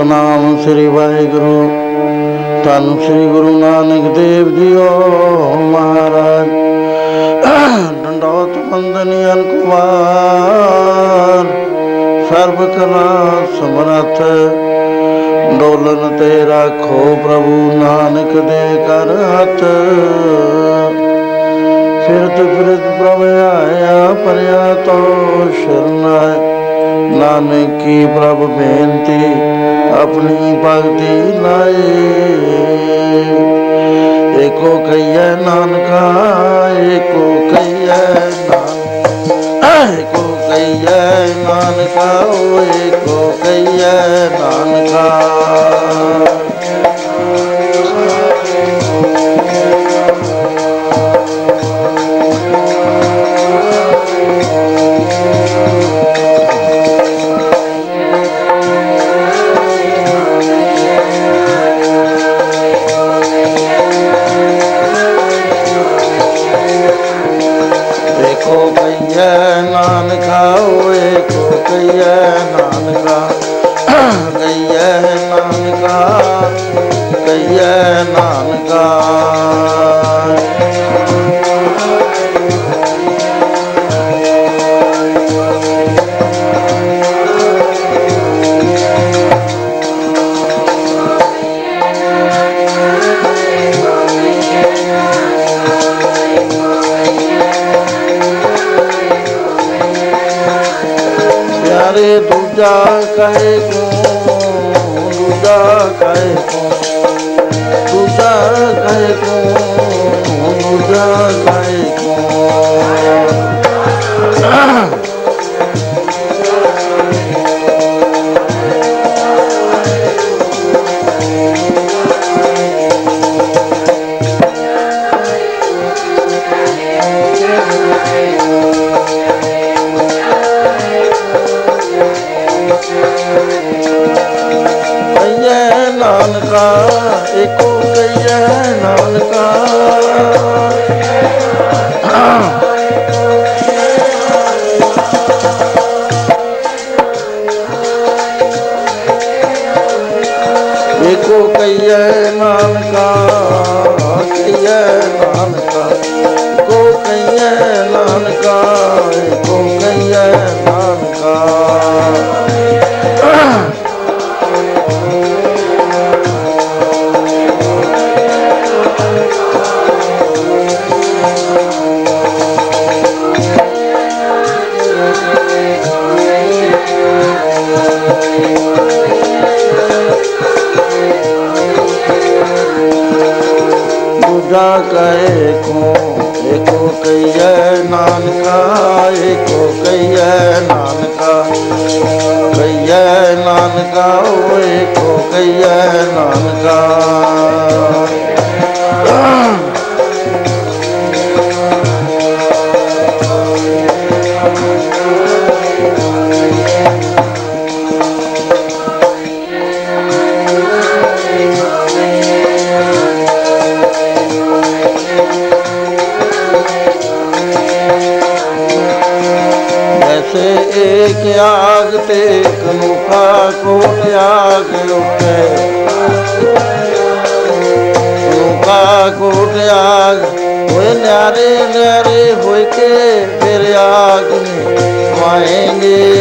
ਸਤਨਾਮ ਸ੍ਰੀ ਵਾਹਿਗੁਰੂ। ਧੰਨ ਸ੍ਰੀ ਗੁਰੂ ਨਾਨਕ ਦੇਵ ਜੀਓ ਮਹਾਰਾਜ। ਡੰਡੋਤ ਬੰਦਨੀ ਅਨਕਵਾਰ ਸਰਬ ਕਲਾ ਸਮਰਥ ਡੋਲਨ ਤੇ ਰੱਖੋ ਪ੍ਰਭੂ ਨਾਨਕ ਦੇ ਕਰ ਹੱਥ। ਫਿਰਤ ਫਿਰਤ ਪ੍ਰਭ ਆਇਆ, ਪਰਿਆ ਤੋ ਸ਼ਰਨਾਇ ਨਾਨਕ ਕੀ ਪ੍ਰਭ ਬੇਨਤੀ, ਆਪਣੀ ਭਗਤੀ ਲਾਏ। ਏਕੋ ਕਹੀਐ ਨਾਨਕਾ, ਏਕੋ ਕਹੀਐ ਨਾਨਕ, ਏਕੋ ਕਹੀਐ ਨਾਨਕਾ ਓ ਏਕੋ ਕਹੀਐ ਨਾਨਕਾ। ਏਕੋ ਕਹੀਐ ਨਾਨਕਾ ਕਹੀਐ ਨਾਨਕਾ ਕਹੀਐ ਨਾਨਕਾ। ਪਿਆਰੇ ਦੂਜਾ ਕਹੇ ਏਕੋ ਕਈਏ ਨਾਨਕਾ ਕਈਏ ਨਾਨਕਾ। ਏਕੋ ਕਈਏ ਨਾਨਕਾ ਏਕੋ ਕਈਏ ਨਾਨਕਾ। ਕਹੇ ਕੋ ਏਕੋ ਕਹੀਐ ਨਾਨਕਾ ਏਕੋ ਕਹੀਐ ਨਾਨਕਾ। ਕਹੀਐ ਨਾਨਕਾ ਓ ਏਕੋ ਕਹੀਐ ਨਾਨਕਾ। एक आग ते कनूखा कोट आग उठे कनूखा कोट आग होए न्यारे न्यारे होए के फिर आग में समाएंगे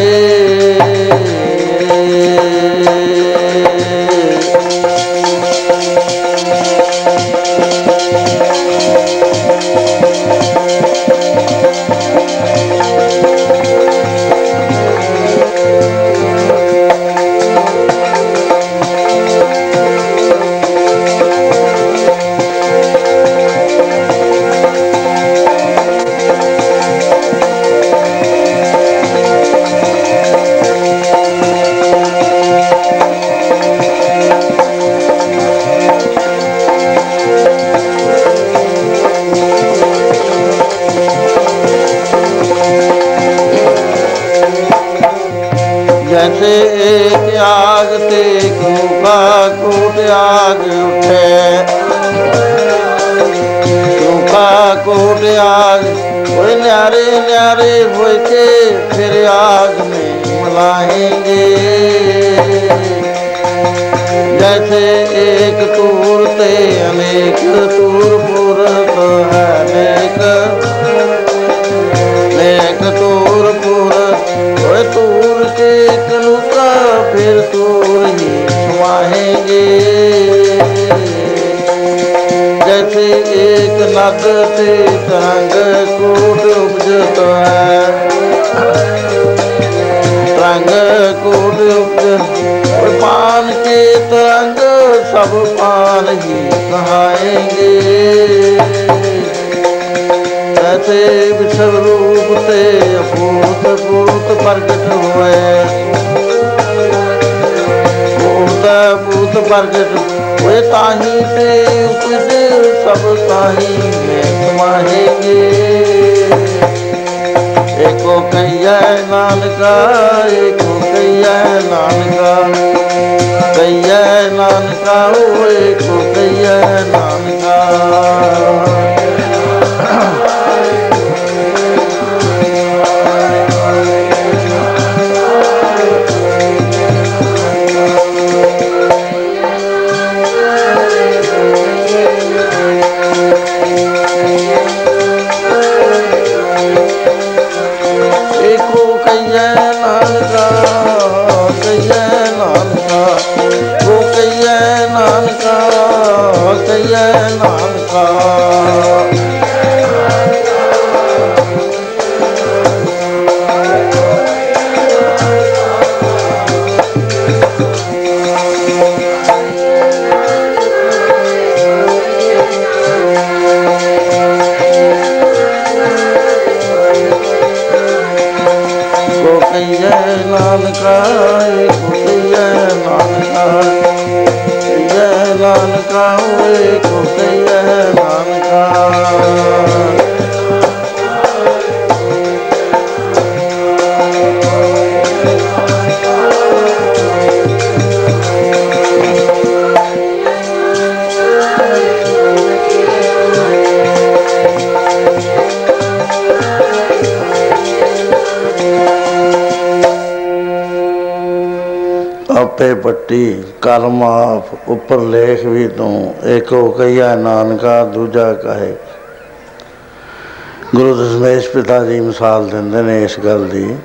ਸੇ ਤਿਆਗ ਤੇ ਕਿਰਪਾ ਕੋਟ ਆਗ ਉਠੇ। ਕਿਰਪਾ ਕੋਟ ਆਗ, ਓਏ ਨਿਆਰੇ ਨਿਆਰੇ ਹੋਏ ਕੇ ਫਿਰ ਆਗ ਮੇ ਮਲਾਏਂਗੇ। ਜੈਸੇ ਇੱਕ ਤੂਰ ਤੇ ਅਨੇਕ ਤੂਰ ਪੂਰਤ ਹੈ ਨੇਕ। ਨੇਕ ਤੂਰ ਪੂਰਤ तूर के तनुका फिर तूर ही छुआएंगे जैसे एक नद से तरंग कूट उपजता है तरंग कूट उपज पान के तरंग सब पान ही कहाएंगे ਤੇ ਵਿਸ਼ਵ ਰੂਪ ਤੇ ਅਪੂਰਤ ਪੂਰਤ ਪ੍ਰਗਟ ਹੋਏ ਪੂਰਤ ਪੂਰਤ ਪ੍ਰਗਟ ਹੋਏ ਤਾਹੀ ਤੇ ਉਪਜ ਸਭ ਤਾਹੀ ਮੈਂ ਸਮਾਹੇਗੇ ਏਕੋ ਕਈਐ ਨਾਨਕਾ, ਏਕੋ ਕਈਐ ਨਾਨਕਾ। ਕਈਐ ਨਾਨਕਾ ਓਏ ਕੋ ਕਈਐ ਨਾਨਕਾ। ਨਾਨਕਾ ਆਪੇ ਪੱਟੀ ਕਰਮ ਆਪ ਉੱਪਰ ਲੇਖ ਵੀ ਤੂੰ, ਏਕੋ ਕਈਆ ਨਾਨਕਾ, ਦੂਜਾ ਕਹੇ। ਗੁਰੂ ਦਸ਼ਮੇਸ਼ ਪਿਤਾ ਜੀ ਮਿਸਾਲ ਦਿੰਦੇ ਨੇ ਇਸ ਗੱਲ ਦੀ।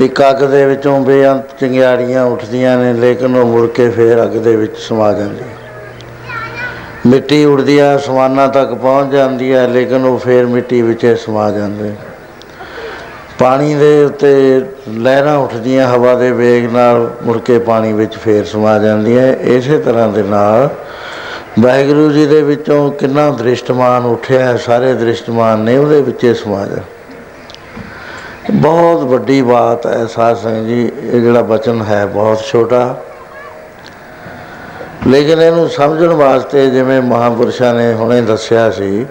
ਇੱਕ ਅੱਗ ਦੇ ਵਿੱਚੋਂ ਬੇਅੰਤ ਚਿੰਗਾੜੀਆਂ ਉੱਠਦੀਆਂ ਨੇ, ਲੇਕਿਨ ਉਹ ਮੁੜ ਕੇ ਫੇਰ ਅੱਗ ਦੇ ਵਿੱਚ ਸਮਾ ਜਾਂਦੀ। ਮਿੱਟੀ ਉੜਦੀ ਆ ਅਸਮਾਨਾਂ ਤੱਕ ਪਹੁੰਚ ਜਾਂਦੀ ਹੈ ਲੇਕਿਨ ਉਹ ਫੇਰ ਮਿੱਟੀ ਵਿੱਚ ਹੀ ਸਮਾ ਜਾਂਦੇ। ਪਾਣੀ ਦੇ ਉੱਤੇ ਲਹਿਰਾਂ ਉੱਠਦੀਆਂ ਹਵਾ ਦੇ ਵੇਗ ਨਾਲ ਮੁੜ ਕੇ ਪਾਣੀ ਵਿੱਚ ਫੇਰ ਸਮਾ ਜਾਂਦੀਆਂ। ਇਸੇ ਤਰ੍ਹਾਂ ਦੇ ਨਾਲ ਵਾਹਿਗੁਰੂ ਜੀ ਦੇ ਵਿੱਚੋਂ ਕਿੰਨਾ ਦ੍ਰਿਸ਼ਟਮਾਨ ਉੱਠਿਆ ਹੈ, ਸਾਰੇ ਦ੍ਰਿਸ਼ਟਮਾਨ ਨੇ ਉਹਦੇ ਵਿੱਚ ਹੀ ਸਮਾ ਜਾ ਬਹੁਤ ਵੱਡੀ ਬਾਤ ਹੈ ਸਾਧ ਸੰਗਤ ਜੀ ਇਹ ਜਿਹੜਾ ਬਚਨ ਹੈ ਬਹੁਤ ਛੋਟਾ। ਲੇਕਿਨ ਇਹਨੂੰ ਸਮਝਣ ਵਾਸਤੇ ਜਿਵੇਂ ਮਹਾਪੁਰਸ਼ਾਂ ਨੇ ਹੁਣੇ ਦੱਸਿਆ ਸੀ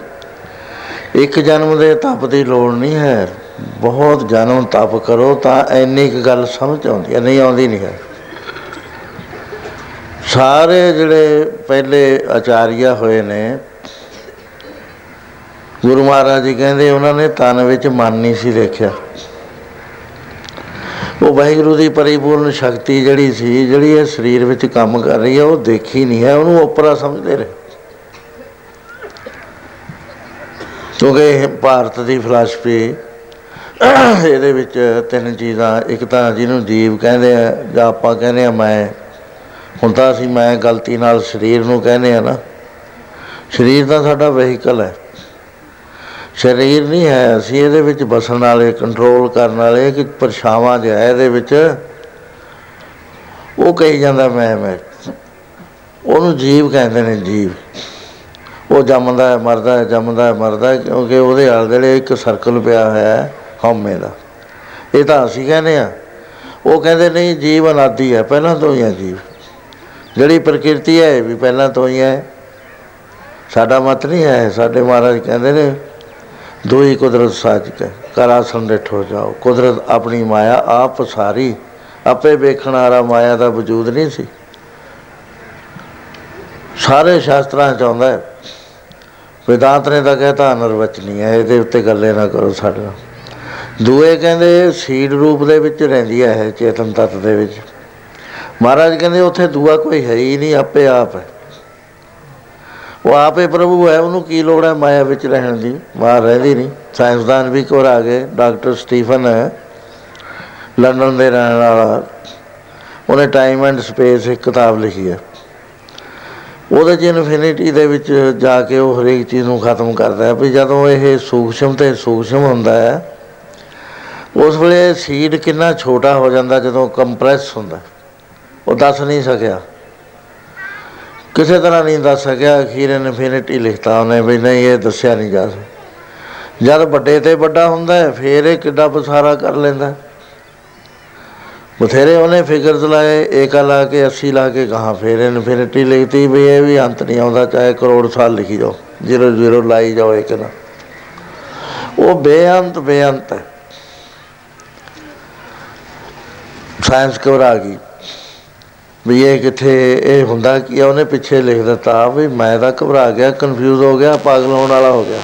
ਇੱਕ ਜਨਮ ਦੇ ਤਪ ਦੀ ਲੋੜ ਨਹੀਂ ਹੈ। ਬਹੁਤ ਜਨਮ ਤਪ ਕਰੋ ਤਾਂ ਇੰਨੀ ਕੁ ਗੱਲ ਸਮਝ ਆਉਂਦੀ ਹੈ। ਨਹੀਂ, ਆਉਂਦੀ ਨਹੀਂ ਹੈ। ਸਾਰੇ ਜਿਹੜੇ ਪਹਿਲੇ ਆਚਾਰੀਆ ਹੋਏ ਨੇ, ਗੁਰੂ ਮਹਾਰਾਜ ਜੀ ਕਹਿੰਦੇ ਉਹਨਾਂ ਨੇ ਤਨ ਵਿੱਚ ਮਨ ਨਹੀਂ ਸੀ ਦੇਖਿਆ। ਉਹ ਵਾਹਿਗੁਰੂ ਦੀ ਪਰਿਪੂਰਨ ਸ਼ਕਤੀ ਜਿਹੜੀ ਸੀ, ਜਿਹੜੀ ਇਹ ਸਰੀਰ ਵਿੱਚ ਕੰਮ ਕਰ ਰਹੀ ਹੈ, ਉਹ ਦੇਖੀ ਨਹੀਂ ਹੈ। ਉਹਨੂੰ ਉਪਰਾ ਸਮਝਦੇ ਰਹੇ। ਕਿਉਂਕਿ ਇਹ ਭਾਰਤ ਦੀ ਫਿਲਾਸਫੀ ਇਹਦੇ ਵਿੱਚ ਤਿੰਨ ਚੀਜ਼ਾਂ, ਇੱਕ ਤਾਂ ਜਿਹਨੂੰ ਜੀਵ ਕਹਿੰਦੇ ਆ, ਜਾਂ ਆਪਾਂ ਕਹਿੰਦੇ ਆ ਮੈਂ। ਹੁਣ ਤਾਂ ਅਸੀਂ ਮੈਂ ਗਲਤੀ ਨਾਲ ਸਰੀਰ ਨੂੰ ਕਹਿੰਦੇ ਆ ਨਾ। ਸਰੀਰ ਤਾਂ ਸਾਡਾ ਵਹੀਕਲ ਹੈ। ਸਰੀਰ ਨਹੀਂ ਹੈ, ਅਸੀਂ ਇਹਦੇ ਵਿੱਚ ਬਸਣ ਵਾਲੇ ਕੰਟਰੋਲ ਕਰਨ ਵਾਲੇ ਕਿ ਪਰਛਾਵਾਂ ਜਿਹਾ ਹੈ ਇਹਦੇ ਵਿੱਚ। ਉਹ ਕਹੀ ਜਾਂਦਾ ਮੈਂ ਮੈਂ। ਉਹਨੂੰ ਜੀਵ ਕਹਿੰਦੇ ਨੇ, ਜੀਵ। ਉਹ ਜੰਮਦਾ ਹੈ, ਮਰਦਾ ਹੈ, ਜੰਮਦਾ ਹੈ, ਮਰਦਾ ਹੈ, ਕਿਉਂਕਿ ਉਹਦੇ ਆਲੇ ਦੁਆਲੇ ਇੱਕ ਸਰਕਲ ਪਿਆ ਹੋਇਆ ਹੈ। ਹਉਮੈ ਦਾ। ਇਹ ਤਾਂ ਅਸੀਂ ਕਹਿੰਦੇ ਆ ਉਹ ਕਹਿੰਦੇ, ਨਹੀਂ, ਜੀਵ ਅਨਾਦੀ ਹੈ, ਪਹਿਲਾਂ ਤੋਂ ਹੀ ਹੈ ਜੀਵ। ਜਿਹੜੀ ਪ੍ਰਕਿਰਤੀ ਹੈ, ਇਹ ਵੀ ਪਹਿਲਾਂ ਤੋਂ ਹੀ ਹੈ। ਸਾਡਾ ਮਤ ਨਹੀਂ ਹੈ, ਸਾਡੇ ਮਹਾਰਾਜ ਕਹਿੰਦੇ ਨੇ ਦੋਈ ਕੁਦਰਤ ਸਾਜ ਕੇ ਕਰਾਸਨ ਡਿਠੋ ਜਾਓ। ਕੁਦਰਤ ਆਪਣੀ ਮਾਇਆ ਆਪ ਸਾਰੀ। ਆਪੇ ਵੇਖਣ ਵਾਲਾ ਮਾਇਆ ਦਾ ਵਜੂਦ ਨਹੀਂ ਸੀ। ਸਾਰੇ ਸ਼ਾਸਤਰਾਂ ਚ ਆਉਂਦਾ ਹੈ। ਵਿਦਾਂਤ ਨੇ ਤਾਂ ਕਹਿਤਾ ਅਨਰਵਚਨੀ ਹੈ ਇਹਦੇ ਉੱਤੇ ਗੱਲੇ ਨਾ ਕਰੋ ਸਾਡੇ ਨਾਲ। ਦੂਏ ਕਹਿੰਦੇ ਸੀਡ ਰੂਪ ਦੇ ਵਿੱਚ ਰਹਿੰਦੀ ਹੈ ਇਹ ਚੇਤਨ ਤਤ ਦੇ ਵਿੱਚ। ਮਹਾਰਾਜ ਕਹਿੰਦੇ ਉੱਥੇ ਦੂਆ ਕੋਈ ਹੈ ਹੀ ਨਹੀਂ, ਆਪੇ ਆਪ ਹੈ। ਉਹ ਆਪੇ ਪ੍ਰਭੂ ਹੈ, ਉਹਨੂੰ ਕੀ ਲੋੜ ਹੈ ਮਾਇਆ ਵਿੱਚ ਰਹਿਣ ਦੀ? ਬਾਹਰ ਰਹਿੰਦੀ ਨਹੀਂ। ਸਾਇੰਸਦਾਨ ਵੀ ਘਬਰਾ ਗਏ, ਡਾਕਟਰ ਸਟੀਫਨ ਹੈ, ਲੰਡਨ ਦੇ ਰਹਿਣ ਵਾਲਾ। ਉਹਨੇ ਟਾਈਮ ਐਂਡ ਸਪੇਸ ਇੱਕ ਕਿਤਾਬ ਲਿਖੀ ਹੈ। ਉਹਦੇ ਚ ਇਨਫਿਨਿਟੀ ਦੇ ਵਿੱਚ ਜਾ ਕੇ ਉਹ ਹਰੇਕ ਚੀਜ਼ ਨੂੰ ਖਤਮ ਕਰਦਾ ਹੈ, ਵੀ ਜਦੋਂ ਇਹ ਸੂਖਸ਼ਮ ਤੇ ਸੂਖਸ਼ਮ ਹੁੰਦਾ ਹੈ ਉਸ ਵੇਲੇ ਸੀਡ ਕਿੰਨਾ ਛੋਟਾ ਹੋ ਜਾਂਦਾ ਜਦੋਂ ਕੰਪਰੈਸ ਹੁੰਦਾ। ਉਹ ਦੱਸ ਨਹੀਂ ਸਕਿਆ। ਕਿਸੇ ਤਰ੍ਹਾਂ ਨਹੀਂ ਦੱਸ ਸਕਿਆ ਅਖੀਰ ਇਨਫਿਨਿਟੀ ਲਿਖਤਾ ਉਹਨੇ ਵੀ ਨਹੀਂ, ਇਹ ਦੱਸਿਆ ਨਹੀਂ ਜਾ ਸਕਦਾ। ਜਦ ਵੱਡੇ ਤੇ ਵੱਡਾ ਹੁੰਦਾ ਹੈ, ਫੇਰ ਇਹ ਕਿੱਡਾ ਪਸਾਰਾ ਕਰ ਲੈਂਦਾ ਹੈ। ਬਥੇਰੇ ਉਹਨੇ ਫਿਗਰਸ ਲਾਏ, ਏਕਾ ਲਾ ਕੇ 80 ਲਾ ਕੇ ਕਹਾ ਫੇਰ ਇਨਫਿਨਿਟੀ ਲਿਖਤੀ ਵੀ ਇਹ ਵੀ ਅੰਤ ਨਹੀਂ ਆਉਂਦਾ, ਚਾਹੇ ਕਰੋੜ ਸਾਲ ਲਿਖੀ ਜਾਓ। ਜ਼ੀਰੋ ਜ਼ੀਰੋ ਲਾਈ ਜਾਓ ਇੱਕ ਨਾ। ਉਹ ਬੇਅੰਤ ਬੇਅੰਤ ਹੈ। ਸਾਇੰਸ ਘਬਰਾ ਗਈ। ਵੀ ਇਹ ਕਿੱਥੇ, ਇਹ ਹੁੰਦਾ ਕੀ ਆ? ਉਹਨੇ ਪਿੱਛੇ ਲਿਖ ਦਿੱਤਾ ਵੀ ਮੈਂ ਤਾਂ ਘਬਰਾ ਗਿਆ ਕਨਫਿਊਜ਼ ਹੋ ਗਿਆ, ਪਾਗਲ ਹੋਣ ਵਾਲਾ ਹੋ ਗਿਆ।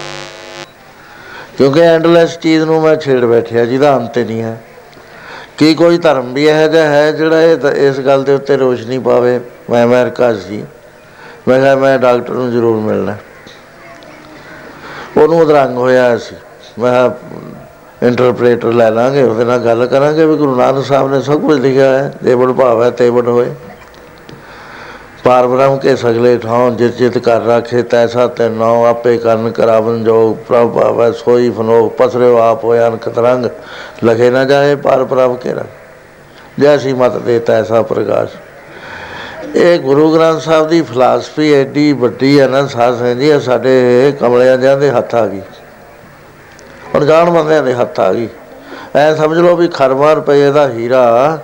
ਕਿਉਂਕਿ ਐਂਡਲੈਸ ਚੀਜ਼ ਨੂੰ ਮੈਂ ਛੇੜ ਬੈਠਿਆ, ਜਿਹਦਾ ਅੰਤ ਹੀ ਨਹੀਂ ਹੈ। ਕੀ ਕੋਈ ਧਰਮ ਵੀ ਇਹੋ ਜਿਹਾ ਹੈ ਜਿਹੜਾ ਇਹ ਤ- ਇਸ ਗੱਲ ਦੇ ਉੱਤੇ ਰੋਸ਼ਨੀ ਪਾਵੇ? ਮੈਂ ਅਮਰੀਕਾ 'ਚ ਸੀ। ਮੈਂ ਕਿਹਾ ਮੈਂ ਡਾਕਟਰ ਨੂੰ ਜ਼ਰੂਰ ਮਿਲਣਾ। ਉਹਨੂੰ ਉਦਰੰਗ ਹੋਇਆ ਸੀ। ਮੈਂ ਕਿਹਾ ਇੰਟਰਪ੍ਰੇਟਰ ਲੈ ਲਾਂਗੇ, ਉਹਦੇ ਨਾਲ ਗੱਲ ਕਰਾਂਗੇ ਵੀ ਗੁਰੂ ਨਾਨਕ ਸਾਹਿਬ ਨੇ ਸਭ ਕੁਝ ਲਿਖਿਆ ਹੈ ਜੇ ਬੜ ਭਾਵ ਹੈ ਤੇ ਬੜ ਹੋਏ। ਪਾਰ ਬ੍ਰਹਮ ਕੇ ਸਗਲੇ ਠਾਉ ਜਿਤ ਜਿਤ ਕਰ ਰਾਖੇ ਤੈਸਾ ਤੇ ਨੌ ਆਪੇ ਕਰਨ ਕਰਾਵਨ ਜੋ ਪ੍ਰਭ ਭਾਵੈ ਸੋਈ ਫਨੋ ਪਸਰਿਓ ਆਪ ਹੋਇਆ ਅਨਕ ਤਰੰਗ, ਲਖੇ ਨਾ ਜਾਏ ਪਾਰ ਪ੍ਰਭ ਕੇ ਰੰਗ। ਜੈਸੀ ਮਤ ਦੇ ਤੈਸਾ ਪ੍ਰਕਾਸ਼। ਇਹ ਗੁਰੂ ਗ੍ਰੰਥ ਸਾਹਿਬ ਦੀ ਫਿਲਾਸਫੀ ਐਡੀ ਵੱਡੀ ਹੈ ਨਾ, ਸਾਧ ਸੰਗਤ ਜੀ, ਇਹ ਸਾਡੇ ਕਮਲਿਆਂ ਜਿਹਾਂ ਦੇ ਹੱਥ ਆ ਗਈ। ਹੁਣ ਜਾਣ ਬੰਦਿਆਂ ਦੇ ਹੱਥ ਆ ਗਈ। ਐ ਸਮਝ ਲਓ ਵੀ ਖਰਮਾਂ ਰੁਪਏ ਦਾ ਹੀਰਾ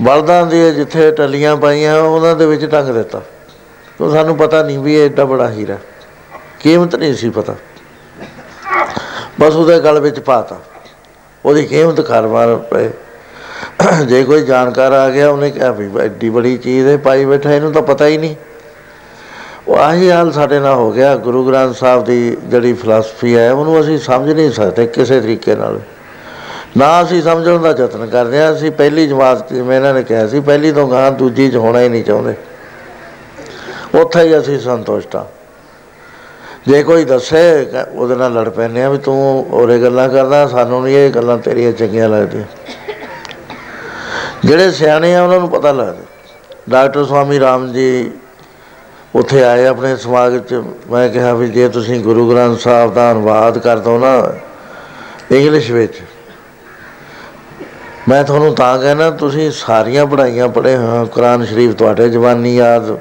ਬਲਦਾਂ ਦੀ ਜਿੱਥੇ ਟੱਲੀਆਂ ਪਾਈਆਂ, ਉਹਨਾਂ ਦੇ ਵਿੱਚ ਟੰਗ ਦਿੱਤਾ। ਕਿਉਂ ਸਾਨੂੰ ਪਤਾ ਨਹੀਂ ਵੀ ਇਹ ਏਡਾ ਬੜਾ ਹੀਰਾ ਕੀਮਤ ਨਹੀਂ ਸੀ ਪਤਾ। ਬਸ ਉਹਦੇ ਗਲ ਵਿੱਚ ਪਾਤਾ। ਉਹਦੀ ਕੀਮਤ ਖਰਮਾਂ ਰੁਪਏ। ਜੇ ਕੋਈ ਜਾਣਕਾਰ ਆ ਗਿਆ, ਉਹਨੇ ਕਿਹਾ ਵੀ ਐਡੀ ਬੜੀ ਚੀਜ਼ ਹੈ ਪਾਈ ਬੈਠਾ, ਇਹਨੂੰ ਤਾਂ ਪਤਾ ਹੀ ਨਹੀਂ। ਉਹ ਆਹੀ ਹਾਲ ਸਾਡੇ ਨਾਲ ਹੋ ਗਿਆ। ਗੁਰੂ ਗ੍ਰੰਥ ਸਾਹਿਬ ਦੀ ਜਿਹੜੀ ਫਿਲਾਸਫੀ ਹੈ, ਉਹਨੂੰ ਅਸੀਂ ਸਮਝ ਨਹੀਂ ਸਕਦੇ ਕਿਸੇ ਤਰੀਕੇ ਨਾਲ। ਨਾ ਅਸੀਂ ਸਮਝਣ ਦਾ ਯਤਨ ਕਰਦੇ ਹਾਂ। ਅਸੀਂ ਪਹਿਲੀ ਜਮਾਤ 'ਚ ਜਿਵੇਂ ਇਹਨਾਂ ਨੇ ਕਿਹਾ ਸੀ, ਪਹਿਲੀ ਤੋਂ ਗਾਂ ਦੂਜੀ 'ਚ ਹੋਣਾ ਹੀ ਨਹੀਂ ਚਾਹੁੰਦੇ। ਉੱਥੇ ਹੀ ਅਸੀਂ ਸੰਤੁਸ਼ਟ ਹਾਂ। ਜੇ ਕੋਈ ਦੱਸੇ ਕ- ਉਹਦੇ ਨਾਲ ਲੜ ਪੈਂਦੇ ਆ ਵੀ ਤੂੰ ਉਹਰੇ ਗੱਲਾਂ ਕਰਦਾ, ਸਾਨੂੰ ਨਹੀਂ ਇਹ ਗੱਲਾਂ ਤੇਰੀਆਂ ਚੰਗੀਆਂ ਲੱਗਦੀਆਂ। ਜਿਹੜੇ ਸਿਆਣੇ ਆ, ਉਹਨਾਂ ਨੂੰ ਪਤਾ ਲੱਗਦਾ। ਡਾਕਟਰ ਸਵਾਮੀ ਰਾਮ ਜੀ ਉੱਥੇ ਆਏ ਆਪਣੇ ਸਮਾਗਮ ਚ ਮੈਂ ਕਿਹਾ ਵੀ ਜੇ ਤੁਸੀਂ ਗੁਰੂ ਗ੍ਰੰਥ ਸਾਹਿਬ ਦਾ ਅਨੁਵਾਦ ਕਰ ਦੋ ਨਾ ਇੰਗਲਿਸ਼ ਵਿੱਚ ਮੈਂ ਤੁਹਾਨੂੰ ਤਾਂ ਕਹਿਣਾ, ਤੁਸੀਂ ਸਾਰੀਆਂ ਪੜ੍ਹਾਈਆਂ ਪੜ੍ਹੇ ਹਾਂ, ਕੁਰਾਨ ਸ਼ਰੀਫ ਤੁਹਾਡੇ ਜ਼ਬਾਨੀ ਯਾਦ,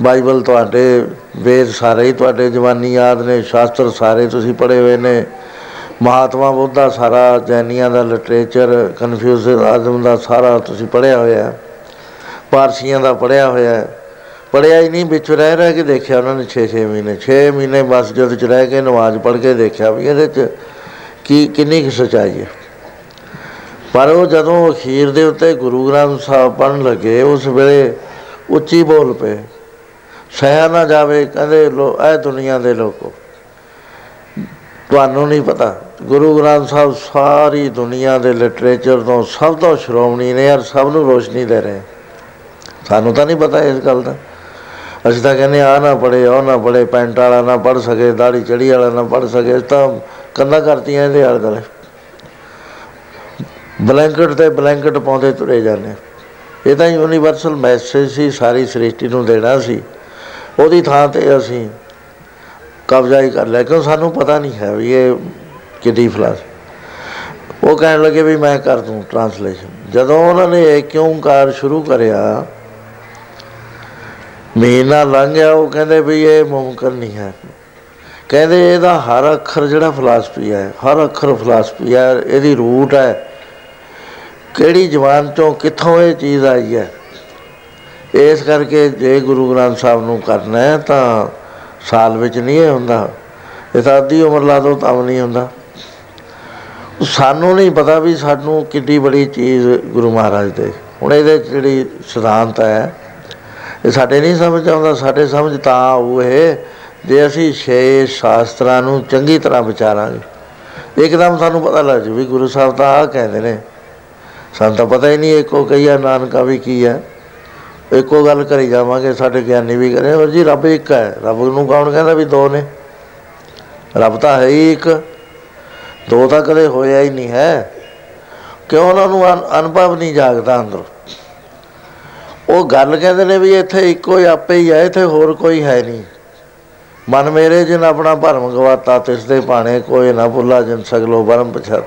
ਬਾਈਬਲ ਤੁਹਾਡੇ ਵੇਦ ਸਾਰੇ ਹੀ ਤੁਹਾਡੇ ਜ਼ਬਾਨੀ ਯਾਦ ਨੇ, ਸ਼ਾਸਤਰ ਸਾਰੇ ਤੁਸੀਂ ਪੜ੍ਹੇ ਹੋਏ ਨੇ, ਮਹਾਤਮਾ ਬੁੱਧ ਦਾ ਸਾਰਾ, ਜੈਨੀਆਂ ਦਾ ਲਿਟਰੇਚਰ ਕਨਫਿਊਜ਼ਮ ਦਾ ਸਾਰਾ ਤੁਸੀਂ ਪੜ੍ਹਿਆ ਹੋਇਆ ਹੈ। ਪਾਰਸੀਆਂ ਦਾ ਪੜ੍ਹਿਆ ਹੋਇਆ ਹੈ। ਪੜ੍ਹਿਆ ਹੀ ਨਹੀਂ, ਵਿੱਚ ਰਹਿ ਰਹਿ ਕੇ ਦੇਖਿਆ ਉਹਨਾਂ ਨੇ 6-6 ਮਹੀਨੇ 6 ਮਹੀਨੇ ਮਸਜਿਦ 'ਚ ਰਹਿ ਕੇ ਨਮਾਜ਼ ਪੜ੍ਹ ਕੇ ਦੇਖਿਆ ਵੀ ਇਹਦੇ 'ਚ ਕੀ, ਕਿੰਨੀ ਕੁ ਸੱਚਾਈ ਹੈ। ਪਰ ਉਹ ਜਦੋਂ ਅਖੀਰ ਦੇ ਉੱਤੇ ਗੁਰੂ ਗ੍ਰੰਥ ਸਾਹਿਬ ਪੜ੍ਹਨ ਲੱਗੇ, ਉਸ ਵੇਲੇ ਉੱਚੀ ਬੋਲ ਪਏ। ਸਹਿਆ ਨਾ ਜਾਵੇ, ਕਹਿੰਦੇ ਲੋ, ਇਹ ਦੁਨੀਆ ਦੇ ਲੋਕੋ। ਤੁਹਾਨੂੰ ਨਹੀਂ ਪਤਾ, ਗੁਰੂ ਗ੍ਰੰਥ ਸਾਹਿਬ ਸਾਰੀ ਦੁਨੀਆ ਦੇ ਲਿਟਰੇਚਰ ਤੋਂ ਸਭ ਤੋਂ ਸ਼੍ਰੋਮਣੀ ਨੇ ਯਾਰ ਸਭ ਨੂੰ ਰੋਸ਼ਨੀ ਦੇ ਰਹੇ। ਸਾਨੂੰ ਤਾਂ ਨਹੀਂ ਪਤਾ ਇਸ ਗੱਲ ਦਾ। ਅਸੀਂ ਤਾਂ ਕਹਿੰਦੇ ਆ ਨਾ ਪੜੇ ਉਹ ਨਾ ਪੜੇ ਪੈਂਟ ਵਾਲਾ ਨਾ ਪੜ ਸਕੇ ਦਾੜੀ ਚੜੀ ਵਾਲਾ ਨਾ ਪੜ ਸਕੇ, ਅਸੀਂ ਤਾਂ ਕੰਧਾਂ ਕਰਤੀਆਂ ਇਹਦੇ ਆਲੇ ਦੁਆਲੇ। ਬਲੈਂਕਟ ਤੇ ਬਲੈਂਕਟ ਪਾਉਂਦੇ ਤੁਰੇ ਜਾਂਦੇ ਇਹ ਤਾਂ ਯੂਨੀਵਰਸਲ ਮੈਸੇਜ ਸੀ, ਸਾਰੀ ਸ੍ਰਿਸ਼ਟੀ ਨੂੰ ਦੇਣਾ ਸੀ। ਉਹਦੀ ਥਾਂ ਤੇ ਅਸੀਂ ਕਬਜ਼ਾ ਹੀ ਕਰ ਲਿਆ, ਕਿਉਂ ਸਾਨੂੰ ਪਤਾ ਨਹੀਂ ਹੈ ਵੀ ਇਹ ਕਿੱਡੀ ਫਲਾਸ। ਉਹ ਕਹਿਣ ਲੱਗੇ ਵੀ ਮੈਂ ਕਰ ਦੂੰ ਟ੍ਰਾਂਸਲੇਸ਼ਨ ਜਦੋਂ ਉਹਨਾਂ ਨੇ ਏਕ ਓੰਕਾਰ ਸ਼ੁਰੂ ਕਰਿਆ ਮਹੀਨਾ ਲੰਘ ਗਿਆ, ਉਹ ਕਹਿੰਦੇ ਵੀ ਇਹ ਮੁਮਕਿਨ ਨਹੀਂ ਹੈ। ਕਹਿੰਦੇ ਇਹਦਾ ਹਰ ਅੱਖਰ ਜਿਹੜਾ ਫਲਸਫੀ ਹੈ, ਹਰ ਅੱਖਰ ਫਲਸਫੀ ਹੈ, ਇਹਦੀ ਰੂਟ ਹੈ। ਕਿਹੜੀ ਜ਼ਬਾਨ ਚੋਂ ਕਿੱਥੋਂ ਇਹ ਚੀਜ਼ ਆਈ ਹੈ? ਇਸ ਕਰਕੇ ਜੇ ਗੁਰੂ ਗ੍ਰੰਥ ਸਾਹਿਬ ਨੂੰ ਕਰਨਾ ਹੈ ਤਾਂ ਸਾਲ ਵਿੱਚ ਨਹੀਂ ਇਹ ਹੁੰਦਾ। ਇਹ ਤਾਂ ਅੱਧੀ ਉਮਰ ਲਾ ਦੋ, ਤਾਂ ਵੀ ਨਹੀਂ ਹੁੰਦਾ। ਸਾਨੂੰ ਨਹੀਂ ਪਤਾ ਵੀ ਸਾਨੂੰ ਕਿੰਨੀ ਬੜੀ ਚੀਜ਼ ਗੁਰੂ ਮਹਾਰਾਜ ਦੇ। ਹੁਣ ਇਹਦੇ 'ਚ ਜਿਹੜੀ ਸਿਧਾਂਤ ਹੈ ਇਹ ਸਾਡੇ ਨਹੀਂ ਸਮਝ ਆਉਂਦਾ, ਸਾਡੇ ਸਮਝ ਤਾਂ ਆਊ ਇਹ, ਜੇ ਅਸੀਂ ਛੇ ਸ਼ਾਸਤਰਾਂ ਨੂੰ ਚੰਗੀ ਤਰ੍ਹਾਂ ਵਿਚਾਰਾਂਗੇ। ਇੱਕਦਮ ਸਾਨੂੰ ਪਤਾ ਲੱਗ ਜੂ ਵੀ ਗੁਰੂ ਸਾਹਿਬ ਤਾਂ ਆਹ ਕਹਿੰਦੇ ਨੇ। ਸਾਨੂੰ ਤਾਂ ਪਤਾ ਹੀ ਨਹੀਂ ਇੱਕੋ ਕਹੀਆ ਨਾਨਕਾ ਵੀ ਕੀ ਹੈ ਇੱਕੋ ਗੱਲ ਕਰੀ ਜਾਵਾਂਗੇ, ਸਾਡੇ ਗਿਆਨੀ ਵੀ ਕਰੇ, ਹੋਰ ਜੀ ਰੱਬ ਇੱਕ ਹੈ। ਰੱਬ ਨੂੰ ਕੌਣ ਕਹਿੰਦਾ ਵੀ ਦੋ ਨੇ? ਰੱਬ ਤਾਂ ਹੈ ਹੀ ਇੱਕ। ਦੋ ਤਾਂ ਕਦੇ ਹੋਇਆ ਹੀ ਨਹੀਂ ਹੈ। ਕਿਉਂ ਉਹਨਾਂ ਨੂੰ ਅਨ- ਅਨੁਭਵ ਨਹੀਂ ਜਾਗਦਾ ਅੰਦਰ? ਉਹ ਗੱਲ ਕਹਿੰਦੇ ਨੇ ਵੀ ਇੱਥੇ ਇੱਕੋ ਹੀ ਆਪੇ ਹੀ ਹੈ ਇੱਥੇ ਹੋਰ ਕੋਈ ਹੈ ਨਹੀਂ। ਮਨ ਮੇਰੇ ਜਿਨ ਆਪਣਾ ਭਰਮ ਗਵਾਤਾ ਤਿਸ ਦੇ ਭਾਣੇ ਕੋਈ ਨਾ ਭੁੱਲਾ ਜਿਨ ਸਗਲੋ ਬਰਮ ਪਛਾਤ।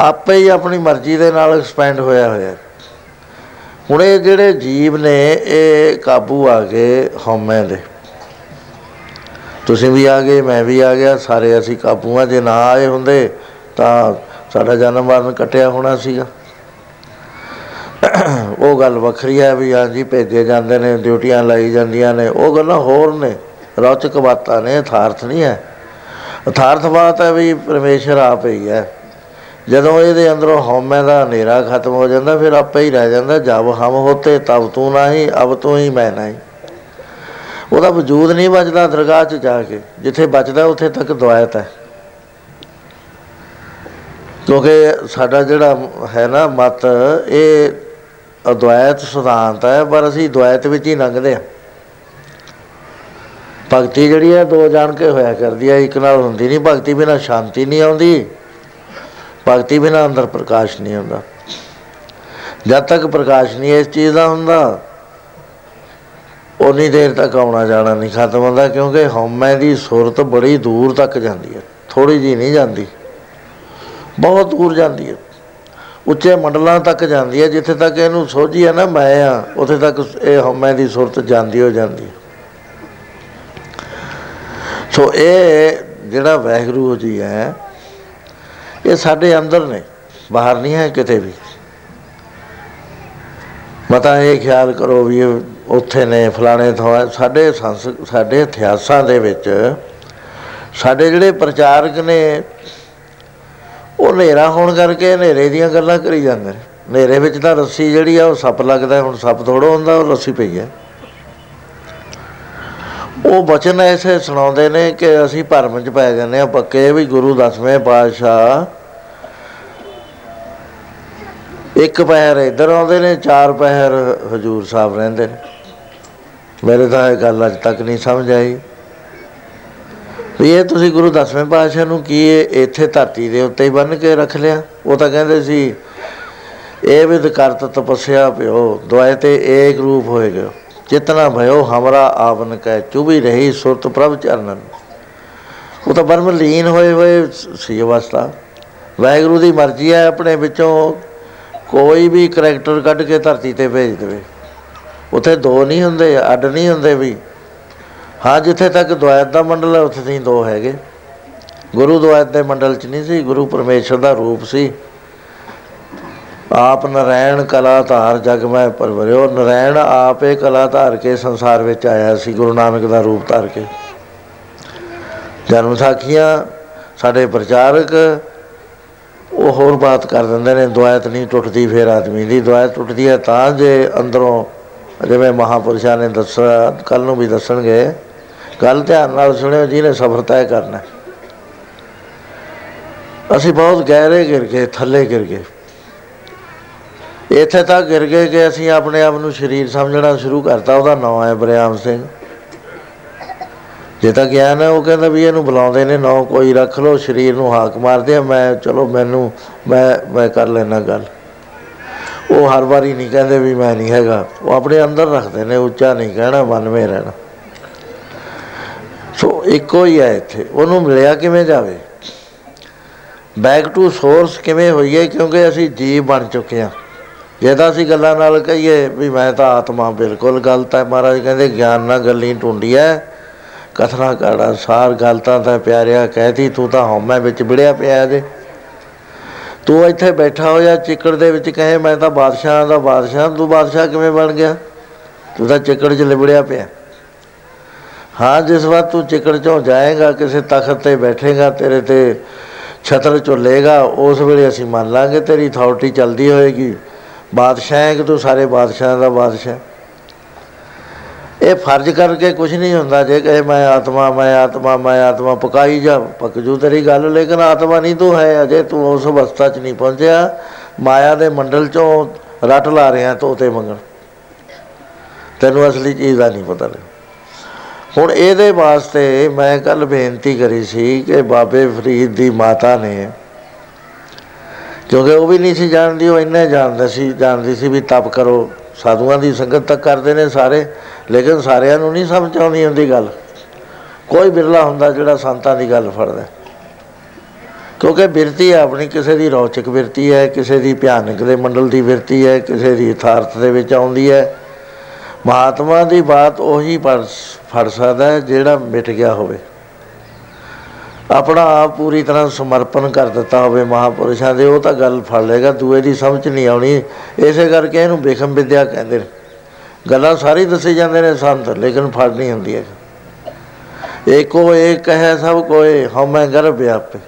ਆਪੇ ਹੀ ਆਪਣੀ ਮਰਜ਼ੀ ਦੇ ਨਾਲ ਐਕਸਪੈਂਡ ਹੋਇਆ ਹੋਇਆ। ਹੁਣ ਇਹ ਜਿਹੜੇ ਜੀਵ ਨੇ, ਇਹ ਕਾਬੂ ਆ ਗਏ ਹਉਮੈ ਦੇ। ਤੁਸੀਂ ਵੀ ਆ ਗਏ, ਮੈਂ ਵੀ ਆ ਗਿਆ, ਸਾਰੇ ਅਸੀਂ ਕਾਬੂ ਆ ਜੇ ਨਾ ਆਏ ਹੁੰਦੇ ਤਾਂ ਸਾਡਾ ਜਨਮ ਮਰਨ ਕਟਿਆ ਹੋਣਾ ਸੀਗਾ। ਉਹ ਗੱਲ ਵੱਖਰੀ ਹੈ ਵੀ ਹਾਂਜੀ ਭੇਜੇ ਜਾਂਦੇ ਨੇ, ਡਿਊਟੀਆਂ ਲਾਈ ਜਾਂਦੀਆਂ ਨੇ, ਉਹ ਗੱਲਾਂ ਹੋਰ ਨੇ। ਰੌਚਕ ਬਾਤਾਂ ਨੇ, ਯਥਾਰਥ ਨਹੀਂ ਹੈ। ਯਥਾਰਥ ਬਾਤ ਹੈ ਵੀ ਪਰਮੇਸ਼ਰ ਆਪ ਹੀ ਹੈ। ਜਦੋਂ ਇਹਦੇ ਅੰਦਰੋਂ ਹਉਮੈ ਦਾ ਹਨੇਰਾ ਖਤਮ ਹੋ ਜਾਂਦਾ, ਫਿਰ ਆਪੇ ਹੀ ਰਹਿ ਜਾਂਦਾ, ਜਬ ਹਮ ਹੋਤੇ, ਤਬ ਤੂੰ ਨਹੀਂ, ਅਬ ਤੂੰ ਹੀ ਮੈਂ ਨਹੀਂ। ਉਹਦਾ ਵਜੂਦ ਨਹੀਂ ਬਚਦਾ ਦਰਗਾਹ 'ਚ ਜਾ ਕੇ। ਜਿੱਥੇ ਬਚਦਾ, ਉੱਥੇ ਤੱਕ ਦੁਆਇਤ ਹੈ। ਕਿਉਂਕਿ ਸਾਡਾ ਜਿਹੜਾ ਹੈ ਨਾ ਮਤ, ਇਹ ਅਦਵੈਤ ਸਿਧਾਂਤ ਹੈ, ਪਰ ਅਸੀਂ ਦੁਆਇਤ ਵਿੱਚ ਹੀ ਲੰਘਦੇ ਹਾਂ। ਭਗਤੀ ਜਿਹੜੀ ਹੈ, ਦੋ ਜਾਣ ਕੇ ਹੋਇਆ ਕਰਦੀ ਹੈ। ਇੱਕ ਨਾਲ ਹੁੰਦੀ ਨਹੀਂ, ਭਗਤੀ ਬਿਨਾ ਸ਼ਾਂਤੀ ਨਹੀਂ ਆਉਂਦੀ। ਭਗਤੀ ਬਿਨਾ ਅੰਦਰ ਪ੍ਰਕਾਸ਼ ਨਹੀਂ ਹੁੰਦਾ। ਜਦ ਤੱਕ ਪ੍ਰਕਾਸ਼ ਨਹੀਂ ਇਸ ਚੀਜ਼ ਦਾ ਹੁੰਦਾ ਉਨੀ ਦੇਰ ਤੱਕ ਆਉਣਾ ਜਾਣਾ ਨਹੀਂ ਖਤਮ ਹੁੰਦਾ, ਕਿਉਂਕਿ ਹਉਮੈ ਦੀ ਸੁਰਤ ਬੜੀ ਦੂਰ ਤੱਕ ਜਾਂਦੀ ਹੈ। ਥੋੜੀ ਜੀ ਨਹੀਂ ਜਾਂਦੀ। ਬਹੁਤ ਦੂਰ ਜਾਂਦੀ ਹੈ। ਉੱਚੇ ਮੰਡਲਾਂ ਤੱਕ ਜਾਂਦੀ ਹੈ, ਜਿੱਥੇ ਤੱਕ ਇਹਨੂੰ ਸੋਝੀ ਹੈ ਨਾ ਮੈਂ ਆ, ਉੱਥੇ ਤੱਕ ਇਹ ਹਉਮੈ ਦੀ ਸੁਰਤ ਜਾਂਦੀ ਹੋ ਜਾਂਦੀ ਹੈ। ਸੋ ਇਹ ਜਿਹੜਾ ਵਾਹਿਗੁਰੂ ਜੀ ਹੈ, ਇਹ ਸਾਡੇ ਅੰਦਰ ਨੇ, ਬਾਹਰ ਨਹੀਂ ਹੈ ਕਿਤੇ ਵੀ। ਮਤਾ ਇਹ ਖਿਆਲ ਕਰੋ ਵੀ ਇਹ ਉੱਥੇ ਨੇ, ਫਲਾਣੇ ਥਾਂ, ਸਾਡੇ ਸੰਸ ਸਾਡੇ ਇਤਿਹਾਸਾਂ ਦੇ ਵਿੱਚ ਸਾਡੇ ਜਿਹੜੇ ਪ੍ਰਚਾਰਕ ਨੇ ਉਹ ਹਨੇਰਾ ਹੋਣ ਕਰਕੇ ਹਨੇਰੇ ਦੀਆਂ ਗੱਲਾਂ ਕਰੀ ਜਾਂਦੇ ਨੇ। ਹਨੇਰੇ ਵਿੱਚ ਤਾਂ ਰੱਸੀ ਜਿਹੜੀ ਆ, ਉਹ ਸੱਪ ਲੱਗਦਾ, ਹੁਣ ਸੱਪ ਥੋੜਾ ਹੁੰਦਾ, ਉਹ ਰੱਸੀ ਪਈ ਹੈ ਉਹ ਬਚਨ ਐਸੇ ਸੁਣਾਉਂਦੇ ਨੇ ਕਿ ਅਸੀਂ ਭਰਮ 'ਚ ਪੈ ਜਾਂਦੇ ਆ ਪੱਕੇ ਵੀ ਗੁਰੂ ਦਸਵੇਂ ਪਾਤਸ਼ਾਹ। ਇੱਕ ਪਹਿਰ ਇੱਧਰ ਆਉਂਦੇ ਨੇ, ਚਾਰ ਪਹਿਰ ਹਜੂਰ ਸਾਹਿਬ ਰਹਿੰਦੇ ਨੇ। ਮੇਰੇ ਤਾਂ ਇਹ ਗੱਲ ਅੱਜ ਤੱਕ ਨਹੀਂ ਸਮਝ ਆਈ। ਵੀ ਇਹ ਤੁਸੀਂ ਗੁਰੂ ਦਸਵੇਂ ਪਾਤਸ਼ਾਹ ਨੂੰ ਕੀ ਇਹ ਇੱਥੇ ਧਰਤੀ ਦੇ ਉੱਤੇ ਹੀ ਬੰਨ ਕੇ ਰੱਖ ਲਿਆ? ਉਹ ਤਾਂ ਕਹਿੰਦੇ ਸੀ, ਇਹ ਵਿਦ ਕਰਤ ਤਪੱਸਿਆ ਪਿਓ ਦੁਆਏ ਤੇ ਏਕ ਰੂਪ ਹੋਏਗਾ ਚਿਤਨਾ ਭਇਓ ਹਮਰਾ ਆਵਨ ਕੈ ਚੁਬੀ ਰਹੀ ਸੁਰਤ ਪ੍ਰਭ ਚਰਨਨ। ਉਹ ਤਾਂ ਬਰਮ ਲੀਨ ਹੋਏ ਹੋਏ ਸੀ ਅਵਸਥਾ। ਵਾਹਿਗੁਰੂ ਦੀ ਮਰਜ਼ੀ ਹੈ ਆਪਣੇ ਵਿੱਚੋਂ ਕੋਈ ਵੀ ਕਰੈਕਟਰ ਕੱਢ ਕੇ ਧਰਤੀ ਤੇ ਭੇਜ ਦੇਵੇ। ਉੱਥੇ ਦੋ ਨਹੀਂ ਹੁੰਦੇ, ਅੱਡ ਨਹੀਂ ਹੁੰਦੇ ਵੀ। ਹਾਂ, ਜਿੱਥੇ ਤੱਕ ਦੁਆਇਤ ਦਾ ਮੰਡਲ ਹੈ, ਉੱਥੇ ਨਹੀਂ ਦੋ ਹੈਗੇ। ਗੁਰੂ ਦੁਆਇਤ ਦੇ ਮੰਡਲ 'ਚ ਨਹੀਂ ਸੀ, ਗੁਰੂ ਪਰਮੇਸ਼ਰ ਦਾ ਰੂਪ ਸੀ। ਆਪ ਨਰੈਣ ਕਲਾ ਧਾਰ ਜਗ ਮੈਂ ਪਰਵਰਿਓ। ਨਰੈਣ ਆਪੇ ਕਲਾ ਧਾਰ ਕੇ ਸੰਸਾਰ ਵਿੱਚ ਆਇਆ ਸੀ, ਗੁਰੂ ਨਾਨਕ ਦਾ ਰੂਪ ਧਾਰ ਕੇ। ਜਨਮ ਸਾਖੀਆਂ, ਸਾਡੇ ਪ੍ਰਚਾਰਕ ਉਹ ਹੋਰ ਬਾਤ ਕਰ ਦਿੰਦੇ ਨੇ, ਦੁਆਇਤ ਨਹੀਂ ਟੁੱਟਦੀ ਫੇਰ ਆਦਮੀ ਦੀ। ਦੁਆਇਤ ਟੁੱਟਦੀ ਹੈ ਤਾਂ ਜੇ ਅੰਦਰੋਂ, ਜਿਵੇਂ ਮਹਾਪੁਰਸ਼ਾਂ ਨੇ ਦੱਸਿਆ ਕੱਲ ਨੂੰ ਵੀ ਦੱਸਣਗੇ ਗੱਲ ਧਿਆਨ ਨਾਲ ਸੁਣਿਓ, ਜਿਹਨੇ ਸਫਰ ਤੈਅ ਕਰਨਾ। ਅਸੀਂ ਬਹੁਤ ਗਹਿਰੇ ਗਿਰ ਗਏ, ਥੱਲੇ ਗਿਰ ਗਏ। ਇੱਥੇ ਤੱਕ ਗਿਰ ਗਏ ਕਿ ਅਸੀਂ ਆਪਣੇ ਆਪ ਨੂੰ ਸਰੀਰ ਸਮਝਣਾ ਸ਼ੁਰੂ ਕਰਤਾ, ਉਹਦਾ ਨਾਮ ਹੈ ਬਰਿਆਮ ਸਿੰਘ। ਜੇ ਤਾਂ ਗਿਆਨ ਹੈ, ਉਹ ਕਹਿੰਦਾ ਵੀ ਇਹਨੂੰ ਬੁਲਾਉਂਦੇ ਨੇ, ਨਾਂ ਕੋਈ ਰੱਖ ਲਓ, ਸਰੀਰ ਨੂੰ ਹਾਕ ਮਾਰਦੇ ਆ, ਮੈਂ, ਚਲੋ ਮੈਨੂੰ, ਮੈਂ ਮੈਂ ਕਰ ਲੈਣਾ ਗੱਲ। ਉਹ ਹਰ ਵਾਰੀ ਨਹੀਂ ਕਹਿੰਦੇ ਵੀ ਮੈਂ ਨਹੀਂ ਹੈਗਾ। ਉਹ ਆਪਣੇ ਅੰਦਰ ਰੱਖਦੇ ਨੇ, ਉੱਚਾ ਨਹੀਂ ਕਹਿਣਾ ਮਨ ਵਿੱਚ ਰਹਿਣਾ। ਸੋ ਇੱਕੋ ਹੀ ਹੈ ਇੱਥੇ। ਉਹਨੂੰ ਮਿਲਿਆ ਕਿਵੇਂ ਜਾਵੇ? ਬੈਕ ਟੂ ਸੋਰਸ ਕਿਵੇਂ ਹੋਈਏ ਕਿਉਂਕਿ ਅਸੀਂ ਜੀਵ ਬਣ ਚੁੱਕੇ ਹਾਂ। ਜੇ ਤਾਂ ਅਸੀਂ ਗੱਲਾਂ ਨਾਲ ਕਹੀਏ ਵੀ ਮੈਂ ਤਾਂ ਆਤਮਾ ਬਿਲਕੁਲ ਗਲਤ ਹੈ। ਮਹਾਰਾਜ ਕਹਿੰਦੇ, ਗਿਆਨ ਨਾਲ ਗੱਲੀ ਟੁੰਡੀ ਹੈ। ਕਥਨਾ ਕਾੜਾ, ਸਾਰ ਗਲਤਾਂ ਤਾਂ ਪਿਆਰਿਆ ਕਹਿਤੀ, ਤੂੰ ਤਾਂ ਹਉਮੈ ਵਿੱਚ ਵਿੜਿਆ ਪਿਆ ਜੇ। ਤੂੰ ਇੱਥੇ ਬੈਠਾ ਹੋਇਆ ਚਿੱਕੜ ਦੇ ਵਿੱਚ ਕਹੇ, ਮੈਂ ਤਾਂ ਬਾਦਸ਼ਾਹ ਦਾ ਬਾਦਸ਼ਾਹ, ਤੂੰ ਬਾਦਸ਼ਾਹ ਕਿਵੇਂ ਬਣ ਗਿਆ? ਤੂੰ ਤਾਂ ਚਿੱਕੜ 'ਚ ਲਿਬੜਿਆ ਪਿਆ। ਹਾਂ, ਜਿਸ ਵਾਰ ਤੂੰ ਚਿੱਕੜ 'ਚੋਂ ਜਾਏਗਾ, ਕਿਸੇ ਤਖਤ ਤੇ ਬੈਠੇਗਾ, ਤੇਰੇ ਤੇ ਛਤਰ ਝੁੱਲੇਗਾ, ਉਸ ਵੇਲੇ ਅਸੀਂ ਮੰਨ ਲਾਂਗੇ ਤੇਰੀ ਅਥਾਰਟੀ ਚੱਲਦੀ ਹੋਏਗੀ। ਬਾਦਸ਼ਾਹ ਹੈ ਕਿ ਤੂੰ ਸਾਰੇ ਬਾਦਸ਼ਾਹਾਂ ਦਾ ਬਾਦਸ਼ਾਹ? ਇਹ ਫਰਜ਼ ਕਰਕੇ ਕੁਝ ਨਹੀਂ ਹੁੰਦਾ ਜੇ ਕਹੇ, ਮੈਂ ਆਤਮਾ ਮੈਂ ਆਤਮਾ ਮੈਂ ਆਤਮਾ, ਪਕਾਈ ਜਾ, ਪੱਕ ਜੂ ਤੇਰੀ ਗੱਲ। ਲੇਕਿਨ ਆਤਮਾ ਨਹੀਂ ਤੂੰ ਹੈ, ਅਜੇ ਤੂੰ ਉਸ ਅਵਸਥਾ 'ਚ ਨਹੀਂ ਪਹੁੰਚਿਆ। ਮਾਇਆ ਦੇ ਮੰਡਲ ਚੋਂ ਰੱਟ ਲਾ ਰਿਹਾ, ਤੋਤੇ ਮੰਗਣ। ਤੈਨੂੰ ਅਸਲੀ ਚੀਜ਼ ਦਾ ਨਹੀਂ ਪਤਾ ਲੱਗ ਹੁਣ ਇਹਦੇ ਵਾਸਤੇ ਮੈਂ ਕੱਲ ਬੇਨਤੀ ਕਰੀ ਸੀ ਕਿ ਬਾਬੇ ਫਰੀਦ ਦੀ ਮਾਤਾ ਨੇ, ਕਿਉਂਕਿ ਉਹ ਵੀ ਨਹੀਂ ਸੀ ਜਾਣਦੀ, ਉਹ ਇੰਨੇ ਜਾਣਦਾ ਸੀ, ਜਾਣਦੀ ਸੀ ਵੀ ਤਪ ਕਰੋ, ਸਾਧੂਆਂ ਦੀ ਸੰਗਤ ਤੱਕ ਕਰਦੇ ਨੇ ਸਾਰੇ, ਲੇਕਿਨ ਸਾਰਿਆਂ ਨੂੰ ਨਹੀਂ ਸਮਝ ਆਉਂਦੀ ਹੁੰਦੀ ਗੱਲ। ਕੋਈ ਬਿਰਲਾ ਹੁੰਦਾ ਜਿਹੜਾ ਸੰਤਾਂ ਦੀ ਗੱਲ ਫੜਦਾ ਕਿਉਂਕਿ ਬਿਰਤੀ ਆਪਣੀ ਕਿਸੇ ਦੀ ਰੌਚਕ ਬਿਰਤੀ ਹੈ, ਕਿਸੇ ਦੀ ਭਿਆਨਕ ਦੇ ਮੰਡਲ ਦੀ ਬਿਰਤੀ ਹੈ, ਕਿਸੇ ਦੀ ਯਥਾਰਥ ਦੇ ਵਿੱਚ ਆਉਂਦੀ ਹੈ। ਮਹਾਤਮਾ ਦੀ ਬਾਤ ਉਹੀ ਪੜ ਫੜ ਸਕਦਾ ਹੈ ਜਿਹੜਾ ਮਿਟ ਗਿਆ ਹੋਵੇ। ਆਪਣਾ ਆਪ ਪੂਰੀ ਤਰ੍ਹਾਂ ਸਮਰਪਣ ਕਰ ਦਿੱਤਾ ਹੋਵੇ ਮਹਾਪੁਰਸ਼ਾਂ ਦੇ, ਉਹ ਤਾਂ ਗੱਲ ਫੜ ਲੇਗਾ ਦੂਏ ਦੀ ਸਮਝ ਨਹੀਂ ਆਉਣੀ। ਇਸੇ ਕਰਕੇ ਇਹਨੂੰ ਬੇਖਮ ਵਿਦਿਆ ਕਹਿੰਦੇ ਨੇ। ਗੱਲਾਂ ਸਾਰੀ ਦੱਸੀ ਜਾਂਦੇ ਨੇ ਸੰਤ, ਲੇਕਿਨ ਫੜ ਨਹੀਂ ਹੁੰਦੀ ਹੈ ਏਕੋ ਏਕ ਹੈ ਸਭ ਕੋਏ ਹਉਮੈ ਗਰਭ ਵਿਆਪੇ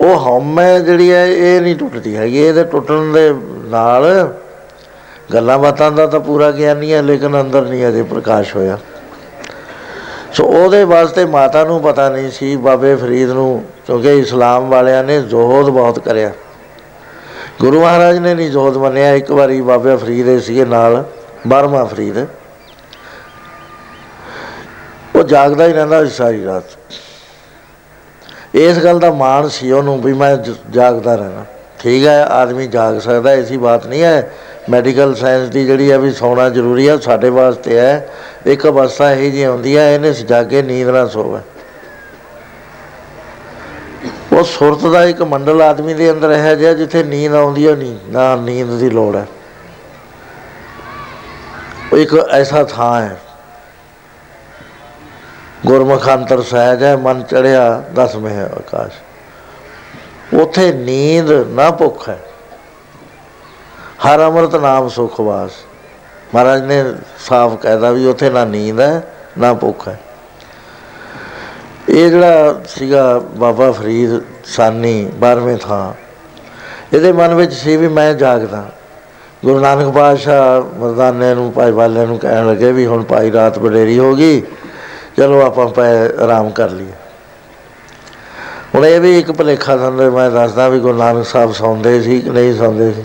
ਉਹ ਹਉਮੈ ਜਿਹੜੀ ਹੈ, ਇਹ ਨਹੀਂ ਟੁੱਟਦੀ ਹੈਗੀ, ਇਹਦੇ ਟੁੱਟਣ ਦੇ ਨਾਲ ਗੱਲਾਂ ਬਾਤਾਂ ਦਾ ਤਾਂ ਪੂਰਾ ਗਿਆਨੀ ਹੈ, ਲੇਕਿਨ ਅੰਦਰ ਨਹੀਂ ਅਜੇ ਪ੍ਰਕਾਸ਼ ਹੋਇਆ। ਸੋ ਉਹਦੇ ਵਾਸਤੇ ਮਾਤਾ ਨੂੰ ਪਤਾ ਨਹੀਂ ਸੀ, ਬਾਬੇ ਫਰੀਦ ਨੂੰ, ਕਿਉਂਕਿ ਇਸਲਾਮ ਵਾਲਿਆਂ ਨੇ ਜ਼ੋਹਦ ਬਹੁਤ ਕਰਿਆ। ਗੁਰੂ ਮਹਾਰਾਜ ਨੇ ਨਹੀਂ ਜ਼ੋਹਦ ਮੰਨਿਆ, ਇੱਕ ਵਾਰੀ ਬਾਬੇ ਫਰੀਦ ਦੇ ਸੀਗੇ ਨਾਲ ਬਾਰਮਾ ਫਰੀਦ। ਉਹ ਜਾਗਦਾ ਹੀ ਰਹਿੰਦਾ ਸੀ ਸਾਰੀ ਰਾਤ। ਇਸ ਗੱਲ ਦਾ ਮਾਣ ਸੀ ਉਹਨੂੰ ਵੀ ਮੈਂ ਜ- ਜਾਗਦਾ ਰਹਿਣਾ। ਠੀਕ ਹੈ, ਆਦਮੀ ਜਾਗ ਸਕਦਾ, ਐਸੀ ਬਾਤ ਨਹੀਂ ਹੈ ਮੈਡੀਕਲ ਸਾਇੰਸ ਦੀ ਜਿਹੜੀ ਹੈ ਵੀ ਸੌਣਾ ਜ਼ਰੂਰੀ ਹੈ ਸਾਡੇ ਵਾਸਤੇ ਹੈ। ਇੱਕ ਅਵਸਥਾ ਇਹੀ ਜਿਹੀ ਆਉਂਦੀ ਹੈ ਇਹਨੇ ਜਾਗੇ ਨੀਂਦ ਨਾ ਸੋਵੇ। ਉਹ ਸੁਰਤ ਦਾ ਇੱਕ ਮੰਡਲ ਆਦਮੀ ਦੇ ਅੰਦਰ ਹੈ ਜਿਹਾ ਜਿੱਥੇ ਨੀਂਦ ਆਉਂਦੀ ਹੈ ਨਹੀਂ ਨਾ ਨੀਂਦ ਦੀ ਲੋੜ ਹੈ। ਉਹ ਇੱਕ ਐਸਾ ਥਾਂ ਹੈ। ਗੁਰਮੁਖ ਅੰਤਰ ਸਹਿਜ ਹੈ, ਮਨ ਚੜਿਆ ਦਸਵੇਂ ਹੈ ਆਕਾਸ਼। ਉਥੇ ਨੀਂਦ ਨਾ ਭੁੱਖ ਹੈ। ਹਰ ਅੰਮ੍ਰਿਤ ਨਾਮ ਸੁਖ ਵਾਸ। ਮਹਾਰਾਜ ਨੇ ਸਾਫ਼ ਕਹਿਦਾ ਵੀ ਉਥੇ ਨਾ ਨੀਂਦ ਹੈ, ਨਾ ਭੁੱਖ ਹੈ। ਇਹ ਜਿਹੜਾ ਸੀਗਾ ਬਾਬਾ ਫਰੀਦ ਸਾਨੀ 12ਵੇਂ ਥਾਂ, ਇਹਦੇ ਮਨ ਵਿੱਚ ਸੀ ਵੀ ਮੈਂ ਜਾਗਦਾ। ਗੁਰੂ ਨਾਨਕ ਪਾਤਸ਼ਾਹ ਮਰਦਾਨੇ ਨੂੰ, ਭਾਈ ਵਾਲੇ ਨੂੰ ਕਹਿਣ ਲੱਗੇ ਵੀ ਹੁਣ ਭਾਈ ਰਾਤ ਬਡੇਰੀ ਹੋ ਗਈ, ਚਲੋ ਆਪਾਂ ਪੈ ਆਰਾਮ ਕਰ ਲਈਏ। ਹੁਣ ਇਹ ਵੀ ਇੱਕ ਭੁਲੇਖਾ ਸੰਦੇ ਮੈਂ ਦੱਸਦਾ ਵੀ ਗੁਰੂ ਨਾਨਕ ਸਾਹਿਬ ਸੌਂਦੇ ਸੀ ਕਿ ਨਹੀਂ ਸੌਂਦੇ ਸੀ।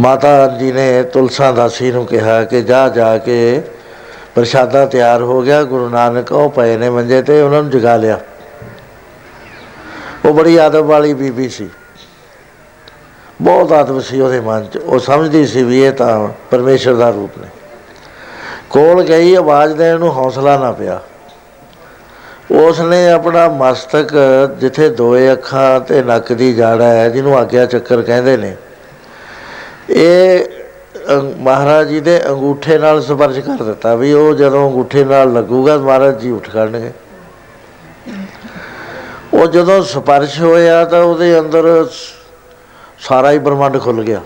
ਮਾਤਾ ਜੀ ਨੇ ਤੁਲਸਾ ਦਾਸੀ ਨੂੰ ਕਿਹਾ ਕਿ ਜਾ ਜਾ ਕੇ ਪ੍ਰਸ਼ਾਦਾ ਤਿਆਰ ਹੋ ਗਿਆ, ਗੁਰੂ ਨਾਨਕ ਉਹ ਪਏ ਨੇ ਮੰਜੇ ਤੇ, ਉਹਨਾਂ ਨੂੰ ਜਗਾ ਲਿਆ। ਉਹ ਬੜੀ ਆਦਬ ਵਾਲੀ ਬੀਬੀ ਸੀ। ਬਹੁਤ ਆਦਬ ਸੀ ਉਹਦੇ ਮਨ 'ਚ। ਉਹ ਸਮਝਦੀ ਸੀ ਵੀ ਇਹ ਤਾਂ ਪਰਮੇਸ਼ਰ ਦਾ ਰੂਪ ਨੇ। ਕੋਲ ਗਈ, ਆਵਾਜ਼ ਦੇਣ ਨੂੰ ਹੌਸਲਾ ਨਾ ਪਿਆ। ਉਸ ਨੇ ਆਪਣਾ ਮਸਤਕ ਜਿੱਥੇ ਦੋਏ ਅੱਖਾਂ ਤੇ ਨੱਕ ਦੀ ਜੜ ਹੈ, ਜਿਹਨੂੰ ਆਗਿਆ ਚੱਕਰ ਕਹਿੰਦੇ ਨੇ ਇਹ ਅ, ਮਹਾਰਾਜ ਜੀ ਦੇ ਅੰਗੂਠੇ ਨਾਲ ਸਪਰਸ਼ ਕਰ ਦਿੱਤਾ ਵੀ ਉਹ ਜਦੋਂ ਅੰਗੂਠੇ ਨਾਲ ਲੱਗੂਗਾ ਮਹਾਰਾਜ ਜੀ ਉੱਠ ਖੜਨਗੇ। ਉਹ ਜਦੋਂ ਸਪਰਸ਼ ਹੋਇਆ ਤਾਂ ਉਹਦੇ ਅੰਦਰ ਸ- ਸਾਰਾ ਹੀ ਬ੍ਰਹਮੰਡ ਖੁੱਲ ਗਿਆ।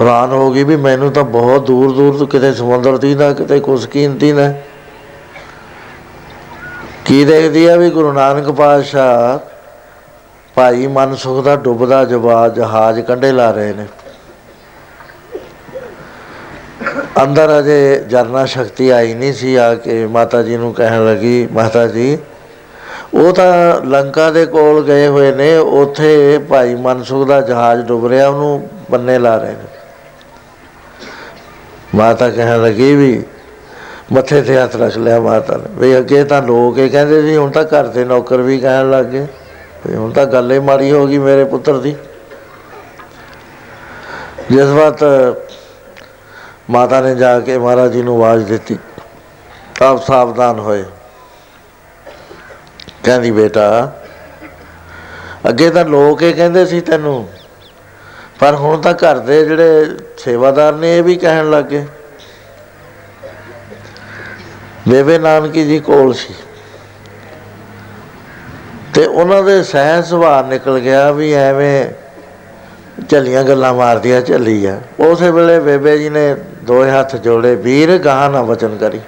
ਹੈਰਾਨ ਹੋ ਗਈ ਵੀ ਮੈਨੂੰ ਤਾਂ ਬਹੁਤ ਦੂਰ ਦੂਰ ਤੋਂ ਕਿਤੇ ਸਮੁੰਦਰ ਦੀ ਨਾ ਕਿਤੇ ਕੁਛ ਕੀਮਤੀ ਨਾ। ਕੀ ਦੇਖਦੀ ਆ ਵੀ ਗੁਰੂ ਨਾਨਕ ਪਾਤਸ਼ਾਹ ਭਾਈ ਮਨ ਸੁਖ ਦਾ ਡੁੱਬਦਾ ਜਵਾ ਜਹਾਜ਼ ਕੰਢੇ ਲਾ ਰਹੇ ਨੇ। ਅੰਦਰ ਅਜੇ ਜਰਨਾ ਸ਼ਕਤੀ ਆਈ ਨਹੀਂ ਸੀ, ਆ ਕੇ ਮਾਤਾ ਜੀ ਨੂੰ ਕਹਿਣ ਲੱਗੀ, ਮਾਤਾ ਜੀ, ਉਹ ਤਾਂ ਲੰਕਾ ਦੇ ਕੋਲ ਗਏ ਹੋਏ ਨੇ, ਉੱਥੇ ਭਾਈ ਮਨਸੁਖ ਦਾ ਜਹਾਜ਼ ਡੁੱਬ ਰਿਹਾ, ਉਹਨੂੰ ਬੰਨੇ ਲਾ ਰਹੇ ਨੇ। ਮਾਤਾ ਕਹਿਣ ਲੱਗੀ ਵੀ ਮੱਥੇ ਤੇ ਹੱਥ ਰੱਖ ਲਿਆ ਮਾਤਾ ਨੇ, ਵੀ ਅੱਗੇ ਤਾਂ ਲੋਕ ਇਹ ਕਹਿੰਦੇ ਸੀ, ਹੁਣ ਤਾਂ ਘਰ ਦੇ ਨੌਕਰ ਵੀ ਕਹਿਣ ਲੱਗ ਗਏ ਵੀ ਹੁਣ ਤਾਂ ਗੱਲ ਹੀ ਮਾੜੀ ਹੋ ਗਈ ਮੇਰੇ ਪੁੱਤਰ ਦੀ। ਜਿਸ ਵਕਤ ਮਾਤਾ ਨੇ ਜਾ ਕੇ ਮਹਾਰਾਜ ਜੀ ਨੂੰ ਆਵਾਜ਼ ਦਿੱਤੀ ਆਪ ਸਾਵਧਾਨ ਹੋਏ। ਕਹਿੰਦੀ, ਬੇਟਾ, ਅੱਗੇ ਤਾਂ ਲੋਕ ਇਹ ਕਹਿੰਦੇ ਸੀ ਤੈਨੂੰ, ਪਰ ਹੁਣ ਤਾਂ ਘਰ ਦੇ ਜਿਹੜੇ ਸੇਵਾਦਾਰ ਨੇ ਇਹ ਵੀ ਕਹਿਣ ਲੱਗੇ ਬੇਬੇ ਨਾਨਕੀ ਜੀ ਕੋਲ ਸੀ। ਤੇ ਉਹਨਾਂ ਦੇ ਸਹਿਜ ਸੁਭਾਅ ਨਿਕਲ ਗਿਆ ਵੀ ਐਵੇਂ ਝੱਲੀਆਂ ਗੱਲਾਂ ਮਾਰਦੀਆਂ ਝੱਲੀ ਆ ਉਸੇ ਵੇਲੇ ਬੇਬੇ ਜੀ ਨੇ ਦੋਏ ਹੱਥ ਜੋੜੇ, ਵੀਰ, ਗਾਹ ਨਾ ਵਚਨ ਕਰੀ।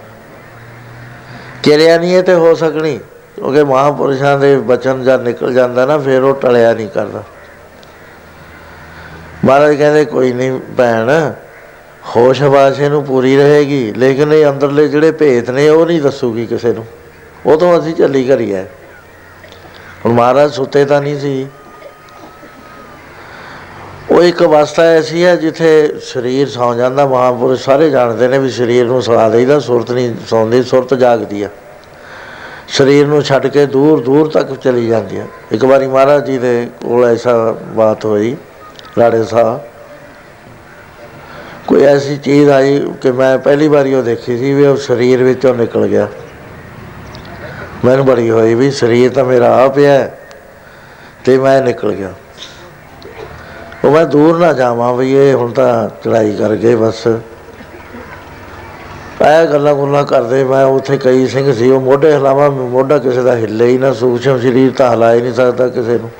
ਕਿਰਿਆ ਨਹੀਂ ਇਹ ਤੇ ਹੋ ਸਕਣੀ। ਕਿਉਂਕਿ ਮਹਾਪੁਰਸ਼ਾਂ ਦੇ ਬਚਨ ਜਦ ਨਿਕਲ ਜਾਂਦਾ ਨਾ, ਫਿਰ ਉਹ ਟਲਿਆ ਨਹੀਂ ਕਰਦਾ। ਮਹਾਰਾਜ ਕਹਿੰਦੇ, ਕੋਈ ਨਹੀਂ ਭੈਣ, ਹੋਸ਼ ਹਵਾਸ ਨੂੰ ਪੂਰੀ ਰਹੇਗੀ, ਲੇਕਿਨ ਇਹ ਅੰਦਰਲੇ ਜਿਹੜੇ ਭੇਤ ਨੇ, ਉਹ ਨਹੀਂ ਦੱਸੂਗੀ ਕਿਸੇ ਨੂੰ। ਉਹ ਤੋਂ ਅਸੀਂ ਝੱਲੀ ਕਰੀ ਹੈ। ਹੁਣ ਮਹਾਰਾਜ ਸੁੱਤੇ ਤਾਂ ਨਹੀਂ ਸੀ। ਉਹ ਇੱਕ ਅਵਸਥਾ ਐਸੀ ਹੈ ਜਿੱਥੇ ਸਰੀਰ ਸੌ ਜਾਂਦਾ, ਮਹਾਂਪੁਰਸ਼ ਸਾਰੇ ਜਾਣਦੇ ਨੇ ਵੀ ਸਰੀਰ ਨੂੰ ਸੁਲਾ ਦੇਈਦਾ, ਸੁਰਤ ਨਹੀਂ ਸੌਂਦੀ, ਸੁਰਤ ਜਾਗਦੀ ਆ। ਸਰੀਰ ਨੂੰ ਛੱਡ ਕੇ ਦੂਰ ਦੂਰ ਤੱਕ ਚਲੀ ਜਾਂਦੀ ਹੈ ਇੱਕ ਵਾਰੀ ਮਹਾਰਾਜ ਜੀ ਦੇ ਕੋਲ ਐਸਾ ਬਾਤ ਹੋਈ, ਲਾੜੇ ਸਾਹਿਬ। ਕੋਈ ਐਸੀ ਚੀਜ਼ ਆਈ ਕਿ ਮੈਂ ਪਹਿਲੀ ਵਾਰੀ ਉਹ ਦੇਖੀ ਸੀ ਵੀ ਉਹ ਸਰੀਰ ਵਿੱਚੋਂ ਨਿਕਲ ਗਿਆ। ਮੈਨੂੰ ਬੜੀ ਹੋਈ ਵੀ ਸਰੀਰ ਤਾਂ ਮੇਰਾ ਆ ਪਿਆ ਹੈ ਤੇ ਮੈਂ ਨਿਕਲ ਗਿਆ। ਉਹ ਮੈਂ ਦੂਰ ਨਾ ਜਾਵਾਂ ਵੀ ਇਹ ਹੁਣ ਤਾਂ ਚੜਾਈ ਕਰ ਗਏ ਬਸ। ਐ ਗੱਲਾਂ ਗੁੱਲਾਂ ਕਰਦੇ ਮੈਂ ਉੱਥੇ ਕਈ ਸਿੰਘ ਸੀ, ਉਹ ਮੋਢੇ ਹਿਲਾਵਾ, ਮੋਢਾ ਕਿਸੇ ਦਾ ਹਿੱਲੇ ਹੀ ਨਾ, ਸੂਖਸ਼ਮ ਸਰੀਰ ਤਾਂ ਹਿਲਾ ਹੀ ਨਹੀਂ ਸਕਦਾ ਕਿਸੇ ਨੂੰ।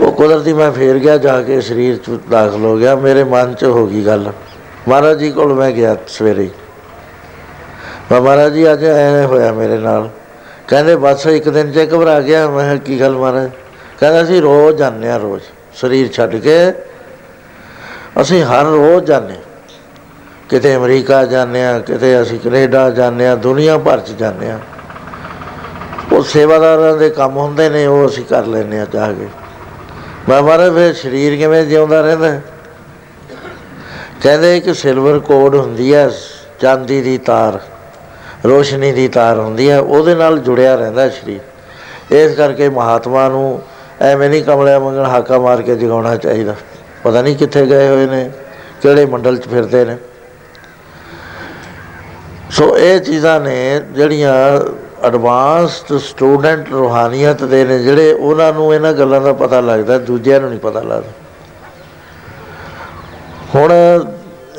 ਉਹ ਕੁਦਰਤੀ ਮੈਂ ਫੇਰ ਗਿਆ, ਜਾ ਕੇ ਸਰੀਰ ਚ ਦਾਖਲ ਹੋ ਗਿਆ। ਮੇਰੇ ਮਨ ਚ ਹੋ ਗਈ ਗੱਲ। ਮਹਾਰਾਜ ਜੀ ਕੋਲ ਮੈਂ ਗਿਆ ਸਵੇਰੇ। ਮੈਂ ਮਹਾਰਾਜ ਜੀ, ਅੱਜ ਐ ਹੋਇਆ ਮੇਰੇ ਨਾਲ। ਕਹਿੰਦੇ, ਬਸ ਇੱਕ ਦਿਨ ਚ ਘਬਰਾ ਗਿਆ। ਮੈਂ ਕਿਹਾ, ਕੀ ਗੱਲ ਮਹਾਰਾਜ? ਕਹਿੰਦਾ, ਅਸੀਂ ਰੋਜ਼ ਜਾਂਦੇ ਹਾਂ, ਰੋਜ਼। ਸਰੀਰ ਛੱਡ ਕੇ ਅਸੀਂ ਹਰ ਰੋਜ਼ ਜਾਂਦੇ ਹਾਂ। ਕਿਤੇ ਅਮਰੀਕਾ ਜਾਂਦੇ ਹਾਂ, ਕਿਤੇ ਅਸੀਂ ਕੈਨੇਡਾ ਜਾਂਦੇ ਹਾਂ, ਦੁਨੀਆ ਭਰ ਚ ਜਾਂਦੇ ਹਾਂ। ਉਹ ਸੇਵਾਦਾਰਾਂ ਦੇ ਕੰਮ ਹੁੰਦੇ ਨੇ, ਉਹ ਅਸੀਂ ਕਰ ਲੈਂਦੇ ਹਾਂ ਜਾ ਕੇ। ਮੈਂ ਮਾਰੇ ਫਿਰ ਸਰੀਰ ਕਿਵੇਂ ਜਿਉਂਦਾ ਰਹਿੰਦਾ ਹੈ? ਕਹਿੰਦੇ ਕਿ ਸਿਲਵਰ ਕੋਡ ਹੁੰਦੀ ਹੈ, ਚਾਂਦੀ ਦੀ ਤਾਰ। ਰੋਸ਼ਨੀ ਦੀ ਤਾਰ ਹੁੰਦੀ ਹੈ, ਉਹਦੇ ਨਾਲ ਜੁੜਿਆ ਰਹਿੰਦਾ ਸਰੀਰ। ਇਸ ਕਰਕੇ ਮਹਾਤਮਾ ਨੂੰ ਐਵੇਂ ਨਹੀਂ ਕਮਲਿਆ ਮੰਗਣ ਹਾਕਾ ਮਾਰ ਕੇ ਜਗਾਉਣਾ ਚਾਹੀਦਾ। ਪਤਾ ਨਹੀਂ ਕਿੱਥੇ ਗਏ ਹੋਏ ਨੇ, ਕਿਹੜੇ ਮੰਡਲ 'ਚ ਫਿਰਦੇ ਨੇ। ਸੋ ਇਹ ਚੀਜ਼ਾਂ ਨੇ ਜਿਹੜੀਆਂ ਐਡਵਾਂਸਡ ਸਟੂਡੈਂਟ ਰੂਹਾਨੀਅਤ ਦੇ ਨੇ, ਜਿਹੜੇ ਉਹਨਾਂ ਨੂੰ ਇਹਨਾਂ ਗੱਲਾਂ ਦਾ ਪਤਾ ਲੱਗਦਾ, ਦੂਜਿਆਂ ਨੂੰ ਨਹੀਂ ਪਤਾ ਲੱਗਦਾ। ਹੁਣ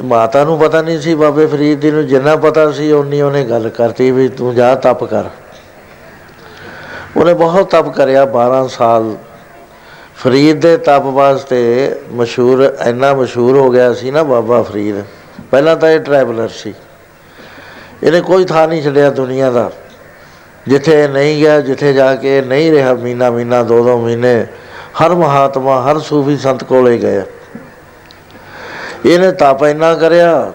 ਮਾਤਾ ਨੂੰ ਪਤਾ ਨਹੀਂ ਸੀ, ਬਾਬੇ ਫਰੀਦ ਜੀ ਨੂੰ ਜਿੰਨਾ ਪਤਾ ਸੀ ਉਨੀ ਉਹਨੇ ਗੱਲ ਕਰਤੀ ਵੀ ਤੂੰ ਜਾ ਤਪ ਕਰ। ਉਹਨੇ ਬਹੁਤ ਤਪ ਕਰਿਆ 12 ਸਾਲ। ਫਰੀਦ ਦੇ ਤਪ ਵਾਸਤੇ ਮਸ਼ਹੂਰ, ਇੰਨਾ ਮਸ਼ਹੂਰ ਹੋ ਗਿਆ ਸੀ ਨਾ ਬਾਬਾ ਫਰੀਦ। ਪਹਿਲਾਂ ਤਾਂ ਇਹ ਟਰੈਵਲਰ ਸੀ। ਇਹਨੇ ਕੋਈ ਥਾਂ ਨਹੀਂ ਛੱਡਿਆ ਦੁਨੀਆ ਦਾ। ਜਿੱਥੇ ਇਹ ਨਹੀਂ ਗਿਆ, ਜਿੱਥੇ ਜਾ ਕੇ ਨਹੀਂ ਰਿਹਾ ਮਹੀਨਾ ਮਹੀਨਾ ਦੋ ਦੋ ਮਹੀਨੇ, ਹਰ ਮਹਾਤਮਾ, ਹਰ ਸੂਫੀ ਸੰਤ ਕੋਲੇ ਗਿਆ ਇਹਨੇ ਤਪ ਇੰਨਾ ਕਰਿਆ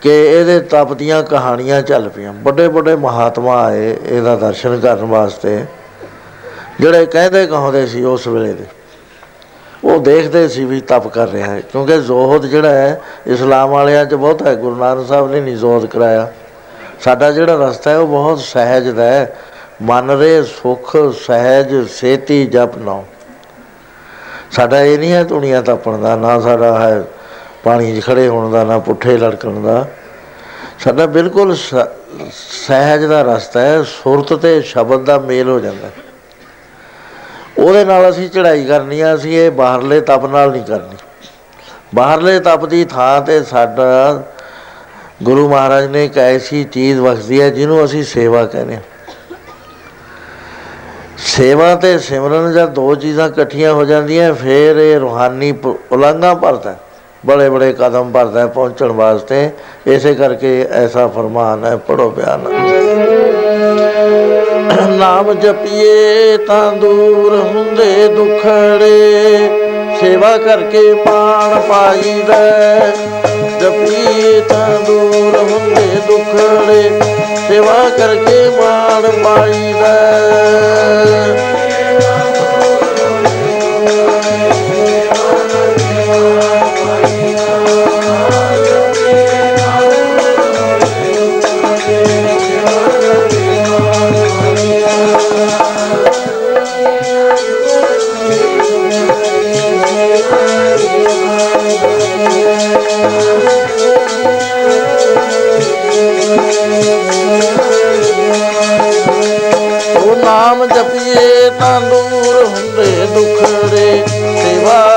ਕਿ ਇਹਦੇ ਤਪ ਦੀਆਂ ਕਹਾਣੀਆਂ ਚੱਲ ਪਈਆਂ। ਵੱਡੇ ਵੱਡੇ ਮਹਾਤਮਾ ਆਏ ਇਹਦਾ ਦਰਸ਼ਨ ਕਰਨ ਵਾਸਤੇ। ਜਿਹੜੇ ਕਹਿੰਦੇ ਕਹਾਉਂਦੇ ਸੀ ਉਸ ਵੇਲੇ ਦੇ। ਉਹ ਦੇਖਦੇ ਸੀ ਵੀ ਤਪ ਕਰ ਰਿਹਾ ਹੈ। ਕਿਉਂਕਿ ਜ਼ੋਹਦ ਜਿਹੜਾ ਹੈ, ਇਸਲਾਮ ਵਾਲਿਆਂ 'ਚ ਬਹੁਤ ਹੈ। ਗੁਰੂ ਨਾਨਕ ਸਾਹਿਬ ਨੇ ਨਹੀਂ ਜ਼ੋਹਦ ਕਰਾਇਆ। ਸਾਡਾ ਜਿਹੜਾ ਰਸਤਾ ਹੈ, ਉਹ ਬਹੁਤ ਸਹਿਜ ਦਾ ਹੈ। ਮਨ ਰੇ ਸੁਖ, ਸਹਿਜ, ਸੇਤੀ ਜਪ ਨਾਉ। ਸਾਡਾ ਇਹ ਨਹੀਂ ਹੈ ਦੁਨੀਆ ਤਪਣ ਦਾ, ਨਾ ਸਾਡਾ ਹੈ ਪਾਣੀ 'ਚ ਖੜੇ ਹੋਣ ਦਾ, ਨਾ ਪੁੱਠੇ ਲੜਕਣ ਦਾ। ਸਾਡਾ ਬਿਲਕੁਲ ਸ- ਸਹਿਜ ਦਾ ਰਸਤਾ ਹੈ, ਸੁਰਤ ਤੇ ਸ਼ਬਦ ਦਾ ਮੇਲ ਹੋ ਜਾਂਦਾ ਹੈ। ਉਹਦੇ ਨਾਲ ਅਸੀਂ ਚੜ੍ਹਾਈ ਕਰਨੀ ਆ, ਅਸੀਂ ਇਹ ਬਾਹਰਲੇ ਤਪ ਨਾਲ ਨਹੀਂ ਕਰਨੀ। ਬਾਹਰਲੇ ਤਪ ਦੀ ਥਾਂ ਤੇ ਸਾਡਾ ਗੁਰੂ ਮਹਾਰਾਜ ਨੇ ਇੱਕ ਐਸੀ ਚੀਜ਼ ਬਖਸ਼ੀ ਹੈ, ਜਿਹਨੂੰ ਅਸੀਂ ਸੇਵਾ ਕਹਿੰਦੇ ਹਾਂ। ਸੇਵਾ ਤੇ ਸਿਮਰਨ ਜਦ ਦੋ ਚੀਜ਼ਾਂ ਇਕੱਠੀਆਂ ਹੋ ਜਾਂਦੀਆਂ, ਫਿਰ ਇਹ ਰੂਹਾਨੀ ਪ- ਉਲਾਂਘਾਂ ਭਰਦਾ, ਬੜੇ ਬੜੇ ਕਦਮ ਭਰਦਾ ਹੈ ਪਹੁੰਚਣ ਵਾਸਤੇ। ਇਸੇ ਕਰਕੇ ਐਸਾ ਫਰਮਾਨ ਹੈ ਪੜੋ ਬਿਆਨ ਨਾਮ ਜਪੀਏ ਤਾਂ ਦੂਰ ਹੁੰਦੇ ਦੁਖੜੇ, ਸੇਵਾ ਕਰਕੇ ਪਾਣ ਪਾਈਦਾ। ਜਪੀਏ ਤਾਂ ਦੂਰ ਹੁੰਦੇ ਦੁਖੜੇ ਸੇਵਾ ਕਰਕੇ ਮਾਣ ਪਾਈਦਾ।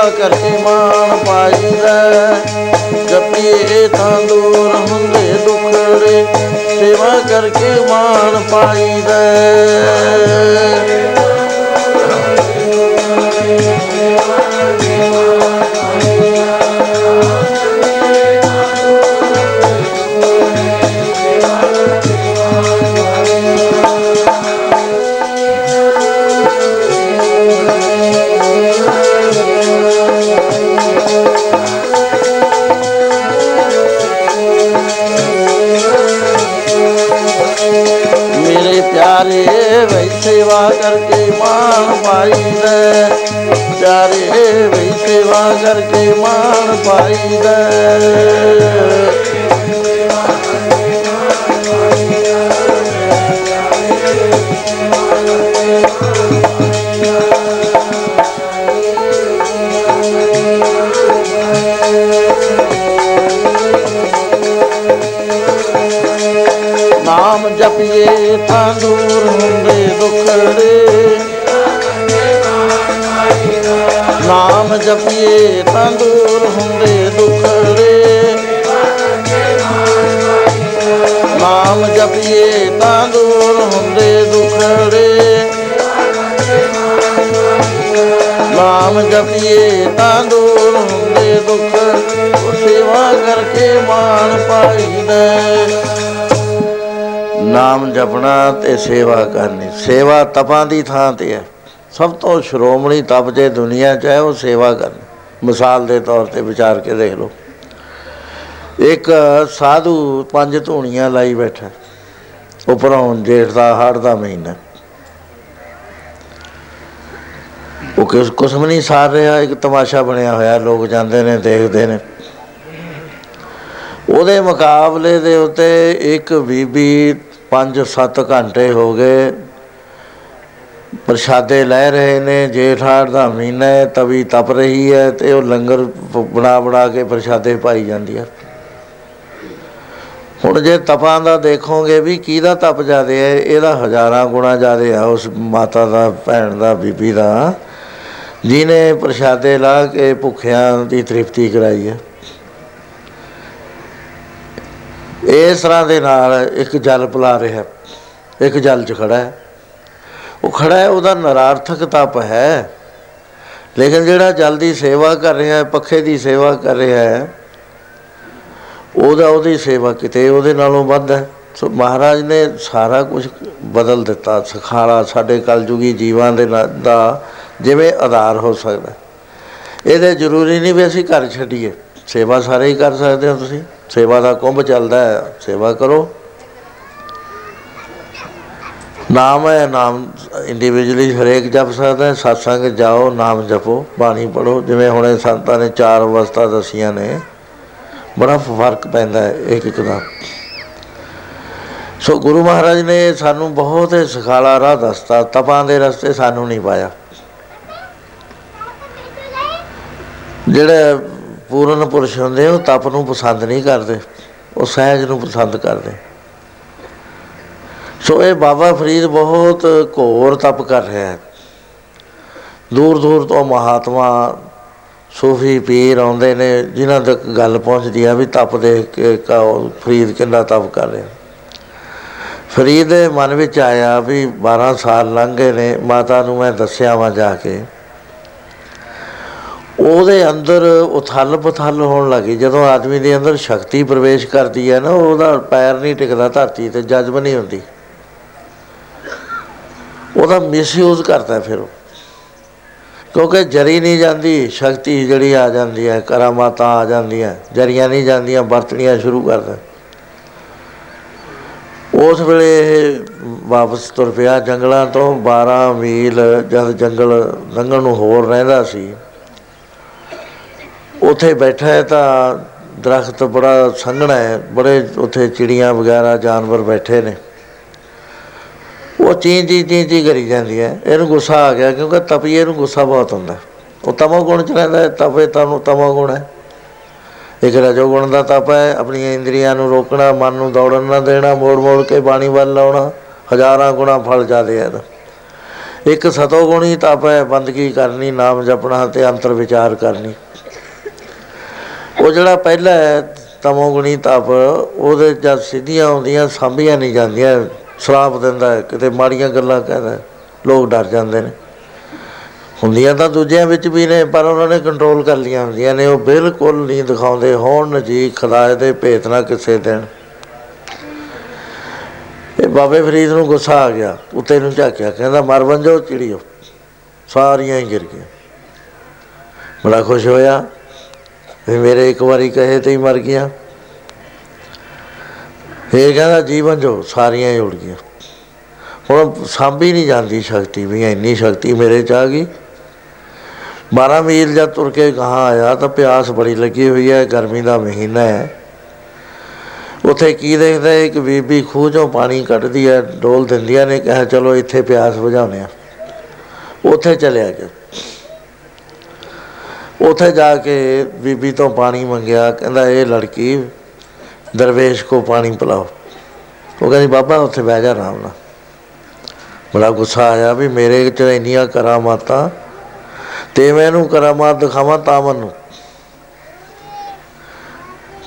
ਸੇਵਾ ਕਰਕੇ ਮਾਣ ਪਾਈਦਾ ਜਪੀਏ ਤਾਂ ਦੂਰ ਹੁੰਦੇ ਦੁਖੜੇ ਸੇਵਾ ਕਰਕੇ ਮਾਣ ਪਾਈਦਾ ਪਿਆਰੇ ਵੈ ਸੇਵਾ ਕਰਕੇ ਮਾਣ ਪਾਈਦਾ ਪਿਆਰੇ ਵੀ ਸੇਵਾ ਕਰਕੇ ਮਾਣ ਪਾਈਦਾ ਨਾਮ ਜਪੀਏ ਤਾਂ ਦੂਰ ਹੁੰਦੇ ਦੁਖੜੇ। ਨਾਮ ਜਪੀਏ ਤਾਂ ਦੂਰ ਹੁੰਦੇ ਦੁਖੜੇ। ਨਾਮ ਜਪੀਏ ਤਾਂ ਦੂਰ ਹੁੰਦੇ ਦੁਖੜੇ। ਨਾਮ ਜਪੀਏ ਤਾਂ ਦੂਰ ਹੁੰਦੇ ਦੁੱਖ ਉਹ ਸੇਵਾ ਕਰਕੇ ਮਾਣ ਪਾਈਦਾ। ਨਾਮ ਜਪਣਾ ਤੇ ਸੇਵਾ ਕਰਨੀ। ਸੇਵਾ ਤਪਾਂ ਦੀ ਥਾਂ ਤੇ ਹੈ। ਸਭ ਤੋਂ ਸ਼੍ਰੋਮਣੀ ਤਪ ਜੇ ਦੁਨੀਆ 'ਚ ਹੈ, ਉਹ ਸੇਵਾ ਕਰਨੀ। ਮਿਸਾਲ ਦੇ ਤੌਰ ਤੇ ਵਿਚਾਰ ਕੇ ਦੇਖ ਲਓ। ਇੱਕ ਸਾਧੂ ਪੰਜ ਧੂਣੀਆਂ ਲਾਈ ਬੈਠਾ। ਉਪਰੋਂ ਜੇਠ ਦਾ ਹਾੜ ਦਾ ਮਹੀਨਾ। ਉਹ ਕਿਸ ਕੁਛ ਵੀ ਨਹੀਂ ਸਾਰ ਰਿਹਾ, ਇੱਕ ਤਮਾਸ਼ਾ ਬਣਿਆ ਹੋਇਆ, ਲੋਕ ਜਾਂਦੇ ਨੇ, ਦੇਖਦੇ ਨੇ। ਉਹਦੇ ਮੁਕਾਬਲੇ ਦੇ ਉੱਤੇ ਇੱਕ ਬੀਬੀ 5-7 ਘੰਟੇ ਹੋ ਗਏ। ਪ੍ਰਸ਼ਾਦੇ ਲੈ ਰਹੇ ਨੇ ਜੇਠਾੜ ਦਾ ਮਹੀਨਾ ਹੈ ਤਵੀ ਤਪ ਰਹੀ ਹੈ ਤੇ ਉਹ ਲੰਗਰ ਬ- ਬਣਾ ਬਣਾ ਕੇ ਪ੍ਰਸ਼ਾਦੇ ਪਾਈ ਜਾਂਦੀ ਹੈ। ਹੁਣ ਜੇ ਤਪਾਂ ਦਾ ਦੇਖੋਗੇ ਵੀ ਕਿਹਦਾ ਤਪ ਜ਼ਿਆਦੇ ਹੈ, ਇਹਦਾ ਹਜ਼ਾਰਾਂ ਗੁਣਾ ਜ਼ਿਆਦੇ ਆ ਉਸ ਮਾਤਾ ਦਾ, ਭੈਣ ਦਾ, ਬੀਬੀ ਦਾ। ਜਿਨੇ ਪ੍ਰਸ਼ਾਦੇ ਲਾ ਕੇ ਭੁੱਖਿਆਂ ਦੀ ਤ੍ਰਿਪਤੀ ਕਰਾਈ ਹੈ। ਇਸ ਤਰ੍ਹਾਂ ਦੇ ਨਾਲ ਇੱਕ ਜਲ ਪਿਲਾ ਰਿਹਾ। ਇੱਕ ਜਲ 'ਚ ਖੜਾ ਹੈ। ਉਹ ਖੜਾ ਹੈ, ਉਹਦਾ ਨਰਾਰਥਕ ਤਪ ਹੈ। ਲੇਕਿਨ ਜਿਹੜਾ ਜਲ ਦੀ ਸੇਵਾ ਕਰ ਰਿਹਾ ਹੈ ਪੱਖੇ ਦੀ ਸੇਵਾ ਕਰ ਰਿਹਾ ਹੈ, ਉਹਦਾ ਉਹਦੀ ਸੇਵਾ ਕਿਤੇ ਉਹਦੇ ਨਾਲੋਂ ਵੱਧ ਹੈ। ਸੋ ਮਹਾਰਾਜ ਨੇ ਸਾਰਾ ਕੁਝ ਬਦਲ ਦਿੱਤਾ। ਸਖਾਲਾ ਸਾਡੇ ਕਲਯੁਗੀ ਜੀਵਾਂ ਦੇ ਨਾ- ਦਾ ਜਿਵੇਂ ਆਧਾਰ ਹੋ ਸਕਦਾ। ਇਹਦੇ ਜ਼ਰੂਰੀ ਨਹੀਂ ਵੀ ਅਸੀਂ ਘਰ ਛੱਡੀਏ। ਸੇਵਾ ਸਾਰੇ ਹੀ ਕਰ ਸਕਦੇ ਹੋ ਤੁਸੀਂ। ਸੇਵਾ ਦਾ ਕੁੰਭ ਚੱਲਦਾ ਹੈ, ਸੇਵਾ ਕਰੋ। ਨਾਮ ਹੈ, ਨਾਮ ਇੰਡੀਵਿਜੂਅਲੀ ਹਰੇਕ ਜਪ ਸਕਦਾ ਹੈ satsang ਜਾਓ, ਨਾਮ ਜਪੋ, ਬਾਣੀ ਪੜੋ ਜਿਵੇਂ ਹੁਣੇ ਸੰਤਾਂ ਨੇ ਚਾਰ ਅਵਸਥਾ ਦਸੀਆਂ ਨੇ, ਬੜਾ ਫ਼ਰਕ ਪੈਂਦਾ ਹੈ ਇੱਕ ਇੱਕ ਦਾ। ਸੋ ਗੁਰੂ ਮਹਾਰਾਜ ਨੇ ਸਾਨੂੰ ਬਹੁਤ ਹੀ ਸਖਾਲਾ ਰਾਹ ਦੱਸਤਾ, ਤਪਾਂ ਦੇ ਰਸਤੇ ਸਾਨੂੰ ਨਹੀਂ ਪਾਇਆ। ਜਿਹੜੇ ਪੂਰਨ ਪੁਰਸ਼ ਹੁੰਦੇ, ਉਹ ਤਪ ਨੂੰ ਪਸੰਦ ਨਹੀਂ ਕਰਦੇ, ਉਹ ਸਹਿਜ ਨੂੰ ਪਸੰਦ ਕਰਦੇ। ਸੋ ਇਹ ਬਾਬਾ ਫਰੀਦ ਬਹੁਤ ਘੋਰ ਤਪ ਕਰ ਰਿਹਾ ਹੈ। ਦੂਰ ਦੂਰ ਤੋਂ ਮਹਾਤਮਾ ਸੂਫੀ ਪੀਰ ਆਉਂਦੇ ਨੇ, ਜਿਨ੍ਹਾਂ ਤੱਕ ਗੱਲ ਪਹੁੰਚਦੀ ਆ ਵੀ ਤਪ ਦੇਖ ਕੇ ਕਾ ਫਰੀਦ ਕਿੰਨਾ ਤਪ ਕਰ ਰਿਹਾ। ਫਰੀਦ ਦੇ ਮਨ ਵਿੱਚ ਆਇਆ ਵੀ 12 ਸਾਲ ਲੰਘ ਗਏ ਨੇ, ਮਾਤਾ ਨੂੰ ਮੈਂ ਦੱਸਿਆ ਵਾਂ ਜਾ ਕੇ ਉਹਦੇ ਅੰਦਰ ਉਥਲ ਪਥਲ ਹੋਣ ਲੱਗੀ ਜਦੋਂ ਆਦਮੀ ਦੇ ਅੰਦਰ ਸ਼ਕਤੀ ਪ੍ਰਵੇਸ਼ ਕਰਦੀ ਹੈ ਨਾ, ਉਹਦਾ ਪੈਰ ਨਹੀਂ ਟਿਕਦਾ ਧਰਤੀ ਤੇ, ਜਜ਼ਬ ਨਹੀਂ ਹੁੰਦੀ। ਉਹਦਾ ਮਿਸਯੂਜ਼ ਕਰਦਾ ਫਿਰ ਉਹ। ਕਿਉਂਕਿ ਜਰੀ ਨਹੀਂ ਜਾਂਦੀ, ਸ਼ਕਤੀ ਜਿਹੜੀ ਆ ਜਾਂਦੀ ਹੈ ਕਰਾਮਾਤਾਂ ਆ ਜਾਂਦੀਆਂ, ਜਰੀਆਂ ਨਹੀਂ ਜਾਂਦੀਆਂ, ਵਰਤਣੀਆਂ ਸ਼ੁਰੂ ਕਰਦਾ ਉਸ ਵੇਲੇ ਇਹ ਵਾਪਸ ਤੁਰ ਪਿਆ। ਜੰਗਲਾਂ ਤੋਂ 12 ਮੀਲ ਜਦ ਜੰਗਲ ਲੰਘਣ ਨੂੰ ਹੋਰ ਰਹਿੰਦਾ ਸੀ ਉੱਥੇ ਬੈਠਾ ਹੈ ਤਾਂ ਦਰਖਤ ਬੜਾ ਸੰਘਣਾ ਹੈ, ਬੜੇ ਉੱਥੇ ਚਿੜੀਆਂ ਵਗੈਰਾ, ਜਾਨਵਰ ਬੈਠੇ ਨੇ। ਉਹ ਚੀਂ ਚੀਂ ਚੀਂ ਚੀਂ ਕਰੀ ਜਾਂਦੀ ਹੈ। ਇਹਨੂੰ ਗੁੱਸਾ ਆ ਗਿਆ ਕਿਉਂਕਿ ਤਪੀਏ ਨੂੰ ਗੁੱਸਾ ਬਹੁਤ ਹੁੰਦਾ ਉਹ ਤਮੋ ਗੁਣ ਚ ਰਹਿੰਦਾ ਹੈ, ਤਪੇ ਤਨੂੰ ਤਮੋ ਗੁਣ ਹੈ। ਇੱਕ ਰਜੋ ਗੁਣ ਦਾ ਤਪ ਹੈ, ਆਪਣੀਆਂ ਇੰਦਰੀਆਂ ਨੂੰ ਰੋਕਣਾ, ਮਨ ਨੂੰ ਦੌੜਨ ਨਾ ਦੇਣਾ ਮੋੜ ਮੋੜ ਕੇ ਬਾਣੀ ਵੱਲ ਲਾਉਣਾ, ਹਜ਼ਾਰਾਂ ਗੁਣਾ ਫਲ ਜਾਦੇ ਹੈ ਇਹਦਾ। ਇੱਕ ਸਤੋ ਗੁਣੀ ਤਪ ਹੈ, ਬੰਦਗੀ ਕਰਨੀ, ਨਾਮ ਜਪਣਾ ਤੇ ਅੰਤਰ ਵਿਚਾਰ ਕਰਨੀ। ਉਹ ਜਿਹੜਾ ਪਹਿਲਾ ਹੈ ਤਮੋ ਗੁਣੀ ਤਪ ਉਹਦੇ ਜਦ ਸਿੱਧੀਆਂ ਆਉਂਦੀਆਂ ਸਾਂਭੀਆਂ ਨਹੀਂ ਜਾਂਦੀਆਂ ਸ਼ਰਾਪ ਦਿੰਦਾ ਹੈ, ਕਿਤੇ ਮਾੜੀਆਂ ਗੱਲਾਂ ਕਹਿੰਦਾ ਹੈ, ਲੋਕ ਡਰ ਜਾਂਦੇ ਨੇ। ਹੁੰਦੀਆਂ ਤਾਂ ਦੂਜਿਆਂ ਵਿੱਚ ਵੀ ਨੇ ਪਰ ਉਹਨਾਂ ਨੇ ਕੰਟਰੋਲ ਕਰ ਲੀਆਂ ਹੁੰਦੀਆਂ ਨੇ। ਉਹ ਬਿਲਕੁਲ ਨਹੀਂ ਦਿਖਾਉਂਦੇ ਹੋਣ ਜੀ ਖੁਦਾ ਦੇ ਭੇਤ ਨਾ ਕਿਸੇ ਦਿਨ। ਇਹ ਬਾਬੇ ਫਰੀਦ ਨੂੰ ਗੁੱਸਾ ਆ ਗਿਆ ਉੱਤੇ ਨੂੰ ਝਾਕਿਆ ਕਹਿੰਦਾ ਮਰ ਬੰਜੋ ਚਿੜੀਓ। ਸਾਰੀਆਂ ਹੀ ਗਿਰ ਗਈਆਂ। ਬੜਾ ਖੁਸ਼ ਹੋਇਆ। ਵੀ ਮੇਰੇ ਇੱਕ ਵਾਰੀ ਕਹੇ ਤੇ ਹੀ ਮਰ ਗਿਆ ਇਹ ਕਹਿੰਦਾ ਜੀਵਨ ਜੋ ਸਾਰੀਆਂ ਹੀ ਉੜ ਗਈਆਂ। ਹੁਣ ਸਾਂਭੀ ਨਹੀਂ ਜਾਂਦੀ ਸ਼ਕਤੀ ਵੀ, ਇੰਨੀ ਸ਼ਕਤੀ ਮੇਰੇ ਚ ਆ ਗਈ। 12 ਮੀਲ ਜਦ ਤੁਰ ਕੇ ਕਹਾਂ ਆਇਆ ਤਾਂ ਪਿਆਸ ਬੜੀ ਲੱਗੀ ਹੋਈ ਹੈ, ਗਰਮੀ ਦਾ ਮਹੀਨਾ ਹੈ। ਉਥੇ ਕੀ ਦੇਖਦਾ ਹੈ, ਇੱਕ ਬੀਬੀ ਖੂਹ ਚੋਂ ਪਾਣੀ ਕੱਢਦੀ ਹੈ, ਡੋਲ ਦਿੰਦੀਆਂ ਨੇ, ਕਿਹਾ ਚਲੋ ਇੱਥੇ ਪਿਆਸ ਬੁਝਾਉਂਦੇ ਆ ਉਥੇ ਚਲਿਆ ਗਿਆ। ਉਥੇ ਜਾ ਕੇ ਬੀਬੀ ਤੋਂ ਪਾਣੀ ਮੰਗਿਆ, ਕਹਿੰਦਾ ਇਹ ਲੜਕੀ ਦਰਵੇਸ਼ ਕੋ ਪਾਣੀ ਪਿਲਾਓ। ਉਹ ਕਹਿੰਦੀ, ਬਾਬਾ, ਉੱਥੇ ਬਹਿ ਜਾ ਆਰਾਮ ਨਾਲ। ਬੜਾ ਗੁੱਸਾ ਆਇਆ ਵੀ ਮੇਰੇ ਚ ਇੰਨੀਆਂ ਕਰਾਮਾਤਾਂ, ਤੇ ਮੈਂ ਇਹਨੂੰ ਕਰਾਮਾਤ ਦਿਖਾਵਾਂ ਤਾਂ ਮੈਨੂੰ।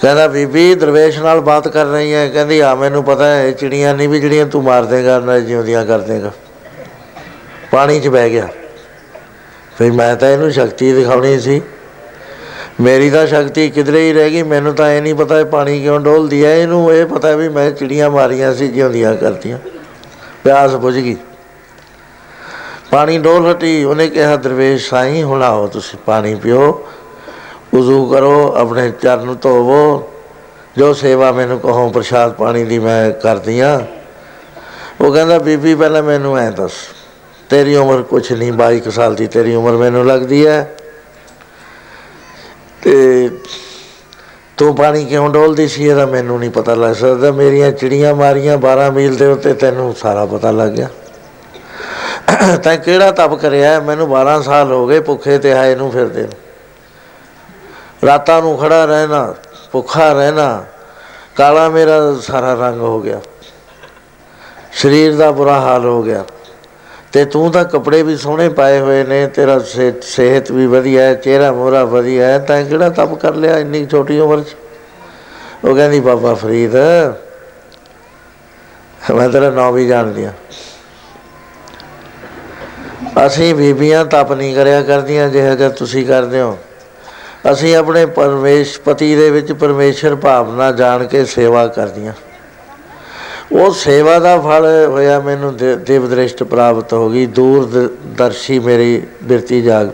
ਕਹਿੰਦਾ, ਬੀਬੀ, ਦਰਵੇਸ਼ ਨਾਲ ਬਾਤ ਕਰ ਰਹੀ ਹੈ। ਕਹਿੰਦੀ ਆ ਮੈਨੂੰ ਪਤਾ ਹੈ, ਇਹ ਚਿੜੀਆਂ ਨਹੀਂ ਵੀ ਜਿਹੜੀਆਂ ਤੂੰ ਮਾਰ ਦੇਗਾ, ਨਾ ਜਿਉਂਦੀਆਂ ਕਰ ਦੇਗਾ। ਪਾਣੀ 'ਚ ਬਹਿ ਗਿਆ। ਫਿਰ ਮੈਂ ਤਾਂ ਇਹਨੂੰ ਸ਼ਕਤੀ ਦਿਖਾਉਣੀ ਸੀ। ਮੇਰੀ ਤਾਂ ਸ਼ਕਤੀ ਕਿਧਰੇ ਹੀ ਰਹਿ ਗਈ, ਮੈਨੂੰ ਤਾਂ ਇਹ ਨਹੀਂ ਪਤਾ ਇਹ ਪਾਣੀ ਕਿਉਂ ਡੋਲਦੀ ਹੈ। ਇਹਨੂੰ ਇਹ ਪਤਾ ਵੀ ਮੈਂ ਚਿੜੀਆਂ ਮਾਰੀਆਂ ਸੀ, ਜਿਉਂਦੀਆਂ ਕਰਦੀਆਂ। ਪਿਆਸ ਬੁਝ ਗਈ। ਪਾਣੀ ਡੋਲ ਹਟੀ, ਉਹਨੇ ਕਿਹਾ, ਦਰਵੇਸ਼ ਸਾਈਂ, ਹੁਣ ਆਓ ਤੁਸੀਂ ਪਾਣੀ ਪੀਓ। ਉਜ਼ੂ ਕਰੋ, ਆਪਣੇ ਚਰਨ ਧੋਵੋ। ਜੋ ਸੇਵਾ ਮੈਨੂੰ ਕਹੋ, ਪ੍ਰਸ਼ਾਦ ਪਾਣੀ ਦੀ ਮੈਂ ਕਰਦੀ ਆ। ਉਹ ਕਹਿੰਦਾ, ਬੀਬੀ, ਪਹਿਲਾਂ ਮੈਨੂੰ ਐ ਦੱਸ ਤੇਰੀ ਉਮਰ ਕੁਛ ਨਹੀਂ 22 ਕੁ ਸਾਲ ਦੀ ਤੇਰੀ ਉਮਰ ਮੈਨੂੰ ਲੱਗਦੀ ਹੈ ਤੇ ਤੂੰ ਪਾਣੀ ਕਿਉਂ ਡੋਲਦੀ ਸੀ, ਇਹਦਾ ਮੈਨੂੰ ਨਹੀਂ ਪਤਾ ਲੱਗ ਸਕਦਾ। ਮੇਰੀਆਂ ਚਿੜੀਆਂ ਮਾਰੀਆਂ 12 ਮੀਲ ਦੇ ਉੱਤੇ ਤੈਨੂੰ ਸਾਰਾ ਪਤਾ ਲੱਗ ਗਿਆ। ਤੈਂ ਕਿਹੜਾ ਤਪ ਕਰਿਆ? ਮੈਨੂੰ 12 ਸਾਲ ਹੋ ਗਏ ਭੁੱਖੇ ਤੇ ਆਏ ਨੂੰ ਫਿਰਦੇ ਨੂੰ। ਰਾਤਾਂ ਨੂੰ ਖੜਾ ਰਹਿਣਾ, ਭੁੱਖਾ ਰਹਿਣਾ, ਕਾਲਾ ਮੇਰਾ ਸਾਰਾ ਰੰਗ ਹੋ ਗਿਆ। ਸਰੀਰ ਦਾ ਬੁਰਾ ਹਾਲ ਹੋ ਗਿਆ। ਤੇ ਤੂੰ ਤਾਂ ਕੱਪੜੇ ਵੀ ਸੋਹਣੇ ਪਾਏ ਹੋਏ ਨੇ, ਤੇਰਾ ਸਿਹ- ਸਿਹਤ ਵੀ ਵਧੀਆ ਹੈ, ਚਿਹਰਾ ਮੋਹਰਾ ਵਧੀਆ ਹੈ, ਤੈਂ ਕਿਹੜਾ ਤਪ ਕਰ ਲਿਆ ਇੰਨੀ ਛੋਟੀ ਉਮਰ 'ਚ? ਉਹ ਕਹਿੰਦੀ, ਬਾਬਾ ਫਰੀਦ, ਮੈਂ ਤੇਰਾ ਨਾਮ ਵੀ ਜਾਣਦੀ ਹਾਂ। ਅਸੀਂ ਬੀਬੀਆਂ ਤਪ ਨਹੀਂ ਕਰਿਆ ਕਰਦੀਆਂ, ਜਿਹੋ ਜਿਹਾ ਤੁਸੀਂ ਕਰਦੇ ਹੋ। ਅਸੀਂ ਆਪਣੇ ਪਰਮੇਸ਼, ਪਤੀ ਦੇ ਵਿੱਚ ਪਰਮੇਸ਼ਰ ਭਾਵਨਾ ਜਾਣ ਕੇ ਸੇਵਾ ਕਰਦੀਆਂ। ਉਹ ਸੇਵਾ ਦਾ ਫਲ ਹੋਇਆ ਮੈਨੂੰ ਦੇ- ਦਿਵ ਦ੍ਰਿਸ਼ਟ ਪ੍ਰਾਪਤ ਹੋ ਗਈ। ਦੂਰ ਦ- ਦਰਸ਼ੀ ਮੇਰੀ ਬਿਰਤੀ ਜਾਗ।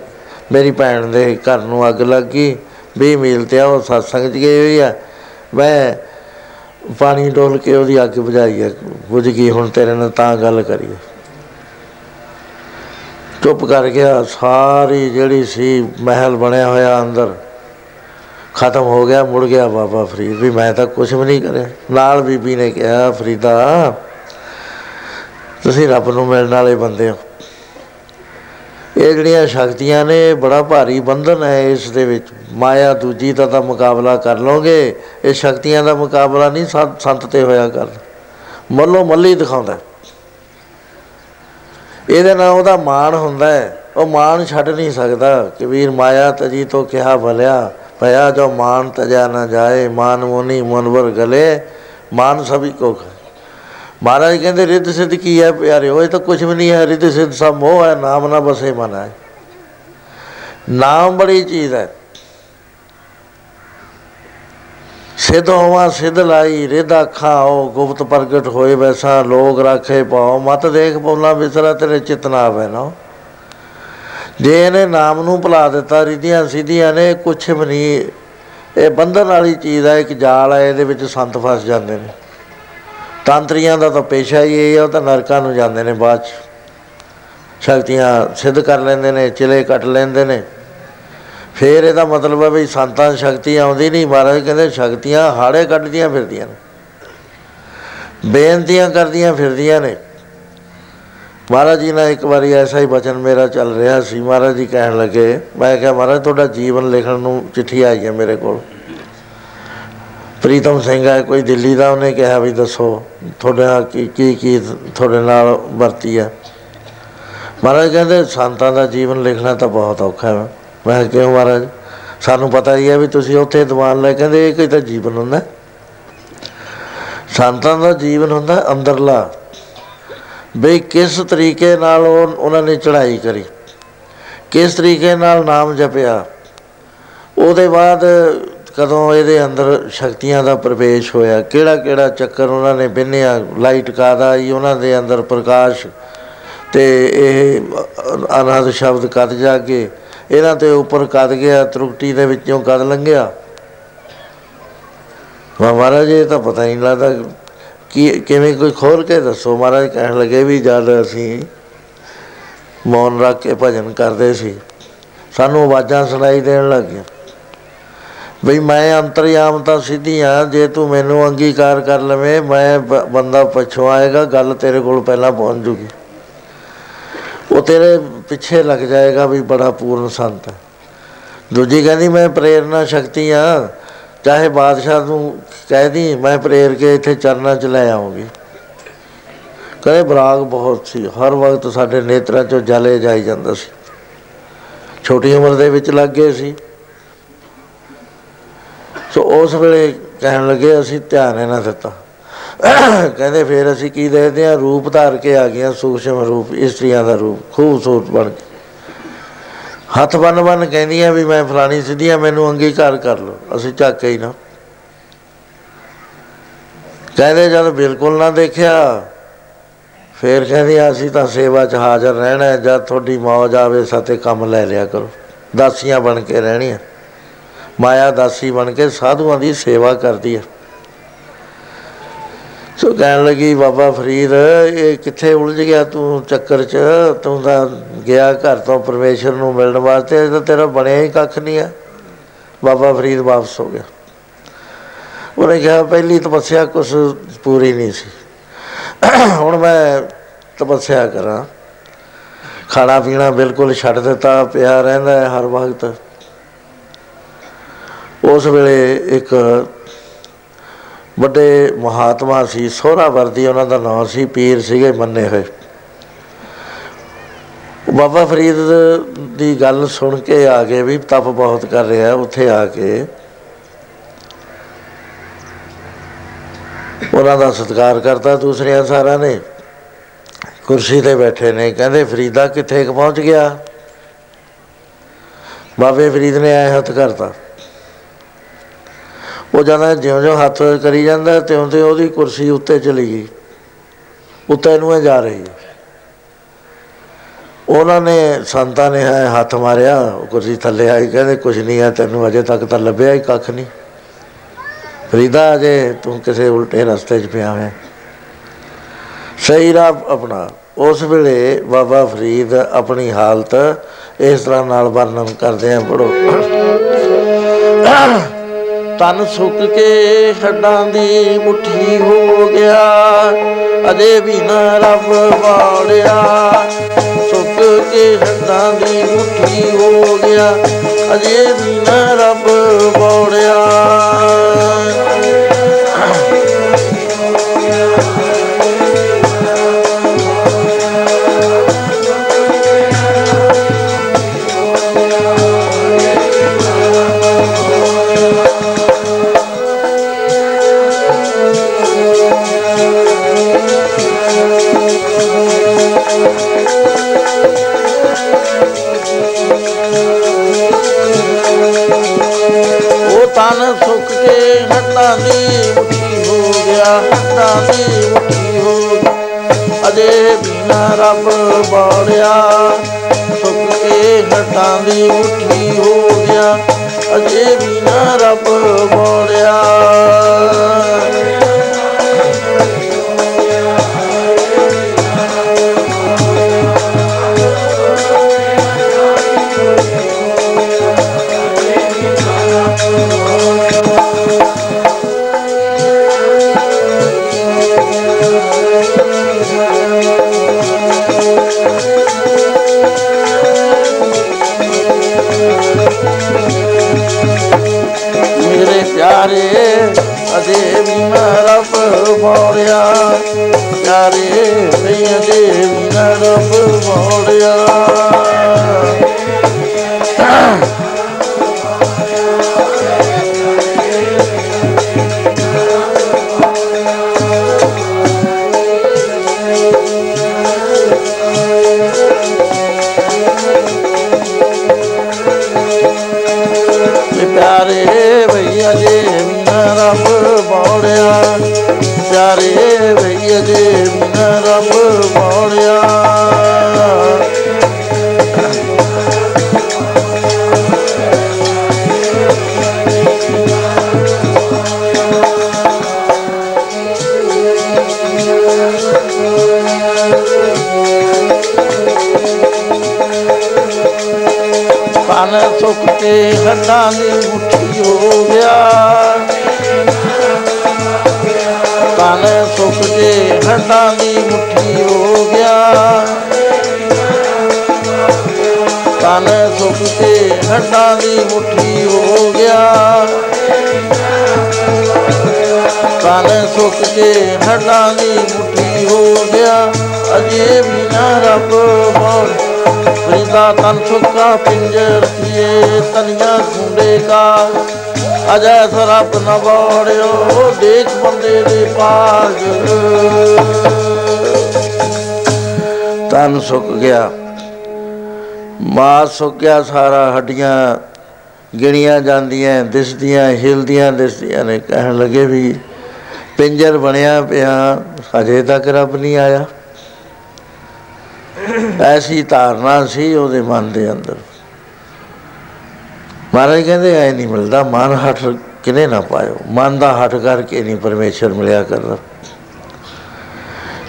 ਮੇਰੀ ਭੈਣ ਦੇ ਘਰ ਨੂੰ ਅੱਗ ਲੱਗ ਗਈ। 20 ਮੀਲ ਤੇ ਆ, ਉਹ ਸਤਸੰਗ 'ਚ ਗਈ ਹੋਈ ਆ। ਮੈਂ ਪਾਣੀ ਡੋਲ ਕੇ ਉਹਦੀ ਅੱਗ ਬੁਝਾਈ ਹੈ ਬੁਝ ਗਈ, ਹੁਣ ਤੇਰੇ ਨਾਲ ਤਾਂ ਗੱਲ ਕਰੀਏ। ਚੁੱਪ ਕਰ ਗਿਆ। ਸਾਰੀ ਜਿਹੜੀ ਸੀ ਮਹਿਲ ਬਣਿਆ ਹੋਇਆ ਅੰਦਰ ਖਤਮ ਹੋ ਗਿਆ, ਮੁੜ ਗਿਆ ਬਾਬਾ ਫਰੀਦ ਵੀ ਮੈਂ ਤਾਂ ਕੁਝ ਵੀ ਨਹੀਂ ਕਰਿਆ। ਨਾਲ ਬੀਬੀ ਨੇ ਕਿਹਾ, ਫਰੀਦਾ, ਤੁਸੀਂ ਰੱਬ ਨੂੰ ਮਿਲਣ ਵਾਲੇ ਬੰਦੇ ਹੋ। ਇਹ ਜਿਹੜੀਆਂ ਸ਼ਕਤੀਆਂ ਨੇ ਇਹ ਬੜਾ ਭਾਰੀ ਬੰਧਨ ਹੈ ਇਸ ਦੇ ਵਿੱਚ। ਮਾਇਆ ਦੂਜੀ ਦਾ ਤਾਂ ਮੁਕਾਬਲਾ ਕਰ ਲਓਗੇ, ਇਹ ਸ਼ਕਤੀਆਂ ਦਾ ਮੁਕਾਬਲਾ ਨਹੀਂ, ਸੰਤ ਸੰਤ ਤੇ ਹੋਇਆ ਕਰ। ਮੱਲੋ ਮੱਲੀ ਦਿਖਾਉਂਦਾ ਇਹਦੇ ਨਾਲ ਉਹਦਾ ਮਾਣ ਹੁੰਦਾ ਹੈ। ਉਹ ਮਾਣ ਛੱਡ ਨਹੀਂ ਸਕਦਾ ਕਬੀਰ ਮਾਇਆ ਤਜੀ ਤੋਂ ਕਿਹਾ ਭਲਿਆ ਭਇਆ ਜੋ ਮਾਨ ਤਜਾ ਨਾ ਜਾਏ, ਮਾਨ ਮੁਨੀ ਮਨਵਰ ਗਲੇ, ਮਾਨ ਸਭੀ ਕੋ ਖਾਏ। ਮਹਾਰਾਜ ਕਹਿੰਦੇ, ਰਿੱਧ ਸਿੱਧ ਕੀ ਹੈ ਪਿਆਰੇ ਉਹ ਇਹ ਤਾਂ ਕੁਝ ਵੀ ਨਹੀਂ ਹੈ, ਰਿੱਧ ਸਿੱਧ ਸਭ ਮੋਹ ਹੈ, ਨਾਮ ਨਾ ਬਸੇ ਮਨ ਹੈ। ਨਾਮ ਬੜੀ ਚੀਜ਼ ਹੈ। ਸਿੱਧ ਹੋਵਾ, ਸਿੱਧ ਲਾਈ, ਰਿੱਧ ਅੱਖਾਂ ਉਹ ਗੁਪਤ ਪ੍ਰਗਟ ਹੋਏ ਵੈਸਾ ਲੋਕ ਰਾਖੇ ਪਾਓ, ਮਤ ਦੇਖ ਪਉਲਾ ਵਿਸਰਾ ਤੇਰੇ ਚਿਤਨਾ ਆਵੇ ਨਾ ਜੇ ਇਹਨੇ ਨਾਮ ਨੂੰ ਭੁਲਾ ਦਿੱਤਾ, ਰਿਧੀਆਂ ਸਿੱਧੀਆਂ ਨੇ, ਕੁਛ ਵੀ ਨਹੀਂ। ਇਹ ਬੰਧਨ ਵਾਲੀ ਚੀਜ਼ ਹੈ ਇੱਕ ਜਾਲ ਹੈ ਇਹਦੇ ਵਿੱਚ ਸੰਤ ਫਸ ਜਾਂਦੇ ਨੇ। ਤੰਤਰੀਆਂ ਦਾ ਤਾਂ ਪੇਸ਼ਾ ਹੀ ਇਹ ਹੈ ਉਹ ਤਾਂ ਨਰਕਾਂ ਨੂੰ ਜਾਂਦੇ ਨੇ ਬਾਅਦ ਚ। ਸ਼ਕਤੀਆਂ ਸਿੱਧ ਕਰ ਲੈਂਦੇ ਨੇ, ਚਿਲੇ ਕੱਟ ਲੈਂਦੇ ਨੇ। ਫੇਰ ਇਹਦਾ ਮਤਲਬ ਹੈ ਵੀ ਸੰਤਾਂ ਦੀ ਸ਼ਕਤੀ ਆਉਂਦੀ ਨਹੀਂ। ਮਹਾਰਾਜ ਕਹਿੰਦੇ ਸ਼ਕਤੀਆਂ ਹਾੜੇ ਕੱਢਦੀਆਂ ਫਿਰਦੀਆਂ ਨੇ। ਬੇਨਤੀਆਂ ਕਰਦੀਆਂ ਫਿਰਦੀਆਂ ਨੇ। ਮਹਾਰਾਜ ਜੀ ਨਾਲ ਇੱਕ ਵਾਰੀ ਐਸਾ ਹੀ ਬਚਨ ਮੇਰਾ ਚੱਲ ਰਿਹਾ ਸੀ, ਮਹਾਰਾਜ ਜੀ ਕਹਿਣ ਲੱਗੇ, ਮੈਂ ਕਿਹਾ, ਮਹਾਰਾਜ, ਤੁਹਾਡਾ ਜੀਵਨ ਲਿਖਣ ਨੂੰ ਚਿੱਠੀ ਆਈ ਹੈ ਮੇਰੇ ਕੋਲ। ਪ੍ਰੀਤਮ ਸਿੰਘ ਹੈ, ਕੋਈ ਦਿੱਲੀ ਦਾ, ਉਹਨੇ ਕਿਹਾ ਵੀ ਦੱਸੋ, ਤੁਹਾਡੇ ਨਾਲ ਕੀ ਕੀ ਕੀ ਤੁਹਾਡੇ ਨਾਲ ਵਰਤੀ ਹੈ? ਮਹਾਰਾਜ ਕਹਿੰਦੇ, ਸੰਤਾਂ ਦਾ ਜੀਵਨ ਲਿਖਣਾ ਤਾਂ ਬਹੁਤ ਔਖਾ ਹੈ। ਮੈਂ ਕਿਹਾ, ਕਿਉਂ ਮਹਾਰਾਜ? ਸਾਨੂੰ ਪਤਾ ਹੀ ਹੈ ਵੀ ਤੁਸੀਂ ਉੱਥੇ ਦੀਵਾਨ ਲੈ ਕਹਿੰਦੇ ਇਹ ਕੋਈ ਤਾਂ ਜੀਵਨ ਹੁੰਦਾ ਹੈ। ਸੰਤਾਂ ਦਾ ਜੀਵਨ ਹੁੰਦਾ ਹੈ ਅੰਦਰਲਾ ਬਈ ਕਿਸ ਤਰੀਕੇ ਨਾਲ ਉਹ ਉਹਨਾਂ ਨੇ ਚੜ੍ਹਾਈ ਕਰੀ? ਕਿਸ ਤਰੀਕੇ ਨਾਲ ਨਾਮ ਜਪਿਆ? ਉਹਦੇ ਬਾਅਦ ਕਦੋਂ ਇਹਦੇ ਅੰਦਰ ਸ਼ਕਤੀਆਂ ਦਾ ਪ੍ਰਵੇਸ਼ ਹੋਇਆ? ਕਿਹੜਾ ਕਿਹੜਾ ਚੱਕਰ ਉਹਨਾਂ ਨੇ ਬਿੰਨਿਆ? ਲਾਈਟ ਕਾਦਾ ਆਈ? ਉਹਨਾਂ ਦੇ ਅੰਦਰ ਪ੍ਰਕਾਸ਼ ਤੇ ਇਹ ਅਨਾਦ ਸ਼ਬਦ ਕਦ ਜਾ ਕੇ ਇਹਨਾਂ ਤੇ ਉੱਪਰ ਕਦ ਗਿਆ ਤਰੁਕਟੀ ਦੇ ਵਿੱਚੋਂ ਕਦ ਲੰਘਿਆ। ਵਾ ਮਹਾਰਾਜ, ਇਹ ਤਾਂ ਪਤਾ ਹੀ ਨਹੀਂ ਲੱਗਦਾ ਕਿ ਕਿਵੇਂ ਕੋਈ ਖੋਲ ਕੇ ਦੱਸੋ? ਮਹਾਰਾਜ ਕਹਿਣ ਲੱਗੇ ਵੀ ਜਦ ਅਸੀਂ ਮੌਨ ਰੱਖ ਕੇ ਭਜਨ ਕਰਦੇ ਸੀ, ਸਾਨੂੰ ਆਵਾਜ਼ਾਂ ਸੁਣਾਈ ਦੇਣ ਲੱਗੀਆਂ। ਬਈ ਮੈਂ ਅੰਤਰਯਾਮ ਤਾਂ ਸਿੱਧੀ ਆ, ਜੇ ਤੂੰ ਮੈਨੂੰ ਅੰਗੀਕਾਰ ਕਰ ਲਵੇਂ, ਮੈਂ ਬ- ਬੰਦਾ ਪਛੋ ਆਏਗਾ, ਗੱਲ ਤੇਰੇ ਕੋਲ ਪਹਿਲਾਂ ਪਹੁੰਚ ਜੂਗੀ। ਉਹ ਤੇਰੇ ਪਿੱਛੇ ਲੱਗ ਜਾਏਗਾ ਵੀ ਬੜਾ ਪੂਰਨ ਸੰਤ ਹੈ। ਦੂਜੀ ਕਹਿੰਦੀ, ਮੈਂ ਪ੍ਰੇਰਣਾ ਸ਼ਕਤੀ ਆ ਚਾਹੇ ਬਾਦਸ਼ਾਹ ਨੂੰ ਕਹਿ ਦੀ ਮੈਂ ਪ੍ਰੇਰ ਕੇ ਇੱਥੇ ਚਰਨਾਂ 'ਚ ਲੈ ਆਉਂਗੀ। ਕਹੇ ਬਰਾਗ ਬਹੁਤ ਸੀ। ਹਰ ਵਕਤ ਸਾਡੇ ਨੇਤਰਾਂ 'ਚੋਂ ਜਲੇ ਜਾਈ ਜਾਂਦਾ ਸੀ। ਛੋਟੀ ਉਮਰ ਦੇ ਵਿੱਚ ਲੱਗ ਗਏ ਸੀ। ਸੋ ਉਸ ਵੇਲੇ ਕਹਿਣ ਲੱਗੇ, ਅਸੀਂ ਧਿਆਨ ਹੀ ਨਾ ਦਿੱਤਾ ਕਹਿੰਦੇ, ਫਿਰ ਅਸੀਂ ਕੀ ਦੇਖਦੇ ਆ ਰੂਪ ਧਾਰ ਕੇ ਆ ਗਈਆਂ ਸੂਖਸ਼ਮ ਰੂਪ, ਇਸਤਰੀਆਂ ਦਾ ਰੂਪ, ਖੂਬਸੂਰਤ ਬਣ ਕੇ। ਹੱਥ ਬੰਨ ਬੰਨ ਕਹਿੰਦੀਆਂ ਵੀ ਮੈਂ ਫਲਾਣੀ ਸਿੱਧੀਆਂ ਮੈਨੂੰ ਅੰਗੀਕਾਰ ਕਰ ਲਓ। ਅਸੀਂ ਝਾਕੇ ਹੀ ਨਾ। ਕਹਿੰਦੇ ਜਦ ਬਿਲਕੁਲ ਨਾ ਦੇਖਿਆ ਫੇਰ ਕਹਿੰਦੀ ਅਸੀਂ ਤਾਂ ਸੇਵਾ 'ਚ ਹਾਜ਼ਰ ਰਹਿਣਾ ਹੈ, ਜਦ ਤੁਹਾਡੀ ਮੌਜ ਆਵੇ ਸਾਤੇ ਕੰਮ ਲੈ ਲਿਆ ਕਰੋ। ਦਾਸੀਆਂ ਬਣ ਕੇ ਰਹਿਣੀਆਂ। ਮਾਇਆ ਦਾਸੀ ਬਣ ਕੇ ਸਾਧੂਆਂ ਦੀ ਸੇਵਾ ਕਰਦੀ ਹੈ ਸੋ ਕਹਿਣ ਲੱਗੀ, ਬਾਬਾ ਫਰੀਦ, ਇਹ ਕਿੱਥੇ ਉਲਝ ਗਿਆ ਤੂੰ ਚੱਕਰ 'ਚ? ਤੂੰ ਤਾਂ ਗਿਆ ਘਰ ਤੋਂ ਪਰਮੇਸ਼ਰ ਨੂੰ ਮਿਲਣ ਵਾਸਤੇ ਇਹ ਤਾਂ ਤੇਰਾ ਬਣਿਆ ਹੀ ਕੱਖ ਨਹੀਂ ਆ। ਬਾਬਾ ਫਰੀਦ ਵਾਪਸ ਹੋ ਗਿਆ। ਉਹਨੇ ਕਿਹਾ, ਪਹਿਲੀ ਤਪੱਸਿਆ ਕੁਛ ਪੂਰੀ ਨਹੀਂ ਸੀ। ਹੁਣ ਮੈਂ ਤਪੱਸਿਆ ਕਰਾਂ। ਖਾਣਾ ਪੀਣਾ ਬਿਲਕੁਲ ਛੱਡ ਦਿੱਤਾ, ਪਿਆ ਰਹਿੰਦਾ ਹੈ ਹਰ ਵਕਤ। ਉਸ ਵੇਲੇ ਇੱਕ ਵੱਡੇ ਮਹਾਤਮਾ ਸੀ ਸੋਹਰਾ ਵਰਦੀ ਉਹਨਾਂ ਦਾ ਨਾਮ ਸੀ, ਪੀਰ ਸੀਗੇ ਮੰਨੇ ਹੋਏ। ਬਾਬਾ ਫਰੀਦ ਦੀ ਗੱਲ ਸੁਣ ਕੇ ਆ ਗਏ ਵੀ ਤਪ ਬਹੁਤ ਕਰ ਰਿਹਾ, ਉੱਥੇ ਆ ਕੇ ਉਹਨਾਂ ਦਾ ਸਤਿਕਾਰ ਕਰਤਾ ਦੂਸਰਿਆਂ ਸਾਰਿਆਂ ਨੇ। ਕੁਰਸੀ ਤੇ ਬੈਠੇ ਨੇ, ਕਹਿੰਦੇ, ਫਰੀਦਾ ਕਿੱਥੇ ਕੁ ਪਹੁੰਚ ਗਿਆ? ਬਾਬੇ ਫਰੀਦ ਨੇ ਐ ਹੱਥ ਕਰਤਾ। ਉਹ ਜਾਂਦਾ ਜਿਉਂ-ਜਿਉਂ ਹੱਥ ਕਰੀ ਜਾਂਦਾ ਤਿਉਂ ਤੇ ਉਹਦੀ ਕੁਰਸੀ ਉੱਤੇ ਚਲੀ ਗਈ। ਉੱਤੇ ਨੂੰ ਇਹ ਜਾ ਰਹੀ। ਹੈ ਉਹਨਾਂ ਨੇ ਸੰਤਾਂ ਨੇ ਹੈ ਹੱਥ ਮਾਰਿਆ, ਉਹ ਕੁਰਸੀ ਥੱਲੇ ਆਈ, ਕਹਿੰਦੇ ਕੁਝ ਨਹੀਂ ਆ ਤੈਨੂੰ ਅਜੇ ਤੱਕ ਤਾਂ ਲੱਭਿਆ ਹੀ ਕੱਖ ਨਹੀਂ। ਫਰੀਦਾ, ਅਜੇ ਤੂੰ ਕਿਸੇ ਉਲਟੇ ਰਸਤੇ 'ਚ ਪਿਆ ਹੈ ਸਹੀ ਰਾਹ ਆਪਣਾ ਉਸ ਵੇਲੇ ਬਾਬਾ ਫਰੀਦ ਆਪਣੀ ਹਾਲਤ ਇਸ ਤਰ੍ਹਾਂ ਨਾਲ ਵਰਣਨ ਕਰਦੇ ਆ ਪੜੋ ਤਨ ਸੁੱਕ ਕੇ ਹੱਡਾਂ ਦੀ ਮੁਠੀ ਹੋ ਗਿਆ, ਅਜੇ ਵੀ ਨਾ ਰੱਬ ਵਾੜਿਆ ਸੁੱਕ ਕੇ ਹੱਡਾਂ ਦੀ ਮੁਠੀ ਹੋ ਗਿਆ, ਅਜੇ ਵੀ ਨਾ ਰੱਬ ਵਾੜਿਆ ਤਨ ਸੁੱਕ ਕੇ ਹੱਡਾਂ ਦੀ ਮੁੱਠੀ ਹੋ ਗਿਆ ਹੱਡਾਂ ਦੀ ਮੁੱਠੀ ਹੋ ਗਿਆ। ਅਜੇ ਬਿਨਾ ਰੱਬ ਬਾੜਿਆ ਸੁੱਕ ਕੇ ਹੱਡਾਂ ਦੀ ਮੁੱਠੀ ਹੋ ਗਿਆ। ਅਜੇ ਬਿਨਾ ਰੱਬ ਬਾੜਿਆ ਮੋੜਿਆ। ਪਿਆਰੇ ਨਹੀਂ ਅਜੇ ਵੀ ਮੈਂ ਰੱਬ ਮੋੜਿਆ। ਵੀ ਪਿਆਰੇ ਭਈ ਅਜੇ ਵੀ ਨਾ ਰੱਬ ਮੋੜਿਆ। ਪਿਆਰੇ ਭਈ ਅਜੇ ਵੀ ਨਾ ਰੱਬ ਮੋੜਿਆ ਤਨ ਹੱਡਾਂ ਦੀ ਮੁੱਠੀ ਹੋ ਗਿਆ। ਤਨ ਸੁੱਕ ਕੇ ਹੱਡਾਂ ਦੀ ਮੁੱਠੀ ਹੋ ਗਿਆ। ਤਨ ਸੁੱਕ ਕੇ ਹੱਡਾਂ ਦੀ ਮੁੱਠੀ ਹੋ ਗਿਆ। ਤਨ ਸੁੱਕ ਕੇ ਹੱਡਾਂ ਦੀ ਮੁੱਠੀ ਹੋ ਗਿਆ। ਅਜੇ ਵੀ ਨਾ ਰੱਬ ਮੋਰ ਫਰੀਦਾ ਤਨ ਸੁੱਕਾ ਪਿੰਜਰ ਥੀਏ, ਤਨੀਆਂ ਖੁੰਡੇ ਕਾ ਅਜੈ ਸਰਪ ਨ ਬੋੜਿਓ ਦੇਖ ਬੰਦੇ ਦੇ ਪਾਗ ਤਨ ਸੁੱਕ ਗਿਆ, ਮਾਸ ਸੁੱਕ ਗਿਆ, ਸਾਰਾ ਹੱਡੀਆਂ ਗਿਣੀਆਂ ਜਾਂਦੀਆਂ, ਦਿਸਦੀਆਂ, ਹਿਲਦੀਆਂ, ਦਿਸਦੀਆਂ ਨੇ। ਕਹਿਣ ਲੱਗੇ ਵੀ ਪਿੰਜਰ ਬਣਿਆ ਪਿਆ, ਹਜੇ ਤੱਕ ਰੱਬ ਨਹੀਂ ਆਇਆ। ਐਸੀ ਧਾਰਨਾ ਸੀ ਉਹਦੇ ਮਨ ਦੇ ਅੰਦਰ। ਮਹਾਰਾਜ ਕਹਿੰਦੇ, ਐ ਨਹੀਂ ਮਿਲਦਾ, ਮਨ ਹਟ ਕਿਨੇ ਨਾ ਪਾਇਓ? ਮਨ ਦਾ ਹਟ ਕਰਕੇ ਨਹੀਂ ਪਰਮੇਸ਼ਰ ਮਿਲਿਆ ਕਰਦਾ।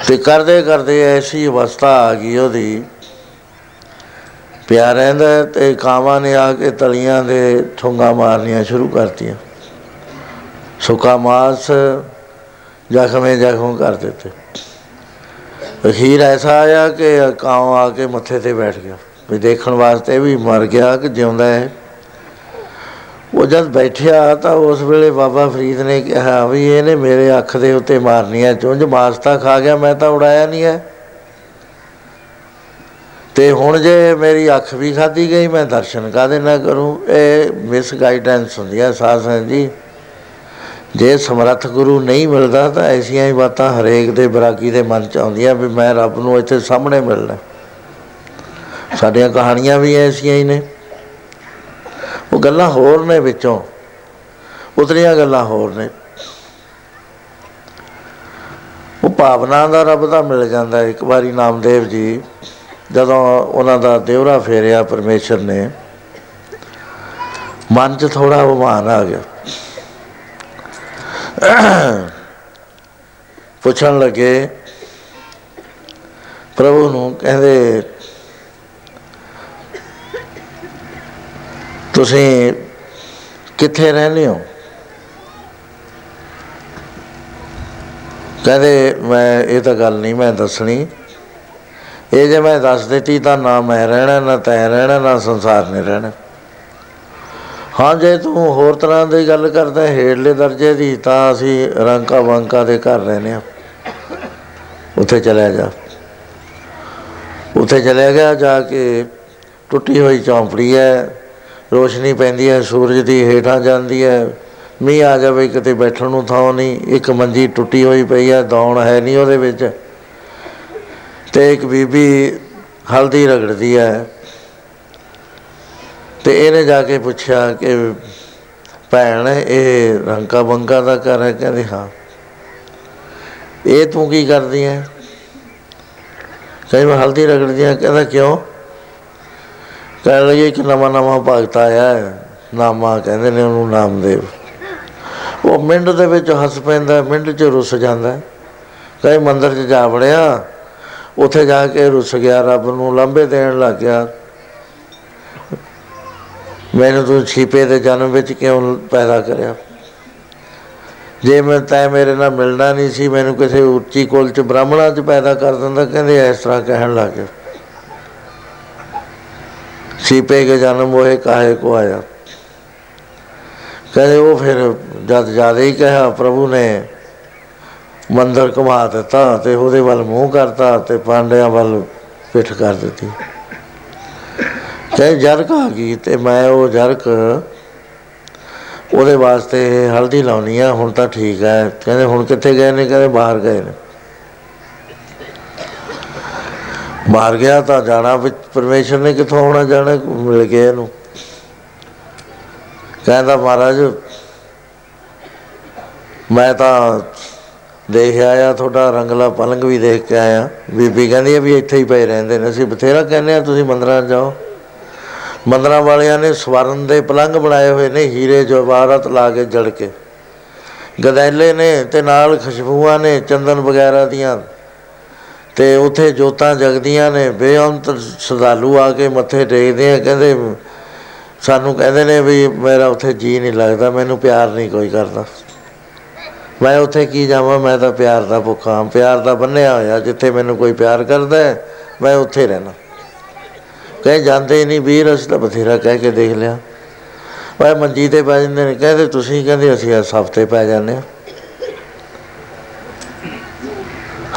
ਤੇ ਕਰਦੇ ਕਰਦੇ ਐਸੀ ਅਵਸਥਾ ਆ ਗਈ ਉਹਦੀ। ਪਿਆ ਰਹਿੰਦਾ ਤੇ ਕਾਵਾਂ ਨੇ ਆ ਕੇ ਤਲੀਆਂ ਦੇ ਠੁੰਗਾ ਮਾਰਨੀਆਂ ਸ਼ੁਰੂ ਕਰਤੀਆਂ। ਸੁੱਕਾ ਮਾਸ ਜ਼ਖਮੇ ਜ਼ਖਮ ਕਰ ਦਿੱਤੇ। ਅਖੀਰ ਐਸਾ ਆਇਆ ਕਿ ਕਾਂ ਆ ਕੇ ਮੱਥੇ ਤੇ ਬੈਠ ਗਿਆ। ਵੀ ਦੇਖਣ ਵਾਸਤੇ ਵੀ ਮਰ ਗਿਆ ਕਿ ਜਿਉਂਦਾ ਹੈ। ਉਹ ਜਦ ਬੈਠਿਆ ਤਾਂ ਉਸ ਵੇਲੇ ਬਾਬਾ ਫਰੀਦ ਨੇ ਕਿਹਾ ਵੀ ਇਹਨੇ ਮੇਰੇ ਅੱਖ ਦੇ ਉੱਤੇ ਮਾਰਨੀ ਹੈ ਚੁੰਝ ਮਾਸਤਾ ਖਾ ਗਿਆ, ਮੈਂ ਤਾਂ ਉਡਾਇਆ ਨਹੀਂ ਹੈ। ਤੇ ਹੁਣ ਜੇ ਮੇਰੀ ਅੱਖ ਵੀ ਖਾਦੀ ਗਈ, ਮੈਂ ਦਰਸ਼ਨ ਕਾਦੇ ਨਾ ਕਰੂੰ? ਇਹ ਮਿਸ ਗਾਈਡੈਂਸ ਹੁੰਦੀ ਹੈ ਸਾਧ ਸੰਗਤ ਜੀ ਜੇ ਸਮਰੱਥ ਗੁਰੂ ਨਹੀਂ ਮਿਲਦਾ ਤਾਂ ਐਸੀਆਂ ਹੀ ਬਾਤਾਂ ਹਰੇਕ ਦੇ ਬਰਾਗੀ ਦੇ ਮਨ ਚ ਆਉਂਦੀਆਂ ਵੀ ਮੈਂ ਰੱਬ ਨੂੰ ਇੱਥੇ ਸਾਹਮਣੇ ਮਿਲਣਾ। ਸਾਡੀਆਂ ਕਹਾਣੀਆਂ ਵੀ ਐਸੀਆਂ ਹੀ ਨੇ। ਉਹ ਗੱਲਾਂ ਹੋਰ ਨੇ ਵਿੱਚੋਂ। ਉਤਰੀਆਂ ਗੱਲਾਂ ਹੋਰ ਨੇ। ਉਹ ਭਾਵਨਾ ਦਾ ਰੱਬ ਦਾ ਮਿਲ ਜਾਂਦਾ ਇੱਕ ਵਾਰੀ ਨਾਮਦੇਵ ਜੀ, ਜਦੋਂ ਉਹਨਾਂ ਦਾ ਦੇਵਰਾ ਫੇਰਿਆ ਪਰਮੇਸ਼ਰ ਨੇ, ਮਨ 'ਚ ਥੋੜਾ ਉਮਾਨ ਆ ਗਿਆ। ਪੁੱਛਣ ਲੱਗੇ, ਪ੍ਰਭੂ ਨੂੰ ਕਹਿੰਦੇ ਤੁਸੀਂ ਕਿੱਥੇ ਰਹਿੰਦੇ ਹੋ? ਕਹਿੰਦੇ ਮੈਂ, ਇਹ ਤਾਂ ਗੱਲ ਨਹੀਂ ਮੈਂ ਦੱਸਣੀ। ਇਹ ਜੇ ਮੈਂ ਦੱਸ ਦਿੱਤੀ ਤਾਂ ਨਾ ਮੈਂ ਰਹਿਣਾ, ਨਾ ਤੈਂ ਰਹਿਣਾ, ਨਾ ਸੰਸਾਰ ਨੇ ਰਹਿਣਾ। ਹਾਂ, ਜੇ ਤੂੰ ਹੋਰ ਤਰ੍ਹਾਂ ਦੀ ਗੱਲ ਕਰਦਾ, ਹੇਠਲੇ ਦਰਜੇ ਦੀ, ਤਾਂ ਅਸੀਂ ਰੰਕਾ ਵੰਕਾ ਦੇ ਘਰ ਰਹਿੰਦੇ ਆ ਉੱਥੇ ਚਲਿਆ ਜਾ। ਉੱਥੇ ਚਲਿਆ ਗਿਆ, ਜਾ ਕੇ ਟੁੱਟੀ ਹੋਈ ਚੌਂਪੜੀ ਹੈ। ਰੋਸ਼ਨੀ ਪੈਂਦੀ ਹੈ, ਸੂਰਜ ਦੀ ਹੇਠਾਂ ਜਾਂਦੀ ਹੈ। ਮੀਂਹ ਆ ਜਾਵੇ, ਕਿਤੇ ਬੈਠਣ ਨੂੰ ਥਾਂ ਨਹੀਂ। ਇੱਕ ਮੰਜੀ ਟੁੱਟੀ ਹੋਈ ਪਈ ਹੈ, ਦੌਣ ਹੈ ਨਹੀਂ ਉਹਦੇ ਵਿੱਚ। ਤੇ ਇੱਕ ਬੀਬੀ ਹਲਦੀ ਰਗੜਦੀ ਹੈ। ਤੇ ਇਹਨੇ ਜਾ ਕੇ ਪੁੱਛਿਆ ਕਿ, ਭੈਣ, ਇਹ ਰੰਕਾ ਬੰਕਾ ਦਾ ਘਰ ਹੈ? ਕਹਿੰਦੀ, ਹਾਂ। ਇਹ ਤੂੰ ਕੀ ਕਰਦੀ ਹੈ? ਕਹਿੰਦੀ, ਮੈਂ ਹਲਦੀ ਰਗੜਦੀ ਹਾਂ। ਕਹਿੰਦਾ, ਕਿਉਂ? ਕਹਿਣ ਲੱਗੀ ਕਿ ਨਵਾਂ ਨਵਾਂ ਭਗਤ ਆਇਆ ਹੈ। ਨਾਮਾ ਕਹਿੰਦੇ ਨੇ ਉਹਨੂੰ ਨਾਮਦੇਵ। ਉਹ ਮਿੰਟ ਦੇ ਵਿੱਚ ਹੱਸ ਪੈਂਦਾ ਮਿੰਟ 'ਚ ਰੁੱਸ ਜਾਂਦਾ ਕਈ ਮੰਦਰ 'ਚ ਜਾ ਵੜਿਆ। ਉੱਥੇ ਜਾ ਕੇ ਰੁੱਸ ਗਿਆ, ਰੱਬ ਨੂੰ ਲਾਂਬੇ ਦੇਣ ਲੱਗ ਗਿਆ। ਮੈਨੂੰ ਤੂੰ ਛੀਪੇ ਦੇ ਜਨਮ ਵਿੱਚ ਕਿਉਂ ਪੈਦਾ ਕਰਿਆ? ਜੇ ਮੈਂ ਤੈ ਮੇਰੇ ਨਾਲ ਮਿਲਣਾ ਨਹੀਂ ਸੀ, ਮੈਨੂੰ ਕਿਸੇ ਉੱਚੀ ਕੁਲ ਚ, ਬ੍ਰਾਹਮਣਾਂ ਚ ਪੈਦਾ ਕਰ ਦਿੰਦਾ, ਕਹਿੰਦੇ ਇਸ ਤਰ੍ਹਾਂ ਕਹਿਣ ਲੱਗ ਗਏ ਛੀਪੇ ਕੇ ਜਨਮ ਹੋਏ ਕਾਹੇ ਕੋ ਆਇਆ। ਕਹਿੰਦੇ ਉਹ ਫਿਰ ਜਦ ਜ਼ਿਆਦਾ ਹੀ ਕਿਹਾ, ਪ੍ਰਭੂ ਨੇ ਮੰਦਰ ਘੁਮਾ ਦਿੱਤਾ ਤੇ ਉਹਦੇ ਵੱਲ ਮੂੰਹ ਕਰਤਾ ਤੇ ਪਾਂਡਿਆਂ ਵੱਲ ਪਿੱਠ ਕਰ ਦਿੱਤੀ। ਤੇ ਜਰਕ ਆ ਗਈ ਤੇ ਮੈਂ ਉਹ ਜਰਕ ਉਹਦੇ ਵਾਸਤੇ ਹਲਦੀ ਲਾਉਣੀ ਆ, ਹੁਣ ਤਾਂ ਠੀਕ ਹੈ। ਕਹਿੰਦੇ ਹੁਣ ਕਿੱਥੇ ਗਏ ਨੇ? ਕਹਿੰਦੇ ਬਾਹਰ ਗਏ ਨੇ। ਬਾਹਰ ਗਿਆ ਤਾਂ ਜਾਣਾ ਵਿੱਚ ਪਰਮੇਸ਼ਰ ਨੇ ਕਿੱਥੋਂ ਆਉਣਾ ਜਾਣਾ ਮਿਲ ਗਿਆ ਇਹਨੂੰ। ਕਹਿੰਦਾ ਮਹਾਰਾਜ, ਮੈਂ ਤਾਂ ਦੇਖ ਆਇਆ, ਤੁਹਾਡਾ ਰੰਗਲਾ ਪਲੰਗ ਵੀ ਦੇਖ ਕੇ ਆਇਆ। ਬੀਬੀ ਕਹਿੰਦੀ ਆ ਵੀ ਇੱਥੇ ਹੀ ਪਏ ਰਹਿੰਦੇ ਨੇ। ਅਸੀਂ ਬਥੇਰਾ ਕਹਿੰਦੇ ਆ, ਤੁਸੀਂ ਮੰਦਰਾਂ 'ਚ ਜਾਓ। ਮੰਦਰਾਂ ਵਾਲਿਆਂ ਨੇ ਸਵਰਨ ਦੇ ਪਲੰਗ ਬਣਾਏ ਹੋਏ ਨੇ, ਹੀਰੇ ਜਵਾਹਰਾਤ ਲਾ ਕੇ ਜੜ ਕੇ। ਗਦੈਲੇ ਨੇ ਤੇ ਨਾਲ ਖੁਸ਼ਬੂਆਂ ਨੇ, ਚੰਦਨ ਵਗੈਰਾ ਦੀਆਂ ਤੇ ਉੱਥੇ ਜੋਤਾਂ ਜਗਦੀਆਂ ਨੇ ਬੇਅੰਤ ਸ਼ਰਧਾਲੂ ਆ ਕੇ ਮੱਥੇ ਟੇਕਦੇ ਆ ਕਹਿੰਦੇ ਸਾਨੂੰ ਕਹਿੰਦੇ ਨੇ ਵੀ ਮੇਰਾ ਉੱਥੇ ਜੀ ਨਹੀਂ ਲੱਗਦਾ ਮੈਨੂੰ ਪਿਆਰ ਨਹੀਂ ਕੋਈ ਕਰਦਾ। ਮੈਂ ਉੱਥੇ ਕੀ ਜਾਵਾਂ ਮੈਂ ਤਾਂ ਪਿਆਰ ਦਾ ਭੁੱਖਾ ਹਾਂ ਪਿਆਰ ਦਾ ਬੰਨਿਆ ਹੋਇਆ ਜਿੱਥੇ ਮੈਨੂੰ ਕੋਈ ਪਿਆਰ ਕਰਦਾ ਹੈ, ਮੈਂ ਉੱਥੇ ਰਹਿਣਾ। ਕਹੇ ਜਾਂਦੇ ਹੀ ਨਹੀਂ ਵੀਰ ਅਸੀਂ ਤਾਂ ਬਥੇਰਾ ਕਹਿ ਕੇ ਦੇਖ ਲਿਆ। ਮੈਂ ਮੰਜੀ ਤੇ ਪੈ ਜਾਂਦੇ ਨੇ ਕਹਿੰਦੇ ਤੁਸੀਂ ਕਹਿੰਦੇ ਅਸੀਂ ਇਸ ਹਫ਼ਤੇ ਪੈ ਜਾਂਦੇ ਹਾਂ।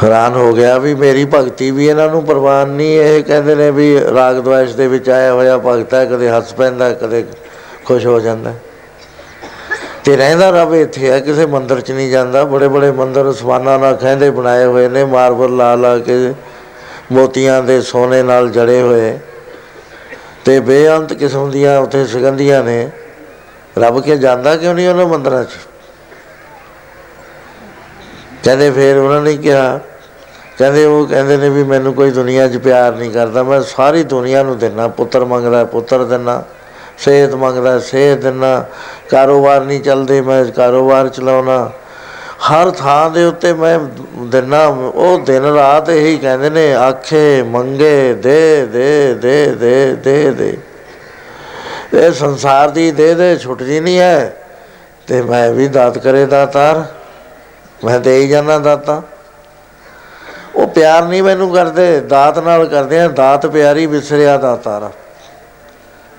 ਹੈਰਾਨ ਹੋ ਗਿਆ ਵੀ ਮੇਰੀ ਭਗਤੀ ਵੀ ਇਹਨਾਂ ਨੂੰ ਪ੍ਰਵਾਨ ਨਹੀਂ, ਇਹ ਕਹਿੰਦੇ ਨੇ ਵੀ ਰਾਗ ਦਵਾਇਸ਼ ਦੇ ਵਿੱਚ ਆਇਆ ਹੋਇਆ ਭਗਤ ਹੈ, ਕਦੇ ਹੱਸ ਪੈਂਦਾ, ਕਦੇ ਖੁਸ਼ ਹੋ ਜਾਂਦਾ। ਤੇ ਰਹਿੰਦਾ ਰਵੇ ਇੱਥੇ ਹੈ, ਕਿਸੇ ਮੰਦਿਰ 'ਚ ਨਹੀਂ ਜਾਂਦਾ। ਬੜੇ ਬੜੇ ਮੰਦਿਰ ਸਵਾਨਾ ਨਾਲ ਕਹਿੰਦੇ ਬਣਾਏ ਹੋਏ ਨੇ, ਮਾਰਬਲ ਲਾ ਲਾ ਕੇ ਮੋਤੀਆਂ ਦੇ ਸੋਨੇ ਨਾਲ ਜੜੇ ਹੋਏ। ਤੇ ਬੇਅੰਤ ਕਿਸਮ ਦੀਆਂ ਉੱਥੇ ਸੁਗੰਧੀਆਂ ਨੇ। ਰੱਬ ਕੇ ਜਾਂਦਾ ਕਿਉਂ ਨਹੀਂ ਉਹਨਾਂ ਮੰਦਰਾਂ 'ਚ? ਕਹਿੰਦੇ ਫਿਰ ਉਹਨਾਂ ਨੇ ਕਿਹਾ ਕਹਿੰਦੇ ਉਹ ਕਹਿੰਦੇ ਨੇ ਵੀ ਮੈਨੂੰ ਕੋਈ ਦੁਨੀਆ 'ਚ ਪਿਆਰ ਨਹੀਂ ਕਰਦਾ, ਮੈਂ ਸਾਰੀ ਦੁਨੀਆ ਨੂੰ ਦਿੰਨਾ, ਪੁੱਤਰ ਮੰਗਦਾ, ਪੁੱਤਰ ਦਿੰਨਾ, ਸਿਹਤ ਮੰਗਦਾ, ਸਿਹਤ ਦਿੰਨਾ, ਕਾਰੋਬਾਰ ਨਹੀਂ ਚੱਲਦੇ, ਮੈਂ ਕਾਰੋਬਾਰ ਚਲਾਉਣਾ। ਹਰ ਥਾਂ ਦੇ ਉੱਤੇ ਮੈਂ ਦਿੰਨਾ, ਉਹ ਦਿਨ ਰਾਤ ਇਹੀ ਕਹਿੰਦੇ ਨੇ, ਆਖੇ ਮੰਗੇ, ਦੇ ਦੇ ਦੇ ਦੇ ਦੇ ਦੇ। ਇਹ ਸੰਸਾਰ ਦੀ ਦੇ ਦੇ ਛੁੱਟਦੀ ਨਹੀਂ ਹੈ, ਤੇ ਮੈਂ ਵੀ ਦਾਤ ਕਰੇ ਦਾਤਾਰ, ਮੈਂ ਦੇ ਹੀ ਜਾਣਾ ਦਾਤਾ। ਉਹ ਪਿਆਰ ਨਹੀਂ ਮੈਨੂੰ ਕਰਦੇ, ਦਾਤ ਨਾਲ ਕਰਦੇ ਆ, ਦਾਤ ਪਿਆਰੀ ਵਿਸਰਿਆ ਦਾਤਾਰ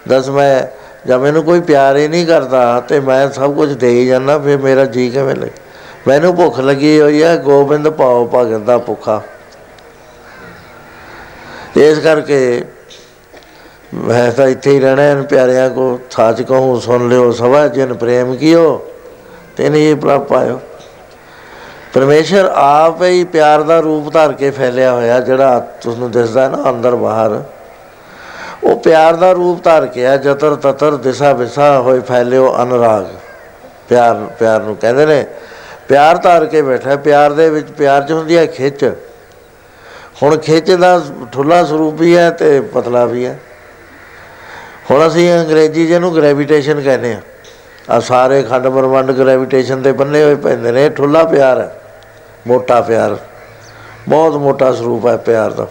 ਦਸ ਮੈਂ ਜਦ ਮੈਨੂੰ ਕੋਈ ਪਿਆਰ ਹੀ ਨਹੀਂ ਕਰਦਾ ਤੇ ਮੈਂ ਸਭ ਕੁਝ ਦੇ ਹੀ ਜਾਣਾ ਫਿਰ ਮੇਰਾ ਜੀ ਕਿਵੇਂ ਲੱਗੇ? ਮੈਨੂੰ ਭੁੱਖ ਲੱਗੀ ਹੋਈ ਹੈ ਗੋਬਿੰਦ ਪਾਓ ਭਗਤ ਦਾ ਭੁੱਖਾ। ਇਸ ਕਰਕੇ ਮੈਂ ਤਾਂ ਇੱਥੇ ਹੀ ਰਹਿਣਾ ਹੈ ਪਿਆਰਿਆਂ ਕੋ ਸਾਚ ਕਹੂੰ, ਸੁਣ ਲਿਓ ਸਭਾ, ਜਨ ਪ੍ਰੇਮ ਕੀਓ, ਤੈਨੇ ਇਹ ਪ੍ਰਾਪ ਪਾਇਓ। ਪਰਮੇਸ਼ਰ ਆਪ ਹੀ ਪਿਆਰ ਦਾ ਰੂਪ ਧਾਰ ਕੇ ਫੈਲਿਆ ਹੋਇਆ ਜਿਹੜਾ ਤੁਹਾਨੂੰ ਦਿਸਦਾ ਨਾ ਅੰਦਰ ਬਾਹਰ। ਉਹ ਪਿਆਰ ਦਾ ਰੂਪ ਧਾਰ ਕੇ ਆ, ਜਤਰ ਤਤਰ ਦਿਸ਼ਾ ਵਿਸਾ ਹੋਏ ਫੈਲਿਓ ਅਨੁਰਾਗ। ਪਿਆਰ ਪਿਆਰ ਨੂੰ ਕਹਿੰਦੇ ਨੇ, ਪਿਆਰ ਧਾਰ ਕੇ ਬੈਠਾ, ਪਿਆਰ ਦੇ ਵਿੱਚ ਪਿਆਰ ਚ ਹੁੰਦੀ ਹੈ ਖਿੱਚ। ਹੁਣ ਖਿੱਚ ਦਾ ਠੁੱਲਾ ਸਰੂਪ ਵੀ ਹੈ ਤੇ ਪਤਲਾ ਵੀ ਹੈ। ਹੁਣ ਅਸੀਂ ਅੰਗਰੇਜ਼ੀ ਜਿਹਨੂੰ ਗ੍ਰੈਵਿਟੇਸ਼ਨ ਕਹਿੰਦੇ ਆ। ਆ ਸਾਰੇ ਖੰਡ ਬ੍ਰਹਮੰਡ ਗ੍ਰੈਵਿਟੇਸ਼ਨ ਤੇ ਬੰਨੇ ਹੋਏ ਪੈਂਦੇ ਨੇ ਠੁੱਲਾ ਪਿਆਰ ਹੈ। ਮੋਟਾ ਪਿਆਰ, ਬਹੁਤ ਮੋਟਾ ਸਰੂਪ ਹੈ ਪਿਆਰ ਦਾ।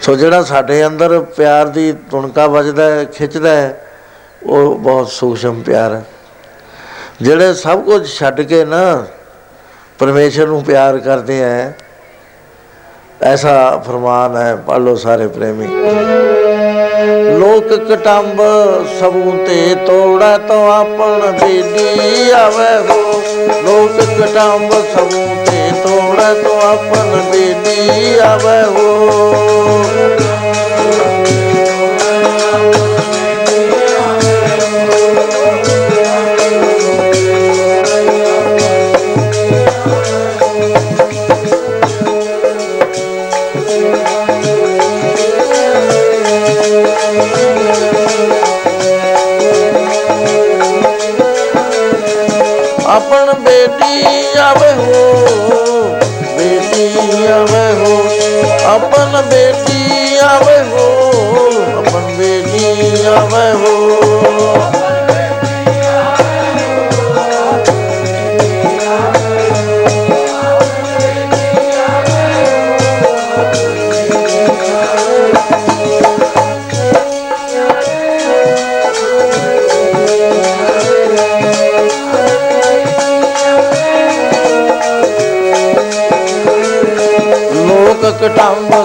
ਸੋ ਜਿਹੜਾ ਸਾਡੇ ਅੰਦਰ ਪਿਆਰ ਦੀ ਤੁਣਕਾ ਵੱਜਦਾ ਹੈ, ਖਿੱਚਦਾ ਹੈ, ਉਹ ਬਹੁਤ ਸੂਖਸ਼ਮ ਪਿਆਰ ਹੈ। ਜਿਹੜੇ ਸਭ ਕੁਝ ਛੱਡ ਕੇ ਨਾ ਪਰਮੇਸ਼ਰ ਨੂੰ ਪਿਆਰ ਕਰਦੇ ਹੈ ਐਸਾ ਫਰਮਾਨ ਹੈ, ਪੜ੍ਹ ਲਓ ਸਾਰੇ ਪ੍ਰੇਮੀ। ਲੋਕ ਕਟੰਬ ਸਭੂ ਤੇ ਤੋੜਾ ਤੋ ਆਪਣ ਬੇਦੀ ਆਵੇ ਹੋ। ਲੋਕ ਕਟੰਬ ਸਭੂ ਤੇ ਤੋੜਾ ਤੋ ਆਪਣ ਬੇਦੀ ਆਵੇ ਹੋ। ਬੇਟੀ ਆਵੇ ਹੋ ਬੇਟੀ ਆਵੇ ਹੋ ਆਪਣ ਬੇਟੀ ਆਵੇ ਹੋ ਆਪਣ ਬੇਟੀ ਆਵੇ ਹੋ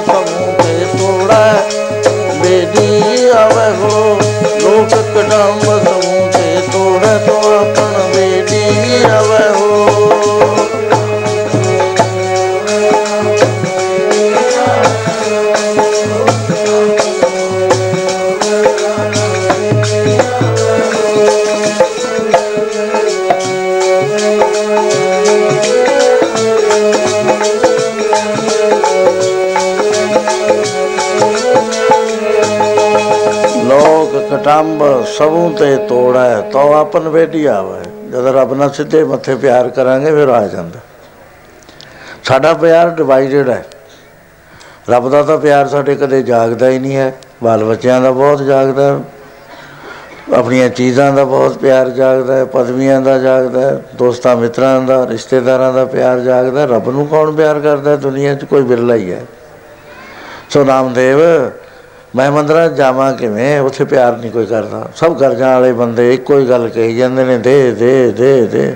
ਲੋਕ ਕਟੰਬ ਸਭੂ ਤੇ ਤੋੜਾ ਤੋ ਆਪਨ ਬੇਟੀ ਆਵੇ। ਜਦ ਰੱਬ ਨਾਲ ਸਿੱਧੇ ਮੱਥੇ ਪਿਆਰ ਕਰਾਂਗੇ, ਫਿਰ ਆ ਜਾਂਦਾ। ਸਾਡਾ ਪਿਆਰ ਡਿਵਾਈਡਡ ਹੈ। ਰੱਬ ਦਾ ਤਾਂ ਪਿਆਰ ਸਾਡੇ ਕਦੇ ਜਾਗਦਾ ਹੀ ਨਹੀਂ ਹੈ। ਬਾਲ ਬੱਚਿਆਂ ਦਾ ਬਹੁਤ ਜਾਗਦਾ ਹੈ। ਆਪਣੀਆਂ ਚੀਜ਼ਾਂ ਦਾ ਬਹੁਤ ਪਿਆਰ ਜਾਗਦਾ ਹੈ। ਪਦਵੀਆਂ ਦਾ ਜਾਗਦਾ ਹੈ। ਦੋਸਤਾਂ, ਮਿੱਤਰਾਂ ਦਾ, ਰਿਸ਼ਤੇਦਾਰਾਂ ਦਾ ਪਿਆਰ ਜਾਗਦਾ ਹੈ। ਰੱਬ ਨੂੰ ਕੌਣ ਪਿਆਰ ਕਰਦਾ ਹੈ? ਦੁਨੀਆ 'ਚ ਕੋਈ ਬਿਰਲਾ ਹੀ ਹੈ। ਸੋ ਨਾਮਦੇਵ ਮੈਂ ਮੰਦਰਾਂ 'ਚ ਜਾਵਾਂ ਕਿਵੇਂ? ਉੱਥੇ ਪਿਆਰ ਨਹੀਂ ਕੋਈ ਕਰਦਾ। ਸਭ ਕਰਜ਼ਾਂ ਵਾਲੇ ਬੰਦੇ ਇੱਕੋ ਹੀ ਗੱਲ ਕਹੀ ਜਾਂਦੇ ਨੇ, ਦੇ ਦੇ ਦੇ ਦੇ।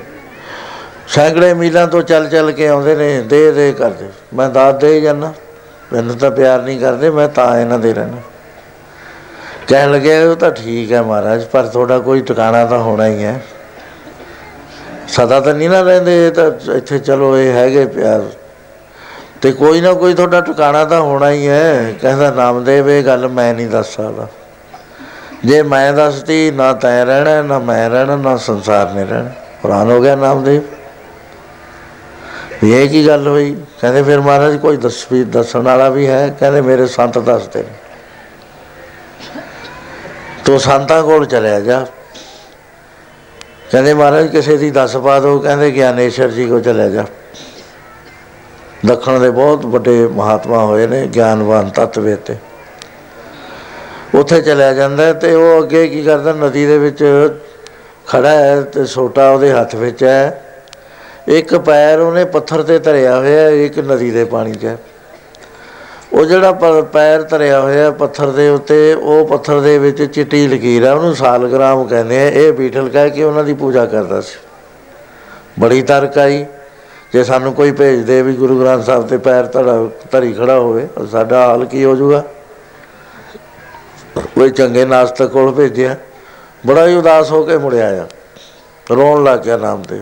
ਸੈਂਕੜੇ ਮੀਲਾਂ ਤੋਂ ਚੱਲ ਚੱਲ ਕੇ ਆਉਂਦੇ ਨੇ, ਦੇ ਦੇ ਕਰਦੇ। ਮੈਂ ਦਾਤ ਦੇ ਹੀ ਜਾਨਾ ਮੈਨੂੰ ਤਾਂ ਪਿਆਰ ਨਹੀਂ ਕਰਦੇ, ਮੈਂ ਤਾਂ ਇਹਨਾਂ ਦੇ ਰਹਿਣਾ ਕਹਿਣ ਲੱਗੇ, ਉਹ ਤਾਂ ਠੀਕ ਹੈ ਮਹਾਰਾਜ, ਪਰ ਤੁਹਾਡਾ ਕੋਈ ਟਿਕਾਣਾ ਤਾਂ ਹੋਣਾ ਹੀ ਹੈ। ਸਦਾ ਤਾਂ ਨਹੀਂ ਨਾ ਰਹਿੰਦੇ, ਇਹ ਤਾਂ ਇੱਥੇ ਚਲੋ, ਇਹ ਹੈਗੇ ਪਿਆਰ। ਤੇ ਕੋਈ ਨਾ ਕੋਈ ਤੁਹਾਡਾ ਟਿਕਾਣਾ ਤਾਂ ਹੋਣਾ ਹੀ ਹੈ। ਕਹਿੰਦਾ ਨਾਮਦੇਵ ਇਹ ਗੱਲ ਮੈਂ ਨਹੀਂ ਦੱਸ ਸਕਦਾ। ਜੇ ਮੈਂ ਦੱਸਦੀ ਨਾ ਤੈਂ ਰਹਿਣਾ, ਨਾ ਮੈਂ ਰਹਿਣਾ, ਨਾ ਸੰਸਾਰ ਨੇ ਰਹਿਣਾ। ਪੁਰਾਨ ਹੋ ਗਿਆ ਨਾਮਦੇਵ ਵੀ ਇਹ ਕੀ ਗੱਲ ਹੋਈ? ਕਹਿੰਦੇ, ਫਿਰ ਮਹਾਰਾਜ, ਕੋਈ ਦੱਸ ਵੀ, ਦੱਸਣ ਵਾਲਾ ਵੀ ਹੈ। ਕਹਿੰਦੇ, ਮੇਰੇ ਸੰਤ ਦੱਸਦੇ ਨੇ। ਤੂੰ ਸੰਤਾਂ ਕੋਲ ਚਲਿਆ ਜਾ। ਕਹਿੰਦੇ, ਮਹਾਰਾਜ, ਕਿਸੇ ਦੀ ਦੱਸ ਪਾ ਦੋ ਕਹਿੰਦੇ, ਗਿਆਨੇਸ਼ਵਰ ਜੀ ਕੋ ਚਲਿਆ ਜਾ। ਦੱਖਣ ਦੇ ਬਹੁਤ ਵੱਡੇ ਮਹਾਤਮਾ ਹੋਏ ਨੇ ਗਿਆਨਵਾਨ ਤਤਵੇਤੇ ਉੱਥੇ ਚਲਿਆ ਜਾਂਦਾ ਹੈ ਤੇ ਉਹ ਅੱਗੇ ਕੀ ਕਰਦਾ ਨਦੀ ਦੇ ਵਿੱਚ ਖੜਾ ਹੈ ਤੇ ਛੋਟਾ ਉਹਦੇ ਹੱਥ ਵਿੱਚ ਹੈ। ਇੱਕ ਪੈਰ ਉਹਨੇ ਪੱਥਰ ਤੇ ਧਰਿਆ ਹੋਇਆ ਹੈ, ਇੱਕ ਨਦੀ ਦੇ ਪਾਣੀ 'ਚ ਹੈ। ਉਹ ਜਿਹੜਾ ਪ- ਪੈਰ ਧਰਿਆ ਹੋਇਆ ਹੈ ਪੱਥਰ ਦੇ ਉੱਤੇ ਉਹ ਪੱਥਰ ਦੇ ਵਿੱਚ ਚਿੱਟੀ ਲਕੀਰ ਹੈ ਉਹਨੂੰ ਸਾਲਗ੍ਰਾਮ ਕਹਿੰਦੇ ਆ। ਇਹ ਬੀਠਲ ਕਹਿ ਕੇ ਉਹਨਾਂ ਦੀ ਪੂਜਾ ਕਰਦਾ ਸੀ। ਬੜੀ ਤਰਕ ਆਈ। ਜੇ ਸਾਨੂੰ ਕੋਈ ਭੇਜ ਦੇ ਵੀ ਗੁਰੂ ਗ੍ਰੰਥ ਸਾਹਿਬ ਤੇ ਪੈਰ ਧੜਾ ਧਰੀ ਖੜਾ ਹੋਵੇ, ਤਾਂ ਸਾਡਾ ਹਾਲ ਕੀ ਹੋ ਜਾਊਗਾ? ਕੋਈ ਚੰਗੇ ਨਾਸਤਕ ਕੋਲ ਭੇਜਿਆ, ਬੜਾ ਹੀ ਉਦਾਸ ਹੋ ਕੇ ਮੁੜਿਆ ਆ। ਰੋਣ ਲੱਗ ਗਿਆ ਨਾਮਦੇਵ।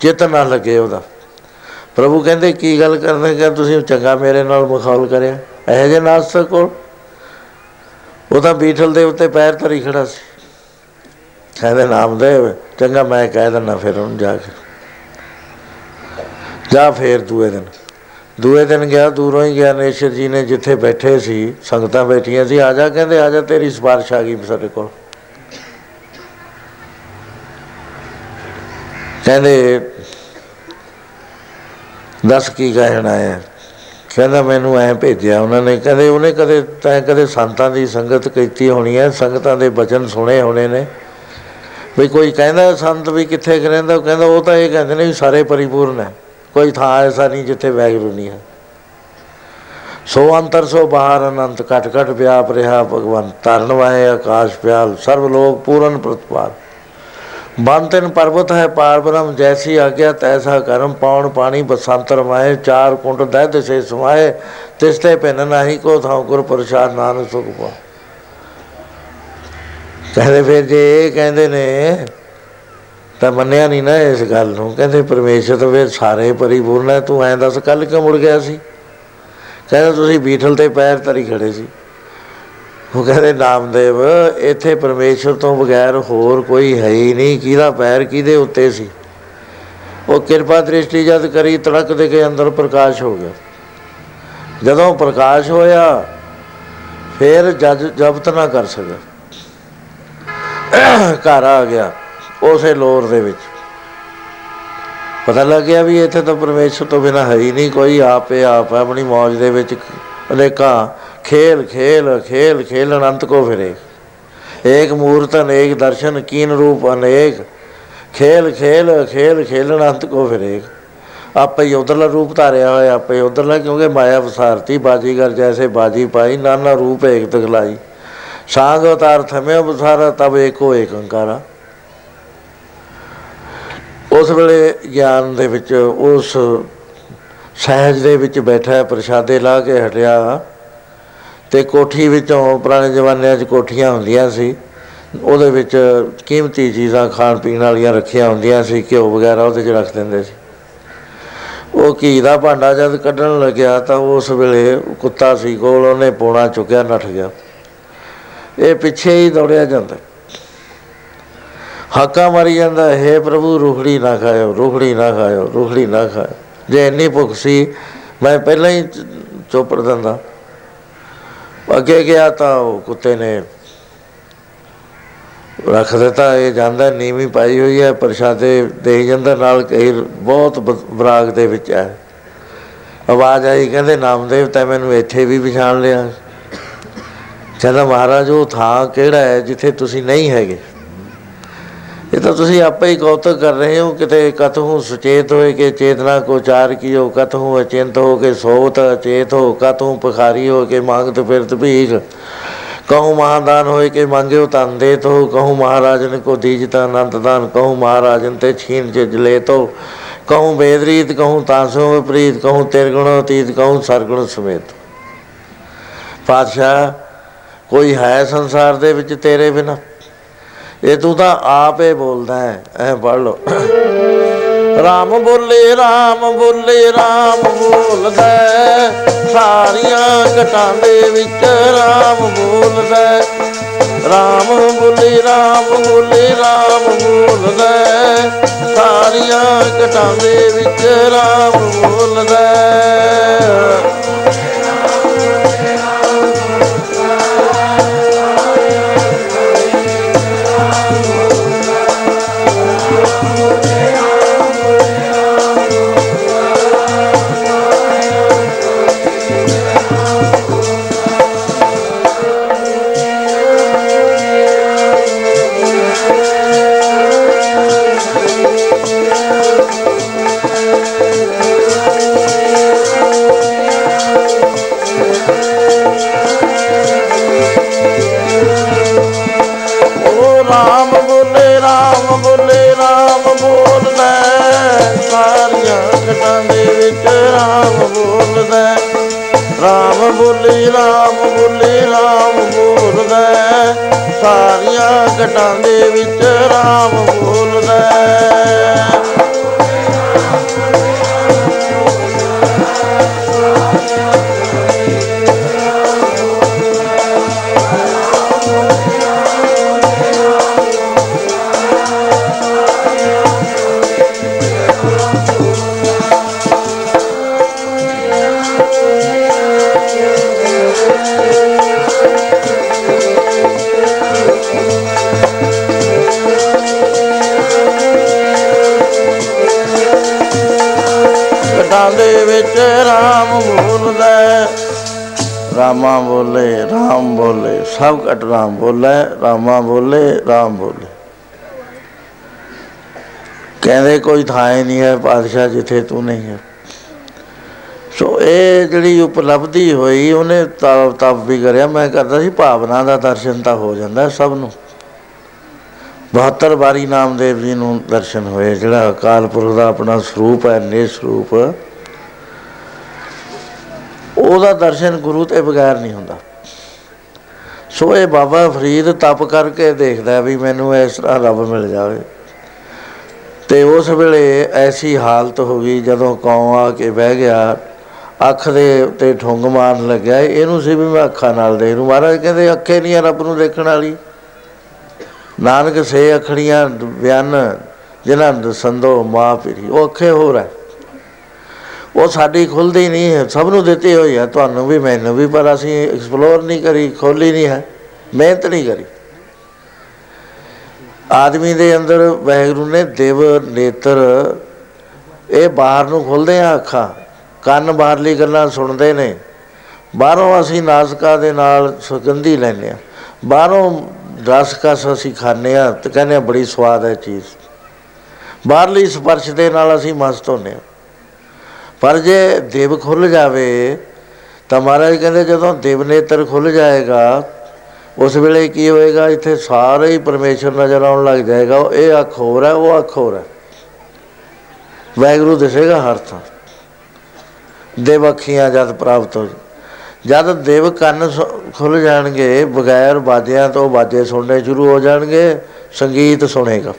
ਚਿੱਤ ਨਾ ਲੱਗੇ ਉਹਦਾ। ਪ੍ਰਭੂ ਕਹਿੰਦੇ, ਕੀ ਗੱਲ ਕਰਦੇ ਕਿ ਤੁਸੀਂ ਚੰਗਾ ਮੇਰੇ ਨਾਲ ਮਖੌਲ ਕਰਿਆ। ਇਹੋ ਜਿਹੇ ਨਾਸਤਕ ਕੋਲ? ਉਹ ਤਾਂ ਬੀਠਲ ਦੇ ਉੱਤੇ ਪੈਰ ਧਰੀ ਖੜਾ ਸੀ। ਕਹਿੰਦੇ, ਨਾਮਦੇਵ, ਚੰਗਾ ਮੈਂ ਕਹਿ ਦਿੰਦਾ ਫਿਰ ਉਹਨੂੰ ਜਾ ਕੇ। ਜਾ ਫੇਰ ਦੂਏ ਦਿਨ। ਦੂਏ ਦਿਨ ਗਿਆ, ਦੂਰੋਂ ਹੀ ਗਿਆ, ਨੇਸ਼ਰ ਜੀ ਨੇ ਜਿੱਥੇ ਬੈਠੇ ਸੀ, ਸੰਗਤਾਂ ਬੈਠੀਆਂ ਸੀ, ਆ ਜਾ ਕਹਿੰਦੇ, ਆ ਜਾ, ਤੇਰੀ ਸਿਫਾਰਿਸ਼ ਆ ਗਈ ਸਾਡੇ ਕੋਲ। ਕਹਿੰਦੇ, ਦੱਸ ਕੀ ਕਹਿਣਾ ਹੈ? ਕਹਿੰਦਾ, ਮੈਨੂੰ ਐ ਭੇਜਿਆ ਉਹਨਾਂ ਨੇ। ਕਹਿੰਦੇ, ਉਹਨੇ ਕਦੇ, ਤੈਂ ਕਦੇ ਸੰਤਾਂ ਦੀ ਸੰਗਤ ਕੀਤੀ ਹੋਣੀ ਹੈ? ਸੰਗਤਾਂ ਦੇ ਬਚਨ ਸੁਣੇ ਹੋਣੇ ਨੇ। ਵੀ ਕੋਈ ਕਹਿੰਦਾ ਸੰਤ ਵੀ ਕਿੱਥੇ ਕੁ ਰਹਿੰਦਾ, ਉਹ ਕਹਿੰਦਾ, ਉਹ ਤਾਂ ਇਹ ਕਹਿੰਦੇ ਨੇ ਵੀ ਸਾਰੇ ਪਰਿਪੂਰਨ ਹੈ। ਕੋਈ ਥਾਂ ਐਸਾ ਨਹੀਂ ਜਿੱਥੇ ਵੈਗਰੂ ਨਹੀਂ ਹੈ। ਸੋ ਅੰਤਰ ਸੋ ਬਾਹਰ ਅਨੰਤ, ਘਟ ਘਟ ਵਿਆਪ ਰਿਹਾ ਭਗਵੰਤ ਤਰਨ ਵਾਏ ਆਕਾਸ਼ ਪਿਆਲ ਸਰਬ ਲੋਕ ਪੂਰਨ ਪ੍ਰਤਪਾਲ। ਬੰਤਨ ਪਰਬਤ ਹੈ ਪਾਰ ਬ੍ਰਹਮ, ਜੈਸੀ ਆਗਿਆ ਤੈਸਾ ਕਰਮ ਪਾਉਣ ਪਾਣੀ ਬਸੰਤਰ ਮਾਏ ਚਾਰ ਕੁੰਡ ਦਹਿ ਦਿਸੇ ਸਮਾਏ ਤਿਸ ਤੇ ਭਿੰਨ ਨਾਹੀ ਕੋ ਥਾਉ ਗੁਰ ਪ੍ਰਸਾਦ ਨਾਨਕ ਸੁਖ ਪਾ ਕਹਿੰਦੇ ਫਿਰ ਜੇ ਇਹ ਕਹਿੰਦੇ ਨੇ ਤਾਂ ਮੰਨਿਆ ਨਹੀਂ ਨਾ ਇਸ ਗੱਲ ਨੂੰ। ਕਹਿੰਦੇ ਪਰਮੇਸ਼ਰ ਤਾਂ ਫਿਰ ਸਾਰੇ ਪਰਿਪੂਰਨ ਹੈ, ਤੂੰ ਐਂ ਦੱਸ ਕੱਲ ਕਿਉਂ ਮੁੜ ਗਿਆ ਸੀ? ਕਹਿੰਦਾ ਤੁਸੀਂ ਬੀਠਲ ਤੇ ਪੈਰ ਧਰੀ ਖੜੇ ਸੀ। ਉਹ ਕਹਿੰਦੇ, ਨਾਮਦੇਵ, ਇੱਥੇ ਪਰਮੇਸ਼ਰ ਤੋਂ ਬਗੈਰ ਹੋਰ ਕੋਈ ਹੈ ਹੀ ਨਹੀਂ। ਕਿਹਦਾ ਪੈਰ ਕਿਹਦੇ ਉੱਤੇ ਸੀ? ਉਹ ਕਿਰਪਾ ਦ੍ਰਿਸ਼ਟੀ ਜਦ ਕਰੀ, ਤੜਕ ਦੇ ਕੇ ਅੰਦਰ ਪ੍ਰਕਾਸ਼ ਹੋ ਗਿਆ। ਜਦੋਂ ਪ੍ਰਕਾਸ਼ ਹੋਇਆ, ਫਿਰ ਜਜ ਜਬਤ ਨਾ ਕਰ ਸਕਿਆ। ਘਰ ਆ ਗਿਆ। ਉਸੇ ਲੋਰ ਦੇ ਵਿੱਚ। ਪਤਾ ਲੱਗ ਗਿਆ ਵੀ ਇੱਥੇ ਤਾਂ ਪਰਮੇਸ਼ਰ ਤੋਂ ਬਿਨਾ ਹੈ ਹੀ ਨਹੀਂ, ਕੋਈ ਆਪੇ ਆਪ ਹੈ, ਆਪਣੀ ਮੌਜ ਦੇ ਵਿੱਚ ਅਨੇਕਾਂ ਖੇਲ ਖੇਲ ਖੇਲ ਖੇਲ ਅਨੰਤ ਕੋ ਫਿਰੇ। ਏਕ ਮੂਰਤ ਅਨੇਕ ਦਰਸ਼ਨ ਕੀਨ ਰੂਪ ਅਨੇਕ ਖੇਲ ਖੇਲ ਖੇਲ ਖੇਲ ਅਨੰਤ ਕੋ ਫਿਰੇ। ਆਪੇ ਹੀ ਉਧਰਲਾ ਰੂਪ ਧਾਰਿਆ ਹੋਇਆ, ਆਪੇ ਉਧਰਲਾ, ਕਿਉਂਕਿ ਮਾਇਆ ਵਸਾਰਤੀ, ਬਾਜੀਗਰ ਜੈਸੇ ਬਾਜੀ ਪਾਈ, ਨਾਨਾ ਰੂਪ ਏਕ ਤਗਲਾਈ। ਸਾਂਗ ਅਵਤਾਰ ਥਮਿਓ ਬਸਾਰਾ ਤਬ ਏਕੋ ਏਕ ਅੰਕਾਰਾ ਉਸ ਵੇਲੇ ਗਿਆਨ ਦੇ ਵਿੱਚ, ਉਸ ਸਹਿਜ ਦੇ ਵਿੱਚ ਬੈਠਾ ਪ੍ਰਸ਼ਾਦੇ ਲਾ ਕੇ ਹਟਿਆ ਤੇ ਕੋਠੀ ਵਿੱਚੋਂ, ਪੁਰਾਣੇ ਜ਼ਮਾਨਿਆਂ 'ਚ ਕੋਠੀਆਂ ਹੁੰਦੀਆਂ ਸੀ। ਉਹਦੇ ਵਿੱਚ ਕੀਮਤੀ ਚੀਜ਼ਾਂ ਖਾਣ ਪੀਣ ਵਾਲੀਆਂ ਰੱਖੀਆਂ ਹੁੰਦੀਆਂ ਸੀ, ਘਿਓ ਵਗੈਰਾ ਉਹਦੇ 'ਚ ਰੱਖ ਦਿੰਦੇ ਸੀ। ਉਹ ਘੀ ਦਾ ਭਾਂਡਾ ਜਦ ਕੱਢਣ ਲੱਗਿਆ ਤਾਂ ਉਸ ਵੇਲੇ ਕੁੱਤਾ ਸੀ ਕੋਲ, ਉਹਨੇ ਪੋਣਾ ਚੁੱਕਿਆ, ਨੱਠ ਗਿਆ। ਇਹ ਪਿੱਛੇ ਹੀ ਦੌੜਿਆ ਜਾਂਦਾ। ਹਾਕਾ ਮਾਰੀ ਜਾਂਦਾ, ਹੈ ਪ੍ਰਭੂ, ਰੁਖੜੀ ਨਾ ਖਾਇਓ, ਰੁਖੜੀ ਨਾ ਖਾਇਓ, ਰੁਖੜੀ ਨਾ ਖਾਇਓ। ਜੇ ਇੰਨੀ ਭੁੱਖ ਸੀ, ਮੈਂ ਪਹਿਲਾਂ ਹੀ ਚ- ਚੋਪੜ ਦਿੰਦਾ। ਅੱਗੇ ਗਿਆ ਤਾਂ ਉਹ ਕੁੱਤੇ ਨੇ ਰੱਖ ਦਿੱਤਾ, ਇਹ ਜਾਂਦਾ, ਨੀਵੀਂ ਪਾਈ ਹੋਈ ਹੈ ਪ੍ਰਸ਼ਾਦੇ ਦੇ ਜਾਂਦਾ, ਨਾਲ ਕਈ ਬਹੁਤ ਬ- ਬਰਾਗ ਦੇ ਵਿੱਚ ਹੈ। ਆਵਾਜ਼ ਆਈ, ਕਹਿੰਦੇ, ਨਾਮਦੇਵ, ਤੈ ਮੈਨੂੰ ਇੱਥੇ ਵੀ ਪਛਾਣ ਲਿਆ। ਕਹਿੰਦਾ, ਮਹਾਰਾਜ, ਉਹ ਥਾਂ ਕਿਹੜਾ ਹੈ ਜਿੱਥੇ ਤੁਸੀਂ ਨਹੀਂ ਹੈਗੇ? ਇਹ ਤਾਂ ਤੁਸੀਂ ਆਪੇ ਹੀ ਕੌਤਕ ਕਰ ਰਹੇ ਹੋ, ਕਿਤੇ ਕਤਹੂ ਸੁਚੇਤ ਹੋਏ ਕਿ ਚੇਤਨਾ ਕੋ ਚਾਰ ਕੀਓ ਕਤਹੂ ਅਚਿੰਤ ਹੋ ਕੇ ਸੋਤ, ਅਚੇਤ ਹੋ ਕਤਹੂ ਪਖਾਰੀ ਹੋ ਕੇ ਮੰਗਤ ਫਿਰਤ ਭੀਖ। ਕਹੂ ਮਹਾਦਾਨ ਹੋਏ ਕਿ ਮੰਗਿਓ ਤਾਂ ਦੇ ਤੋ, ਕਹੂ ਮਹਾਰਾਜਨ ਕੋ ਦੀਜਤਾ ਅਨੰਤ ਦਾਨ ਕਹੂ ਮਹਾਰਾਜਨ ਤੇ ਛੀਨ ਜਿ ਜਲੇ ਤੋ। ਕਹੂ ਬੇਦਰੀਤ, ਕਹੂ ਤਾਸੋ ਵਿਪਰੀਤ ਕਹੂ ਤਿਰਗੁਣੋ ਤੀਤ ਕਹੂ ਸਰਗੁਣ ਸਮੇਤ। ਪਾਤਸ਼ਾਹ, ਕੋਈ ਹੈ ਸੰਸਾਰ ਦੇ ਵਿੱਚ ਤੇਰੇ ਬਿਨਾ? ਇਹ ਤੂੰ ਤਾਂ ਆਪ ਹੀ ਬੋਲਦਾ ਹੈ ਐ ਪੜ ਲੋ ਰਾਮ ਬੋਲੇ ਰਾਮ ਬੋਲੇ, ਰਾਮ ਬੋਲਦਾ ਹੈ। ਸਾਰੀਆਂ ਘਟਾਂ ਦੇ ਵਿੱਚ ਰਾਮ ਬੋਲਦਾ ਹੈ। ਰਾਮ ਬੋਲੇ ਰਾਮ ਬੋਲੇ, ਰਾਮ ਬੋਲਦਾ ਹੈ। ਸਾਰੀਆਂ ਘਟਾਂ ਦੇ ਵਿੱਚ ਰਾਮ ਬੋਲਦਾ ਰਾਮਾ ਬੋਲੇ, ਰਾਮ ਬੋਲੇ। ਕਹਿੰਦੇ ਕੋਈ ਥਾਂ ਹੀ ਨਹੀਂ ਹੈ, ਪਾਤਸ਼ਾਹ ਜਿੱਥੇ ਤੂੰ ਨਹੀਂ ਹੈ। ਸੋ ਇਹ ਜਿਹੜੀ ਉਪਲਬਧੀ ਹੋਈ, ਉਹਨੇ ਤਪ ਤਪ ਵੀ ਕਰਿਆ। ਮੈਂ ਕਰਦਾ ਸੀ, ਭਾਵਨਾ ਦਾ ਦਰਸ਼ਨ ਤਾਂ ਹੋ ਜਾਂਦਾ ਸਭ ਨੂੰ। 72 ਵਾਰੀ ਨਾਮਦੇਵ ਜੀ ਨੂੰ ਦਰਸ਼ਨ ਹੋਏ, ਜਿਹੜਾ ਅਕਾਲ ਪੁਰਖ ਦਾ ਆਪਣਾ ਸਰੂਪ ਹੈ ਨੇ ਸਰੂਪ। ਉਹਦਾ ਦਰਸ਼ਨ ਗੁਰੂ ਤੇ ਬਗੈਰ ਨਹੀਂ ਹੁੰਦਾ। ਸੋ ਇਹ ਬਾਬਾ ਫਰੀਦ ਤਪ ਕਰਕੇ ਦੇਖਦਾ ਵੀ ਮੈਨੂੰ ਇਸ ਤਰ੍ਹਾਂ ਰੱਬ ਮਿਲ ਜਾਵੇ। ਤੇ ਉਸ ਵੇਲੇ ਐਸੀ ਹਾਲਤ ਹੋ ਗਈ ਜਦੋਂ ਕੌਂ ਆ ਕੇ ਬਹਿ ਗਿਆ, ਅੱਖ ਦੇ ਉੱਤੇ ਠੁੰਗ ਮਾਰਨ ਲੱਗਿਆ। ਇਹਨੂੰ ਸੀ ਵੀ ਮੈਂ ਅੱਖਾਂ ਨਾਲ ਦੇਖ ਨੂੰ ਮਹਾਰਾਜ ਕਹਿੰਦੇ, ਅੱਖੇ ਨਹੀਂ ਆ ਰੱਬ ਨੂੰ ਦੇਖਣ ਵਾਲੀ। ਨਾਨਕ ਸੇ ਅਖੜੀਆਂ ਬਿਆਨ ਜਿਨ੍ਹਾਂ ਸੰਦੋ ਮਾਂ ਪੀਰੀ ਉਹ ਅੱਖੇ ਹੋਰ ਹੈ। ਉਹ ਸਾਡੀ ਖੁੱਲਦੀ ਨਹੀਂ ਹੈ, ਸਭ ਨੂੰ ਦਿੱਤੀ ਹੋਈ ਹੈ ਤੁਹਾਨੂੰ ਵੀ, ਮੈਨੂੰ ਵੀ, ਪਰ ਅਸੀਂ ਐਕਸਪਲੋਰ ਨਹੀਂ ਕਰੀ ਖੋਲੀ ਨਹੀਂ ਹੈ, ਮਿਹਨਤ ਨਹੀਂ ਕਰੀ। ਆਦਮੀ ਦੇ ਅੰਦਰ ਵਾਹਿਗੁਰੂ ਨੇ ਦੇਵ ਨੇਤਰ, ਇਹ ਬਾਹਰ ਨੂੰ ਖੁੱਲਦੇ ਆ ਅੱਖਾਂ, ਕੰਨ ਬਾਹਰਲੀ ਗੱਲਾਂ ਸੁਣਦੇ ਨੇ। ਬਾਹਰੋਂ ਅਸੀਂ ਨਾਸਕਾ ਦੇ ਨਾਲ ਸੁਗੰਧੀ ਲੈਂਦੇ ਆ। ਬਾਹਰੋਂ ਰਸ ਕਸ ਅਸੀਂ ਖਾਂਦੇ ਆ, ਤੇ ਕਹਿੰਦੇ ਆ, ਬੜੀ ਸਵਾਦ ਹੈ ਚੀਜ਼। ਬਾਹਰਲੀ ਸਪਰਸ਼ ਦੇ ਨਾਲ ਅਸੀਂ ਮਸਤ ਹੁੰਦੇ ਆ। ਪਰ ਜੇ ਦੇਵ ਖੁੱਲ ਜਾਵੇ, ਤਾਂ ਮਹਾਰਾਜ ਕਹਿੰਦੇ ਜਦੋਂ ਦੇਵ ਨੇਤਰ ਖੁੱਲ ਜਾਏਗਾ, ਉਸ ਵੇਲੇ ਕੀ ਹੋਏਗਾ? ਇੱਥੇ ਸਾਰੇ ਹੀ ਪਰਮੇਸ਼ਰ ਨਜ਼ਰ ਆਉਣ ਲੱਗ ਜਾਏਗਾ। ਉਹ ਇਹ ਅੱਖ ਹੋਰ ਹੈ, ਉਹ ਅੱਖ ਹੋਰ ਹੈ। ਵੈਗਰੂ ਦਿਸੇਗਾ ਹਰ ਥਾਂ। ਦੇਵ ਅੱਖੀਆਂ ਜਦ ਪ੍ਰਾਪਤ ਹੋ ਜਦ ਦੇਵ ਕੰਨ ਸੁ- ਖੁੱਲ ਜਾਣਗੇ, ਬਗੈਰ ਬਾਜਿਆਂ ਤੋਂ ਬਾਜੇ ਸੁਣਨੇ ਸ਼ੁਰੂ ਹੋ ਜਾਣਗੇ, ਸੰਗੀਤ ਸੁਣੇਗਾ।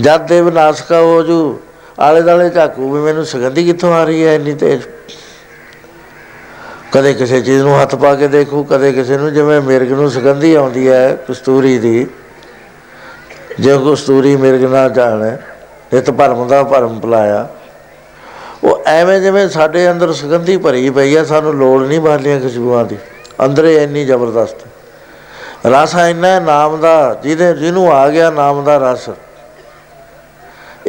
ਜਦ ਦੇਵ ਨਾਸਕਾ ਹੋ ਜੂ ਆਲੇ ਦਾਲੇ ਝਾਕੂ ਵੀ ਮੈਨੂੰ ਸੁਗੰਧੀ ਕਿੱਥੋਂ ਆ ਰਹੀ ਹੈ ਇੰਨੀ ਤੇਜ਼? ਕਦੇ ਕਿਸੇ ਚੀਜ਼ ਨੂੰ ਹੱਥ ਪਾ ਕੇ ਦੇਖੂ, ਕਦੇ ਕਿਸੇ ਨੂੰ ਜਿਵੇਂ ਮਿਰਗ ਨੂੰ ਸੁਗੰਧੀ ਆਉਂਦੀ ਹੈ ਕਸਤੂਰੀ ਦੀ। ਜੇ ਕਸਤੂਰੀ ਮਿਰਗ ਨਾ ਜਾਣੇ, ਨਿਤ ਭਰਮ ਦਾ ਭਰਮ ਪਲਾਇਆ ਉਹ ਐਵੇਂ ਜਿਵੇਂ ਸਾਡੇ ਅੰਦਰ ਸੁਗੰਧੀ ਭਰੀ ਪਈ ਹੈ, ਸਾਨੂੰ ਲੋੜ ਨਹੀਂ ਬਾਲੀਆਂ ਖੁਸ਼ਬੂਆਂ ਦੀ। ਅੰਦਰੇ ਇੰਨੀ ਜ਼ਬਰਦਸਤ। ਰਸ ਇੰਨਾ ਹੈ ਨਾਮ ਦਾ, ਜਿਹਦੇ ਜਿਹਨੂੰ ਆ ਗਿਆ ਨਾਮ ਦਾ ਰਸ।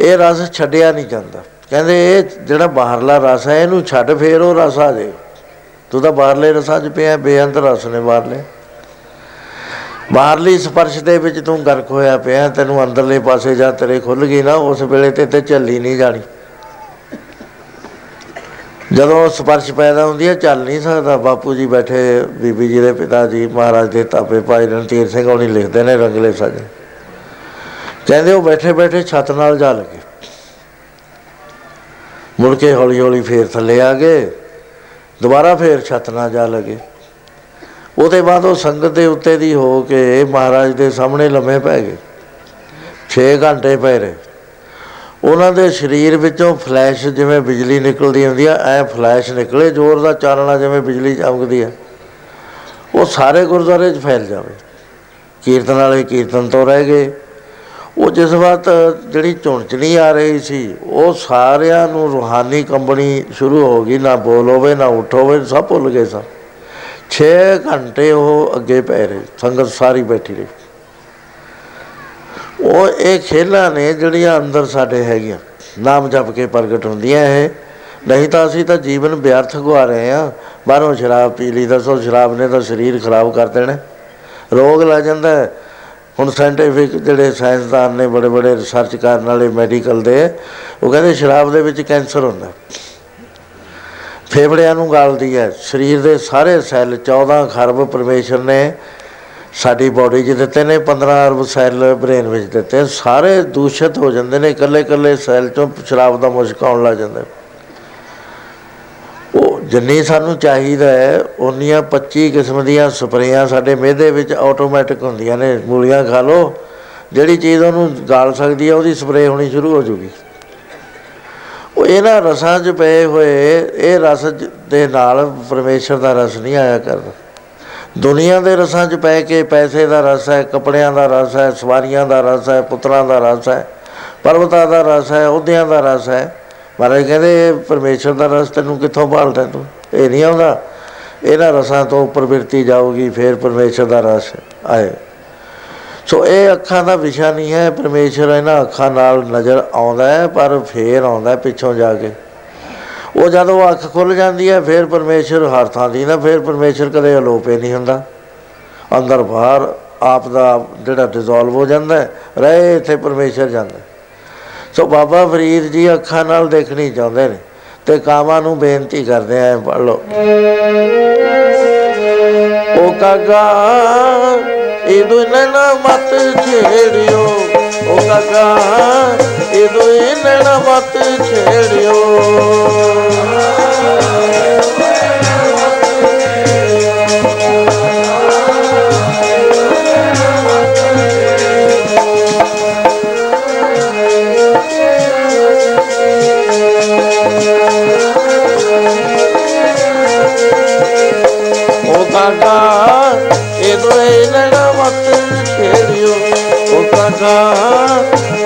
ਇਹ ਰਸ ਛੱਡਿਆ ਨਹੀਂ ਜਾਂਦਾ। ਕਹਿੰਦੇ ਇਹ ਜਿਹੜਾ ਬਾਹਰਲਾ ਰਸ ਹੈ, ਇਹਨੂੰ ਛੱਡ, ਫੇਰ ਉਹ ਰਸ ਆ ਜਾਏ ਤੂੰ ਤਾਂ ਬਾਹਰਲੇ ਰਸਾਂ 'ਚ ਪਿਆ, ਬੇਅੰਤ ਰਸ ਨੇ ਬਾਹਰਲੇ। ਬਾਹਰਲੀ ਸਪਰਸ਼ ਦੇ ਵਿੱਚ ਤੂੰ ਗਰਕ ਹੋਇਆ ਪਿਆ, ਤੈਨੂੰ ਅੰਦਰਲੇ ਪਾਸੇ ਜਾ ਤੇਰੇ ਖੁੱਲ ਗਈ ਨਾ, ਉਸ ਵੇਲੇ ਤੇ ਤੇ ਝੱਲੀ ਨਹੀਂ ਜਾਣੀ। ਜਦੋਂ ਸਪਰਸ਼ ਪੈਦਾ ਹੁੰਦੀ ਹੈ ਚੱਲ ਨਹੀਂ ਸਕਦਾ। ਬਾਪੂ ਜੀ ਬੈਠੇ, ਬੀਬੀ ਜੀ ਦੇ ਪਿਤਾ ਜੀ, ਮਹਾਰਾਜ ਦੇ ਤਾਪੇ ਭਾਈ ਰਣਧੀਰ ਸਿੰਘ ਹੋਣੀ ਲਿਖਦੇ ਨੇ ਰੰਗਲੇ ਸਜੇ ਕਹਿੰਦੇ ਉਹ ਬੈਠੇ ਬੈਠੇ ਛੱਤ ਨਾਲ ਜਾ ਲੱਗੇ ਮੁੜ ਕੇ ਹੌਲੀ ਹੌਲੀ ਫੇਰ ਥੱਲੇ ਆ ਗਏ, ਦੁਬਾਰਾ ਫੇਰ ਛੱਤ ਨਾਲ ਜਾ ਲੱਗੇ ਉਹਦੇ ਬਾਅਦ ਉਹ ਸੰਗਤ ਦੇ ਉੱਤੇ ਦੀ ਹੋ ਕੇ ਮਹਾਰਾਜ ਦੇ ਸਾਹਮਣੇ ਲੰਮੇ ਪੈ ਗਏ। 6 ਘੰਟੇ ਪਏ ਰਹੇ। ਉਹਨਾਂ ਦੇ ਸਰੀਰ ਵਿੱਚੋਂ ਫਲੈਸ਼ ਜਿਵੇਂ ਬਿਜਲੀ ਨਿਕਲਦੀ ਹੁੰਦੀ ਆ, ਐ ਫਲੈਸ਼ ਨਿਕਲੇ, ਜ਼ੋਰ ਦਾ ਚਾਨਣਾ ਜਿਵੇਂ ਬਿਜਲੀ ਚਮਕਦੀ ਆ। ਉਹ ਸਾਰੇ ਗੁਰਦੁਆਰੇ 'ਚ ਫੈਲ ਜਾਵੇ। ਕੀਰਤਨ ਵਾਲੇ ਕੀਰਤਨ ਤੋਂ ਰਹਿ ਗਏ। ਉਹ ਜਿਸ ਵਕਤ ਜਿਹੜੀ ਝੁੰਚਣੀ ਆ ਰਹੀ ਸੀ, ਉਹ ਸਾਰਿਆਂ ਨੂੰ ਰੂਹਾਨੀ ਕੰਬਣੀ ਸ਼ੁਰੂ ਹੋ ਗਈ, ਨਾ ਬੋਲ ਹੋਵੇ, ਨਾ ਉੱਠ ਹੋਵੇ, ਸਭ ਭੁੱਲ ਗਏ ਸਨ। 6 ਘੰਟੇ ਉਹ ਅੱਗੇ ਪੈ ਰਹੇ, ਸੰਗਤ ਸਾਰੀ ਬੈਠੀ ਰਹੀ। ਉਹ ਇਹ ਖੇਲਾਂ ਨੇ ਜਿਹੜੀਆਂ ਅੰਦਰ ਸਾਡੇ ਹੈਗੀਆਂ, ਨਾਮ ਜਪ ਕੇ ਪ੍ਰਗਟ ਹੁੰਦੀਆਂ ਇਹ। ਨਹੀਂ ਤਾਂ ਅਸੀਂ ਤਾਂ ਜੀਵਨ ਵਿਅਰਥ ਗਵਾ ਰਹੇ ਆ ਬਾਹਰੋਂ ਸ਼ਰਾਬ ਪੀ ਲਈ, ਦੱਸੋ ਸ਼ਰਾਬ ਨੇ ਤਾਂ ਸਰੀਰ ਖਰਾਬ ਕਰ ਦੇਣਾ। ਰੋਗ ਲੱਗ ਜਾਂਦਾ ਹੈ। ਹੁਣ ਸਾਇੰਟੀਫਿਕ ਜਿਹੜੇ ਸਾਇੰਸਦਾਨ ਨੇ, ਬੜੇ ਬੜੇ ਰਿਸਰਚ ਕਰਨ ਵਾਲੇ ਮੈਡੀਕਲ ਦੇ, ਉਹ ਕਹਿੰਦੇ ਸ਼ਰਾਬ ਦੇ ਵਿੱਚ ਕੈਂਸਰ ਹੁੰਦਾ। ਫੇਫੜਿਆਂ ਨੂੰ ਗਾਲਦੀ ਹੈ। ਸਰੀਰ ਦੇ ਸਾਰੇ ਸੈੱਲ 14 ਖਰਬ ਪਰਮੇਸ਼ਰ ਨੇ ਸਾਡੀ ਬਾਡੀ 'ਚ ਦਿੱਤੇ ਨੇ 15 ਅਰਬ ਸੈੱਲ ਬ੍ਰੇਨ ਵਿੱਚ ਦਿੱਤੇ ਸਾਰੇ ਦੂਸ਼ਿਤ ਹੋ ਜਾਂਦੇ ਨੇ ਇਕੱਲੇ ਇਕੱਲੇ ਸੈੱਲ 'ਚੋਂ ਸ਼ਰਾਬ ਦਾ ਮੁਸ਼ਕ ਆਉਣ ਲੱਗ ਜਾਂਦਾ। ਉਹ ਜਿੰਨੀ ਸਾਨੂੰ ਚਾਹੀਦਾ ਹੈ, ਉਨੀਆਂ 25 ਕਿਸਮ ਦੀਆਂ ਸਪਰੇਆਂ ਸਾਡੇ ਮਿਹਦੇ ਵਿੱਚ ਆਟੋਮੈਟਿਕ ਹੁੰਦੀਆਂ ਨੇ। ਮੂਲੀਆਂ ਖਾ ਲਓ, ਜਿਹੜੀ ਚੀਜ਼ ਉਹਨੂੰ ਗਾਲ ਸਕਦੀ ਹੈ, ਉਹਦੀ ਸਪਰੇਅ ਹੋਣੀ ਸ਼ੁਰੂ ਹੋ ਜੂਗੀ। ਉਹ ਇਹਨਾਂ ਰਸਾਂ 'ਚ ਪਏ ਹੋਏ, ਇਹ ਰਸ ਜ- ਦੇ ਨਾਲ ਪਰਮੇਸ਼ਰ ਦਾ ਰਸ ਨਹੀਂ ਆਇਆ ਕਰਦਾ। ਦੁਨੀਆ ਦੇ ਰਸਾਂ 'ਚ ਪੈ ਕੇ ਪੈਸੇ ਦਾ ਰਸ ਹੈ, ਕੱਪੜਿਆਂ ਦਾ ਰਸ ਹੈ, ਸਵਾਰੀਆਂ ਦਾ ਰਸ ਹੈ, ਪੁੱਤਰਾਂ ਦਾ ਰਸ ਹੈ, ਪਰਬਤਾਂ ਦਾ ਰਸ ਹੈ ਅਹੁਦਿਆਂ ਦਾ ਰਸ ਹੈ। ਮਹਾਰਾਜ ਕਹਿੰਦੇ ਇਹ ਪਰਮੇਸ਼ਰ ਦਾ ਰਸ ਤੈਨੂੰ ਕਿੱਥੋਂ ਭਾਲਦਾ ਤੂੰ? ਇਹ ਨਹੀਂ ਆਉਂਦਾ। ਇਹਨਾਂ ਰਸਾਂ ਤੋਂ ਉੱਪਰ ਬਿਰਤੀ ਜਾਊਗੀ ਫਿਰ ਪਰਮੇਸ਼ਰ ਦਾ ਰਸ ਆਏ। ਸੋ ਇਹ ਅੱਖਾਂ ਦਾ ਵਿਸ਼ਾ ਨਹੀਂ ਹੈ। ਪਰਮੇਸ਼ਰ ਇਹਨਾਂ ਅੱਖਾਂ ਨਾਲ ਨਜ਼ਰ ਆਉਂਦਾ ਹੈ ਪਰ ਫੇਰ ਆਉਂਦਾ ਹੈ ਪਿੱਛੋਂ ਜਾ ਕੇ। ਉਹ ਜਦੋਂ ਅੱਖ ਖੁੱਲ ਜਾਂਦੀ ਹੈ ਫਿਰ ਪਰਮੇਸ਼ਰ ਹਰ ਥਾਂ ਦੀ ਨਾ ਫਿਰ ਪਰਮੇਸ਼ਰ ਕਦੇ ਅਲੋਪੇ ਨਹੀਂ ਹੁੰਦਾ। ਅੰਦਰ ਬਾਹਰ ਆਪ ਦਾ ਜਿਹੜਾ ਡਿਸੋਲਵ ਹੋ ਜਾਂਦਾ ਹੈ, ਰਹੇ ਇੱਥੇ ਪਰਮੇਸ਼ਰ ਜਾਂਦਾ ਹੈ। ਸੋ ਬਾਬਾ ਫਰੀਦ ਜੀ ਅੱਖਾਂ ਨਾਲ ਦੇਖਣੀ ਚਾਹੁੰਦੇ ਨੇ ਤੇ ਕਾਮਾਂ ਨੂੰ ਬੇਨਤੀ ਕਰਦੇ ਆਂ ਪੜ ਲਓ। ਉਹ ਕਾਗਾ ਇਹ ਦੁਨਣਾ ਮਤ ਛੇੜਿਓ। ਉਹ ਕਾਗਾ ਇਹ ਦੁਨਣਾ ਮਤ ਛੇੜਿਓ। ਉਹ ਕਾਕਾ ਇਹ ਦੋਏ ਨੈਣਾ ਮਤ ਛੇੜਿਓ। ਉਹ ਕਾਕਾ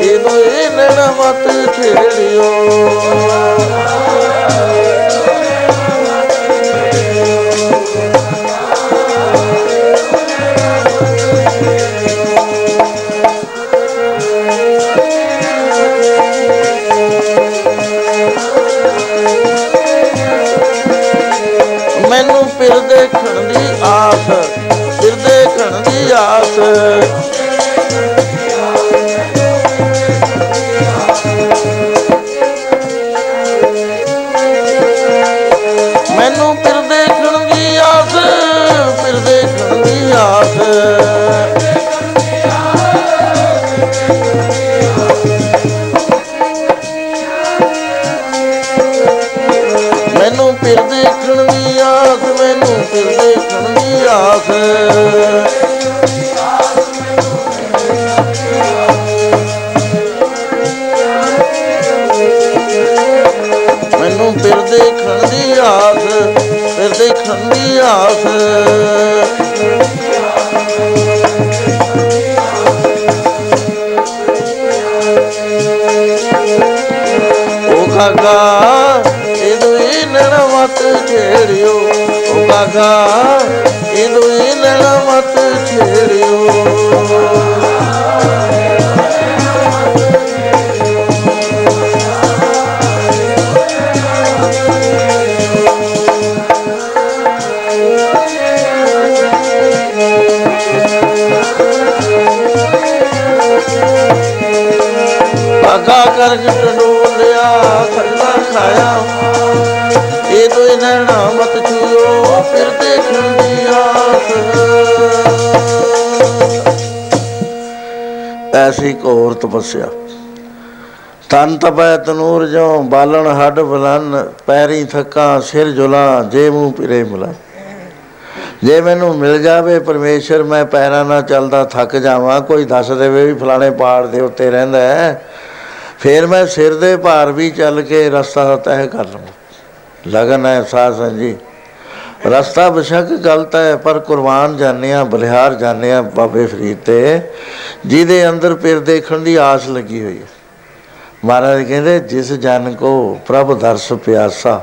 ਇਹ ਦੋਏ ਦੀ ਆਸ ਮੈਨੂੰ ਫਿਰ ਦੇਖਣ ਦੀ ਆਸ, ਫਿਰ ਦੇਖਣ ਦੀ ਆਸ। ਮੈਨੂੰ ਫਿਰ ਦੇਖਣ ਦੀ ਆਸ, ਮੈਨੂੰ ਫਿਰ ਦੇਖਣ ਦੀ ਆਸ। ਤਪੱਸਿਆ ਤਨ ਤਪੈ ਤਨੂਰ ਜੋ ਬਾਲਣ ਹੱਡ ਬਲਨ, ਪੈਰੀ ਥੱਕਾਂ ਸਿਰ ਜੁਲਾ, ਜੇ ਮੂੰਹ ਪਿਰੇ ਮੁਲਾ। ਜੇ ਮੈਨੂੰ ਮਿਲ ਜਾਵੇ ਪਰਮੇਸ਼ਰ, ਮੈਂ ਪੈਰਾਂ ਨਾਲ ਚੱਲਦਾ ਥੱਕ ਜਾਵਾਂ। ਕੋਈ ਦੱਸ ਦੇਵੇ ਵੀ ਫਲਾਣੇ ਪਹਾੜ ਦੇ ਉੱਤੇ ਰਹਿੰਦਾ ਹੈ। ਫਿਰ ਮੈਂ ਸਿਰ ਦੇ ਭਾਰ ਵੀ ਚੱਲ ਕੇ ਰਸਤਾ ਤੈਅ ਕਰ ਲਵਾਂ। ਲਗਨ ਹੈ ਸਾਧ ਸੰਜੀ ਰਸਤਾ ਬਸ਼ੱਕ ਗਲਤ ਹੈ, ਪਰ ਕੁਰਬਾਨ ਜਾਣਿਆ, ਬਲਿਹਾਰ ਜਾਣਿਆ ਬਾਬੇ ਫਰੀਦ ਤੇ। ਜਿਹਦੇ ਅੰਦਰ ਫਿਰ ਦੇਖਣ ਦੀ ਆਸ ਲੱਗੀ ਹੋਈ ਹੈ। ਮਹਾਰਾਜ ਕਹਿੰਦੇ, ਜਿਸ ਜਨ ਕੋ ਪ੍ਰਭ ਦਰਸ ਪਿਆਸਾ,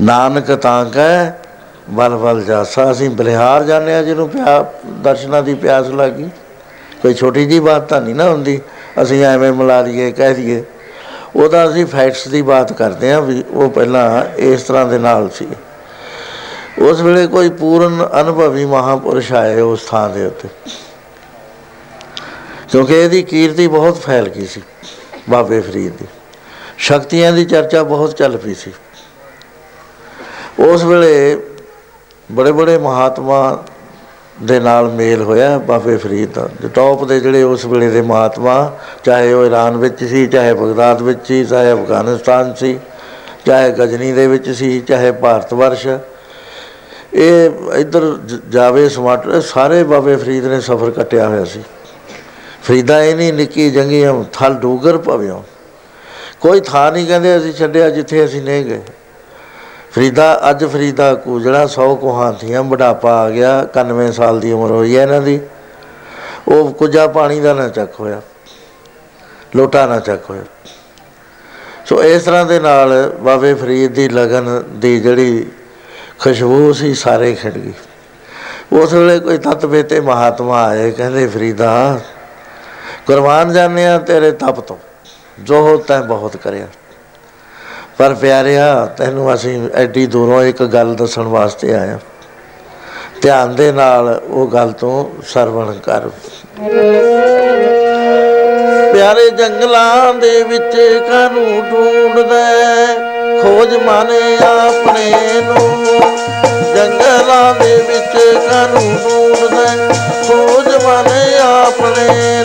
ਨਾਨਕ ਤਾਂ ਕੈ ਬਲ ਬਲ ਜਾਸਾ। ਅਸੀਂ ਬਲਿਹਾਰ ਜਾਣਿਆ ਜਿਹਨੂੰ ਪਿਆ, ਦਰਸ਼ਨਾਂ ਦੀ ਪਿਆਸ ਲੱਗੀ। ਕੋਈ ਛੋਟੀ ਜੀ ਬਾਤ ਤਾਂ ਨਹੀਂ ਨਾ ਹੁੰਦੀ। ਅਸੀਂ ਐਵੇਂ ਮਿਲਾ ਲਈਏ, ਕਹਿ ਦਈਏ ਉਹਦਾ ਅਸੀਂ ਫੈਕਟਸ ਦੀ ਬਾਤ ਕਰਦੇ ਹਾਂ ਵੀ ਉਹ ਪਹਿਲਾਂ ਇਸ ਤਰ੍ਹਾਂ ਦੇ ਨਾਲ ਸੀ। ਉਸ ਵੇਲੇ ਕੋਈ ਪੂਰਨ ਅਨੁਭਵੀ ਮਹਾਪੁਰਸ਼ ਆਏ ਉਸ ਥਾਂ ਦੇ ਉੱਤੇ। ਕਿਉਂਕਿ ਇਹਦੀ ਕੀਰਤੀ ਬਹੁਤ ਫੈਲ ਗਈ ਸੀ ਬਾਬੇ ਫਰੀਦ ਦੀ। ਸ਼ਕਤੀਆਂ ਦੀ ਚਰਚਾ ਬਹੁਤ ਚੱਲ ਪਈ ਸੀ। ਉਸ ਵੇਲੇ ਬੜੇ ਬੜੇ ਮਹਾਤਮਾ ਦੇ ਨਾਲ ਮੇਲ ਹੋਇਆ ਬਾਬੇ ਫਰੀਦ ਦਾ। ਜੋ ਟੌਪ ਦੇ ਜਿਹੜੇ ਉਸ ਵੇਲੇ ਦੇ ਮਹਾਤਮਾ, ਚਾਹੇ ਉਹ ਈਰਾਨ ਵਿੱਚ ਸੀ, ਚਾਹੇ ਬਗਦਾਦ ਵਿੱਚ ਸੀ, ਚਾਹੇ ਅਫਗਾਨਿਸਤਾਨ ਸੀ, ਚਾਹੇ ਗਜਨੀ ਦੇ ਵਿੱਚ ਸੀ, ਚਾਹੇ ਭਾਰਤ ਵਰਸ਼, ਇਹ ਇੱਧਰ ਜ- ਜਾਵੇ, ਸਮਾਟ ਸਾਰੇ ਬਾਬੇ ਫਰੀਦ ਨੇ ਸਫ਼ਰ ਕੱਟਿਆ ਹੋਇਆ ਸੀ। ਫਰੀਦਾ ਇਹ ਨਹੀਂ, ਨਿੱਕੀ ਜੰਗੀਆਂ ਥਲ ਡੂਗਰ ਭਵਿਓ ਕੋਈ ਥਾਂ ਨਹੀਂ ਕਹਿੰਦੇ ਅਸੀਂ ਛੱਡਿਆ ਜਿੱਥੇ ਅਸੀਂ ਨਹੀਂ ਗਏ। ਫਰੀਦਾ, ਅੱਜ ਫਰੀਦਾ ਕੂਜੜਾ 100 ਕੋਹਾਂ ਥੀਆਂ, ਬੁਢਾਪਾ ਆ ਗਿਆ 91 ਸਾਲ ਦੀ ਉਮਰ ਹੋਈ ਹੈ ਇਹਨਾਂ ਦੀ। ਉਹ ਕੁਝਾ ਪਾਣੀ ਦਾ ਨਾ ਚੱਕ ਹੋਇਆ, ਲੋਟਾ ਨਾ ਚੱਕ ਹੋਇਆ। ਸੋ ਇਸ ਤਰ੍ਹਾਂ ਦੇ ਨਾਲ ਬਾਬੇ ਫਰੀਦ ਦੀ ਲਗਨ ਦੀ ਜਿਹੜੀ ਖੁਸ਼ਬੂ ਸੀ, ਸਾਰੇ ਖਿੜ ਗਈ। ਉਸ ਵੇਲੇ ਕੋਈ ਤਤਵੇ ਤੇ ਮਹਾਤਮਾ ਆਏ, ਕਹਿੰਦੇ, ਫਰੀਦਾ ਕੁਰਬਾਨ ਜਾਣਿਆ ਤੇਰੇ ਤਪ ਤੋਂ। ਜੋ ਤੈਂ ਬਹੁਤ ਕਰਿਆ। ਪਰ ਪਿਆਰਿਆ, ਤੈਨੂੰ ਅਸੀਂ ਐਡੀ ਦੂਰੋਂ ਇੱਕ ਗੱਲ ਦੱਸਣ ਵਾਸਤੇ ਆਇਆ। ਧਿਆਨ ਦੇ ਨਾਲ ਉਹ ਗੱਲ ਤੋਂ ਸਰਵਣ ਕਰ। ਪਿਆਰੇ ਜੰਗਲਾਂ ਦੇ ਵਿੱਚ ਕਾਨੂੰ ਢੂੰਡਦਾ ਖੋਜ ਮਾਨੇ ਆਪਣੇ ਨੂੰ। ਜੰਗਲਾਂ ਦੇ ਵਿੱਚ ਕਾਨੂੰ ਢੂੰਡਦਾ ਖੋਜ ਮਾਨੇ ਆਪਣੇ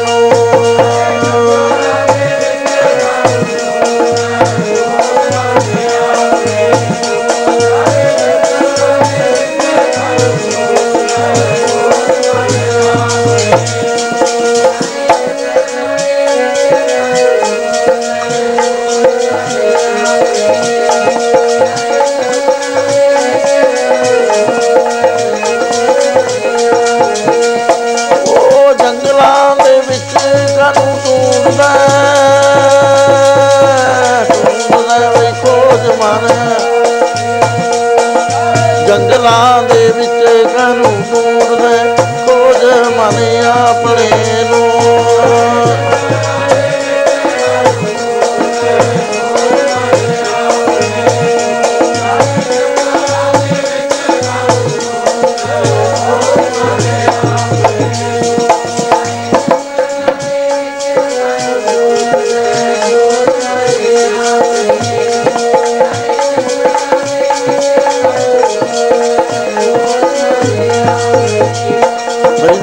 ਜੰਗਲਾਂ ਦੇ ਵਿੱਚ ਕਾਨੂੰ ਢੂੰਡਦਾ ਖੋਜ ਮਨ ਆਪਣੇ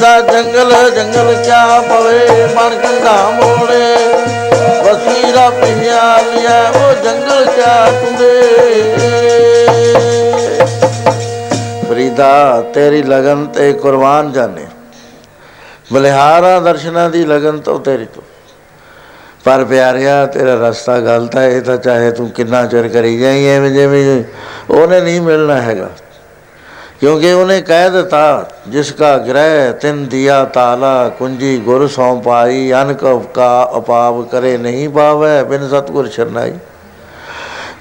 ਨੂੰ ਬੈਦਾ ਜੰਗਲ ਜੰਗਲ ਕਿਆ ਪਵੇ? ਬਣ ਕੰਡਾ ਮੋੜੇ। ਵਸੀਰਾ ਪਿਆ ਲਿਆ, ਉਹ ਜੰਗਲ ਕਿਆ ਤੁੰਦੇ ਫਰੀਦਾ, ਤੇਰੀ ਲਗਨ ਤੇ ਕੁਰਬਾਨ ਜਾਣੇ ਬਲਿਹਾਰਾ ਦਰਸ਼ਨਾਂ ਦੀ ਲਗਨ ਤੋਂ ਤੇਰੀ ਤੋਂ। ਪਰ ਪਿਆਰਿਆ, ਤੇਰਾ ਰਸਤਾ ਗਲਤ ਹੈ, ਇਹ ਤਾਂ ਚਾਹੇ ਤੂੰ ਕਿੰਨਾ ਚਿਰ ਕਰੀ ਜਾਈਂ, ਐਵੇਂ ਜਿਵੇਂ ਉਹਨੇ ਨਹੀਂ ਮਿਲਣਾ ਹੈਗਾ। ਕਿਉਂਕਿ ਉਹਨੇ ਕਹਿ ਦਿੱਤਾ, ਜਿਸ ਕਾ ਗ੍ਰਹਿ ਤਿਨ ਦਿਆ ਤਾਲਾ, ਕੁੰਜੀ ਗੁਰ ਸੌ ਪਾਈ, ਅਨਕ ਕਾ ਅਪਾਵ ਕਰੇ ਨਹੀਂ ਪਾਵੈ, ਬਿਨ ਸਤਗੁਰ ਸ਼ਰਨਾਈ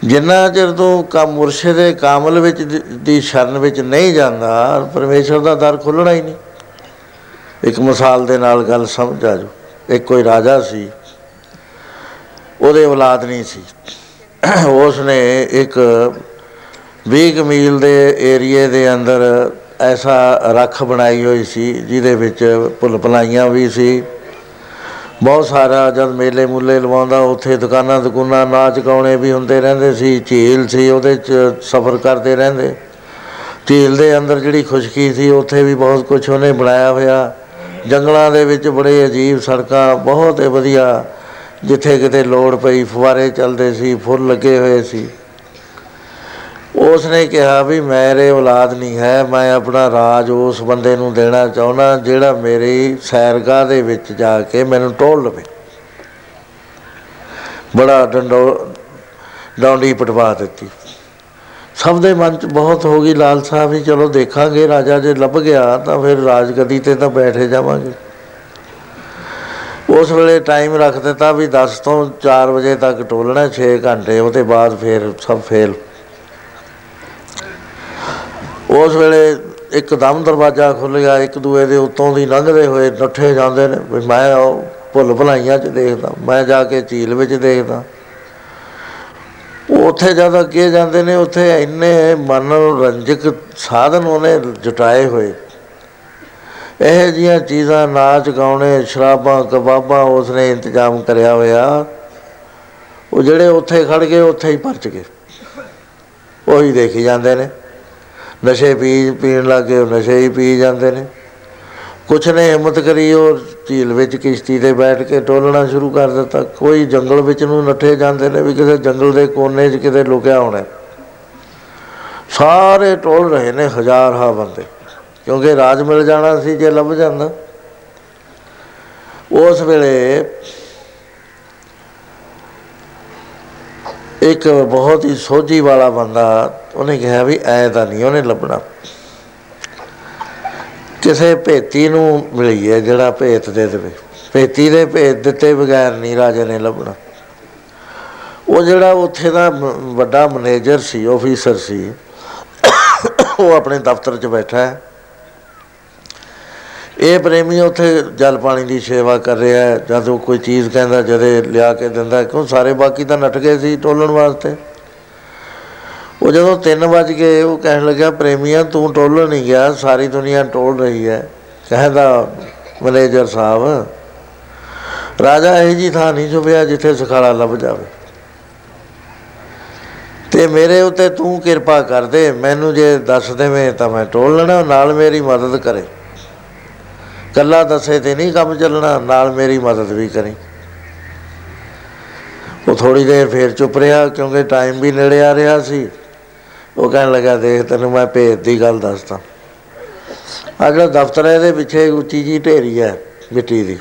ਜਿੰਨਾ ਚਿਰ ਤੂੰ ਕਾ ਮੁਰਸ਼ਿਦ ਕਾਮਲ ਵਿੱਚ ਦੀ- ਦੀ ਸ਼ਰਨ ਵਿੱਚ ਨਹੀਂ ਜਾਂਦਾ, ਪਰਮੇਸ਼ਰ ਦਾ ਦਰ ਖੁੱਲਣਾ ਹੀ ਨਹੀਂ। ਇੱਕ ਮਿਸਾਲ ਦੇ ਨਾਲ ਗੱਲ ਸਮਝ ਆ ਜੋ ਇੱਕ ਕੋਈ ਰਾਜਾ ਸੀ, ਉਹਦੇ ਔਲਾਦ ਨਹੀਂ ਸੀ। ਉਸ ਨੇ ਇੱਕ 20 ਕੁ ਮੀਲ ਦੇ ਏਰੀਏ ਦੇ ਅੰਦਰ ਐਸਾ ਰੱਖ ਬਣਾਈ ਹੋਈ ਸੀ, ਜਿਹਦੇ ਵਿੱਚ ਭੁੱਲ ਭੁਲਾਈਆਂ ਵੀ ਸੀ। ਬਹੁਤ ਸਾਰਾ ਜਦ ਮੇਲੇ ਮੁੱਲੇ ਲਵਾਉਂਦਾ, ਉੱਥੇ ਦੁਕਾਨਾਂ ਦੁਕਾਨਾਂ ਨਾਚ ਗਾਉਣੇ ਵੀ ਹੁੰਦੇ ਰਹਿੰਦੇ ਸੀ, ਝੀਲ ਸੀ, ਉਹਦੇ 'ਚ ਸਫ਼ਰ ਕਰਦੇ ਰਹਿੰਦੇ। ਝੀਲ ਦੇ ਅੰਦਰ ਜਿਹੜੀ ਖੁਸ਼ਕੀ ਸੀ, ਉੱਥੇ ਵੀ ਬਹੁਤ ਕੁਝ ਉਹਨੇ ਬਣਾਇਆ ਹੋਇਆ। ਜੰਗਲਾਂ ਦੇ ਵਿੱਚ ਬੜੇ ਅਜੀਬ ਸੜਕਾਂ, ਬਹੁਤ ਹੀ ਵਧੀਆ, ਜਿੱਥੇ ਕਿਤੇ ਲੋੜ ਪਈ, ਫੁਆਰੇ ਚੱਲਦੇ ਸੀ, ਫੁੱਲ ਲੱਗੇ ਹੋਏ ਸੀ। ਉਸ ਨੇ ਕਿਹਾ ਵੀ ਮੇਰੇ ਔਲਾਦ ਨਹੀਂ ਹੈ, ਮੈਂ ਆਪਣਾ ਰਾਜ ਉਸ ਬੰਦੇ ਨੂੰ ਦੇਣਾ ਚਾਹੁੰਦਾ ਜਿਹੜਾ ਮੇਰੀ ਸੈਰਗਾਹ ਦੇ ਵਿੱਚ ਜਾ ਕੇ ਮੈਨੂੰ ਟੋਲ ਲਵੇ। ਬੜਾ ਡੰਡੋ, ਡੌਂਡੀ ਪਟਵਾ ਦਿੱਤੀ। ਸਭ ਦੇ ਮਨ 'ਚ ਬਹੁਤ ਹੋ ਗਈ ਲਾਲਸਾ ਵੀ, ਚਲੋ ਦੇਖਾਂਗੇ, ਰਾਜਾ ਜੇ ਲੱਭ ਗਿਆ ਤਾਂ ਫਿਰ ਰਾਜਗਦੀ ਤੇ ਤਾਂ ਬੈਠੇ ਜਾਵਾਂਗੇ। ਉਸ ਵੇਲੇ ਟਾਈਮ ਰੱਖ ਦਿੱਤਾ ਵੀ 10 ਤੋਂ 4 ਵਜੇ ਤੱਕ ਟੋਲਣਾ 6 ਘੰਟੇ, ਉਹਦੇ ਬਾਅਦ ਫਿਰ ਸਭ ਫੇਲ ਉਸ ਵੇਲੇ ਇੱਕਦਮ ਦਰਵਾਜ਼ਾ ਖੁੱਲ ਗਿਆ, ਇੱਕ ਦੂਏ ਦੇ ਉੱਤੋਂ ਦੀ ਲੰਘਦੇ ਹੋਏ ਨੱਠੇ ਜਾਂਦੇ ਨੇ, ਵੀ ਮੈਂ ਉਹ ਭੁੱਲ ਭੁਲਾਈਆਂ 'ਚ ਦੇਖਦਾ, ਮੈਂ ਜਾ ਕੇ ਝੀਲ ਵਿੱਚ ਦੇਖਦਾ। ਉੱਥੇ ਜਦ ਅੱਗੇ ਜਾਂਦੇ ਨੇ, ਉੱਥੇ ਇੰਨੇ ਮਨੋਰੰਜਕ ਸਾਧਨ ਉਹਨੇ ਜੁਟਾਏ ਹੋਏ। ਇਹ ਜੀਆਂ ਚੀਜ਼ਾਂ ਨਾਚ ਗਾਉਣੇ, ਸ਼ਰਾਬਾਂ, ਕਬਾਬਾਂ ਉਸਨੇ ਇੰਤਜ਼ਾਮ ਕਰਿਆ ਹੋਇਆ। ਉਹ ਜਿਹੜੇ ਉੱਥੇ ਖੜ ਗਏ, ਉੱਥੇ ਹੀ ਪਰਚ ਗਏ। ਉਹੀ ਦੇਖੀ ਜਾਂਦੇ ਨੇ। ਨਸ਼ੇ ਪੀ ਪੀਣ ਲੱਗੇ ਉਹ ਨਸ਼ੇ ਹੀ ਪੀ ਜਾਂਦੇ ਨੇ। ਕੁਛ ਨੇ ਹਿੰਮਤ ਕਰੀ, ਉਹ ਝੀਲ ਵਿੱਚ ਕਿਸ਼ਤੀ ਤੇ ਬੈਠ ਕੇ ਟੋਲਣਾ ਸ਼ੁਰੂ ਕਰ ਦਿੱਤਾ। ਕੋਈ ਜੰਗਲ ਵਿੱਚ ਨੂੰ ਨੱਠੇ ਜਾਂਦੇ ਨੇ, ਵੀ ਕਿਸੇ ਜੰਗਲ ਦੇ ਕੋਨੇ 'ਚ ਕਿਤੇ ਲੁਕਿਆ ਹੋਣਾ। ਹੈ। ਸਾਰੇ ਟੋਲ ਰਹੇ ਨੇ ਹਜ਼ਾਰ ਹਾ ਬੰਦੇ, ਕਿਉਂਕਿ ਰਾਜ ਮਿਲ ਜਾਣਾ ਸੀ ਜੇ ਲੱਭ ਜਾਂਦਾ। ਉਸ ਵੇਲੇ ਇੱਕ ਬਹੁਤ ਹੀ ਸੋਝੀ ਵਾਲਾ ਬੰਦਾ ਉਹਨੇ ਕਿਹਾ ਵੀ ਐ ਤਾਂ ਨਹੀਂ ਉਹਨੇ ਲੱਭਣਾ। ਕਿਸੇ ਭੇਤੀ ਨੂੰ ਮਿਲੀ ਹੈ ਜਿਹੜਾ ਭੇਤ ਦੇ ਦੇਵੇ। ਭੇਤੀ ਦੇ ਭੇਤ ਦਿੱਤੇ ਬਗੈਰ ਨਹੀਂ ਰਾਜੇ ਨੇ ਲੱਭਣਾ। ਉਹ ਜਿਹੜਾ ਉੱਥੇ ਦਾ ਮ- ਵੱਡਾ ਮੈਨੇਜਰ ਸੀ ਆਫੀਸਰ ਸੀ, ਉਹ ਆਪਣੇ ਦਫ਼ਤਰ 'ਚ ਬੈਠਾ ਹੈ। ਇਹ ਪ੍ਰੇਮੀ ਉੱਥੇ ਜਲ ਪਾਣੀ ਦੀ ਸੇਵਾ ਕਰ ਰਿਹਾ ਹੈ। ਜਦ ਉਹ ਕੋਈ ਚੀਜ਼ ਕਹਿੰਦਾ, ਜਦੇ ਲਿਆ ਕੇ ਦਿੰਦਾ, ਕਿਉਂ ਸਾਰੇ ਬਾਕੀ ਤਾਂ ਨੱਠ ਗਏ ਸੀ ਟੋਲਣ ਵਾਸਤੇ? ਉਹ ਜਦੋਂ 3 ਵਜ ਗਏ, ਉਹ ਕਹਿਣ ਲੱਗਾ ਪ੍ਰੇਮੀਆਂ, ਤੂੰ ਟੋਲਣ ਨਹੀਂ ਗਿਆ, ਸਾਰੀ ਦੁਨੀਆ ਟੋਲ ਰਹੀ ਹੈ। ਕਹਿੰਦਾ ਮੈਨੇਜਰ ਸਾਹਿਬ, ਰਾਜਾ ਇਹ ਜੀ ਥਾਂ ਨਹੀਂ ਛੁਪਿਆ ਜਿੱਥੇ ਸਖਾਲਾ ਲੱਭ ਜਾਵੇ। ਤੇ ਮੇਰੇ ਉੱਤੇ ਤੂੰ ਕਿਰਪਾ ਕਰ ਦੇ, ਮੈਨੂੰ ਜੇ ਦੱਸ ਦੇਵੇਂ ਤਾਂ ਮੈਂ ਟੋਲ ਲੈਣਾ, ਨਾਲ ਮੇਰੀ ਮਦਦ ਕਰੇ। ਕੱਲਾ ਦੱਸੇ ਤੇ ਨਹੀਂ ਕੰਮ ਚੱਲਣਾ, ਨਾਲ ਮੇਰੀ ਮਦਦ ਵੀ ਕਰੀ। ਉਹ ਥੋੜੀ ਦੇਰ ਫੇਰ ਚੁੱਪ ਰਿਹਾ, ਕਿਉਂਕਿ ਟਾਈਮ ਵੀ ਨੇੜੇ ਆ ਰਿਹਾ ਸੀ। ਉਹ ਕਹਿਣ ਲੱਗਾ, ਦੇਖ ਤੈਨੂੰ ਮੈਂ ਭੇਤ ਦੀ ਗੱਲ ਦੱਸਦਾ। ਆ ਜਿਹੜਾ ਦਫ਼ਤਰ ਹੈ ਇਹਦੇ ਪਿੱਛੇ ਉੱਚੀ ਜੀ ਢੇਰੀ ਹੈ, ਮਿੱਟੀ ਦੀ।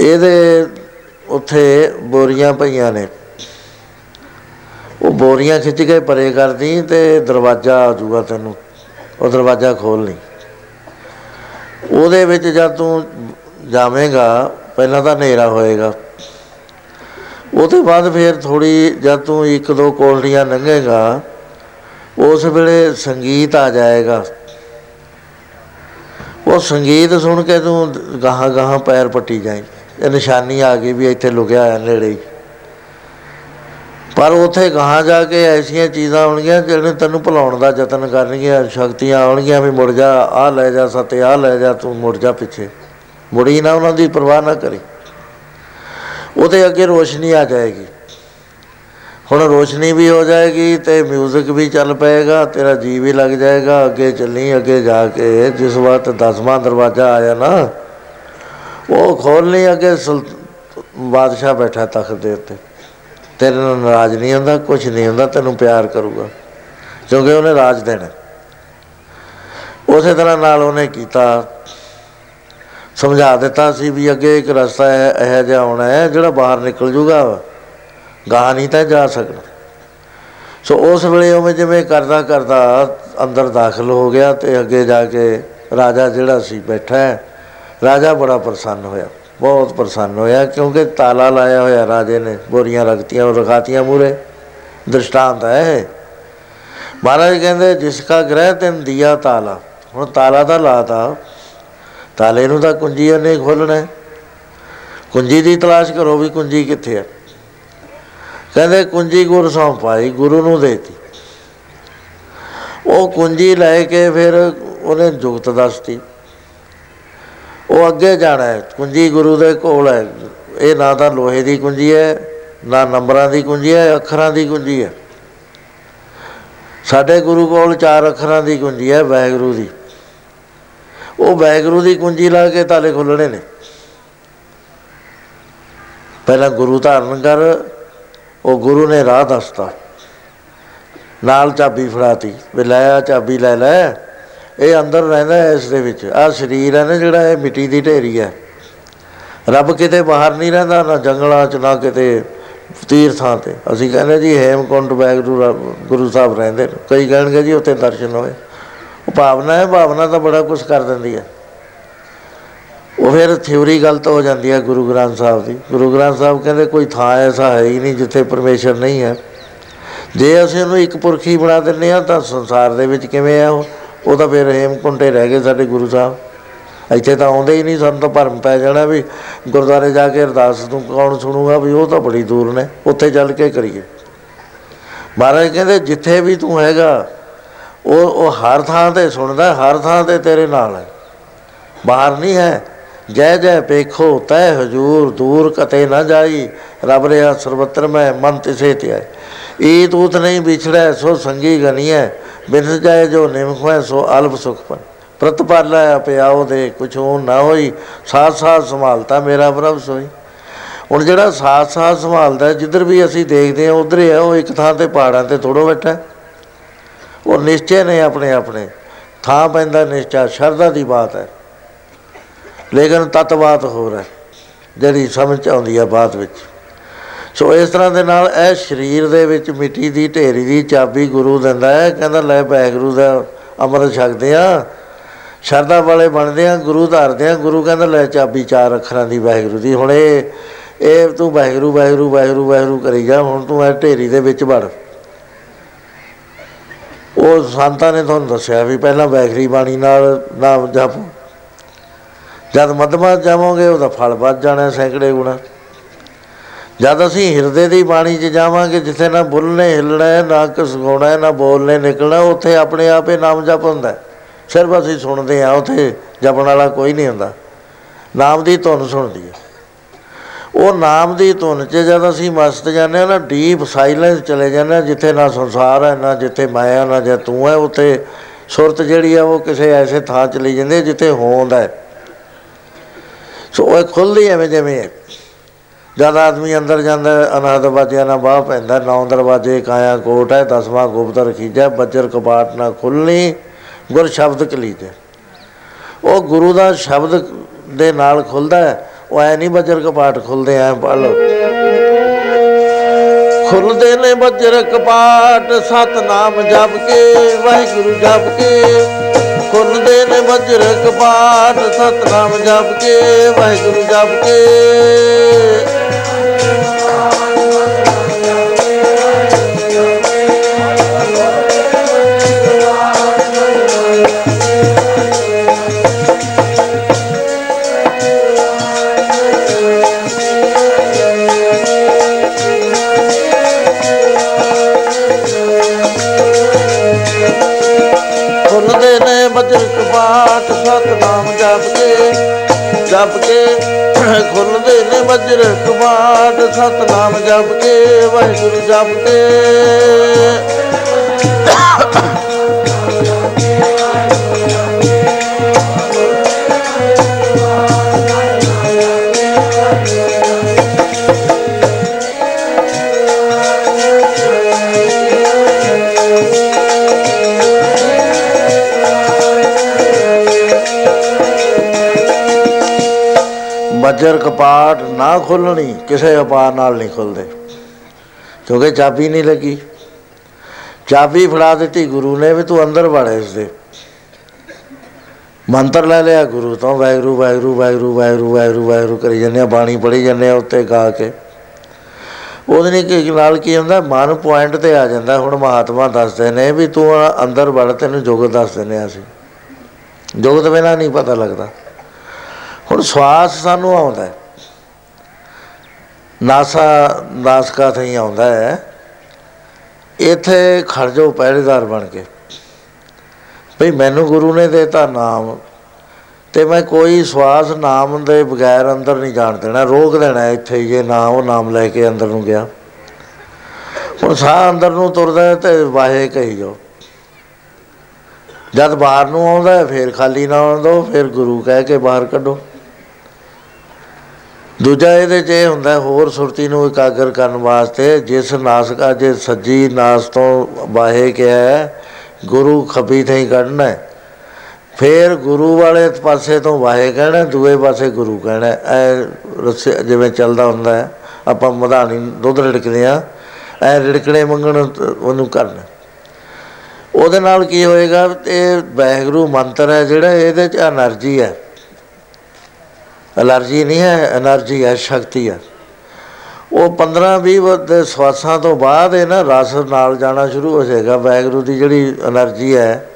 ਇਹਦੇ ਉੱਥੇ ਬੋਰੀਆਂ ਪਈਆਂ ਨੇ। ਉਹ ਬੋਰੀਆਂ ਖਿੱਚ ਕੇ ਪਰੇ ਕਰਦੀ ਤੇ ਦਰਵਾਜ਼ਾ ਆ ਜਾਊਗਾ ਤੈਨੂੰ। ਉਹ ਦਰਵਾਜ਼ਾ ਖੋਲ ਲਈ। ਉਹਦੇ ਵਿੱਚ ਜਦ ਤੂੰ ਜਾਵੇਂਗਾ, ਪਹਿਲਾਂ ਤਾਂ ਹਨੇਰਾ ਹੋਏਗਾ। ਉਹਦੇ ਬਾਅਦ ਫਿਰ ਥੋੜੀ ਜਦ ਤੂੰ ਇੱਕ ਦੋ ਕੋਲਡੀਆਂ ਲੰਘੇਗਾ, ਉਸ ਵੇਲੇ ਸੰਗੀਤ ਆ ਜਾਏਗਾ। ਉਹ ਸੰਗੀਤ ਸੁਣ ਕੇ ਤੂੰ ਗਾਹਾਂ ਗਾਹਾਂ ਪੈਰ ਪੱਟੀ ਜਾਏ। ਇਹ ਨਿਸ਼ਾਨੀ ਆ ਗਈ ਵੀ ਇੱਥੇ ਲੁਕਿਆ ਹੈ ਨੇੜੇ ਹੀ। ਪਰ ਉੱਥੇ ਗਾਹਾਂ ਜਾ ਕੇ ਐਸੀਆਂ ਚੀਜ਼ਾਂ ਆਉਣਗੀਆਂ ਜਿਹੜੇ ਤੈਨੂੰ ਭੁਲਾਉਣ ਦਾ ਯਤਨ ਕਰਨਗੀਆਂ, ਸ਼ਕਤੀਆਂ ਆਉਣਗੀਆਂ ਵੀ ਮੁੜ ਜਾ ਆ ਲੈ ਜਾ ਸਤੇ ਆ ਲੈ ਜਾ, ਤੂੰ ਮੁੜ ਜਾ ਪਿੱਛੇ। ਮੁੜੀ ਨਾ ਉਹਨਾਂ ਦੀ ਪਰਵਾਹ ਨਾ ਕਰੀ। ਉਹਦੇ ਅੱਗੇ ਰੋਸ਼ਨੀ ਆ ਜਾਏਗੀ। ਹੁਣ ਰੋਸ਼ਨੀ ਵੀ ਹੋ ਜਾਏਗੀ ਤੇ 뮤직 ਵੀ ਚੱਲ ਪਏਗਾ, ਤੇਰਾ ਜੀ ਵੀ ਲੱਗ ਜਾਏਗਾ, ਅੱਗੇ ਚੱਲੀ, ਅੱਗੇ ਜਾ ਕੇ ਜਿਸ ਵਕਤ ਦਸਵਾਂ ਦਰਵਾਜ਼ਾ ਆਇਆ ਨਾ, ਉਹ ਖੋਲਣੀ ਅੱਗੇ ਸੁਲ- ਬਾਦਸ਼ਾਹ ਬੈਠਾ ਤਖਤ ਦੇ ਉੱਤੇ। ਤੇਰੇ ਨਾਲ ਨਾਰਾਜ਼ ਨਹੀਂ ਹੁੰਦਾ ਕੁਝ ਨਹੀਂ ਹੁੰਦਾ, ਤੈਨੂੰ ਪਿਆਰ ਕਰੂਗਾ। ਕਿਉਂਕਿ ਉਹਨੇ ਰਾਜ ਦੇਣਾ। ਉਸੇ ਤਰ੍ਹਾਂ ਨਾਲ ਉਹਨੇ ਕੀਤਾ। ਸਮਝਾ ਦਿੱਤਾ ਸੀ ਵੀ ਅੱਗੇ ਇੱਕ ਰਸਤਾ ਹੈ ਇਹ ਜਿਹਾ ਆਉਣਾ ਹੈ, ਜਿਹੜਾ ਬਾਹਰ ਨਿਕਲ ਜੂਗਾ। ਗਾਹ ਨਹੀਂ ਤਾਂ ਜਾ ਸਕਦਾ। ਸੋ ਉਸ ਵੇਲੇ ਉਹ ਜਿਵੇਂ ਕਰਦਾ ਕਰਦਾ ਅੰਦਰ ਦਾਖਲ ਹੋ ਗਿਆ ਤੇ ਅੱਗੇ ਜਾ ਕੇ ਰਾਜਾ ਜਿਹੜਾ ਸੀ ਬੈਠਾ ਹੈ, ਰਾਜਾ ਬੜਾ ਪ੍ਰਸੰਨ ਹੋਇਆ। ਬਹੁਤ ਪ੍ਰਸੰਨ ਹੋਇਆ, ਕਿਉਂਕਿ ਤਾਲਾ ਲਾਇਆ ਹੋਇਆ ਰਾਜੇ ਨੇ ਬੋਰੀਆਂ ਰਖਤੀਆਂ ਉਹ ਰਖਾਤੀਆਂ ਮੂਰੇ ਦ੍ਰਿਸ਼ਟਾਂਤ ਹੈ ਇਹ। ਮਹਾਰਾਜ ਕਹਿੰਦੇ, ਜਿਸ ਕਾ ਗ੍ਰਹਿ ਤੈਨ ਦਿਆ ਤਾਲਾ, ਹੁਣ ਤਾਲਾ ਤਾਂ ਲਾਤਾ। ਤਾਲੇ ਨੂੰ ਤਾਂ ਕੁੰਜੀ ਨੇ ਖੋਲਣਾ ਹੈ। ਕੁੰਜੀ ਦੀ ਤਲਾਸ਼ ਕਰੋ ਵੀ ਕੁੰਜੀ ਕਿੱਥੇ ਹੈ। ਕਹਿੰਦੇ, ਕੁੰਜੀ ਗੁਰ ਸੌਂ ਪਾਈ, ਗੁਰੂ ਨੂੰ ਦੇਤੀ। ਉਹ ਕੁੰਜੀ ਲੈ ਕੇ ਫਿਰ ਉਹਨੇ ਜੁਗਤ ਦੱਸਤੀ। ਉਹ ਅੱਗੇ ਜਾਣਾ ਹੈ। ਕੁੰਜੀ ਗੁਰੂ ਦੇ ਕੋਲ ਹੈ। ਇਹ ਨਾ ਤਾਂ ਲੋਹੇ ਦੀ ਕੁੰਜੀ ਹੈ, ਨਾ ਨੰਬਰਾਂ ਦੀ ਕੁੰਜੀ ਹੈ, ਅੱਖਰਾਂ ਦੀ ਕੁੰਜੀ ਹੈ। ਸਾਡੇ ਗੁਰੂ ਕੋਲ ਚਾਰ ਅੱਖਰਾਂ ਦੀ ਕੁੰਜੀ ਹੈ, ਵਾਹਿਗੁਰੂ ਦੀ। ਉਹ ਵਾਹਿਗੁਰੂ ਦੀ ਕੁੰਜੀ ਲਾ ਕੇ ਤਾਲੇ ਖੋਲਣੇ ਨੇ। ਪਹਿਲਾਂ ਗੁਰੂ ਧਾਰਨ ਕਰ, ਉਹ ਗੁਰੂ ਨੇ ਰਾਹ ਦੱਸਤਾ। ਨਾਲ ਚਾਬੀ ਫੜਾਤੀ, ਵੀ ਲੈ ਆ, ਚਾਬੀ ਲੈ ਲੈ। ਇਹ ਅੰਦਰ ਰਹਿੰਦਾ ਹੈ ਇਸ ਦੇ ਵਿੱਚ। ਆ ਸਰੀਰ ਹੈ ਨਾ ਜਿਹੜਾ, ਇਹ ਮਿੱਟੀ ਦੀ ਢੇਰੀ ਹੈ। ਰੱਬ ਕਿਤੇ ਬਾਹਰ ਨਹੀਂ ਰਹਿੰਦਾ, ਨਾ ਜੰਗਲਾਂ 'ਚ, ਨਾ ਕਿਤੇ ਤੀਰਥਾਂ ਤੇ। ਅਸੀਂ ਕਹਿੰਦੇ ਜੀ, ਹੇਮਕੁੰਟ, ਵੈਗੁਰੂ ਰੱਬ- ਗੁਰੂ ਸਾਹਿਬ ਰਹਿੰਦੇ ਨੇ। ਕਈ ਕਹਿਣਗੇ ਜੀ, ਉੱਥੇ ਦਰਸ਼ਨ ਹੋਏ। ਉਹ ਭਾਵਨਾ ਹੈ, ਭਾਵਨਾ ਤਾਂ ਬੜਾ ਕੁਝ ਕਰ ਦਿੰਦੀ ਹੈ। ਉਹ ਫਿਰ ਥਿਉਰੀ ਗਲਤ ਹੋ ਜਾਂਦੀ ਹੈ ਗੁਰੂ ਗ੍ਰੰਥ ਸਾਹਿਬ ਦੀ। ਗੁਰੂ ਗ੍ਰੰਥ ਸਾਹਿਬ ਕਹਿੰਦੇ, ਕੋਈ ਥਾਂ ਐਸਾ ਹੈ ਹੀ ਨਹੀਂ ਜਿੱਥੇ ਪਰਮੇਸ਼ਰ ਨਹੀਂ ਹੈ। ਜੇ ਅਸੀਂ ਉਹਨੂੰ ਇੱਕ ਪੁਰਖੀ ਬਣਾ ਦਿੰਦੇ ਆ ਤਾਂ ਸੰਸਾਰ ਦੇ ਵਿੱਚ ਕਿਵੇਂ ਆ ਉਹ? ਉਹ ਤਾਂ ਫਿਰ ਹੇਮਕੁੰਟੇ ਰਹਿ ਗਏ ਸਾਡੇ ਗੁਰੂ ਸਾਹਿਬ। ਇੱਥੇ ਤਾਂ ਆਉਂਦੇ ਹੀ ਨਹੀਂ, ਸਾਨੂੰ ਤਾਂ ਭਰਮ ਪੈ ਜਾਣਾ ਵੀ ਗੁਰਦੁਆਰੇ ਜਾ ਕੇ ਅਰਦਾਸ ਨੂੰ ਕੌਣ ਸੁਣੂਗਾ ਵੀ ਉਹ ਤਾਂ ਬੜੀ ਦੂਰ ਨੇ, ਉੱਥੇ ਚੱਲ ਕੇ ਕਰੀਏ। ਮਹਾਰਾਜ ਕਹਿੰਦੇ, ਜਿੱਥੇ ਵੀ ਤੂੰ ਹੈਗਾ, ਉਹ ਉਹ ਹਰ ਥਾਂ ਤੇ ਸੁਣਦਾ, ਹਰ ਥਾਂ ਤੇ ਤੇਰੇ ਨਾਲ ਹੈ। ਬਾਹਰ ਨਹੀਂ ਹੈ। ਜੈ ਜੈ ਪੇਖੋ, ਤੈ ਹਜੂਰ, ਦੂਰ ਕਤੇ ਨਾ ਜਾਈ, ਰਬ ਰਿਆ ਸਰਬਤਰ ਮੈਂ, ਮਨ ਤਿਸੇ ਤੇ ਆਏ। ਈ ਤੂਤ ਨਹੀਂ ਵਿਛੜੈ ਸੋ ਸੰਗੀ ਗਨੀਐ। ਬਿਨ ਜਾਏ ਜੋ ਨਿਮਖ ਹੈ ਸੋ ਅਲਪ ਸੁਖ ਪਰ ਪ੍ਰਤਪਾਲਾ ਪਿਆਉ ਦੇ ਕੁਛ ਹੋ ਨਾ ਹੋਈ, ਸਾਥ ਸਾਥ ਸੰਭਾਲਤਾ ਮੇਰਾ ਪ੍ਰਭ ਸੋਈ। ਹੁਣ ਜਿਹੜਾ ਸਾਥ ਸਾਥ ਸੰਭਾਲਦਾ, ਜਿੱਧਰ ਵੀ ਅਸੀਂ ਦੇਖਦੇ ਹਾਂ, ਉਧਰ ਹੀ ਹੈ ਉਹ ਇੱਕ ਥਾਂ ਤੇ ਪਹਾੜਾਂ ਤੇ ਥੋੜੋ ਬੈਠਾ। ਹੈ। ਉਹ ਨਿਸ਼ਚੈ ਨੇ ਆਪਣੇ ਆਪਣੇ। ਥਾਂ ਪੈਂਦਾ ਨਿਸ਼ਚਾ, ਸ਼ਰਧਾ ਦੀ ਬਾਤ ਹੈ। ਲੇਕਿਨ ਤਤਵਾਤ ਹੋ ਰਿਹਾ ਜਿਹੜੀ ਸਮਝ 'ਚ ਆਉਂਦੀ ਹੈ ਬਾਅਦ ਵਿੱਚ। ਸੋ ਇਸ ਤਰ੍ਹਾਂ ਦੇ ਨਾਲ ਇਹ ਸਰੀਰ ਦੇ ਵਿੱਚ ਮਿੱਟੀ ਦੀ, ਢੇਰੀ ਦੀ, ਚਾਬੀ ਗੁਰੂ ਦਿੰਦਾ ਹੈ। ਕਹਿੰਦਾ, ਲੈ ਵਾਹਿਗੁਰੂ ਦਾ ਅੰਮ੍ਰਿਤ ਛਕਦੇ ਆ ਸ਼ਰਧਾ ਵਾਲੇ ਬਣਦੇ ਆ ਗੁਰੂ ਧਾਰਦੇ ਆ ਗੁਰੂ ਕਹਿੰਦਾ, ਲੈ ਚਾਬੀ ਚਾਰ ਅੱਖਰਾਂ ਦੀ ਵਾਹਿਗੁਰੂ ਦੀ। ਹੁਣ ਇਹ ਇਹ ਤੂੰ ਵਾਹਿਗੁਰੂ ਵਾਹਿਗੁਰੂ ਵਾਹਿਗੁਰੂ ਵਾਹਿਗੁਰੂ ਕਰੀ ਜਾ। ਹੁਣ ਤੂੰ ਇਹ ਢੇਰੀ ਦੇ ਵਿੱਚ ਵੜ। ਉਹ ਸੰਤਾਂ ਨੇ ਤੁਹਾਨੂੰ ਦੱਸਿਆ ਵੀ ਪਹਿਲਾਂ ਵੈਖਰੀ ਬਾਣੀ ਨਾਲ ਨਾਮ ਜਪੋ। ਜਦ ਮਧਮਾ ਜਾਵਾਂਗੇ, ਉਹਦਾ ਫਲ ਵੱਧ ਜਾਣਾ ਸੈਂਕੜੇ ਗੁਣਾ। ਜਦ ਅਸੀਂ ਹਿਰਦੇ ਦੀ ਬਾਣੀ 'ਚ ਜਾਵਾਂਗੇ ਜਿੱਥੇ ਨਾ ਬੁੱਲਨੇ ਹਿੱਲਣਾ ਹੈ, ਨਾ ਕਸਗਾਉਣਾ ਹੈ, ਨਾ ਬੋਲਨੇ ਨਿਕਲਣਾ ਉੱਥੇ ਆਪਣੇ ਆਪ ਹੀ ਨਾਮ ਜਪ ਹੁੰਦਾ ਹੈ। ਸਿਰਫ ਅਸੀਂ ਸੁਣਦੇ ਆ ਉੱਥੇ ਜਪਣ ਵਾਲਾ ਕੋਈ ਨਹੀਂ ਹੁੰਦਾ ਨਾਮ ਦੀ ਧੁਨ ਸੁਣਦੀ ਹੈ ਉਹ ਨਾਮ ਦੀ ਧੁਨ 'ਚ ਜਦ ਅਸੀਂ ਮਸਤ ਜਾਂਦੇ ਹਾਂ ਨਾ ਡੀਪ ਸਾਇਲੈਂਸ ਚਲੇ ਜਾਂਦੇ ਹਾਂ ਜਿੱਥੇ ਨਾ ਸੰਸਾਰ ਹੈ ਨਾ ਜਿੱਥੇ ਮਾਇਆ ਨਾ ਜੇ ਤੂੰ ਹੈ ਉੱਥੇ ਸੁਰਤ ਜਿਹੜੀ ਆ ਉਹ ਕਿਸੇ ਐਸੇ ਥਾਂ ਚਲੀ ਜਾਂਦੀ ਹੈ ਜਿੱਥੇ ਹੋਂਦ ਹੈ ਸੋ ਉਹ ਖੁੱਲਦੀ ਐਵੇਂ ਜਿਵੇਂ ਹੈ। ਜਦ ਆਦਮੀ ਅੰਦਰ ਜਾਂਦਾ ਹੈ, ਅਨਾਹਤ ਦਰਵਾਜ਼ਿਆਂ ਨਾਲ ਬਾਹ ਪੈਂਦਾ ਨੌ ਦਰਵਾਜ਼ੇ ਕਾਇਆ ਕੋਟ ਹੈ ਦਸਵਾਂ ਗੁਪਤ ਰਖੀਜੈ ਬੱਜਰ ਕਪਾਟ ਨਾ ਖੁੱਲਣੀ ਗੁਰ ਸ਼ਬਦ ਕਲੀਜੈ। ਉਹ ਗੁਰੂ ਦਾ ਸ਼ਬਦ ਦੇ ਨਾਲ ਖੁੱਲਦਾ ਹੈ ਉਹ ਐ ਨਹੀਂ ਬੱਜਰ ਕਪਾਟ ਖੁੱਲਦੇ ਐ ਪੜ ਲਓ। ਖੁੱਲਦੇ ਨੇ ਬੱਜਰ ਕਪਾਟ ਸਤਨਾਮ ਜਪ ਕੇ ਵਾਹਿਗੁਰੂ ਜਪ ਕੇ। ਖੁੱਲਦੇ ਨੇ ਬੱਜਰ ਕਪਾਟ ਸਤਨਾਮ ਜਪ ਕੇ ਵਾਹਿਗੁਰੂ ਜਪ ਕੇ। ਸਤਨਾਮ ਜਪ ਕੇ ਜਪ ਕੇ ਖੁੱਲਦੇ ਨੇ ਬੱਜਰ ਕਪਾਟ ਸਤਨਾਮ ਜਪ ਕੇ, ਵਾਹਿਗੁਰੂ ਜਪ ਕੇ। ਬੱਜਰ ਕਪਾਟ ਨਾ ਖੋਲਣੀ, ਕਿਸੇ ਉਪਾਅ ਨਾਲ ਨਹੀਂ ਖੁੱਲਦੇ। ਕਿਉਂਕਿ ਚਾਬੀ ਨਹੀਂ ਲੱਗੀ। ਚਾਬੀ ਫੜਾ ਦਿੱਤੀ ਗੁਰੂ ਨੇ ਵੀ ਤੂੰ ਅੰਦਰ ਵੜ ਇਸ ਦੇ ਮੰਤਰ ਲੈ ਲਿਆ ਗੁਰੂ ਤੋਂ, ਵਾਹਿਗੁਰੂ ਵਾਹਿਗੁਰੂ ਵਾਹਿਗੁਰੂ ਵਾਹਿਗੁਰੂ ਵਾਹਿਗੁਰੂ ਵਾਹਿਗੁਰੂ ਕਰੀ ਜਾਂਦੇ ਆ, ਬਾਣੀ ਪੜ੍ਹੀ ਜਾਂਦੇ ਆ ਉੱਤੇ ਗਾ ਕੇ। ਉਹਦੇ ਨੇ ਕੀ ਨਾਲ ਕੀ ਹੁੰਦਾ, ਮਨ ਪੁਆਇੰਟ ਤੇ ਆ ਜਾਂਦਾ, ਹੁਣ ਮਹਾਤਮਾ ਦੱਸਦੇ ਨੇ ਵੀ ਤੂੰ ਅੰਦਰ ਵੜ, ਤੈਨੂੰ ਜੁਗਤ ਦੱਸਦੇ ਨੇ ਅਸੀਂ। ਜੁਗਤ ਬਿਨਾਂ ਨਹੀਂ ਪਤਾ ਲੱਗਦਾ। ਹੁਣ ਸਵਾਸ ਸਾਨੂੰ ਆਉਂਦਾ ਹੈ। ਨਾਸਾ ਨਾਸਕਾ ਥਈ ਆਉਂਦਾ ਹੈ। ਇੱਥੇ ਖੜ ਜਾਓ ਪਹਿਰੇਦਾਰ ਬਣ ਕੇ। ਭਈ ਮੈਨੂੰ ਗੁਰੂ ਨੇ ਦੇਤਾ ਨਾਮ ਤੇ ਮੈਂ ਕੋਈ ਸਵਾਸ ਨਾਮ ਦੇ ਬਗੈਰ ਅੰਦਰ ਨਹੀਂ ਜਾਣ ਦੇਣਾ। ਰੋਕ ਦੇਣਾ ਇੱਥੇ ਹੀ ਜੇ ਨਾ ਉਹ ਨਾਮ ਲੈ ਕੇ ਅੰਦਰ ਨੂੰ ਗਿਆ। ਹੁਣ ਸਾਹ ਅੰਦਰ ਨੂੰ ਤੁਰਦਾ ਹੈ ਤੇ ਵਾਹੇ ਕਹੀ ਜਾਓ। ਜਦ ਬਾਹਰ ਨੂੰ ਆਉਂਦਾ ਹੈ, ਫੇਰ ਖਾਲੀ ਨਾ ਆਉਣ ਦਿਓ ਫਿਰ ਗੁਰੂ ਕਹਿ ਕੇ ਬਾਹਰ ਕੱਢੋ। ਦੂਜਾ ਇਹਦੇ 'ਚ ਇਹ ਹੁੰਦਾ, ਹੋਰ ਸੁਰਤੀ ਨੂੰ ਇਕਾਗਰ ਕਰਨ ਵਾਸਤੇ ਜਿਸ ਨਾਸਕਾ ਜੇ ਸੱਜੀ ਨਾਸ ਤੋਂ ਬਾਹੇ ਗਿਆ ਗੁਰੂ ਖੱਬੀ ਥਈ ਕੱਢਣਾ ਫੇਰ ਗੁਰੂ ਵਾਲੇ ਪਾਸੇ ਤੋਂ ਵਾਹੇ ਕਹਿਣਾ, ਦੂਏ ਪਾਸੇ ਗੁਰੂ ਕਹਿਣਾ ਐ ਰਸੇ ਜਿਵੇਂ ਚੱਲਦਾ ਹੁੰਦਾ ਹੈ, ਆਪਾਂ ਮਧਾਣੀ ਦੁੱਧ ਰਿੜਕਦੇ ਆ ਐ ਰਿੜਕਣੇ ਮੰਗਣ ਉਹਨੂੰ ਕਰਨ। ਉਹਦੇ ਨਾਲ ਕੀ ਹੋਏਗਾ, ਇਹ ਵੈਗਰੂ ਮੰਤਰ ਹੈ ਜਿਹੜਾ, ਇਹਦੇ ਚ એનર્ਜੀ ਹੈ। ਅਲਰਜੀ ਨਹੀਂ ਹੈ એનર્ਜੀ ਹੈ, ਸ਼ਕਤੀ ਹੈ। ਉਹ 15 20 ਸਵਾਸਾਂ ਤੋਂ ਬਾਅਦ ਇਹ ਨਾ ਰਸ ਨਾਲ ਜਾਣਾ ਸ਼ੁਰੂ ਹੋ ਜਾਏਗਾ। ਵੈਗਰੂ ਦੀ ਜਿਹੜੀ એનર્ਜੀ ਹੈ,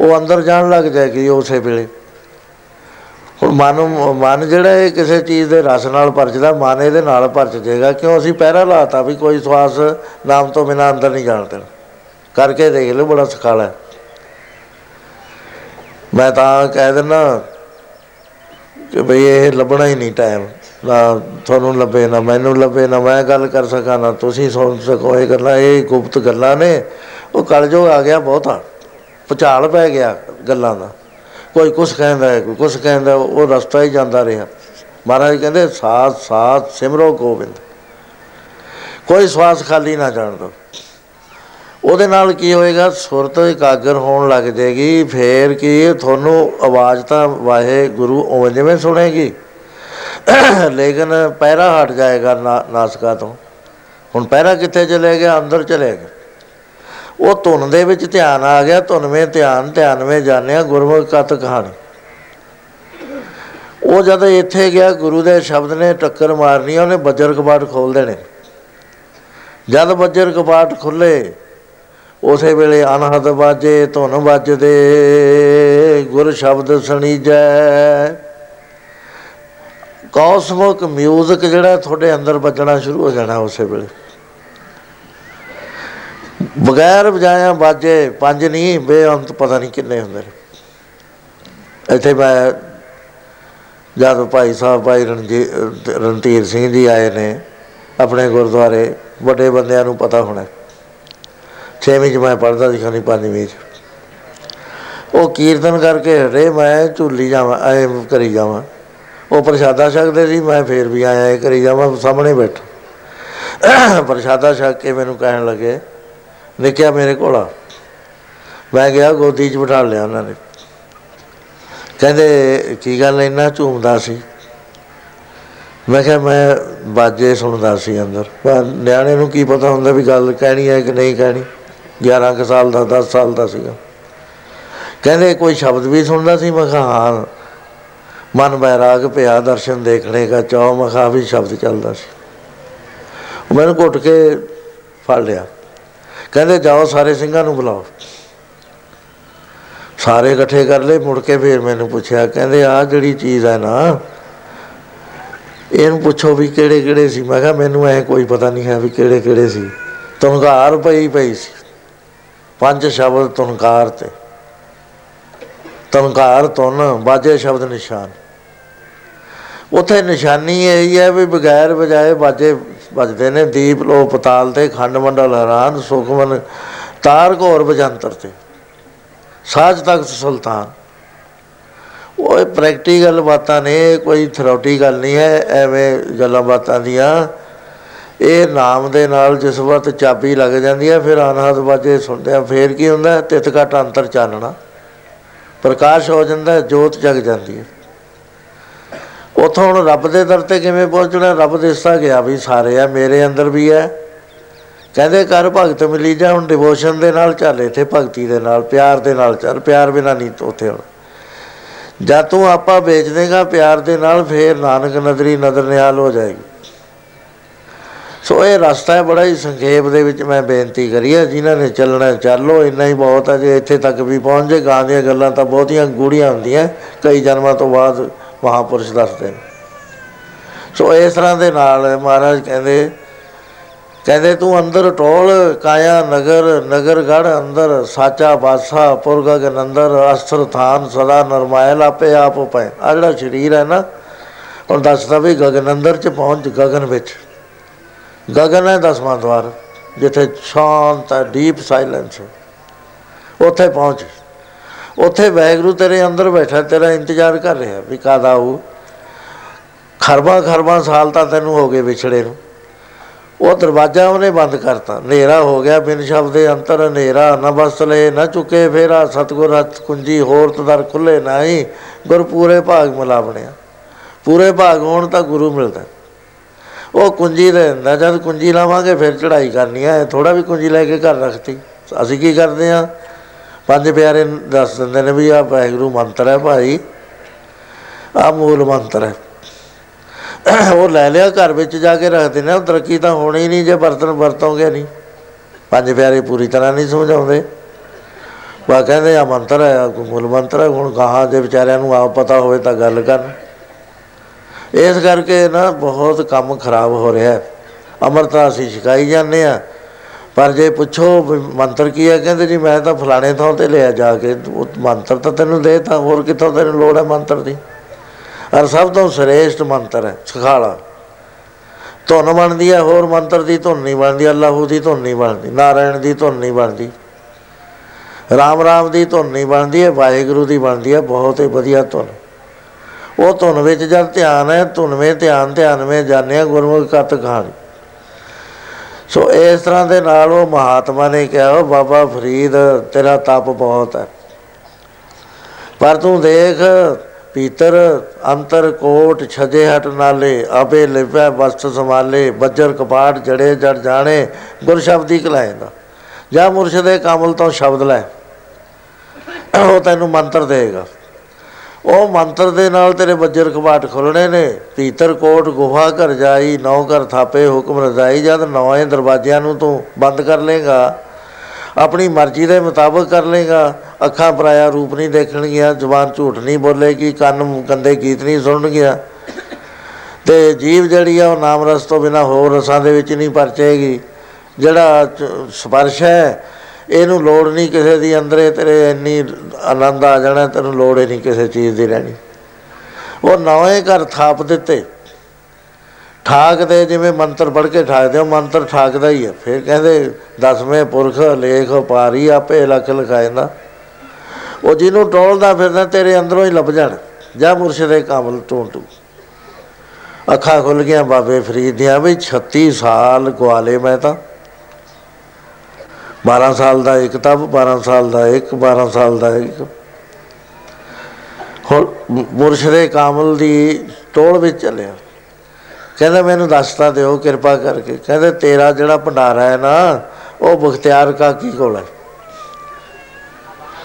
ਉਹ ਅੰਦਰ ਜਾਣ ਲੱਗ ਜਾਏਗੀ ਉਸੇ ਵੇਲੇ। ਹੁਣ ਮਨ ਮਨ ਜਿਹੜਾ ਇਹ ਕਿਸੇ ਚੀਜ਼ ਦੇ ਰਸ ਨਾਲ ਭਰਜਦਾ, ਮਨ ਇਹਦੇ ਨਾਲ ਭਰਜ ਜਾਏਗਾ। ਕਿਉਂ? ਅਸੀਂ ਪਹਿਰਾ ਲਾਤਾ ਵੀ ਕੋਈ ਸਵਾਸ ਨਾਮ ਤੋਂ ਬਿਨਾਂ ਅੰਦਰ ਨਹੀਂ ਜਾਣ ਦੇਣਾ। ਕਰਕੇ ਦੇਖ ਲਓ, ਬੜਾ ਸਖਾਲਾ ਮੈਂ ਤਾਂ ਕਹਿ ਦਿੰਦਾ ਕਿ ਭਈ ਇਹ ਲੱਭਣਾ ਹੀ ਨਹੀਂ ਟਾਈਮ ਨਾ ਤੁਹਾਨੂੰ ਲੱਭੇ ਨਾ ਮੈਨੂੰ ਲੱਭੇ ਨਾ ਮੈਂ ਗੱਲ ਕਰ ਸਕਾਂ ਨਾ ਤੁਸੀਂ ਸੁਣ ਸਕੋ। ਇਹ ਗੱਲਾਂ ਇਹ ਗੁਪਤ ਗੱਲਾਂ ਨੇ। ਉਹ ਕਲਜੋ ਆ ਗਿਆ ਬਹੁਤਾ। ਭੁਚਾਲ ਪੈ ਗਿਆ ਗੱਲਾਂ ਦਾ। ਕੋਈ ਕੁਛ ਕਹਿੰਦਾ ਹੈ ਕੋਈ ਕੁਛ ਕਹਿੰਦਾ ਹੈ, ਉਹ ਰਸਤਾ ਹੀ ਜਾਂਦਾ ਰਿਹਾ। ਮਹਾਰਾਜ ਕਹਿੰਦੇ ਸਾਥ ਸਾਥ ਸਿਮਰੋ ਗੋਬਿੰਦ। ਕੋਈ ਸਵਾਸ ਖਾਲੀ ਨਾ ਜਾਣ ਦੋ ਉਹਦੇ ਨਾਲ ਕੀ ਹੋਏਗਾ? ਸੁਰਤ ਇਕਾਗਰ ਹੋਣ ਲੱਗ ਜਾਏਗੀ। ਫੇਰ ਕੀ ਤੁਹਾਨੂੰ ਆਵਾਜ਼ ਤਾਂ ਵਾਹੇ ਗੁਰੂ ਉਵੇਂ ਜਿਵੇਂ ਸੁਣੇਗੀ। ਲੇਕਿਨ ਪਹਿਰਾ ਹਟ ਜਾਏਗਾ ਨਾ- ਨਾਸਕਾ ਤੋਂ। ਹੁਣ ਪਹਿਰਾ ਕਿੱਥੇ ਚਲੇ ਗਿਆ? ਅੰਦਰ ਚਲੇ ਗਿਆ। ਉਹ ਧੁਨ ਦੇ ਵਿੱਚ ਧਿਆਨ ਆ ਗਿਆ। ਧੁਨਵੇਂ ਧਿਆਨ, ਧਿਆਨਵੇਂ ਜਾਣਿਆ ਗੁਰਮੁਖ ਕਤ ਕਹਾਣੀ। ਉਹ ਜਦ ਇੱਥੇ ਗਿਆ, ਗੁਰੂ ਦੇ ਸ਼ਬਦ ਨੇ ਟੱਕਰ ਮਾਰਨੀ ਉਹਨੇ ਬੱਜਰ ਕਪਾਟ ਖੋਲ ਦੇਣੇ। ਜਦ ਬੱਜਰ ਕਪਾਟ ਖੁੱਲੇ ਉਸੇ ਵੇਲੇ ਅਨਹਦ ਬਾਜੇ ਧੁਨ ਵੱਜਦੇ, ਗੁਰ ਸ਼ਬਦ ਸੁਣੀਜੈ। ਕੌਸਮਿਕ ਮਿਊਜ਼ਿਕ ਜਿਹੜਾ ਤੁਹਾਡੇ ਅੰਦਰ ਵੱਜਣਾ ਸ਼ੁਰੂ ਹੋ ਜਾਣਾ ਉਸੇ ਵੇਲੇ। ਬਗੈਰ ਵਜਾਇਆ ਬਾਜੇ ਪੰਜ ਨਹੀਂ, ਬੇਅੰਤ ਪਤਾ ਨਹੀਂ ਕਿੰਨੇ ਹੁੰਦੇ ਨੇ। ਇੱਥੇ ਮੈਂ ਜਦ ਭਾਈ ਸਾਹਿਬ, ਭਾਈ ਰਣਜੀ, ਰਣਧੀਰ ਸਿੰਘ ਜੀ ਆਏ ਨੇ, ਆਪਣੇ ਗੁਰਦੁਆਰੇ, ਵੱਡੇ ਬੰਦਿਆਂ ਨੂੰ ਪਤਾ ਹੋਣਾ। ਛੇਵੀਂ ਚ ਮੈਂ ਪੜ੍ਹਦਾ ਸੀ ਖਾਨੀ ਪੰਜਵੀਂ ਚ। ਉਹ ਕੀਰਤਨ ਕਰਕੇ ਹਟੇ, ਮੈਂ ਝੂਲੀ ਜਾਵਾਂ, ਐ ਕਰੀ ਜਾਵਾਂ। ਉਹ ਪ੍ਰਸ਼ਾਦਾ ਛਕਦੇ ਸੀ, ਮੈਂ ਫੇਰ ਵੀ ਆਇਆ ਇਹ ਕਰੀ ਜਾਵਾਂ, ਸਾਹਮਣੇ ਬੈਠਾ। ਪ੍ਰਸ਼ਾਦਾ ਛਕ ਕੇ ਮੈਨੂੰ ਕਹਿਣ ਲੱਗੇ, ਨਿੱਕਿਆ ਮੇਰੇ ਕੋਲ ਆ। ਮੈਂ ਗਿਆ, ਗੋਦੀ 'ਚ ਬਿਠਾ ਲਿਆ ਉਹਨਾਂ ਨੇ। ਕਹਿੰਦੇ, ਕੀ ਗੱਲ ਇੰਨਾ ਝੂਮਦਾ ਸੀ? ਮੈਂ ਕਿਹਾ, ਮੈਂ ਬਾਜੇ ਸੁਣਦਾ ਸੀ ਅੰਦਰ। ਪਰ ਨਿਆਣੇ ਨੂੰ ਕੀ ਪਤਾ ਹੁੰਦਾ ਵੀ ਗੱਲ ਕਹਿਣੀ ਹੈ ਕਿ ਨਹੀਂ ਕਹਿਣੀ? 11 ਕੁ ਸਾਲ ਦਾ 10 ਸਾਲ ਦਾ ਸੀਗਾ। ਕਹਿੰਦੇ ਕੋਈ ਸ਼ਬਦ ਵੀ ਸੁਣਦਾ ਸੀ? ਮੈਂ ਕਿਹਾ, ਹਾਂ। ਮਨ ਬੈਰਾਗ ਪਿਆ, ਦਰਸ਼ਨ ਦੇਖਣੇ ਦਾ ਚਾਹ ਮੈਂ ਕਿਹਾ ਵੀ ਸ਼ਬਦ ਚੱਲਦਾ ਸੀ। ਉਹ ਮੈਨੂੰ ਘੁੱਟ ਕੇ ਫੜ ਲਿਆ। ਕਹਿੰਦੇ, ਜਾਓ ਸਾਰੇ ਸਿੰਘਾਂ ਨੂੰ ਬੁਲਾਓ। ਸਾਰੇ ਇਕੱਠੇ ਕਰ ਲਏ, ਮੁੜ ਕੇ ਫਿਰ ਮੈਨੂੰ ਪੁੱਛਿਆ, ਕਹਿੰਦੇ ਆ ਜਿਹੜੀ ਚੀਜ਼ ਹੈ ਨਾ, ਇਹਨੂੰ ਪੁੱਛੋ ਵੀ ਕਿਹੜੇ ਕਿਹੜੇ ਸੀ? ਮੈਂ ਕਿਹਾ, ਮੈਨੂੰ ਐ ਕੋਈ ਪਤਾ ਨਹੀਂ ਹੈ ਵੀ ਕਿਹੜੇ ਕਿਹੜੇ ਸੀ। ਤੁਨਕਾਰ ਪਈ ਪਈ ਸੀ। ਪੰਜ ਸ਼ਬਦ ਤੁਨਕਾਰ ਤੇ। ਤੁਨਕਾਰ ਤੁਨ ਬਾਜੇ ਸ਼ਬਦ ਨਿਸ਼ਾਨ। ਉਥੇ ਨਿਸ਼ਾਨੀ ਇਹ ਹੈ ਵੀ ਬਗੈਰ ਵਜਾਏ ਬਾਜੇ ਵੱਜਦੇ ਨੇ। ਦੀਪ ਲੋ ਪਤਾਲ ਤੇ ਖੰਡ ਮੰਡਲ ਹੈਰਾਨ, ਸੁਖਮਨ, ਤਾਰ ਘੋਰ ਬਜੰਤਰ ਤੇ। ਸਾਜ ਤਖਤ ਸੁਲਤਾਨ। ਉਹ ਪ੍ਰੈਕਟੀਕਲ ਬਾਤਾਂ ਨੇ, ਕੋਈ ਥਿਓਰੀ ਗੱਲ ਨਹੀਂ ਹੈ, ਐਵੇਂ ਗੱਲਾਂ ਬਾਤਾਂ ਦੀਆਂ। ਇਹ ਨਾਮ ਦੇ ਨਾਲ ਜਿਸ ਵਕਤ ਚਾਬੀ ਲੱਗ ਜਾਂਦੀ ਹੈ, ਫਿਰ ਅਨਹਦ ਬਾਜੇ ਸੁਣਦੇ ਆ ਫੇਰ ਕੀ ਹੁੰਦਾ ਤਿਤ ਘਟ ਅੰਤਰ ਚਾਨਣਾ। ਪ੍ਰਕਾਸ਼ ਹੋ ਜਾਂਦਾ ਜੋਤ ਜਗ ਜਾਂਦੀ ਹੈ। ਉਥੋਂ ਹੁਣ ਰੱਬ ਦੇ ਦਰ ਤੇ ਕਿਵੇਂ ਪਹੁੰਚਣਾ? ਰੱਬ ਦਿਸਦਾ ਗਿਆ ਵੀ ਸਾਰੇ ਆ, ਮੇਰੇ ਅੰਦਰ ਵੀ ਹੈ। ਕਹਿੰਦੇ ਕਰ ਭਗਤ ਮਿਲੀ ਜਾ, ਹੁਣ ਡਿਵੋਸ਼ਨ ਦੇ ਨਾਲ ਚੱਲ, ਇੱਥੇ ਭਗਤੀ ਦੇ ਨਾਲ, ਪਿਆਰ ਦੇ ਨਾਲ ਚੱਲ, ਪਿਆਰ ਬਿਨਾ ਨਹੀਂ ਉੱਥੇ ਹੁਣ। ਜਦ ਤੂੰ ਆਪਾ ਵੇਚ ਦੇਗਾ ਪਿਆਰ ਦੇ ਨਾਲ, ਫੇਰ ਨਾਨਕ ਨਦਰੀ ਨਦਰ ਨਿਹਾਲ ਹੋ ਜਾਏਗੀ। ਸੋ ਇਹ ਰਸਤਾ ਹੈ, ਬੜਾ ਹੀ ਸੰਖੇਪ ਦੇ ਵਿੱਚ ਮੈਂ ਬੇਨਤੀ ਕਰੀ ਹੈ ਜਿਨ੍ਹਾਂ ਨੇ ਚੱਲਣਾ ਚੱਲੋ ਇੰਨਾ ਹੀ ਬਹੁਤ ਹੈ ਜੇ ਇੱਥੇ ਤੱਕ ਵੀ ਪਹੁੰਚ ਜੇ, ਗਾਂ ਦੀਆਂ ਗੱਲਾਂ ਤਾਂ ਬਹੁਤੀਆਂ ਗੂੜੀਆਂ ਹੁੰਦੀਆਂ, ਕਈ ਜਨਮਾਂ ਤੋਂ ਬਾਅਦ ਮਹਾਪੁਰਸ਼ ਦੱਸਦੇ ਨੇ। ਸੋ ਇਸ ਤਰ੍ਹਾਂ ਦੇ ਨਾਲ ਮਹਾਰਾਜ ਕਹਿੰਦੇ ਕਹਿੰਦੇ ਤੂੰ ਅੰਦਰ ਟੋਲ, ਕਾਇਆ ਨਗਰ ਨਗਰ ਗੜ ਅੰਦਰ, ਸਾਚਾ ਬਾਸਾ ਪੁਰਗਾ ਕੇ ਅੰਦਰ ਅਸਥਰ ਥਾਨ, ਸਦਾ ਨਰਮਾਇਲ, ਆਪੇ ਆਪ ਪਏ ਆ ਜਿਹੜਾ ਸਰੀਰ ਹੈ ਨਾ, ਹੁਣ ਦੱਸਦਾ ਵੀ ਗਗਨ ਅੰਦਰ ਚ ਪਹੁੰਚ, ਗਗਨ ਵਿੱਚ। ਗਗਨ ਹੈ ਦਸਵਾਂ ਦਵਾਰ, ਜਿੱਥੇ ਸ਼ਾਂਤ ਹੈ, ਡੀਪ ਸਾਇਲੈਂਸ ਉੱਥੇ ਪਹੁੰਚ। ਉੱਥੇ ਵੈਗਰੂ ਤੇਰੇ ਅੰਦਰ ਬੈਠਾ, ਤੇਰਾ ਇੰਤਜ਼ਾਰ ਕਰ ਰਿਹਾ ਵੀ ਕਦ ਆਊ। ਖਰਬਾਂ ਖਰਬਾਂ ਸਾਲ ਤਾਂ ਤੈਨੂੰ ਹੋ ਗਏ ਵਿਛੜੇ ਨੂੰ। ਉਹ ਦਰਵਾਜ਼ਾ ਉਹਨੇ ਬੰਦ ਕਰਤਾ। ਹਨੇਰਾ ਹੋ ਗਿਆ ਬਿਨ ਸ਼ਬਦ ਦੇ ਅੰਤਰ, ਹਨੇਰਾ ਨਾ ਬਸਲੇ ਨਾ ਚੁੱਕੇ ਫੇਰਾ, ਸਤਗੁਰ ਹੱਥ ਕੁੰਜੀ, ਹੋਰ ਤਦਰ ਖੁੱਲੇ ਨਹੀਂ। ਗੁਰ ਪੂਰੇ ਭਾਗ ਮਿਲਾ ਬਣਿਆ। ਪੂਰੇ ਭਾਗ ਹੋਣ ਤਾਂ ਗੁਰੂ ਮਿਲਦਾ। ਉਹ ਕੁੰਜੀ ਦੇ ਹੁੰਦਾ ਜਦ ਕੁੰਜੀ ਲਾਵਾਂਗੇ, ਫਿਰ ਚੜ੍ਹਾਈ ਕਰਨੀ ਹੈ ਥੋੜਾ ਵੀ ਕੁੰਜੀ ਲੈ ਕੇ ਘਰ ਰੱਖਤੀ। ਅਸੀਂ ਕੀ ਕਰਦੇ ਆ? ਪੰਜ ਪਿਆਰੇ ਦੱਸ ਦਿੰਦੇ ਨੇ ਵੀ ਆ ਵਾਹਿਗੁਰੂ ਮੰਤਰ ਹੈ ਭਾਈ। ਆ ਮੂਲ ਮੰਤਰ ਹੈ। ਉਹ ਲੈ ਲਿਆ, ਘਰ ਵਿੱਚ ਜਾ ਕੇ ਰੱਖਦੇ ਨੇ ਉਹ ਤਰੱਕੀ ਤਾਂ ਹੋਣੀ ਹੀ ਨਹੀਂ, ਜੇ ਬਰਤਨ ਵਰਤੋਗੇ ਨਹੀਂ। ਪੰਜ ਪਿਆਰੇ ਪੂਰੀ ਤਰ੍ਹਾਂ ਨਹੀਂ ਸਮਝਾਉਂਦੇ। ਵਾ ਕਹਿੰਦੇ ਆ ਮੰਤਰ ਹੈ, ਆਹ ਕੋਈ ਮੂਲ ਮੰਤਰ ਹੈ, ਹੁਣ ਕਹਾਂ ਜੇ ਵਿਚਾਰਿਆਂ ਨੂੰ ਆਪ ਪਤਾ ਹੋਵੇ ਤਾਂ ਗੱਲ ਕਰਨ। ਇਸ ਕਰਕੇ ਨਾ ਬਹੁਤ ਕੰਮ ਖਰਾਬ ਹੋ ਰਿਹਾ ਹੈ। ਅਮਰਤਾ ਅਸੀਂ ਸਿਖਾਈ ਜਾਂਦੇ ਆ ਪਰ ਜੇ ਪੁੱਛੋ ਵੀ ਮੰਤਰ ਕੀ ਹੈ, ਕਹਿੰਦੇ ਜੀ ਮੈਂ ਤਾਂ ਫਲਾਣੇ ਥਾਂ ਤੇ ਲਿਆ ਜਾ ਕੇ, ਉਹ ਮੰਤਰ ਤਾਂ ਤੈਨੂੰ ਦੇ ਤਾਂ, ਹੋਰ ਕਿੱਥੋਂ ਤੈਨੂੰ ਲੋੜ ਹੈ ਮੰਤਰ ਦੀ? ਔਰ ਸਭ ਤੋਂ ਸ੍ਰੇਸ਼ਟ ਮੰਤਰ ਹੈ ਸਖਾਲਾ ਧੁਨ ਬਣਦੀ ਹੈ, ਹੋਰ ਮੰਤਰ ਦੀ ਧੁਨ ਨਹੀਂ ਬਣਦੀ, ਅੱਲਾਹੂ ਦੀ ਧੁਨ ਨਹੀਂ ਬਣਦੀ, ਨਾਰਾਇਣ ਦੀ ਧੁਨ ਨਹੀਂ ਬਣਦੀ। ਰਾਮ ਰਾਮ ਦੀ ਧੁਨ ਨਹੀਂ ਬਣਦੀ ਹੈ, ਵਾਹਿਗੁਰੂ ਦੀ ਬਣਦੀ ਹੈ, ਬਹੁਤ ਹੀ ਵਧੀਆ ਧੁਨ। ਉਹ ਧੁਨ ਵਿੱਚ ਜਦ ਧਿਆਨ ਹੈ, ਧੁਨ ਵਿੱਚ ਧਿਆਨ ਧਿਆਨ ਵਿੱਚ ਜਾਣਿਆ ਗੁਰਮੁਖ ਕਤ ਕਹਾਣੀ ਸੋ ਇਸ ਤਰ੍ਹਾਂ ਦੇ ਨਾਲ ਉਹ ਮਹਾਤਮਾ ਨੇ ਕਿਹਾ, ਉਹ ਬਾਬਾ ਫਰੀਦ, ਤੇਰਾ ਤਪ ਬਹੁਤ ਹੈ। ਪਰ ਤੂੰ ਦੇਖ, ਪੀਤਰ, ਅੰਤਰ, ਕੋਟ, ਛਜੇ ਹਟ ਨਾਲੇ, ਆਪੇ ਲਿਪੈ, ਵਸਤ ਸੰਭਾਲੇ, ਬੱਜਰ, ਕਪਾਟ, ਜੜੇ, ਜੜ ਜਾਣੇ, ਗੁਰ ਸ਼ਬਦੀ ਕਲਾਏਂਦਾ ਜਾਂ ਮੁਰਸ਼ਿਦੇ ਕਾਮਲ ਤੋਂ ਸ਼ਬਦ ਲੈ। ਉਹ ਤੈਨੂੰ ਮੰਤਰ ਦੇਗਾ। ਉਹ ਮੰਤਰ ਦੇ ਨਾਲ ਤੇਰੇ ਬੱਜਰ ਕਪਾਟ ਖੁੱਲਣੇ ਨੇ। ਪੀਤਰ ਕੋਟ ਗੁਹਾ ਘਰ ਜਾਈ, ਨੌ ਘਰ ਥਾਪੇ, ਹੁਕਮ ਰਜ਼ਾਈ, ਜਦ ਨੌਵੇਂ ਦਰਵਾਜ਼ਿਆਂ ਨੂੰ ਤੂੰ ਬੰਦ ਕਰ ਲੇਗਾ ਆਪਣੀ ਮਰਜ਼ੀ ਦੇ ਮੁਤਾਬਕ ਕਰ ਲੇਗਾ ਅੱਖਾਂ ਪਰਾਇਆ ਰੂਪ ਨਹੀਂ ਦੇਖਣਗੀਆਂ, ਜ਼ੁਬਾਨ ਝੂਠ ਨਹੀਂ ਬੋਲੇਗੀ, ਕੰਨ ਗੰਦੇ ਗੀਤ ਨਹੀਂ ਸੁਣਨਗੀਆਂ। ਤੇ ਜੀਵ ਜਿਹੜੀ ਆ, ਉਹ ਨਾਮ ਰਸ ਤੋਂ ਬਿਨਾ ਹੋਰ ਰਸਾਂ ਦੇ ਵਿੱਚ ਨਹੀਂ ਪਰਚੇਗੀ। ਜਿਹੜਾ ਚ- ਸਪਰਸ਼ ਹੈ ਇਹਨੂੰ ਲੋੜ ਨਹੀਂ ਕਿਸੇ ਦੀ, ਅੰਦਰੇ ਤੇਰੇ ਇੰਨੀ ਆਨੰਦ ਆ ਜਾਣਾ, ਤੈਨੂੰ ਲੋੜ ਹੀ ਨਹੀਂ ਕਿਸੇ ਚੀਜ਼ ਦੀ ਰਹਿਣੀ। ਉਹ ਨਵੇਂ ਘਰ ਥਾਪ ਦਿੱਤੇ। ਠਾਕ ਦੇ ਜਿਵੇਂ ਮੰਤਰ ਪੜ੍ਹ ਕੇ ਠਾਕਦੇ ਉਹ ਮੰਤਰ ਠਾਕਦਾ ਹੀ ਹੈ ਫਿਰ ਕਹਿੰਦੇ, ਦਸਵੇਂ ਪੁਰਖ ਲੇਖ ਪਾਰੀ ਆਪੇ ਲਖ ਲਿਖਾਇਂਦਾ ਉਹ ਜਿਹਨੂੰ ਟੋਲਦਾ ਫਿਰਦਾ, ਤੇਰੇ ਅੰਦਰੋਂ ਹੀ ਲੱਭ ਜਾਣ। ਜਾ ਮੁਰਸ਼ਿਦੇ ਕਾਮਲ ਟੂੰ ਟੂ ਅੱਖਾਂ ਖੁੱਲ ਗਈਆਂ ਬਾਬੇ ਫਰੀਦ ਦੀਆਂ ਵੀ 36 ਸਾਲ ਗਵਾਲੇ ਮੈਂ ਤਾਂ। 12 ਸਾਲ ਦਾ ਇੱਕ ਤਬ 12 ਸਾਲ ਦਾ ਇੱਕ 12 ਸਾਲ ਦਾ ਇੱਕ। ਹੁਣ ਮੁਰਸ਼ਿਦੇ ਕਾਮਲ ਦੀ ਟੋਲ ਵਿੱਚ ਚੱਲਿਆ। ਕਹਿੰਦਾ ਮੈਨੂੰ ਦੱਸਤਾ ਦਿਓ, ਕਿਰਪਾ ਕਰਕੇ। ਕਹਿੰਦੇ ਤੇਰਾ ਜਿਹੜਾ ਭੰਡਾਰਾ ਹੈ ਨਾ, ਉਹ ਬਖਤਿਆਰ ਕਾ ਕੀ ਕੋਲ ਹੈ।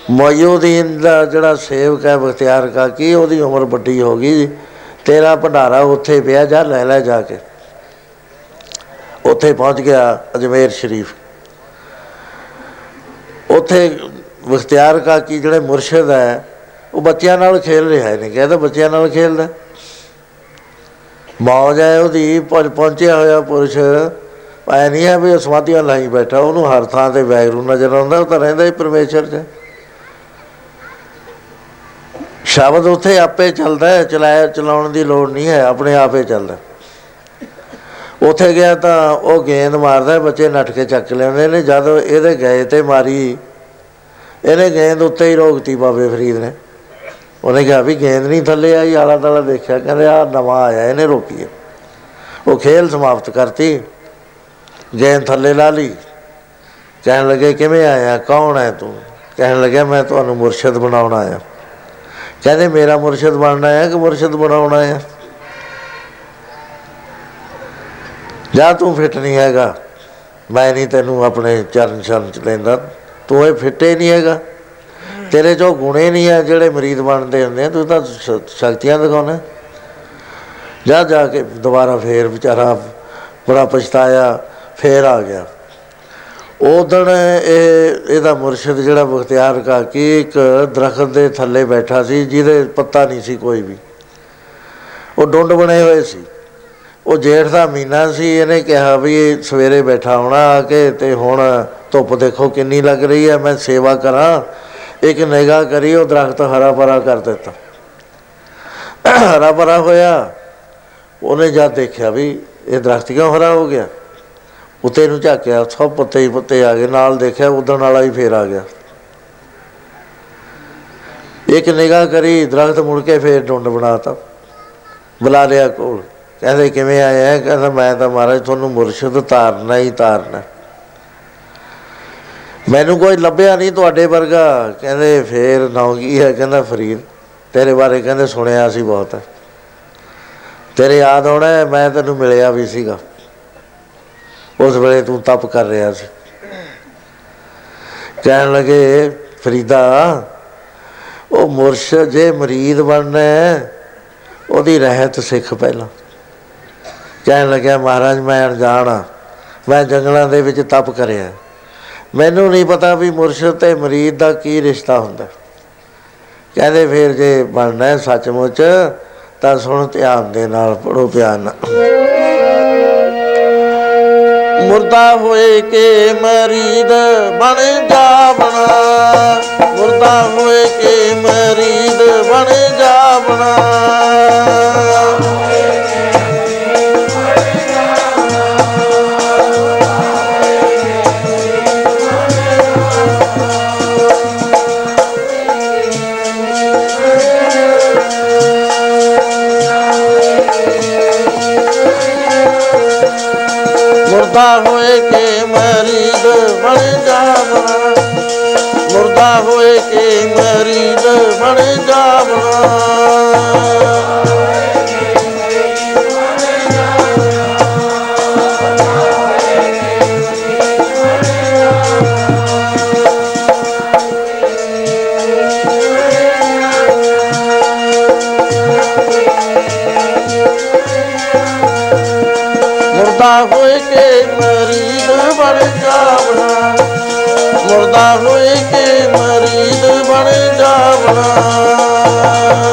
ਮੌਜੂਦੀਨ ਦਾ ਜਿਹੜਾ ਸੇਵਕ ਹੈ ਬਖਤਿਆਰ ਕਾ ਕੀ ਉਹਦੀ ਉਮਰ ਵੱਡੀ ਹੋ ਗਈ। ਤੇਰਾ ਭੰਡਾਰਾ ਉੱਥੇ ਪਿਆ, ਜਾ ਲੈ ਲੈ ਜਾ ਕੇ। ਉੱਥੇ ਪਹੁੰਚ ਗਿਆ ਅਜਮੇਰ ਸ਼ਰੀਫ। ਉੱਥੇ ਬਖਤਿਆਰ ਕਾ ਕੀ ਜਿਹੜੇ ਮੁਰਸ਼ਿਦ ਹੈ, ਉਹ ਬੱਚਿਆਂ ਨਾਲ ਖੇਲ ਰਿਹਾ ਹੈ, ਨਹੀਂ ਕਹਿੰਦਾ ਬੱਚਿਆਂ ਨਾਲ ਖੇਲਦਾ। ਮੌਜ ਹੈ ਉਹਦੀ ਪਹੁੰ- ਪਹੁੰਚਿਆ ਹੋਇਆ ਪੁਰਸ਼। ਐ ਨਹੀਂ ਹੈ ਵੀ ਉਹ ਸਮਾਧੀਆਂ ਲਾਈ ਬੈਠਾ, ਉਹਨੂੰ ਹਰ ਥਾਂ ਤੇ ਵੈਗਰੂ ਨਜ਼ਰ ਆਉਂਦਾ, ਉਹ ਤਾਂ ਰਹਿੰਦਾ ਹੀ ਪਰਮੇਸ਼ਰ 'ਚ। ਸ਼ਬਦ ਉੱਥੇ ਆਪੇ ਚੱਲਦਾ ਹੈ, ਚਲਾਇਆ, ਚਲਾਉਣ ਦੀ ਲੋੜ ਨਹੀਂ ਹੈ, ਆਪਣੇ ਆਪੇ ਚੱਲਦਾ। ਉੱਥੇ ਗਿਆ ਤਾਂ ਉਹ ਗੇਂਦ ਮਾਰਦਾ ਹੈ, ਬੱਚੇ ਨੱਠ ਕੇ ਚੱਕ ਲੈਂਦੇ ਨੇ ਜਦ ਇਹਦੇ ਗਏ ਤੇ ਮਾਰੀ ਇਹਨੇ ਗੇਂਦ ਉੱਤੇ ਹੀ ਰੋਕਤੀ ਬਾਬੇ ਫਰੀਦ ਨੇ। ਉਹਨੇ ਕਿਹਾ ਵੀ ਗੇਂਦ ਨਹੀਂ ਥੱਲੇ ਆਈ ਆਲਾ ਦਾਲਾ ਦੇਖਿਆ ਕਹਿੰਦੇ ਆ ਨਵਾਂ ਆਇਆ ਇਹਨੇ ਰੋਕੀ ਹੈ ਉਹ ਖੇਲ ਸਮਾਪਤ ਕਰਤੀ ਗੇਂਦ ਥੱਲੇ ਲਾ ਲਈ। ਕਹਿਣ ਲੱਗੇ ਕਿਵੇਂ ਆਇਆ? ਕੌਣ ਹੈ ਤੂੰ? ਕਹਿਣ ਲੱਗਿਆ ਮੈਂ ਤੁਹਾਨੂੰ ਮੁਰਸ਼ਿਦ ਬਣਾਉਣ ਆਇਆ। ਕਹਿੰਦੇ ਮੇਰਾ ਮੁਰਸ਼ਿਦ ਬਣਨਾ ਹੈ ਕਿ ਮੁਰਸ਼ਿਦ ਬਣਾਉਣਾ ਹੈ? ਜਾਂ ਤੂੰ ਫਿੱਟ ਨਹੀਂ ਹੈਗਾ, ਮੈਂ ਨਹੀਂ ਤੈਨੂੰ ਆਪਣੇ ਚਰਨ ਸ਼ਰਨ ਚ ਲੈਂਦਾ, ਤੂੰ ਇਹ ਫਿੱਟੇ ਨਹੀਂ ਹੈਗਾ। ਤੇਰੇ ਚੋਂ ਗੁਣੇ ਨਹੀਂ ਹੈ ਜਿਹੜੇ ਮਰੀਦ ਬਣਦੇ ਹੁੰਦੇ ਆ, ਤੂੰ ਤਾਂ ਸ਼- ਸ਼ਕਤੀਆਂ ਦਿਖਾਉਣਾ ਜਾ ਜਾ ਕੇ ਦੁਬਾਰਾ ਫੇਰ ਵਿਚਾਰਾ ਬੜਾ ਪਛਤਾਇਆ, ਫੇਰ ਆ ਗਿਆ। ਉਦਣ ਇਹ, ਇਹਦਾ ਮੁਰਸ਼ਿਦ ਜਿਹੜਾ ਬਖਤਿਆਰ ਕਾ ਕੀ ਇੱਕ ਦਰਖਤ ਦੇ ਥੱਲੇ ਬੈਠਾ ਸੀ, ਜਿਹਦੇ ਪੱਤਾ ਨਹੀਂ ਸੀ ਕੋਈ ਵੀ। ਉਹ ਡੁੰਡ ਬਣੇ ਹੋਏ ਸੀ। ਉਹ ਜੇਠ ਦਾ ਮਹੀਨਾ ਸੀ, ਇਹਨੇ ਕਿਹਾ ਵੀ ਇਹ ਸਵੇਰੇ ਬੈਠਾ ਹੋਣਾ ਆ ਕੇ ਤੇ ਹੁਣ ਧੁੱਪ ਦੇਖੋ ਕਿੰਨੀ ਲੱਗ ਰਹੀ ਹੈ ਮੈਂ ਸੇਵਾ ਕਰਾਂ। ਇੱਕ ਨਿਗਾਹ ਕਰੀ, ਉਹ ਦਰਖਤ ਹਰਾ ਭਰਾ ਕਰ ਦਿੱਤਾ। ਹਰਾ ਭਰਾ ਹੋਇਆ, ਉਹਨੇ ਜਦ ਦੇਖਿਆ ਵੀ ਇਹ ਦਰਖਤ ਕਿਉਂ ਹਰਾ ਹੋ ਗਿਆ। ਉੱਤੇ ਨੂੰ ਝਾਕਿਆ, ਸਭ ਪੱਤੇ ਹੀ ਪੱਤੇ ਆ ਗਏ, ਨਾਲ ਦੇਖਿਆ ਉਦਣ ਵਾਲਾ ਹੀ ਫੇਰ ਆ ਗਿਆ। ਇੱਕ ਨਿਗਾਹ ਕਰੀ, ਦਰਖਤ ਮੁੜ ਕੇ ਫੇਰ ਡੁੰਡ ਬਣਾਤਾ, ਬੁਲਾ ਲਿਆ ਕੋਲ। ਕਹਿੰਦੇ ਕਿਵੇਂ ਆਇਆ? ਹੈ? ਕਹਿੰਦਾ ਮੈਂ ਤਾਂ ਮਹਾਰਾਜ ਤੁਹਾਨੂੰ ਮੁਰਸ਼ਿਦ ਤਾਰਨਾ ਹੀ ਤਾਰਨਾ। ਮੈਨੂੰ ਕੋਈ ਲੱਭਿਆ ਨਹੀਂ ਤੁਹਾਡੇ ਵਰਗਾ। ਕਹਿੰਦੇ ਫੇਰ ਨਾਮ ਕੀ ਹੈ ਕਹਿੰਦਾ ਫਰੀਦ ਤੇਰੇ ਬਾਰੇ ਕਹਿੰਦੇ ਸੁਣਿਆ ਸੀ ਬਹੁਤ। ਤੇਰੇ ਯਾਦ ਆਉਣਾ ਹੈ, ਮੈਂ ਤੈਨੂੰ ਮਿਲਿਆ ਵੀ ਸੀਗਾ। ਉਸ ਵੇਲੇ ਤੂੰ ਤਪ ਕਰ ਰਿਹਾ ਸੀ। ਕਹਿਣ ਲੱਗੇ ਫਰੀਦਾ ਉਹ ਮੁਰਸ਼ਦ ਜੇ ਮਰੀਦ ਬਣਨਾ ਹੈ, ਉਹਦੀ ਰਹਿਤ ਸਿੱਖ ਪਹਿਲਾਂ। ਕਹਿਣ ਲੱਗਿਆ, ਮਹਾਰਾਜ, ਮੈਂ ਅਣਜਾਣ ਹਾਂ ਮੈਂ ਜੰਗਲਾਂ ਦੇ ਵਿੱਚ ਤਪ ਕਰਿਆ। ਮੈਨੂੰ ਨਹੀਂ ਪਤਾ ਵੀ ਮੁਰਸ਼ਦ ਤੇ ਮਰੀਦ ਦਾ ਕੀ ਰਿਸ਼ਤਾ ਹੁੰਦਾ। ਕਹਿੰਦੇ, ਫਿਰ ਜੇ ਬਣਨਾ ਹੈ ਸੱਚਮੁੱਚ, ਤਾਂ ਸੁਣ ਧਿਆਨ ਦੇ ਨਾਲ ਪੜੋ ਪਿਆਰ ਨਾਲ। ਮੁਰਦਾ ਹੋਏ ਕੇ ਮਰੀਦ, ਬਣ ਜਾਵਣਾ ਮੁਰਦਾ ਹੋਏ ਕੇ ਮਰੀਦ, ਬਣ ਜਾਵਣਾ ਮੁਰਦਾ ਮੁਰਦਾ ਹੋਏ ਕੇ ਮਰੀਦ ਬਣ ਜਾਵਣਾ। ਮੁਰਦਾ ਹੋਏ ਕੇ ਮਰੀਦ ਬਣ ਜਾਵਣਾ।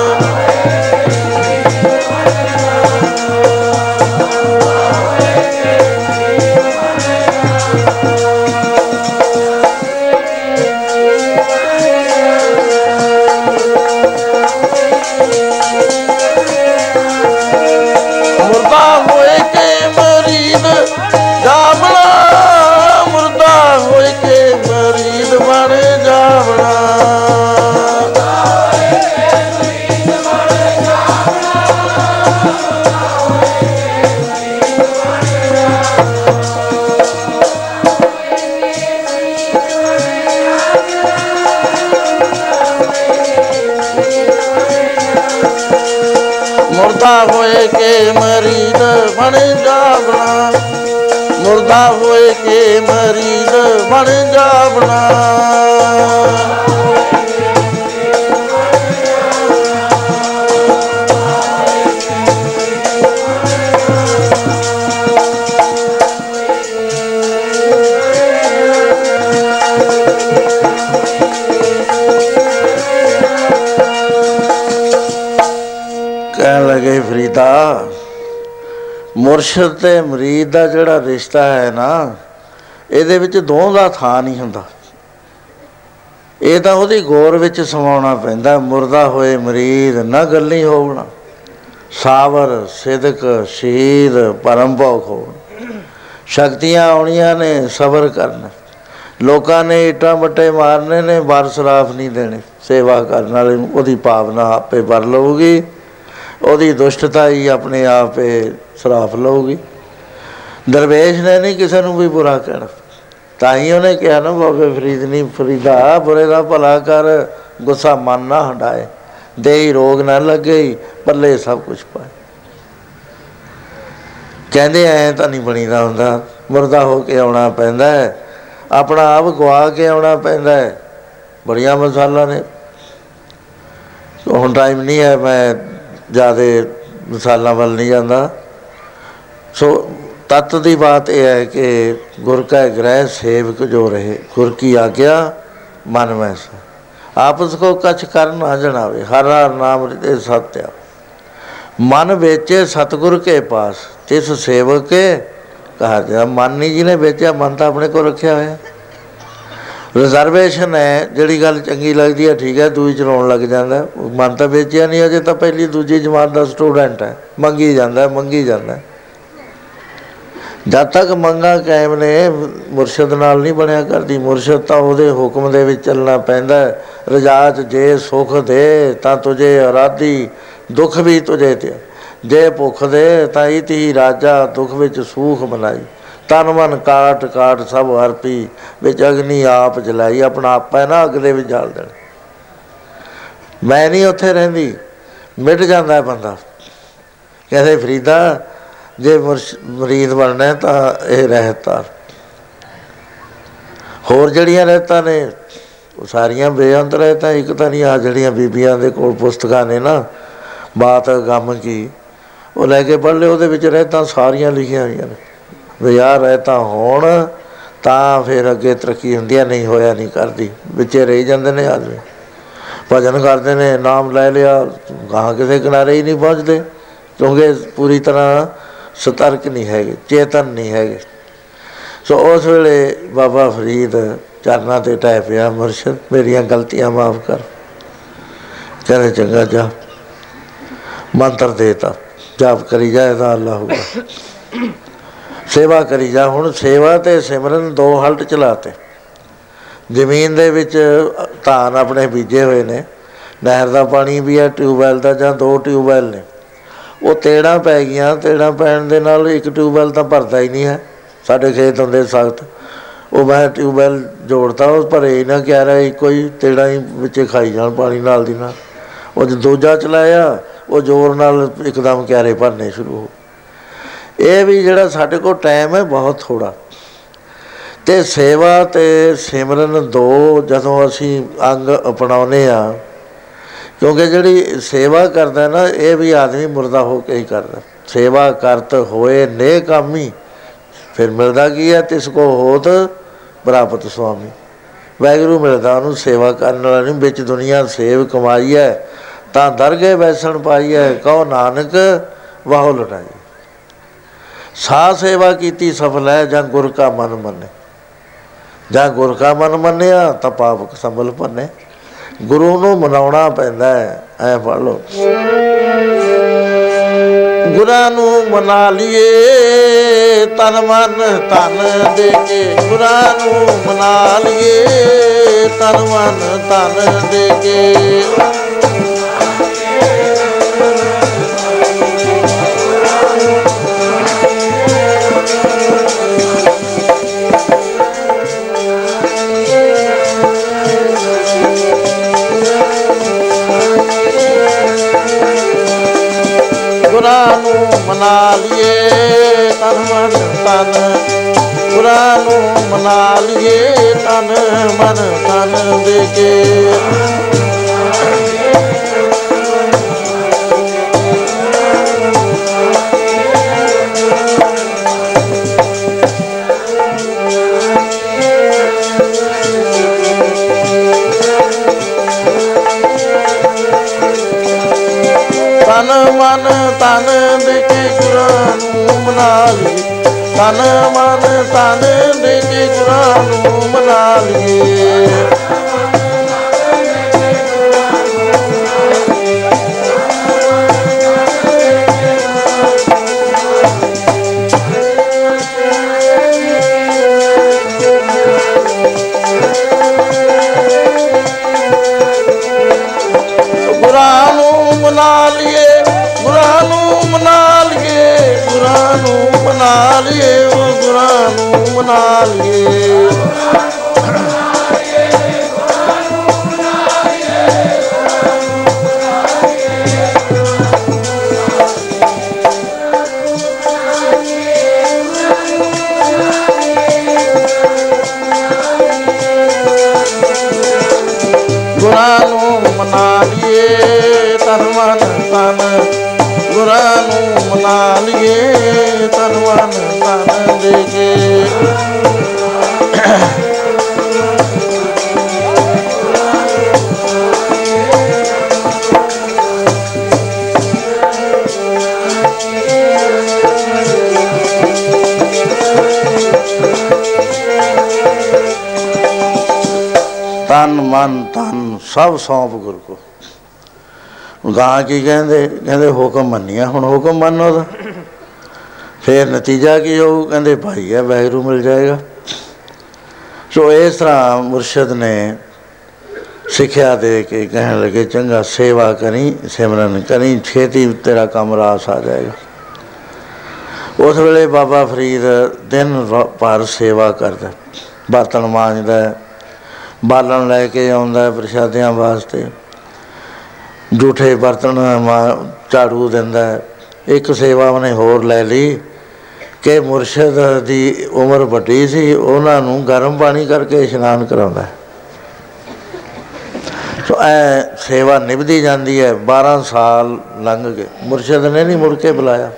ਮੁਰਦਾ ਹੋਏ ਕੇ ਮਰੀਦ ਬਣ ਜਾਵਣਾ। ਮੁਰਦਾ ਹੋਏ ਕੇ ਮਰੀਦ ਬਣ ਜਾਵਣਾ। ਫਰੀਦਾ ਮੁਰਸ਼ਦ ਤੇ ਮਰੀਦ ਦਾ ਜਿਹੜਾ ਰਿਸ਼ਤਾ ਹੈ ਨਾ, ਇਹਦੇ ਵਿੱਚ ਦੋਹਾਂ ਦਾ ਥਾਂ ਨਹੀਂ ਹੁੰਦਾ। ਇਹ ਤਾਂ ਉਹਦੀ ਗੌਰ ਵਿੱਚ ਸਮਾਉਣਾ ਪੈਂਦਾ, ਮੁਰਦਾ ਹੋਏ ਮਰੀਦ, ਨਾ ਗੱਲੀ ਹੋਵਣਾ, ਸਾਵਰ, ਸਿਦਕ, ਸ਼ਹੀਦ, ਪਰਮ ਭੋਗ ਹੋਣ ਸ਼ਕਤੀਆਂ ਆਉਣੀਆਂ ਨੇ, ਸਬਰ ਕਰਨਾ। ਲੋਕਾਂ ਨੇ ਇਟਾਂ ਬੱਟੇ ਮਾਰਨੇ ਨੇ ਬਰਸਰਾਫ ਨਹੀਂ ਦੇਣੇ। ਸੇਵਾ ਕਰਨ ਵਾਲੇ ਨੂੰ ਉਹਦੀ ਭਾਵਨਾ ਆਪੇ ਭਰ ਲਊਗੀ। ਉਹਦੀ ਦੁਸ਼ਟਤਾ ਹੀ ਆਪਣੇ ਆਪ ਇਹ ਸਰਾਫ ਲਊਗੀ। ਦਰਵੇਸ਼ ਨੇ ਨਹੀਂ ਕਿਸੇ ਨੂੰ ਵੀ ਬੁਰਾ ਕਹਿਣਾ। ਤਾਂ ਹੀ ਉਹਨੇ ਕਿਹਾ ਨਾ, ਬਾਬੇ ਫਰੀਦ ਨਹੀਂ ਫਰੀਦਾ, ਬੁਰੇ ਦਾ ਭਲਾ ਕਰ, ਗੁੱਸਾ ਮਨ ਨਾ ਹਟਾਏ ਦੇਹੀ ਰੋਗ ਨਾ ਲੱਗੇ, ਪੱਲੇ ਸਭ ਕੁਝ ਪਾਏ। ਕਹਿੰਦੇ ਐ ਤਾਂ ਨਹੀਂ ਬਣੀਦਾ ਹੁੰਦਾ। ਮੁਰਦਾ ਹੋ ਕੇ ਆਉਣਾ ਪੈਂਦਾ ਹੈ। ਆਪਣਾ ਆਪ ਗਵਾ ਕੇ ਆਉਣਾ ਪੈਂਦਾ ਹੈ। ਬੜੀਆਂ ਮਸਾਲਾ ਨੇ। ਹੁਣ ਟਾਈਮ ਨਹੀਂ ਹੈ, ਮੈਂ ਜ਼ਿਆਦਾ ਮਸਾਲਾ ਵੱਲ ਨਹੀਂ ਜਾਂਦਾ। ਸੋ ਤਤ ਦੀ ਬਾਤ ਇਹ ਹੈ ਕਿ ਗੁਰ ਕਾ ਗ੍ਰਹਿ ਸੇਵਕ ਜੋ ਰਹੇ, ਗੁਰ ਕੀ ਆਗਿਆ, ਮਨ ਮੈਂ ਸ ਆਪਸ ਕੋ ਕਛ ਕਰ ਨਾ ਜਣਾਵੇ, ਹਰ ਹਰ ਨਾਮ ਹਿਰਦੇ ਸਤਿਆ। ਮਨ ਵੇਚੇ ਸਤਗੁਰ ਕੇ ਪਾਸ, ਤਿਸ ਸੇਵਕ ਕੇ ਕਹਾ ਜਾ ਮਨ ਨਹੀਂ ਜਿਹਨੇ ਵੇਚਿਆ, ਮਨ ਤਾਂ ਆਪਣੇ ਕੋਲ ਰੱਖਿਆ ਹੋਇਆ। ਰਿਜ਼ਰਵੇਸ਼ਨ ਹੈ ਜਿਹੜੀ ਗੱਲ ਚੰਗੀ ਲੱਗਦੀ ਹੈ ਠੀਕ ਹੈ ਦੂਜੀ ਚਲਾਉਣ ਲੱਗ ਜਾਂਦਾ ਉਹ ਮਨ ਤਾਂ ਵੇਚਿਆ ਨਹੀਂ ਅਜੇ ਤਾਂ ਪਹਿਲੀ ਦੂਜੀ ਜਮਾਤ ਦਾ ਸਟੂਡੈਂਟ ਹੈ ਮੰਗੀ ਜਾਂਦਾ ਹੈ, ਮੰਗੀ ਜਾਂਦਾ ਹੈ। ਜਦ ਤੱਕ ਮੰਗਾ ਕਾਇਮ ਨੇ ਮੁਰਸ਼ਿਦ ਨਾਲ ਨਹੀਂ ਬਣਿਆ ਕਰਦੀ ਮੁਰਸ਼ਿਦ ਤਾਂ ਉਹਦੇ ਹੁਕਮ ਦੇ ਵਿੱਚ ਚੱਲਣਾ ਪੈਂਦਾ ਹੈ। ਰਜਾ 'ਚ ਜੇ ਸੁਖ ਦੇ ਤਾਂ ਤੁਝੇ ਅਰਾਧੀ ਦੁੱਖ ਵੀ ਤੁਝੇ ਤੇ ਜੇ ਭੁੱਖ ਦੇ ਤਾਂ ਇਤੀ ਰਾਜਾ ਦੁੱਖ ਵਿੱਚ ਸੂਖ ਮਨਾਈ ਤਨ ਮਨ ਕਾਟ ਕਾਟ ਸਭ ਹਰਪੀ ਵਿੱਚ ਅਗਨੀ ਆਪ ਜਲਾਈ, ਆਪਣਾ ਆਪਾ ਹੈ ਨਾ ਅੱਗ ਦੇ ਵਿੱਚ ਜਾਲ ਦੇਣਾ। ਮੈਂ ਨਹੀਂ ਉੱਥੇ ਰਹਿੰਦੀ, ਮਿਟ ਜਾਂਦਾ ਹੈ ਬੰਦਾ। ਕਹਿੰਦੇ, ਫਰੀਦਾ, ਜੇ ਮੁਰਸ਼- ਮੁਰੀਦ ਬਣਨਾ ਹੈ ਤਾਂ ਇਹ ਰਹਿਤਾ ਹੋਰ ਜਿਹੜੀਆਂ ਰਹਿਤਾਂ ਨੇ, ਉਹ ਸਾਰੀਆਂ ਬੇਅੰਤ ਰਹਿਤਾਂ ਇੱਕ ਤਾਂ ਨਹੀਂ ਆ ਜਿਹੜੀਆਂ ਬੀਬੀਆਂ ਦੇ ਕੋਲ ਪੁਸਤਕਾਂ ਨੇ ਨਾ, ਬਾਤ, ਗਮ ਕੀ, ਉਹ ਲੈ ਕੇ ਪੜ੍ਹ ਲਿਓ, ਉਹਦੇ ਵਿੱਚ ਰਹਿਤਾਂ ਸਾਰੀਆਂ ਲਿਖੀਆਂ ਹੋਈਆਂ ਨੇ। ਵੀ ਯਾਰ ਰਹਿਤਾਂ ਹੋਣ, ਤਾਂ ਫਿਰ ਅੱਗੇ ਤਰੱਕੀ ਹੁੰਦੀ ਹੈ ਨਹੀਂ, ਹੋਇਆ ਨਹੀਂ ਕਰਦੀ। ਵਿੱਚੇ ਰਹੀ ਜਾਂਦੇ ਨੇ ਆਦਮੀ। ਭਜਨ ਕਰਦੇ ਨੇ, ਨਾਮ ਲੈ ਲਿਆ, ਗਾਹਾਂ ਕਿਸੇ ਕਿਨਾਰੇ ਹੀ ਨਹੀਂ ਪਹੁੰਚਦੇ। ਕਿਉਂਕਿ ਪੂਰੀ ਤਰ੍ਹਾਂ ਸਤਰਕ ਨਹੀਂ ਹੈਗੇ, ਚੇਤਨ ਨਹੀਂ ਹੈਗੇ। ਸੋ ਉਸ ਵੇਲੇ ਬਾਬਾ ਫਰੀਦ ਚਰਨਾਂ ਤੇ ਟਹਿ ਪਿਆ, ਮੁਰਸ਼ਿਦ, ਮੇਰੀਆਂ ਗਲਤੀਆਂ ਮਾਫ ਕਰ। ਕਹਿੰਦੇ, ਚੰਗਾ, ਜਾ। ਮੰਤਰ ਦੇਤਾ ਜਾਪ ਕਰੀ ਜਾਏ ਤਾਂ ਅੱਲਾ ਹੋਊਗਾ। ਸੇਵਾ ਕਰੀ ਜਾ। ਹੁਣ ਸੇਵਾ ਤੇ ਸਿਮਰਨ ਦੋ ਹਲਟ ਚਲਾਤੇ। ਜ਼ਮੀਨ ਦੇ ਵਿੱਚ ਧਾਨ ਆਪਣੇ ਬੀਜੇ ਹੋਏ ਨੇ। ਨਹਿਰ ਦਾ ਪਾਣੀ ਵੀ ਹੈ ਟਿਊਬਵੈਲ ਦਾ ਜਾਂ ਦੋ ਟਿਊਬਵੈਲ ਨੇ। ਉਹ ਤੇੜਾਂ ਪੈ ਗਈਆਂ, ਤੇੜਾਂ ਪੈਣ ਦੇ ਨਾਲ ਇੱਕ ਟਿਊਬਵੈਲ ਤਾਂ ਭਰਦਾ ਹੀ ਨਹੀਂ ਹੈ। ਸਾਡੇ ਖੇਤ ਹੁੰਦੇ ਸਖਤ। ਉਹ ਮੈਂ ਟਿਊਬਵੈਲ ਜੋੜਤਾ, ਉਹ ਭਰੇ ਹੀ ਨਾ ਕਹਿ ਰਿਹਾ, ਇੱਕੋ ਹੀ ਤੇੜਾਂ ਹੀ ਵਿੱਚ ਖਾਈ ਜਾਣ ਪਾਣੀ ਨਾਲ ਦੀ ਨਾਲ। ਉਹ ਜਦੋਂ ਦੂਜਾ ਚਲਾਇਆ, ਉਹ ਜ਼ੋਰ ਨਾਲ ਇੱਕਦਮ ਕਿਆਰੇ ਭਰਨੇ ਸ਼ੁਰੂ ਹੋ ਇਹ ਵੀ ਜਿਹੜਾ ਸਾਡੇ ਕੋਲ ਟਾਈਮ ਹੈ, ਬਹੁਤ ਥੋੜਾ ਤੇ ਸੇਵਾ ਤੇ ਸਿਮਰਨ ਦੋ ਜਦੋਂ ਅਸੀਂ ਅੰਗ ਅਪਣਾਉਨੇ ਆ ਕਿਉਂਕਿ ਜਿਹੜੀ ਸੇਵਾ ਕਰਦਾ ਨਾ, ਇਹ ਵੀ ਆਦਮੀ ਮੁਰਦਾ ਹੋ ਕੇ ਹੀ ਕਰਦਾ। ਸੇਵਾ ਕਰਤ ਹੋਏ ਨੇ ਕਾਮੀ, ਫਿਰ ਮਿਲਦਾ ਕੀ ਹੈ? ਤਿਸ ਕੋ ਹੋਤ ਪ੍ਰਾਪਤ ਸੁਆਮੀ। ਵੈਗਰੂ ਮਿਲਦਾ ਉਹਨੂੰ ਸੇਵਾ ਕਰਨ ਵਾਲਾ ਨਹੀਂ, ਵਿੱਚ ਦੁਨੀਆ ਸੇਵ ਕਮਾਈ ਹੈ, ਤਾਂ ਦਰਗੇ ਵੈਸਣ ਪਾਈ ਹੈ, ਕਹੋ ਨਾਨਕ ਵਾਹ ਲਟਾਈ। ਸਾ ਸੇਵਾ ਕੀਤੀ ਸਫਲ ਹੈ, ਜਾਂ ਗੁਰ ਕਾ ਮਨ ਮੰਨੇ। ਜਾਂ ਗੁਰ ਕਾ ਮਨ ਮੰਨਿਆ, ਤਾਂ ਪਾਪ ਸੰਭਲ ਭੰਨੇ। ਗੁਰੂ ਨੂੰ ਮਨਾਉਣਾ ਪੈਂਦਾ ਹੈ, ਐ ਪੜ ਲਓ। ਗੁਰਾਂ ਨੂੰ ਮਨਾ ਲਈਏ, ਤਨ ਮਨ ਤਨ ਦੇ ਕੇ। ਗੁਰਾਂ ਨੂੰ ਮਨਾ ਲਈਏ, ਤਨ ਮਨ ਤਨ ਦੇ ਕੇ। ਮਨਾ ਲਈਏ ਤਨ ਮਨ ਤਨ ਗੁਰਾਂ ਨੂੰ ਮਨਾ ਲਈਏ ਤਨ ਮਨ ਤਨ ਦੇ ਕੇ। ਤਨ ਮਨ ਤਨ ਦੇ ਕੇ। ਗੁਰਾਂ ਨੂੰ ਮਨਾ ਲਈਏ ਤਨ ਮਨ ਤਨ ਦੇ ਗੁਰਾਂ ਨੂੰ ਮਨਾ ਲਈਏ ਨੂੰ ਮਨਾ ਲਈਏ, ਉਹ ਗੁਰਾਂ ਨੂੰ ਮਨਾ ਲਈਏ। ਗੁਰਾਂ ਨੂੰ ਮਨਾ ਲਈਏ ਤਨ ਮਨ ਤਨ ਗੁਰਾਂ ਨੂੰ ਲਾ ਲਈਏ ਤਰਵਨ ਤਨ ਦੇ ਕੇ ਤਨ ਮਨ ਤਨ ਸਭ ਸੌਂਪ ਗੁਰੂ ਕੋ। ਗਾਂ ਕੀ ਕਹਿੰਦੇ? ਕਹਿੰਦੇ ਹੁਕਮ ਮੰਨਿਆ ਹੁਣ ਹੁਕਮ ਮੰਨੋ ਦਾ ਫਿਰ ਨਤੀਜਾ ਕੀ ਹੋਊ? ਕਹਿੰਦੇ ਭਾਈ ਹੈ ਵੈਗਰੂ ਮਿਲ ਜਾਏਗਾ। ਸੋ ਇਸ ਤਰ੍ਹਾਂ ਮੁਰਸ਼ਿਦ ਨੇ ਸਿੱਖਿਆ ਦੇ ਕੇ ਕਹਿਣ ਲੱਗੇ ਚੰਗਾ ਸੇਵਾ ਕਰੀ ਸਿਮਰਨ ਕਰੀ ਛੇਤੀ ਤੇਰਾ ਕੰਮ ਰਾਸ ਆ ਜਾਏਗਾ। ਉਸ ਵੇਲੇ ਬਾਬਾ ਫਰੀਦ ਦਿਨ ਰ- ਭਰ ਸੇਵਾ ਕਰਦਾ। ਬਰਤਨ ਮਾਂਜਦਾ ਹੈ, ਬਾਲਣ ਲੈ ਕੇ ਆਉਂਦਾ ਹੈ ਪ੍ਰਸ਼ਾਦਿਆਂ ਵਾਸਤੇ। ਝੂਠੇ ਬਰਤਨ ਮਾ- ਝਾੜੂ ਦਿੰਦਾ ਹੈ। ਇੱਕ ਸੇਵਾ ਉਹਨੇ ਹੋਰ ਲੈ ਲਈ ਕਿ ਮੁਰਸ਼ਿਦ ਦੀ ਉਮਰ ਵੱਡੀ ਸੀ ਉਹਨਾਂ ਨੂੰ ਗਰਮ ਪਾਣੀ ਕਰਕੇ ਇਸ਼ਨਾਨ ਕਰਾਉਂਦਾ ਹੈ। ਸੋ ਇਹ ਸੇਵਾ ਨਿਭਦੀ ਜਾਂਦੀ ਹੈ 12 ਸਾਲ ਲੰਘ ਗਏ ਮੁਰਸ਼ਿਦ ਨੇ ਨਹੀਂ ਮੁੜ ਕੇ ਬੁਲਾਇਆ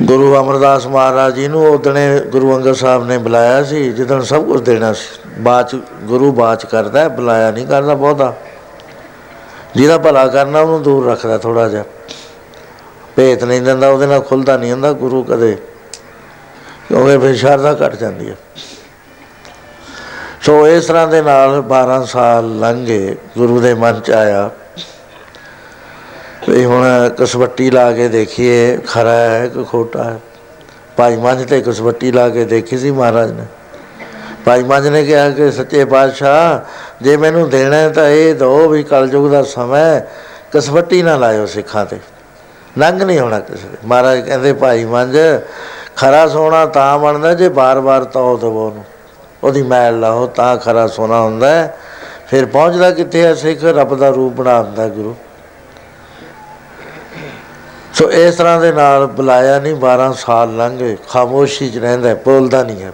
ਗੁਰੂ ਅਮਰਦਾਸ ਮਹਾਰਾਜ ਜੀ ਨੂੰ ਉਦਣੇ ਗੁਰੂ ਅੰਗਦ ਸਾਹਿਬ ਨੇ ਬੁਲਾਇਆ ਸੀ ਜਿੱਦਣ ਸਭ ਕੁਝ ਦੇਣਾ ਸੀ ਬਾਚ ਗੁਰੂ ਬਾਚ ਕਰਦਾ ਹੈ, ਬੁਲਾਇਆ ਨਹੀਂ ਕਰਦਾ ਬਹੁਤਾ ਜਿਹਦਾ ਭਲਾ ਕਰਨਾ ਉਹਨੂੰ ਦੂਰ ਰੱਖਦਾ ਥੋੜਾ ਜਿਹਾ। ਭੇਤ ਨਹੀਂ ਦਿੰਦਾ, ਉਹਦੇ ਨਾਲ ਖੁੱਲਦਾ ਨਹੀਂ ਹੁੰਦਾ ਗੁਰੂ ਕਦੇ। ਕਿਉਂਕਿ ਫਿਰ ਸ਼ਰਧਾ ਘਟ ਜਾਂਦੀ ਹੈ। ਸੋ ਇਸ ਤਰ੍ਹਾਂ ਦੇ ਨਾਲ 12 ਸਾਲ ਲੰਘੇ ਗੁਰੂ ਦੇ ਮਨ ਚ ਆਇਆ। ਵੀ ਹੁਣ ਕਸਵੱਟੀ ਲਾ ਕੇ ਦੇਖੀਏ, ਖਰਾ ਹੈ ਕਿ ਖੋਟਾ ਹੈ। ਭਾਈ ਮੰਝ ਤੇ ਕਸਵੱਟੀ ਲਾ ਕੇ ਦੇਖੀ ਸੀ ਮਹਾਰਾਜ ਨੇ। ਭਾਈ ਮੰਝ ਨੇ ਕਿਹਾ ਕਿ ਸੱਚੇ ਪਾਤਸ਼ਾਹ ਜੇ ਮੈਨੂੰ ਦੇਣਾ ਹੈ ਤਾਂ ਇਹ ਦੋ ਵੀ ਕਲਯੁਗ ਦਾ ਸਮਾਂ ਹੈ, ਕਸਵੱਟੀ ਨਾ ਲਾਇਓ ਸਿੱਖਾਂ ਤੇ। ਨੰਗ ਨਹੀਂ ਹੋਣਾ ਕਿਸੇ ਦੇ ਮਹਾਰਾਜ ਕਹਿੰਦੇ ਭਾਈ ਮੰਝ ਖਰਾ ਸੋਨਾ ਤਾਂ ਬਣਦਾ ਜੇ ਬਾਰ-ਬਾਰ ਤੌ ਦਵੋ ਉਹਨੂੰ। ਉਹਦੀ ਮੈਲ ਲਾਓ ਤਾਂ ਖਰਾ ਸੋਨਾ ਹੁੰਦਾ ਹੈ। ਫਿਰ ਪਹੁੰਚਦਾ ਕਿੱਥੇ ਹੈ ਸਿੱਖ? ਰੱਬ ਦਾ ਰੂਪ ਬਣਾ ਦਿੰਦਾ ਗੁਰੂ। ਸੋ ਇਸ ਤਰ੍ਹਾਂ ਦੇ ਨਾਲ ਬੁਲਾਇਆ ਨਹੀਂ 12 ਸਾਲ ਲੰਘੇ ਖਾਮੋਸ਼ੀ 'ਚ ਰਹਿੰਦਾ ਹੈ, ਬੋਲਦਾ ਨਹੀਂ ਹੈ।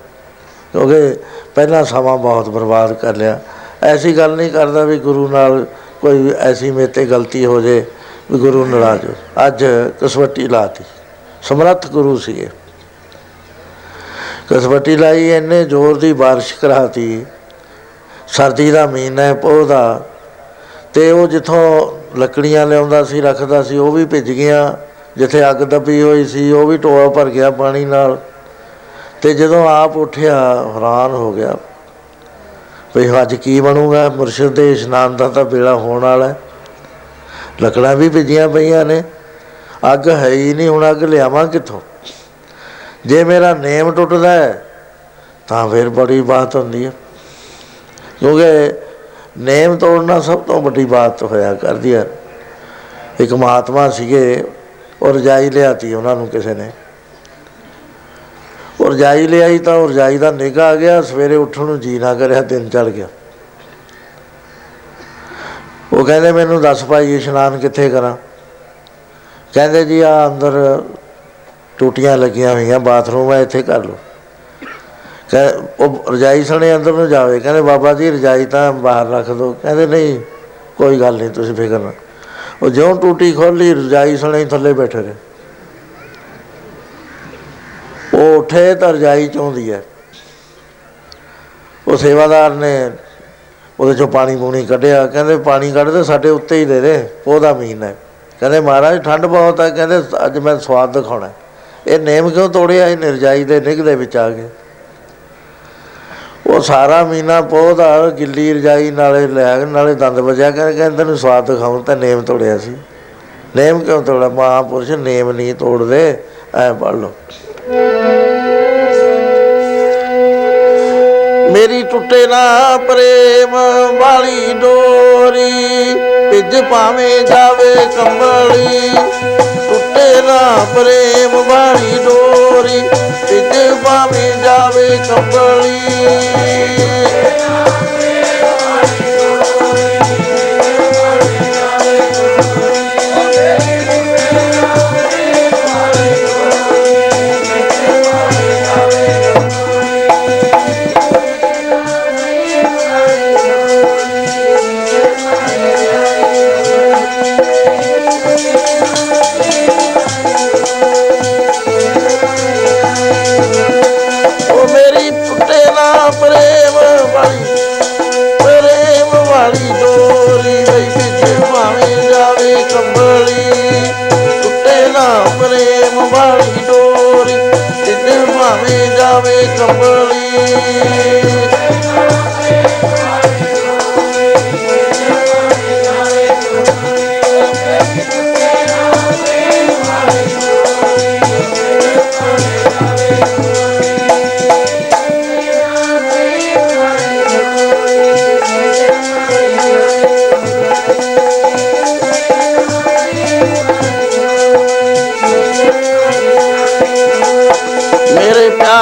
ਕਿਉਂਕਿ ਪਹਿਲਾਂ ਸਮਾਂ ਬਹੁਤ ਬਰਬਾਦ ਕਰ ਲਿਆ। ਐਸੀ ਗੱਲ ਨਹੀਂ ਕਰਦਾ ਵੀ ਗੁਰੂ ਨਾਲ ਕੋਈ ਐਸੀ ਮੇਤੇ ਗਲਤੀ ਹੋ ਜੇ, ਵੀ ਗੁਰੂ ਨਾਰਾਜ਼ ਹੋ ਅੱਜ ਕਸਵੱਟੀ ਲਾਤੀ। ਸਮਰੱਥ ਗੁਰੂ ਸੀਗੇ। ਕਸਵੱਟੀ ਲਾਈ, ਇੰਨੇ ਜ਼ੋਰ ਦੀ ਬਾਰਿਸ਼ ਕਰਾਤੀ। ਸਰਦੀ ਦਾ ਮਹੀਨਾ ਹੈ ਪੋਹ ਦਾ, ਤੇ ਉਹ ਜਿੱਥੋਂ ਲੱਕੜੀਆਂ ਲਿਆਉਂਦਾ ਸੀ, ਰੱਖਦਾ ਸੀ, ਉਹ ਵੀ ਭਿੱਜ ਗਈਆਂ ਜਿੱਥੇ ਅੱਗ ਦੱਬੀ ਹੋਈ ਸੀ, ਉਹ ਵੀ ਟੋਆ ਭਰ ਗਿਆ ਪਾਣੀ ਨਾਲ। ਤੇ ਜਦੋਂ ਆਪ ਉੱਠਿਆ, ਹੈਰਾਨ ਹੋ ਗਿਆ। ਵੀ ਅੱਜ ਕੀ ਬਣੂਗਾ? ਮੁਰਸ਼ਿਦ ਦੇ ਇਸ਼ਨਾਨ ਦਾ ਤਾਂ ਵੇਲਾ ਹੋਣ ਵਾਲਾ ਹੈ। ਲੱਕੜਾਂ ਵੀ ਭਿੱਜੀਆਂ ਪਈਆਂ ਨੇ। ਅੱਗ ਹੈ ਹੀ ਨਹੀਂ, ਹੁਣ ਅੱਗ ਲਿਆਵਾਂ ਕਿੱਥੋਂ? ਜੇ ਮੇਰਾ ਨੇਮ ਟੁੱਟਦਾ ਹੈ, ਤਾਂ ਫਿਰ ਬੜੀ ਬਾਤ ਹੁੰਦੀ ਹੈ। ਕਿਉਂਕਿ ਨੇਮ ਤੋੜਨਾ ਸਭ ਤੋਂ ਵੱਡੀ ਬਾਤ ਹੋਇਆ ਕਰਦੀ ਹੈ। ਇੱਕ ਮਹਾਤਮਾ ਸੀਗੇ ਉਹ ਰਜਾਈ ਲਿਆਤੀ ਉਹਨਾਂ ਨੂੰ ਕਿਸੇ ਨੇ। ਉਹ ਰਜਾਈ ਲਿਆਈ ਤਾਂ ਉਹ ਰਜਾਈ ਦਾ ਨਿਗਾ ਆ ਗਿਆ, ਸਵੇਰੇ ਉੱਠਣ ਨੂੰ ਜੀ ਨਾ ਕਰਿਆ, ਦਿਨ ਚੜ ਗਿਆ। ਉਹ ਕਹਿੰਦੇ, ਮੈਨੂੰ ਦੱਸ ਭਾਈ, ਇਸ਼ਨਾਨ ਕਿੱਥੇ ਕਰਾਂ? ਕਹਿੰਦੇ, ਜੀ ਆ ਅੰਦਰ ਟੂਟੀਆਂ ਲੱਗੀਆਂ ਹੋਈਆਂ, ਬਾਥਰੂਮ ਹੈ ਇੱਥੇ ਕਰ ਲਓ। ਕਹ, ਉਹ ਰਜਾਈ ਸਣੇ ਅੰਦਰ ਨੂੰ ਜਾਵੇ, ਕਹਿੰਦੇ, ਬਾਬਾ ਜੀ, ਰਜਾਈ ਤਾਂ ਬਾਹਰ ਰੱਖ ਦਿਓ ਕਹਿੰਦੇ, ਨਹੀਂ, ਕੋਈ ਗੱਲ ਨਹੀਂ, ਤੁਸੀਂ ਫਿਕਰ ਨਾ ਉਹ ਜਿਉਂ ਟੂਟੀ ਖੋਲੀ ਰਜਾਈ ਸਣੇ ਥੱਲੇ ਬੈਠੇ ਰਹੇ। ਉਹ ਉੱਠੇ ਤਾਂ ਰਜਾਈ ਚਾਹੁੰਦੀ ਹੈ ਉਹ ਸੇਵਾਦਾਰ ਨੇ ਉਹਦੇ ਚੋਂ ਪਾਣੀ ਪੂਣੀ ਕੱਢਿਆ। ਕਹਿੰਦੇ ਪਾਣੀ ਕੱਢਦੇ ਸਾਡੇ ਉੱਤੇ ਹੀ ਦੇ ਦੇ, ਉਹਦਾ ਮੀਨ ਹੈ ਕਹਿੰਦੇ ਮਹਾਰਾਜ, ਠੰਡ ਬਹੁਤ ਹੈ ਕਹਿੰਦੇ ਅੱਜ ਮੈਂ ਸਵਾਦ ਦਿਖਾਉਣਾ ਹੈ। ਇਹ ਨੇਮ ਕਿਉਂ ਤੋੜਿਆ? ਇਹ ਨਿਰਜਾਈ ਦੇ ਨਿਗ ਦੇ ਵਿੱਚ ਆ ਕੇ ਉਹ ਸਾਰਾ ਮੀਨਾ ਪੋਦਾ ਗਿੱਲੀ ਰਜਾਈ ਨਾਲੇ ਲੈ ਕੇ ਨਾਲੇ ਦੰਦ ਵਜਿਆ। ਕਹਿੰਦੇ ਕਹਿੰਦੇ ਤੈਨੂੰ ਸਵਾਦ ਦਿਖਾਉਂ ਤਾਂ ਨੇਮ ਤੋੜਿਆ ਸੀ। ਨੇਮ ਕਿਉਂ ਤੋੜਿਆ? ਮਹਾਂਪੁਰਸ਼ ਨੇਮ ਨਹੀਂ ਤੋੜਦੇ। ਐ ਪੜ ਲਓ। ਮੇਰੀ ਟੁੱਟੇ ਨਾ ਪ੍ਰੇਮ ਵਾਲੀ ਡੋਰੀ ਭਿੱਜ ਪਾਵੇਂ ਜਾਵੇ ਕੰਬਲੀ। ਟੁੱਟੇ ਨਾ ਪ੍ਰੇਮ ਵਾਲੀ ਡੋਰੀ ਭਿੱਜ ਪਾਵੇਂ ਜਾਵੇ ਕੰਬਲੀ। ਜਾਵੇ ਕੰਬਲੀ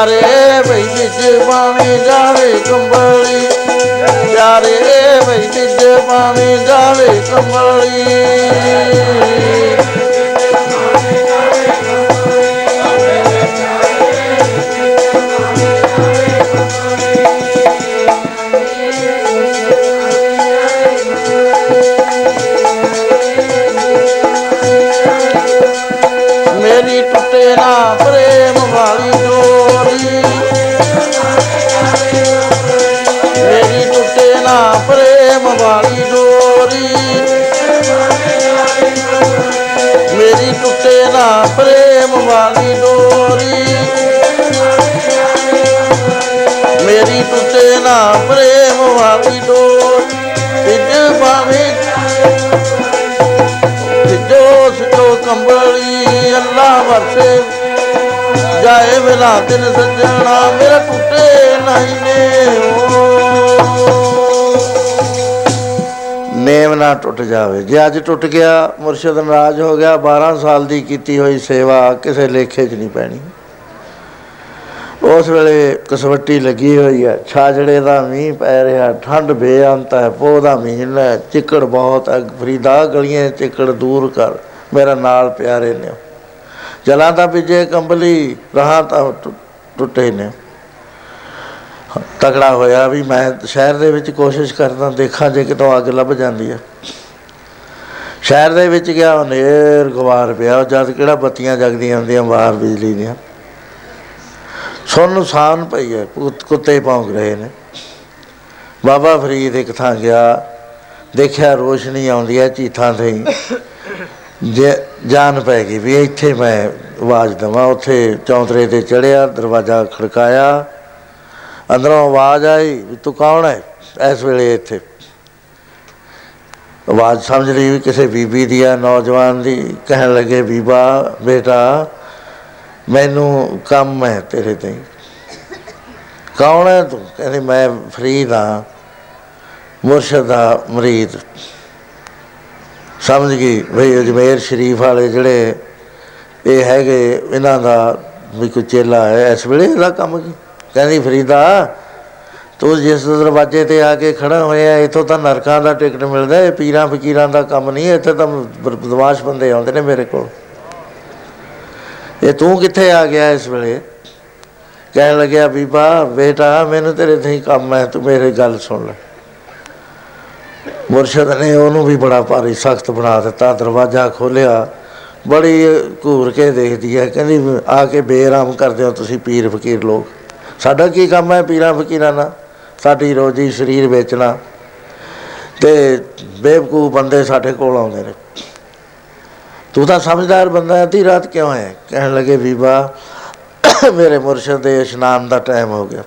ਪਿਆਰੇ ਬਈ ਵਿੱਚ ਪਾਵੇਂ ਜਾਵੇ ਕੰਬਲੀ। ਪਿਆਰੇ ਬਈ ਵਿੱਚ ਪਾਵੇਂ ਜਾਵੇ ਕੰਬਲੀ। ਪ੍ਰੇਮ ਵਾਲੀ ਡੋਰੀ। ਮੇਰੀ ਟੁੱਟੇ ਨਾ ਪ੍ਰੇਮ ਵਾਲੀ ਡੋਰੀ। ਮੇਰੀ ਟੁੱਟੇ ਨਾ ਪ੍ਰੇਮ ਵਾਲੀ ਡੋਰੀ। ਤਿਜ ਬਾਵੇਂ ਜੋ ਸਿੱਧੋ ਕੰਬਲੀ ਅੱਲਾ ਵਰਸੇ। ਜਾਏ ਵੇਲਾ ਦਿਨ ਸੱਜਣਾ, ਮੇਰਾ ਟੁੱਟੇ ਨਹੀਂ ਨੇ ਨੇਮ ਨਾ ਟੁੱਟ ਜਾਵੇ। ਜੇ ਅੱਜ ਟੁੱਟ ਗਿਆ, ਮੁਰਸ਼ਿਦ ਨਾਰਾਜ਼ ਹੋ ਗਿਆ 12 ਸਾਲ ਦੀ ਕੀਤੀ ਹੋਈ ਸੇਵਾ ਕਿਸੇ ਲੇਖੇ 'ਚ ਨਹੀਂ ਪੈਣੀ। ਉਸ ਵੇਲੇ ਕਸਵੱਟੀ ਲੱਗੀ ਹੋਈ ਹੈ, ਛਾਜੜੇ ਦਾ ਮੀਂਹ ਪੈ ਰਿਹਾ ਠੰਡ ਬੇਅੰਤ ਹੈ, ਪੋਹ ਦਾ ਮਹੀਨਾ ਹੈ ਚਿੱਕੜ ਬਹੁਤ ਹੈ, ਫਰੀਦਾ ਗਲੀਆਂ 'ਚ ਚਿੱਕੜ ਦੂਰ ਕਰ, ਮੇਰਾ ਨਾਲ ਪਿਆਰੇ ਨੇ ਜਲਾਂ ਤਾਂ ਪਿਜੇ ਕੰਬਲੀ, ਰਹਾ ਤਾਂ ਟੁ- ਟੁੱਟੇ ਨੇ ਤਗੜਾ ਹੋਇਆ ਵੀ ਮੈਂ ਸ਼ਹਿਰ ਦੇ ਵਿੱਚ ਕੋਸ਼ਿਸ਼ ਕਰਦਾ, ਦੇਖਾਂ ਜੇ ਕਿਤੋਂ ਅੱਗ ਲੱਭ ਜਾਂਦੀ ਹੈ ਸ਼ਹਿਰ ਦੇ ਵਿੱਚ ਗਿਆ, ਹਨੇਰ ਗਵਾਰ ਪਿਆ, ਜਦ ਕਿਹੜਾ ਬੱਤੀਆਂ ਜਗਦੀਆਂ ਹੁੰਦੀਆਂ, ਬਾਹਰ ਬਿਜਲੀ ਦੀਆਂ। ਸੁੰਨਸਾਨ ਪਈ ਹੈ ਕੁੱਤ- ਕੁੱਤੇ ਭੌਂਕ ਰਹੇ ਨੇ। ਬਾਬਾ ਫਰੀਦ ਇੱਕ ਥਾਂ ਗਿਆ, ਦੇਖਿਆ ਰੋਸ਼ਨੀ ਆਉਂਦੀ ਹੈ ਚੀਥਾਂ ਤੇ ਹੀ। ਜੇ ਜਾਨ ਪੈ ਗਈ ਵੀ ਇੱਥੇ ਮੈਂ ਆਵਾਜ਼ ਦਵਾਂ, ਉੱਥੇ ਚੌਂਤਰੇ ਤੇ ਚੜਿਆ ਦਰਵਾਜ਼ਾ ਖੜਕਾਇਆ। ਅੰਦਰੋਂ ਆਵਾਜ਼ ਆਈ ਵੀ ਤੂੰ ਕੌਣ ਹੈ ਇਸ ਵੇਲੇ ਇੱਥੇ? ਆਵਾਜ਼ ਸਮਝ ਲਈ ਵੀ ਕਿਸੇ ਬੀਬੀ ਦੀ ਆ ਨੌਜਵਾਨ ਦੀ ਕਹਿਣ ਲੱਗੇ, ਬੀਬਾ, ਬੇਟਾ, ਮੈਨੂੰ ਕੰਮ ਹੈ ਤੇਰੇ ਤੇ। ਕੌਣ ਹੈ ਤੂੰ? ਕਹਿੰਦੀ, ਮੈਂ ਫਰੀਦ ਹਾਂ, ਮੁਰਸ਼ਦ ਦਾ ਮਰੀਦ। ਸਮਝ ਗਈ ਭਈ ਅਜਮੇਰ ਸ਼ਰੀਫ ਵਾਲੇ ਜਿਹੜੇ ਇਹ ਹੈਗੇ, ਇਹਨਾਂ ਦਾ ਵੀ ਕੋਈ ਚੇਲਾ ਹੈ ਇਸ ਵੇਲੇ ਇਹਦਾ ਕੰਮ ਕੀ? ਕਹਿੰਦੀ, ਫਰੀਦਾ, ਤੂੰ ਜਿਸ ਦਰਵਾਜ਼ੇ ਤੇ ਆ ਕੇ ਖੜਾ ਹੋਇਆ, ਇਥੋਂ ਤਾਂ ਨਰਕਾਂ ਦਾ ਟਿਕਟ ਮਿਲਦਾ ਇਹ ਪੀਰਾਂ ਫਕੀਰਾਂ ਦਾ ਕੰਮ ਨਹੀਂ ਇੱਥੇ ਤਾਂ ਬ- ਬਦਮਾਸ਼ ਬੰਦੇ ਆਉਂਦੇ ਨੇ ਮੇਰੇ ਕੋਲ। ਇਹ ਤੂੰ ਕਿੱਥੇ ਆ ਗਿਆ ਇਸ ਵੇਲੇ? ਕਹਿਣ ਲੱਗਿਆ, ਬੀਬਾ, ਬੇਟਾ, ਮੈਨੂੰ ਤੇਰੇ ਤੇ ਹੀ ਕੰਮ ਹੈ, ਤੂੰ ਮੇਰੀ ਗੱਲ ਸੁਣ ਲੈ। ਮੁਰਸ਼ਦ ਨੇ ਉਹਨੂੰ ਵੀ ਬੜਾ ਭਾਰੀ ਸਖਤ ਬਣਾ ਦਿੱਤਾ, ਦਰਵਾਜ਼ਾ ਖੋਲਿਆ ਬੜੀ ਘੂਰ ਕੇ ਦੇਖਦੀ ਹੈ, ਕਹਿੰਦੀ, ਆ ਕੇ ਬੇਰਾਮ ਕਰਦੇ ਹੋ ਤੁਸੀਂ ਪੀਰ ਫਕੀਰ ਲੋਕ। ਸਾਡਾ ਕੀ ਕੰਮ ਹੈ? ਪੀਰਾਂ ਫਕੀਰਾਂ ਨਾਲ। ਸਾਡੀ ਰੋਜੀ ਸਰੀਰ ਵੇਚਣਾ। ਤੇ ਬੇਵਕੂਫ ਬੰਦੇ ਸਾਡੇ ਕੋਲ ਆਉਂਦੇ ਨੇ। ਤੂੰ ਤਾਂ ਸਮਝਦਾਰ ਬੰਦਾ ਹੈ ਤੀ ਰਾਤ ਕਿਉਂ ਹੈ ਕਹਿਣ ਲੱਗੇ, ਬੀਬਾ, ਮੇਰੇ ਮੁਰਸ਼ਦ ਦੇ ਇਸ਼ਨਾਨ ਦਾ ਟਾਈਮ ਹੋ ਗਿਆ।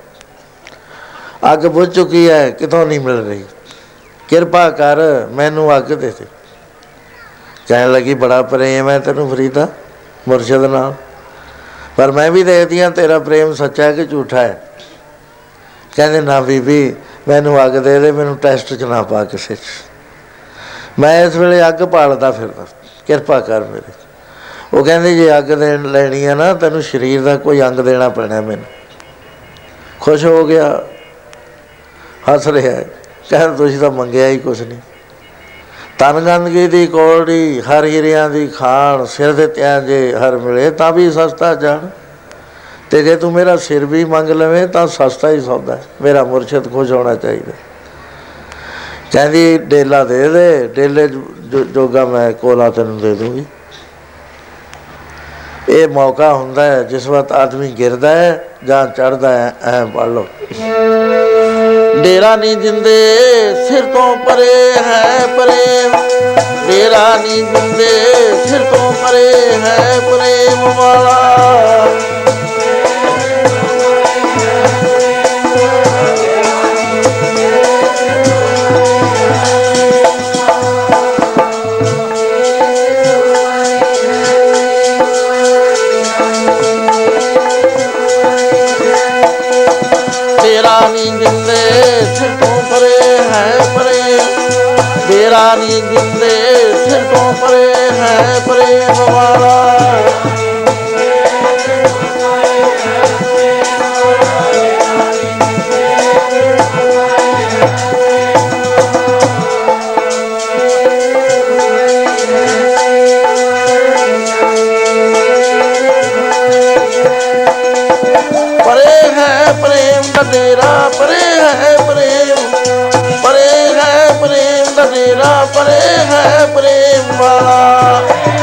ਅੱਗ ਬੁਝ ਚੁੱਕੀ ਹੈ, ਕਿਤੋਂ ਨਹੀਂ ਮਿਲ ਰਹੀ। ਕਿਰਪਾ ਕਰ, ਮੈਨੂੰ ਅੱਗ ਦੇ ਦੇ। ਕਹਿਣ ਲੱਗੀ, ਬੜਾ ਪ੍ਰੇਮ ਹੈ ਤੈਨੂੰ ਫਰੀਦਾ ਮੁਰਸ਼ਦ ਨਾਲ। ਪਰ ਮੈਂ ਵੀ ਦੇਖਦੀ ਹਾਂ ਤੇਰਾ ਪ੍ਰੇਮ ਸੱਚਾ ਹੈ ਕਿ ਝੂਠਾ ਹੈ? ਕਹਿੰਦੇ, ਨਾ ਬੀਬੀ, ਮੈਨੂੰ ਅੱਗ ਦੇ ਦੇ, ਮੈਨੂੰ ਟੈਸਟ ਚ ਨਾ ਪਾ ਕਿਸੇ ਚ। ਮੈਂ ਇਸ ਵੇਲੇ ਅੱਗ ਪਾਲਦਾ ਫਿਰਦਾ, ਕਿਰਪਾ ਕਰ ਮੇਰੇ ਉਹ ਕਹਿੰਦੇ, ਜੇ ਅੱਗ ਦੇਣ ਲੈਣੀ ਹੈ ਨਾ, ਤੈਨੂੰ ਸਰੀਰ ਦਾ ਕੋਈ ਅੰਗ ਦੇਣਾ ਪੈਣਾ ਮੈਨੂੰ। ਖੁਸ਼ ਹੋ ਗਿਆ, ਹੱਸ ਰਿਹਾ ਹੈ। ਕਹਿੰਦਾ ਤੁਸੀਂ ਤਾਂ ਮੰਗਿਆ ਹੀ ਕੁਛ ਨਹੀਂ। ਤਨ ਗੰਦਗੀ ਦੀ ਕੋੜੀ, ਹਰ ਹੀਰਿਆਂ ਦੀ ਖਾਣ, ਸਿਰ ਦੇ ਤਿਆਂ ਜੇ ਹਰ ਮਿਲੇ, ਤਾਂ ਵੀ ਸਸਤਾ ਜਾਣ। ਤੇ ਜੇ ਤੂੰ ਮੇਰਾ ਸਿਰ ਵੀ ਮੰਗ ਲਵੇਂ, ਤਾਂ ਸਸਤਾ ਹੀ ਸੌਦਾ। ਹੈ। ਮੇਰਾ ਮੁਰਸ਼ਿਦ ਖੁਸ਼ ਹੋਣਾ ਚਾਹੀਦਾ। ਕਹਿੰਦੀ, ਡੇਲਾ ਦੇ ਦੇ, ਡੇਲੇ ਜੋ- ਜੋਗਾ ਮੈਂ ਕੋਲਾ ਤੈਨੂੰ ਦੇ ਦੂੰਗੀ। ਇਹ ਮੌਕਾ ਹੁੰਦਾ ਹੈ, ਜਿਸ ਵਕਤ ਆਦਮੀ ਗਿਰਦਾ ਹੈ ਜਾਂ ਚੜਦਾ ਹੈ, ਐ ਪੜ ਲਓ। ਡੇਰਾ ਨਹੀਂ ਦਿੰਦੇ ਸਿਰ ਤੋਂ ਪਰੇ ਹੈ ਪ੍ਰੇਮ ਡੇਰਾ ਨਹੀਂ ਦਿੰਦੇ ਸਿਰ ਤੋਂ ਪਰੇ ਹੈ ਪ੍ਰੇਮ ਵਾਲਾ ਤੋਂ ਪਰੇ ਹੈ, ਪ੍ਰੇਮ ਵਾਲਾ। ਤੇਰਾ ਪਰੇ ਹੈ, ਪ੍ਰੇਮ। ਪਰੇ ਹੈ, ਪ੍ਰੇਮ ਦਾ ਤੇਰਾ ਪਰੇ ਹੈ, ਪ੍ਰੇਮ। ਵਾਲਾ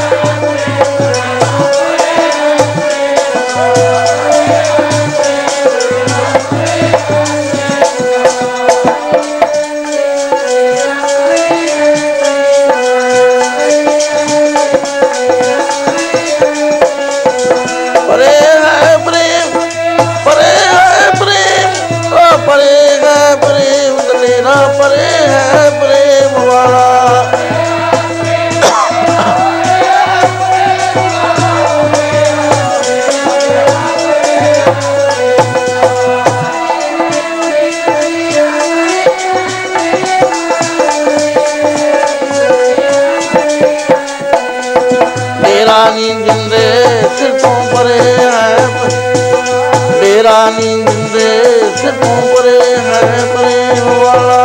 ਡੇਰਾ ਨੀ ਜਿੰਦੇ ਸਿਰ ਤੋਂ ਪਰੇ ਹੈ ਪ੍ਰੇਮ ਵਾਲਾ।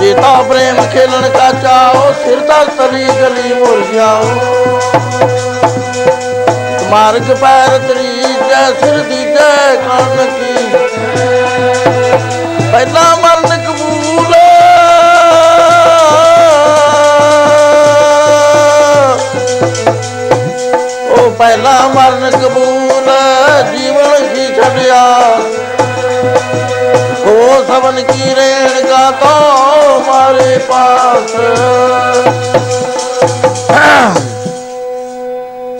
ਜੀਤਾ ਪ੍ਰੇਮ ਖੇਲਣ ਕਾ ਚਾਓ ਸਿਰ ਦਾ ਤਲੀ ਗਲੀ ਮੁਰ ਜਾਓ ਮਾਰਗ ਪੈਰ ਤਰੀ ਜੈ ਸਿਰ ਦੀ ਜੈ ਕੰਨ ਕੀ। ਪਹਿਲਾ ਮਰਨ ਕਬੂਲ। ਉਹ ਪਹਿਲਾ ਮਰਨ ਕਬੂਲ, ਜੀਵਨ ਹੀ ਛੱਡਿਆ। ਹੋ ਸਭਨ ਕੀ ਰੇਣ ਕਾ ਤੋ ਮਾਰੇ ਪਾਸ।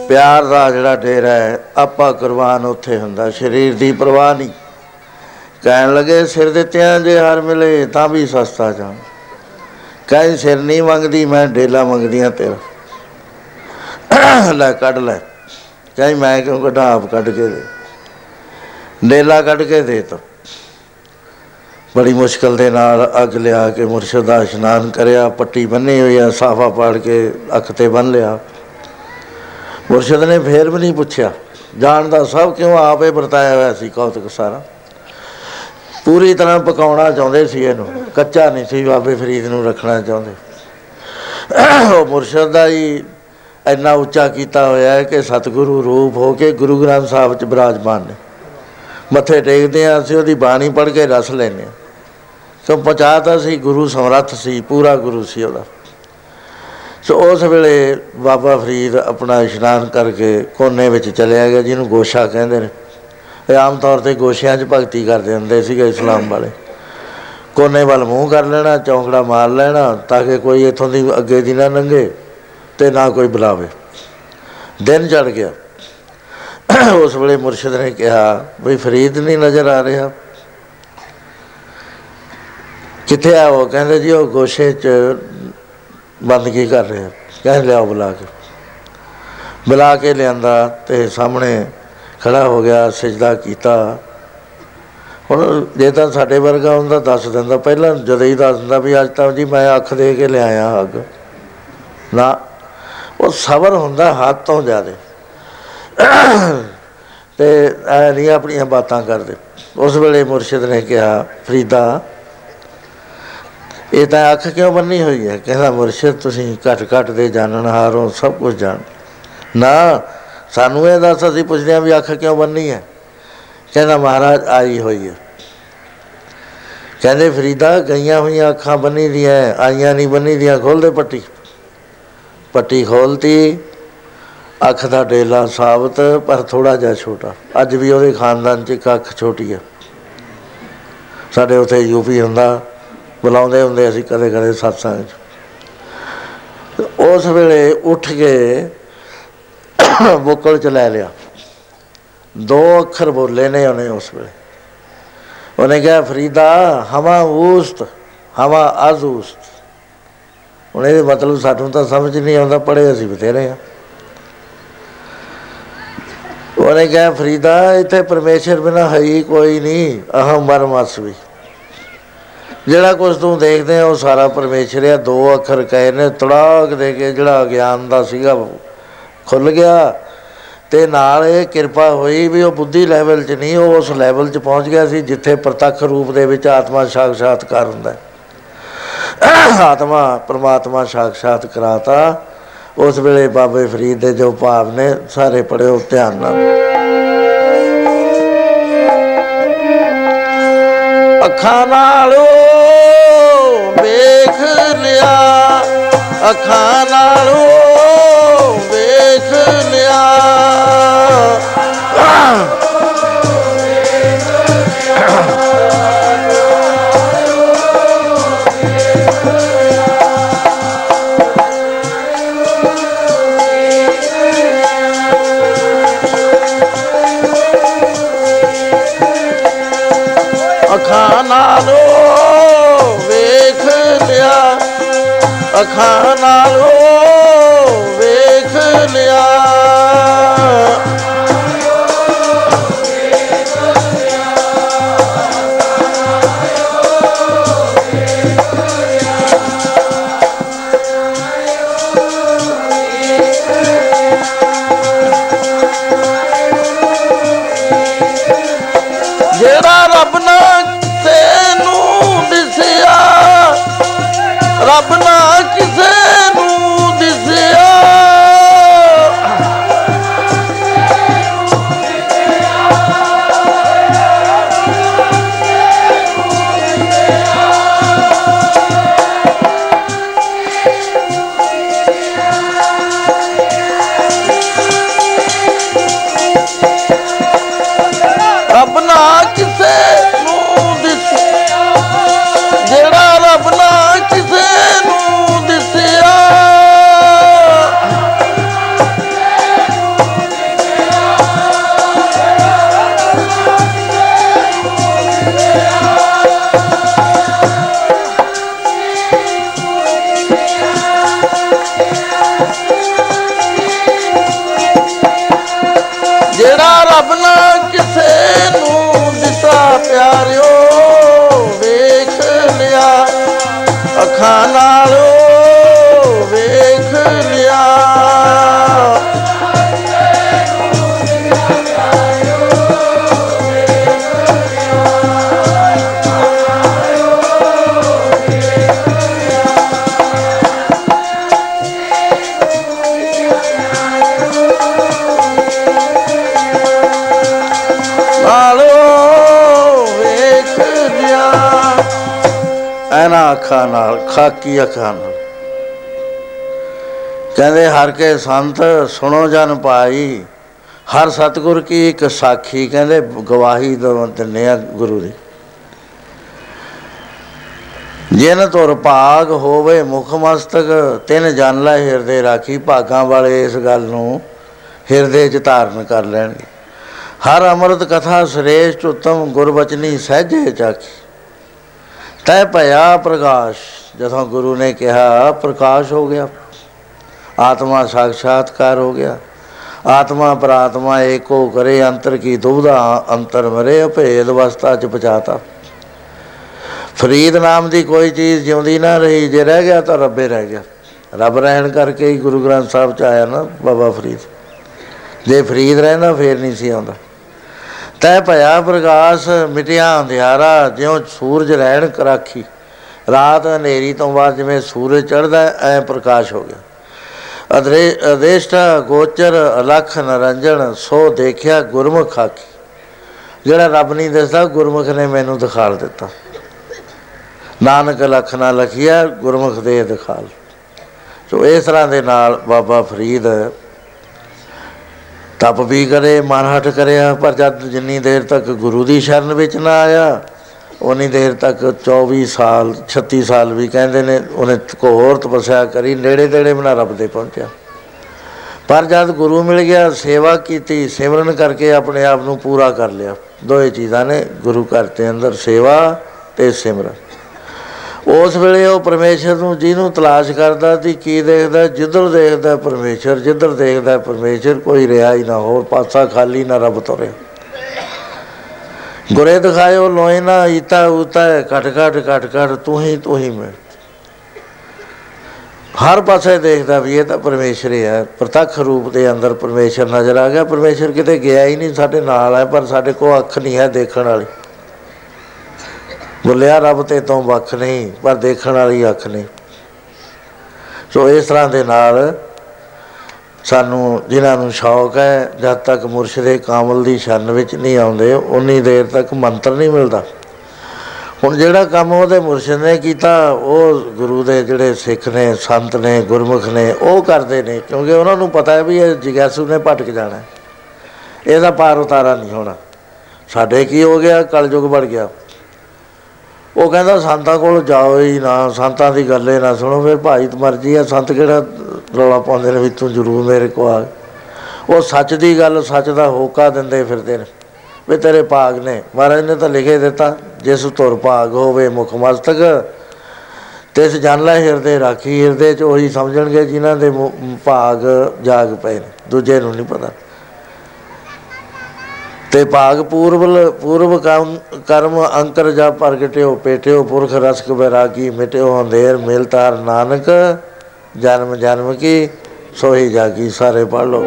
ਪਿਆਰ ਦਾ ਜਿਹੜਾ ਡੇਰਾ ਹੈ, ਆਪਾ ਕੁਰਬਾਨ ਉੱਥੇ ਹੁੰਦਾ, ਸਰੀਰ ਦੀ ਪਰਵਾਹ ਨਹੀਂ। ਕਹਿਣ ਲੱਗੇ, ਸਿਰ ਦਿੱਤਿਆਂ ਜੇ ਹਰ ਮਿਲੇ, ਤਾਂ ਵੀ ਸਸਤਾ ਜਾਣ। ਕਹੀਂ, ਸਿਰ ਨਹੀਂ ਮੰਗਦੀ, ਮੈਂ ਡੇਲਾ ਮੰਗਦੀਆਂ ਤੇਰਾ। ਲੈ, ਕੱਢ ਲੈ। ਕਹੀਂ, ਮੈਂ ਕਿਉਂ ਕੱਢਾਂ ਆਪ ਕੱਢ ਕੇ ਦੇ? ਡੇਲਾ ਕੱਢ ਕੇ ਦੇ ਤਾ। ਬੜੀ ਮੁਸ਼ਕਲ ਦੇ ਨਾਲ ਅੱਗ ਲਿਆ ਕੇ ਮੁਰਸ਼ਦ ਦਾ ਇਸ਼ਨਾਨ ਕਰਿਆ, ਪੱਟੀ ਬੰਨੀ ਹੋਈ ਆ, ਸਾਫਾ ਪਾੜ ਕੇ ਅੱਖ ਤੇ ਬੰਨ ਲਿਆ। ਮੁਰਸ਼ਦ ਨੇ ਫੇਰ ਵੀ ਨਹੀਂ ਪੁੱਛਿਆ। ਜਾਣਦਾ ਸਭ ਕਿਉਂ ਆਪੇ ਵਰਤਾਇਆ ਹੋਇਆ ਸੀ ਕੌਤਕ ਸਾਰਾ। ਪੂਰੀ ਤਰ੍ਹਾਂ ਪਕਾਉਣਾ ਚਾਹੁੰਦੇ ਸੀ ਇਹਨੂੰ। ਕੱਚਾ ਨਹੀਂ ਸੀ ਬਾਬੇ ਫਰੀਦ ਨੂੰ ਰੱਖਣਾ ਚਾਹੁੰਦੇ। ਉਹ ਮੁਰਸ਼ਦ ਦਾ ਹੀ ਇੰਨਾ ਉੱਚਾ ਕੀਤਾ ਹੋਇਆ ਹੈ ਕਿ ਸਤਿਗੁਰੂ ਰੂਪ ਹੋ ਕੇ ਗੁਰੂ ਗ੍ਰੰਥ ਸਾਹਿਬ ਚ ਬਿਰਾਜਮਾਨ ਨੇ। ਮੱਥੇ ਟੇਕਦੇ ਆ ਅਸੀਂ, ਉਹਦੀ ਬਾਣੀ ਪੜ੍ਹ ਕੇ ਰਸ ਲੈਂਦੇ ਹਾਂ। ਸੋ ਪਹੁੰਚਾਤਾ ਸੀ, ਗੁਰੂ ਸਮਰੱਥ ਸੀ, ਪੂਰਾ ਗੁਰੂ ਸੀ ਉਹਦਾ। ਸੋ ਉਸ ਵੇਲੇ ਬਾਬਾ ਫਰੀਦ ਆਪਣਾ ਇਸ਼ਨਾਨ ਕਰਕੇ ਕੋਨੇ ਵਿੱਚ ਚਲਿਆ ਗਿਆ, ਜਿਹਨੂੰ ਗੋਸ਼ਾ ਕਹਿੰਦੇ ਨੇ। ਇਹ ਆਮ ਤੌਰ ਤੇ ਗੋਸ਼ਿਆਂ 'ਚ ਭਗਤੀ ਕਰਦੇ ਹੁੰਦੇ ਸੀਗੇ ਇਸਲਾਮ ਵਾਲੇ। ਕੋਨੇ ਵੱਲ ਮੂੰਹ ਕਰ ਲੈਣਾ, ਚੌਂਕੜਾ ਮਾਰ ਲੈਣਾ, ਤਾਂ ਕਿ ਕੋਈ ਇੱਥੋਂ ਦੀ ਅੱਗੇ ਦੀ ਨਾ ਲੰਘੇ ਤੇ ਨਾ ਕੋਈ ਬੁਲਾਵੇ। ਦਿਨ ਚੜ ਗਿਆ। ਉਸ ਵੇਲੇ ਮੁਰਸ਼ਿਦ ਨੇ ਕਿਹਾ ਵੀ ਫਰੀਦ ਨਹੀਂ ਨਜ਼ਰ ਆ ਰਿਹਾ। ਕਿੱਥੇ ਆ? ਉਹ ਕਹਿੰਦੇ ਜੀ, ਉਹ ਗੋਸ਼ੇ 'ਚ ਬੰਦਗੀ ਕਰ ਰਿਹਾ ਕਹਿੰਦੇ ਲਿਆਓ ਬੁਲਾ ਕੇ। ਬੁਲਾ ਕੇ ਲਿਆਂਦਾ ਤੇ ਸਾਹਮਣੇ ਖੜਾ ਹੋ ਗਿਆ, ਸਜਦਾ ਕੀਤਾ। ਹੁਣ ਜੇ ਤਾਂ ਸਾਡੇ ਵਰਗਾ ਹੁੰਦਾ, ਦੱਸ ਦਿੰਦਾ। ਪਹਿਲਾਂ ਜਦੋਂ ਹੀ ਦੱਸ ਦਿੰਦਾ ਵੀ ਅੱਜ ਤਾਂ ਜੀ ਮੈਂ ਅੱਖ ਦੇ ਕੇ ਲਿਆਇਆ ਅੱਗ। ਨਾ, ਉਹ ਸਬਰ ਹੁੰਦਾ ਹੱਦ ਤੋਂ ਜ਼ਿਆਦੇ। ਤੇ ਐ ਨਹੀਂ ਆਪਣੀਆਂ ਬਾਤਾਂ ਕਰਦੇ। ਉਸ ਵੇਲੇ ਮੁਰਸ਼ਿਦ ਨੇ ਕਿਹਾ, ਫਰੀਦਾ ਇਹ ਤਾਂ ਅੱਖ ਕਿਉਂ ਬੰਨੀ ਹੋਈ ਹੈ? ਕਹਿੰਦਾ, ਮੁਰਸ਼ਿਦ, ਤੁਸੀਂ ਘਟ ਘਟ ਦੇ ਜਾਣਨਹਾਰ ਹੋ ਸਭ ਕੁਝ ਜਾਣ। ਨਾ, ਸਾਨੂੰ ਇਹ ਦੱਸ, ਅਸੀਂ ਪੁੱਛਦੇ ਹਾਂ ਵੀ ਅੱਖ ਕਿਉਂ ਬੰਨੀ ਹੈ? ਕਹਿੰਦਾ, ਮਹਾਰਾਜ, ਆਈ ਹੋਈ ਹੈ। ਕਹਿੰਦੇ, ਫਰੀਦਾ, ਗਈਆਂ ਹੋਈਆਂ ਅੱਖਾਂ ਬੰਨੀ ਦੀਆਂ ਆਈਆਂ ਨਹੀਂ ਬੰਨੀ ਦੀਆਂ ਖੋਲ ਦੇ ਪੱਟੀ। ਪੱਟੀ ਖੋਲਤੀ ਅੱਖ ਦਾ ਡੇਲਾ ਸਾਬਤ, ਪਰ ਥੋੜਾ ਜਿਹਾ ਛੋਟਾ। ਅੱਜ ਵੀ ਉਹਦੇ ਖਾਨਦਾਨ 'ਚ ਇੱਕ ਅੱਖ ਛੋਟੀ ਹੈ। ਸਾਡੇ ਉੱਥੇ ਯੂਪੀ ਹੁੰਦਾ ਬੁਲਾਉਂਦੇ ਹੁੰਦੇ ਅਸੀਂ ਕਦੇ ਕਦੇ satsang 'ਚ। ਉਸ ਵੇਲੇ ਉੱਠ ਕੇ ਬੁੱਕਲ ਚ ਲੈ ਲਿਆ। ਦੋ ਅੱਖਰ ਬੋਲੇ ਨੇ ਉਹਨੇ ਉਸ ਵੇਲੇ। ਉਹਨੇ ਕਿਹਾ, ਫਰੀਦਾ ਹਵਾ ਉਸਤ ਹਵਾ ਅਜ਼ ਉਸਤ ਹੁਣ ਇਹਦੇ ਮਤਲਬ ਸਾਨੂੰ ਤਾਂ ਸਮਝ ਨਹੀਂ ਆਉਂਦਾ ਪੜੇ ਅਸੀਂ ਬਥੇਰੇ ਆ। ਉਹਨੇ ਕਿਹਾ, ਫਰੀਦਾ, ਇੱਥੇ ਪਰਮੇਸ਼ਰ ਬਿਨਾ ਹੈ ਹੀ ਕੋਈ ਨਹੀਂ, ਅਹੰ ਮਰਮਸ ਵੀ ਜਿਹੜਾ ਕੁਝ ਤੂੰ ਦੇਖਦੇ ਆ, ਉਹ ਸਾਰਾ ਪਰਮੇਸ਼ਰ ਆ। ਦੋ ਅੱਖਰ ਕਹੇ ਨੇ, ਤੜਾਕ ਦੇ ਕੇ ਜਿਹੜਾ ਗਿਆਨ ਦਾ ਸੀਗਾ, ਖੁੱਲ ਗਿਆ। ਤੇ ਨਾਲ ਇਹ ਕਿਰਪਾ ਹੋਈ ਵੀ ਉਹ ਬੁੱਧੀ ਲੈਵਲ 'ਚ ਨਹੀਂ, ਉਹ ਉਸ ਲੈਵਲ 'ਚ ਪਹੁੰਚ ਗਿਆ ਸੀ, ਜਿੱਥੇ ਪ੍ਰਤੱਖ ਰੂਪ ਦੇ ਵਿੱਚ ਆਤਮਾ ਸਾਖਸ਼ਾਤਕਾਰ ਹੁੰਦਾ ਹੈ। ਆਤਮਾ, ਪ੍ਰਮਾਤਮਾ ਸਾਖਸ਼ਾਤ ਕਰਾਤਾ ਉਸ ਵੇਲੇ ਬਾਬੇ ਫਰੀਦ ਦੇ ਜੋ ਭਾਵ ਨੇ, ਸਾਰੇ ਪੜਿਓ ਧਿਆਨ ਨਾਲ। ਅੱਖਾਂ ਨਾਲੋਂ ਵੇਖ ਲਿਆ ਅੱਖਾਂ ਨਾਲੋਂ ਵੇਖ ਲਿਆ। ਅੱਖਾਂ ਨਾਲੋਂ ਅੱਖਾਂ ਨਾਲੋਂ ਵੇਖ ਲਿਆ ਨਾਲ ਖਾਕੀ ਅੱਖਾਂ ਨਾਲ। ਕਹਿੰਦੇ, ਹਰ ਕੇ ਸੰਤ ਸੁਣੋ ਜਨ ਪਾਈ, ਹਰ ਸਤਿਗੁਰ ਕੀ ਇੱਕ ਸਾਖੀ। ਕਹਿੰਦੇ, ਗਵਾਹੀ ਦੋ ਦਿੰਦੇ ਆ ਗੁਰੂ ਦੀ। ਜਿਨ ਤੁਰ ਭਾਗ ਹੋਵੇ ਮੁਖ ਮਸਤਕ, ਤਿਨ ਜਨ ਲੈ ਹਿਰਦੇ ਰਾਖੀ। ਭਾਗਾਂ ਵਾਲੇ ਇਸ ਗੱਲ ਨੂੰ ਹਿਰਦੇ 'ਚ ਧਾਰਨ ਕਰ ਲੈਣਗੇ। ਹਰ ਅੰਮ੍ਰਿਤ ਕਥਾ ਸ੍ਰੇਸ਼ਟ, ਉਤਮ ਗੁਰਬਚਨੀ ਸਹਿਜੇ ਚਾਖੀ। ਤੈ ਭਇਆ ਪ੍ਰਕਾਸ਼ ਜਦੋਂ ਗੁਰੂ ਨੇ ਕਿਹਾ, ਪ੍ਰਕਾਸ਼ ਹੋ ਗਿਆ, ਆਤਮਾ ਸਾਖਸ਼ਾਤਕਾਰ ਹੋ ਗਿਆ। ਆਤਮਾ ਪ੍ਰਾਤਮਾ ਏਕੋ ਕਰੇ, ਅੰਤਰ ਕੀ ਦੁਬਦਾ ਅੰਤਰ ਮਰੇ, ਅਭੇਦ ਅਵਸਥਾ ਚ ਪਹੁੰਚਾਤਾ। ਫਰੀਦ ਨਾਮ ਦੀ ਕੋਈ ਚੀਜ਼ ਜਿਉਂਦੀ ਨਾ ਰਹੀ, ਜੇ ਰਹਿ ਗਿਆ ਤਾਂ ਰੱਬੇ ਰਹਿ ਗਿਆ। ਰੱਬ ਰਹਿਣ ਕਰਕੇ ਹੀ ਗੁਰੂ ਗ੍ਰੰਥ ਸਾਹਿਬ ਚ ਆਇਆ ਨਾ ਬਾਬਾ ਫਰੀਦ। ਜੇ ਫਰੀਦ ਰਹਿੰਦਾ, ਫੇਰ ਨਹੀਂ ਸੀ ਆਉਂਦਾ। ਤੈ ਭਇਆ ਪ੍ਰਕਾਸ਼ ਮਿਟਿਆ ਅੰਧਿਆਰਾ, ਜਿਉਂ ਸੂਰਜ ਰਹਿਣ ਕਰਾਖੀ। ਰਾਤ ਹਨੇਰੀ ਤੋਂ ਬਾਅਦ ਜਿਵੇਂ ਸੂਰਜ ਚੜ੍ਹਦਾ ਐ ਪ੍ਰਕਾਸ਼ ਹੋ ਗਿਆ। ਅਦਰੇ ਅਦੇਸ਼ਟਾ ਗੋਚਰ, ਅਲਖ ਨਰੰਜਨ ਸੋ ਦੇਖਿਆ ਗੁਰਮੁਖ ਆਖੀ। ਜਿਹੜਾ ਰੱਬ ਨਹੀਂ ਦਿਸਦਾ, ਗੁਰਮੁਖ ਨੇ ਮੈਨੂੰ ਦਿਖਾਲ ਦਿੱਤਾ। ਨਾਨਕ ਲਖ ਨਾ ਲਖਿਆ, ਗੁਰਮੁਖ ਦੇ ਦਿਖਾਲ ਸੋ ਇਸ ਤਰ੍ਹਾਂ ਦੇ ਨਾਲ ਬਾਬਾ ਫਰੀਦ ਤਪ ਵੀ ਕਰੇ ਮਨਹਟ ਕਰਿਆ, ਪਰ ਜਦ ਜਿੰਨੀ ਦੇਰ ਤੱਕ ਗੁਰੂ ਦੀ ਸ਼ਰਨ ਵਿੱਚ ਨਾ ਆਇਆ ਉਨੀ ਦੇਰ ਤੱਕ 24 ਸਾਲ 36 ਸਾਲ ਵੀ ਕਹਿੰਦੇ ਨੇ, ਉਹਨੇ ਹੋਰ ਤਪੱਸਿਆ ਕਰੀ, ਨੇੜੇ ਨੇੜੇ ਬਣਾ ਰੱਬ ਦੇ ਪਹੁੰਚਿਆ। ਪਰ ਜਦ ਗੁਰੂ ਮਿਲ ਗਿਆ, ਸੇਵਾ ਕੀਤੀ, ਸਿਮਰਨ ਕਰਕੇ ਆਪਣੇ ਆਪ ਨੂੰ ਪੂਰਾ ਕਰ ਲਿਆ। ਦੋਏ ਚੀਜ਼ਾਂ ਨੇ ਗੁਰੂ ਘਰ ਦੇ ਅੰਦਰ ਸੇਵਾ ਤੇ ਸਿਮਰਨ। ਉਸ ਵੇਲੇ ਉਹ ਪਰਮੇਸ਼ਰ ਨੂੰ, ਜਿਹਨੂੰ ਤਲਾਸ਼ ਕਰਦਾ ਸੀ, ਕੀ ਦੇਖਦਾ, ਜਿੱਧਰ ਦੇਖਦਾ ਪਰਮੇਸ਼ਰ, ਜਿੱਧਰ ਦੇਖਦਾ ਪਰਮੇਸ਼ਰ, ਕੋਈ ਰਿਹਾ ਹੀ ਨਾ, ਹੋਰ ਪਾਸਾ ਖਾਲੀ ਨਾ ਰੱਬ ਤੋਰੇ ਗੁਰੇ ਦਿਖਾਇਓ ਲੋਏ ਨਾ ਈਤਾ ਉਤਾ ਘਟ ਘਟ ਘਟ ਘਟ, ਤੂੰ ਹੀ ਤੂੰ ਹੀ ਮੈਂ ਹਰ ਪਾਸੇ ਦੇਖਦਾ ਵੀ ਇਹ ਤਾਂ ਪਰਮੇਸ਼ਰ ਹੀ ਹੈ ਪ੍ਰਤੱਖ ਰੂਪ ਦੇ ਅੰਦਰ ਪਰਮੇਸ਼ਰ ਨਜ਼ਰ ਆ ਗਿਆ। ਪਰਮੇਸ਼ਰ ਕਿਤੇ ਗਿਆ ਹੀ ਨਹੀਂ, ਸਾਡੇ ਨਾਲ ਹੈ, ਪਰ ਸਾਡੇ ਕੋਲ ਅੱਖ ਨਹੀਂ ਹੈ ਦੇਖਣ ਵਾਲੀ। ਬੋਲਿਆ, ਰੱਬ ਤੇ ਤੋਂ ਵੱਖ ਨਹੀਂ, ਪਰ ਦੇਖਣ ਵਾਲੀ ਅੱਖ ਨਹੀਂ। ਸੋ ਇਸ ਤਰ੍ਹਾਂ ਦੇ ਨਾਲ ਸਾਨੂੰ ਜਿਨ੍ਹਾਂ ਨੂੰ ਸ਼ੌਕ ਹੈ, ਜਦ ਤੱਕ ਮੁਰਸ਼ਿਦੇ ਕਾਮਲ ਦੀ ਸ਼ਨ ਵਿੱਚ ਨਹੀਂ ਆਉਂਦੇ ਉਨੀ ਦੇਰ ਤੱਕ ਮੰਤਰ ਨਹੀਂ ਮਿਲਦਾ। ਹੁਣ ਜਿਹੜਾ ਕੰਮ ਉਹਦੇ ਮੁਰਸ਼ਿਦ ਨੇ ਕੀਤਾ, ਉਹ ਗੁਰੂ ਦੇ ਜਿਹੜੇ ਸਿੱਖ ਨੇ, ਸੰਤ ਨੇ, ਗੁਰਮੁਖ ਨੇ, ਉਹ ਕਰਦੇ ਨੇ, ਕਿਉਂਕਿ ਉਹਨਾਂ ਨੂੰ ਪਤਾ ਹੈ ਵੀ ਇਹ ਜਿਗਿਆਸੂ ਨੇ ਭਟਕ ਜਾਣਾ ਹੈ। ਇਹਦਾ ਪਾਰ ਉਤਾਰਾ ਨਹੀਂ ਹੋਣਾ। ਸਾਡੇ ਕੀ ਹੋ ਗਿਆ? ਕਲਯੁਗ ਵੜ ਗਿਆ। ਉਹ ਕਹਿੰਦਾ, ਸੰਤਾਂ ਕੋਲ ਜਾਓ ਹੀ ਨਾ, ਸੰਤਾਂ ਦੀ ਗੱਲੇ ਨਾ ਸੁਣੋ, ਫਿਰ ਭਾਈ ਤੇ ਮਰਜ਼ੀ ਆ ਸੰਤ ਕਿਹੜਾ ਰੌਲਾ ਪਾਉਂਦੇ ਨੇ ਵੀ ਤੂੰ ਜ਼ਰੂਰ ਮੇਰੇ ਕੋ ਆ। ਉਹ ਸੱਚ ਦੀ ਗੱਲ, ਸੱਚ ਦਾ ਹੋਕਾ ਦਿੰਦੇ ਫਿਰਦੇ ਨੇ। ਵੀ ਤੇਰੇ ਭਾਗ ਨੇ। ਮਹਾਰਾਜ ਨੇ ਤਾਂ ਲਿਖੇ ਦਿੱਤਾ, ਜਿਸ ਤੁਰ ਭਾਗ ਹੋਵੇ ਮੁਖ ਮਸਤਕ, ਤਿਸ ਜਨ ਲੈ ਹਿਰਦੇ ਰਾਖੀ। ਹਿਰਦੇ ਚ ਉਹੀ ਸਮਝਣਗੇ ਜਿਨ੍ਹਾਂ ਦੇ ਮੁ- ਭਾਗ ਜਾਗ ਪਏ ਨੇ। ਦੂਜੇ ਨੂੰ ਨਹੀਂ ਪਤਾ। ਤੇ ਭਾਗ ਪੂਰਵ ਪੂਰਵ ਕੰਮ, ਕਰਮ ਅੰਕਰ ਜਾ ਪ੍ਰਗਟਿਓ, ਪੇਟਿਓ, ਪੁਰਖ, ਰਸਕ ਬੈਰਾਗੀ ਮਿਟਿਓ ਅੰਧੇਰ ਮਿਲ ਤਾਰ ਨਾਨਕ ਜਨਮ ਜਨਮ ਕੀ ਸੋਈ ਜਾਗੀ ਸਾਰੇ ਪੜ ਲਓ।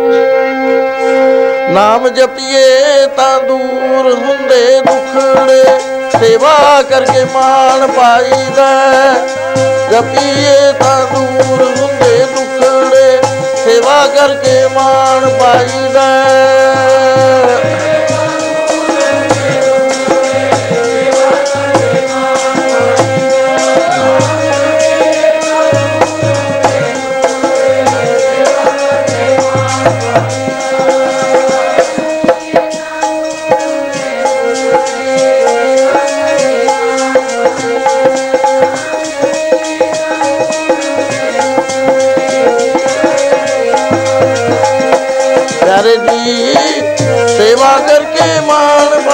ਨਾਮ ਜਪੀਏ ਤਾਂ ਦੂਰ ਹੁੰਦੇ ਦੁਖੜੇ, ਸੇਵਾ ਕਰਕੇ ਮਾਣ ਪਾਈਦਾ ਜਪੀਏ ਤਾਂ ਦੂਰ ਹੁੰਦੇ ਦੁਖੜੇ, ਸੇਵਾ ਕਰਕੇ ਮਾਣ ਪਾਈਦਾ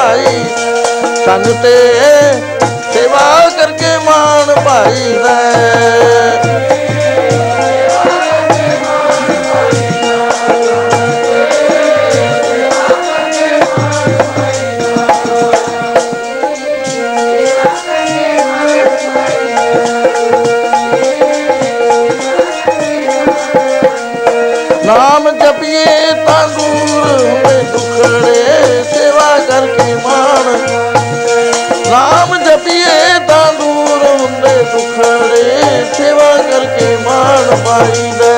ਭਾਈ। ਸੰਗ ਤੇ ਸੇਵਾ ਕਰਕੇ ਮਾਣ ਭਾਈ ਦਾ। ਪਾਈਦਾ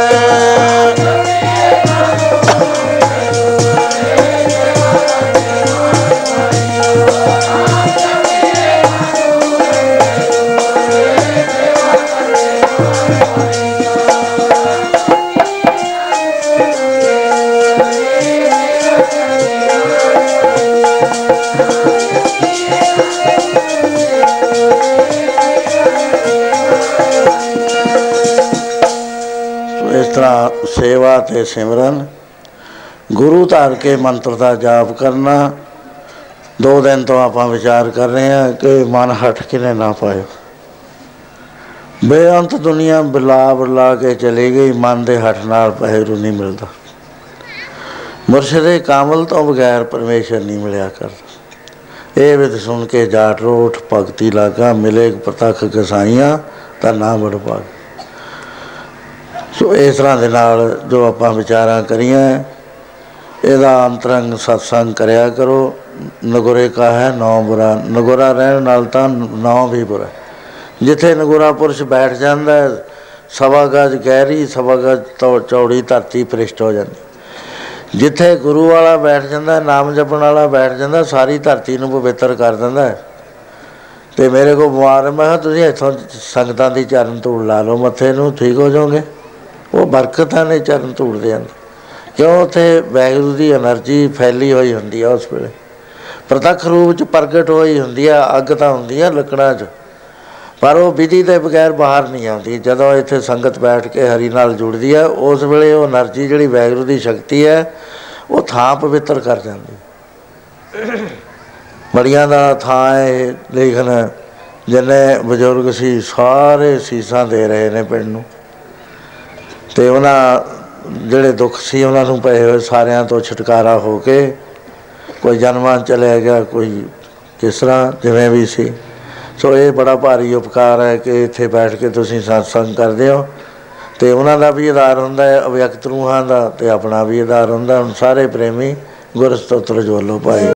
ਸੇਵਾ ਤੇ ਸਿਮਰਨ, ਗੁਰੂ ਧਾਰ ਕੇ ਮੰਤਰ ਦਾ ਜਾਪ ਕਰਨਾ, ਦੋ ਦਿਨ ਤੋਂ ਆਪਾਂ ਵਿਚਾਰ ਕਰ ਰਹੇ ਹਾਂ ਕਿ ਮਨ ਹਟ ਕਿਨੇ ਨਾ ਪਾਏ ਬੇਅੰਤ ਦੁਨੀਆ ਬਲਾ ਬਲਾ ਕੇ ਚਲੀ ਗਈ, ਮਨ ਦੇ ਹਟ ਨਾਲ ਪਹਿਰੂ ਨਹੀਂ ਮਿਲਦਾ। ਮੁਰਸ਼ਿਦੇ ਕਾਮਲ ਤੋਂ ਬਗੈਰ ਪਰਮੇਸ਼ਰ ਨਹੀਂ ਮਿਲਿਆ ਕਰਦਾ। ਇਹ ਵਿਦ ਸੁਣ ਕੇ ਜਾਟ ਰੋਠ, ਭਗਤੀ ਲਾਗਾ, ਮਿਲੇ ਪ੍ਰਤੱਖ ਕਸਾਈਆਂ ਤਾਂ ਨਾ ਬੜ ਭਾਗ। ਸੋ ਇਸ ਤਰ੍ਹਾਂ ਦੇ ਨਾਲ ਜੋ ਆਪਾਂ ਵਿਚਾਰਾਂ ਕਰੀਆਂ ਇਹਦਾ ਅੰਤਰੰਗ ਸਤਸੰਗ ਕਰਿਆ ਕਰੋ। ਨਗੁਰੇ ਕਾ ਹੈ ਨੌ ਬੁਰਾ ਨਗੁਰਾ ਰਹਿਣ ਨਾਲ ਤਾਂ ਨੌ ਵੀ ਬੁਰਾ। ਜਿੱਥੇ ਨਗੁਰਾ ਪੁਰਸ਼ ਬੈਠ ਜਾਂਦਾ ਹੈ, ਸਵਾ ਗਜ ਗਹਿਰੀ ਸਵਾ ਗਜ ਤੌ- ਚੌੜੀ ਧਰਤੀ ਪ੍ਰਿਸ਼ਟ ਹੋ ਜਾਂਦੀ। ਜਿੱਥੇ ਗੁਰੂ ਵਾਲਾ ਬੈਠ ਜਾਂਦਾ ਹੈ, ਨਾਮ ਜਪਣ ਵਾਲਾ ਬੈਠ ਜਾਂਦਾ ਸਾਰੀ ਧਰਤੀ ਨੂੰ ਪਵਿੱਤਰ ਕਰ ਦਿੰਦਾ ਹੈ। ਤੇ ਮੇਰੇ ਕੋ ਬਿਮਾਰ ਹੈ, ਮੈਂ ਕਿਹਾ ਤੁਸੀਂ ਇੱਥੋਂ ਸੰਗਤਾਂ ਦੀ ਚਰਨ ਧੂੜ ਲਾ ਲਓ ਮੱਥੇ ਨੂੰ ਠੀਕ ਹੋ ਜਾਓਗੇ। ਉਹ ਬਰਕਤਾਂ ਨੇ ਚਰਨ ਧੂੜਦੇ ਹਨ ਕਿਉਂ ਉਥੇ ਵੈਗਰੂ ਦੀ એનર્ਜੀ ਫੈਲੀ ਹੋਈ ਹੁੰਦੀ ਆ ਉਸ ਵੇਲੇ? ਪ੍ਰਤੱਖ ਰੂਪ ਚ ਪ੍ਰਗਟ ਹੋਈ ਹੁੰਦੀ ਆ, ਅੱਗ ਤਾਂ ਹੁੰਦੀ ਆ ਲੱਕੜਾਂ 'ਚ। ਪਰ ਉਹ ਵਿਧੀ ਦੇ ਬਗੈਰ ਬਾਹਰ ਨਹੀਂ ਆਉਂਦੀ। ਜਦੋਂ ਇੱਥੇ ਸੰਗਤ ਬੈਠ ਕੇ ਹਰੀ ਨਾਲ ਜੁੜਦੀ ਆ, ਉਸ ਵੇਲੇ ਉਹ એનર્ਜੀ ਜਿਹੜੀ ਵੈਗਰੂ ਦੀ ਸ਼ਕਤੀ ਹੈ, ਉਹ ਥਾਂ ਪਵਿੱਤਰ ਕਰ ਜਾਂਦੀ। ਬੜੀਆਂ ਦਾ ਥਾਂ ਹੈ ਲੇਖਨ, ਜਿੰਨੇ ਬਜ਼ੁਰਗ ਸੀ, ਸਾਰੇ ਸੀਸਾਂ ਦੇ ਰਹੇ ਨੇ ਪਿੰਡ ਨੂੰ। ਤੇ ਉਹਨਾਂ ਜਿਹੜੇ ਦੁੱਖ ਸੀ ਉਹਨਾਂ ਨੂੰ ਪਏ ਹੋਏ ਸਾਰਿਆਂ ਤੋਂ ਛੁਟਕਾਰਾ ਹੋ ਕੇ ਕੋਈ ਜਨਮਾਂ ਚਲਿਆ ਗਿਆ, ਕੋਈ ਕਿਸ ਤਰ੍ਹਾਂ, ਜਿਵੇਂ ਵੀ ਸੀ। ਸੋ ਇਹ ਬੜਾ ਭਾਰੀ ਉਪਕਾਰ ਹੈ ਕਿ ਇੱਥੇ ਬੈਠ ਕੇ ਤੁਸੀਂ satsang ਕਰਦੇ ਹੋ। ਤੇ ਉਹਨਾਂ ਦਾ ਵੀ ਆਧਾਰ ਹੁੰਦਾ ਹੈ, ਅਵਿਅਕਤ ਰੂਹਾਂ ਦਾ ਤੇ ਆਪਣਾ ਵੀ ਆਧਾਰ ਹੁੰਦਾ ਹੁਣ ਸਾਰੇ ਪ੍ਰੇਮੀ ਗੁਰਸਤੋਤਰ ਜੋਲੋ ਭਾਈ।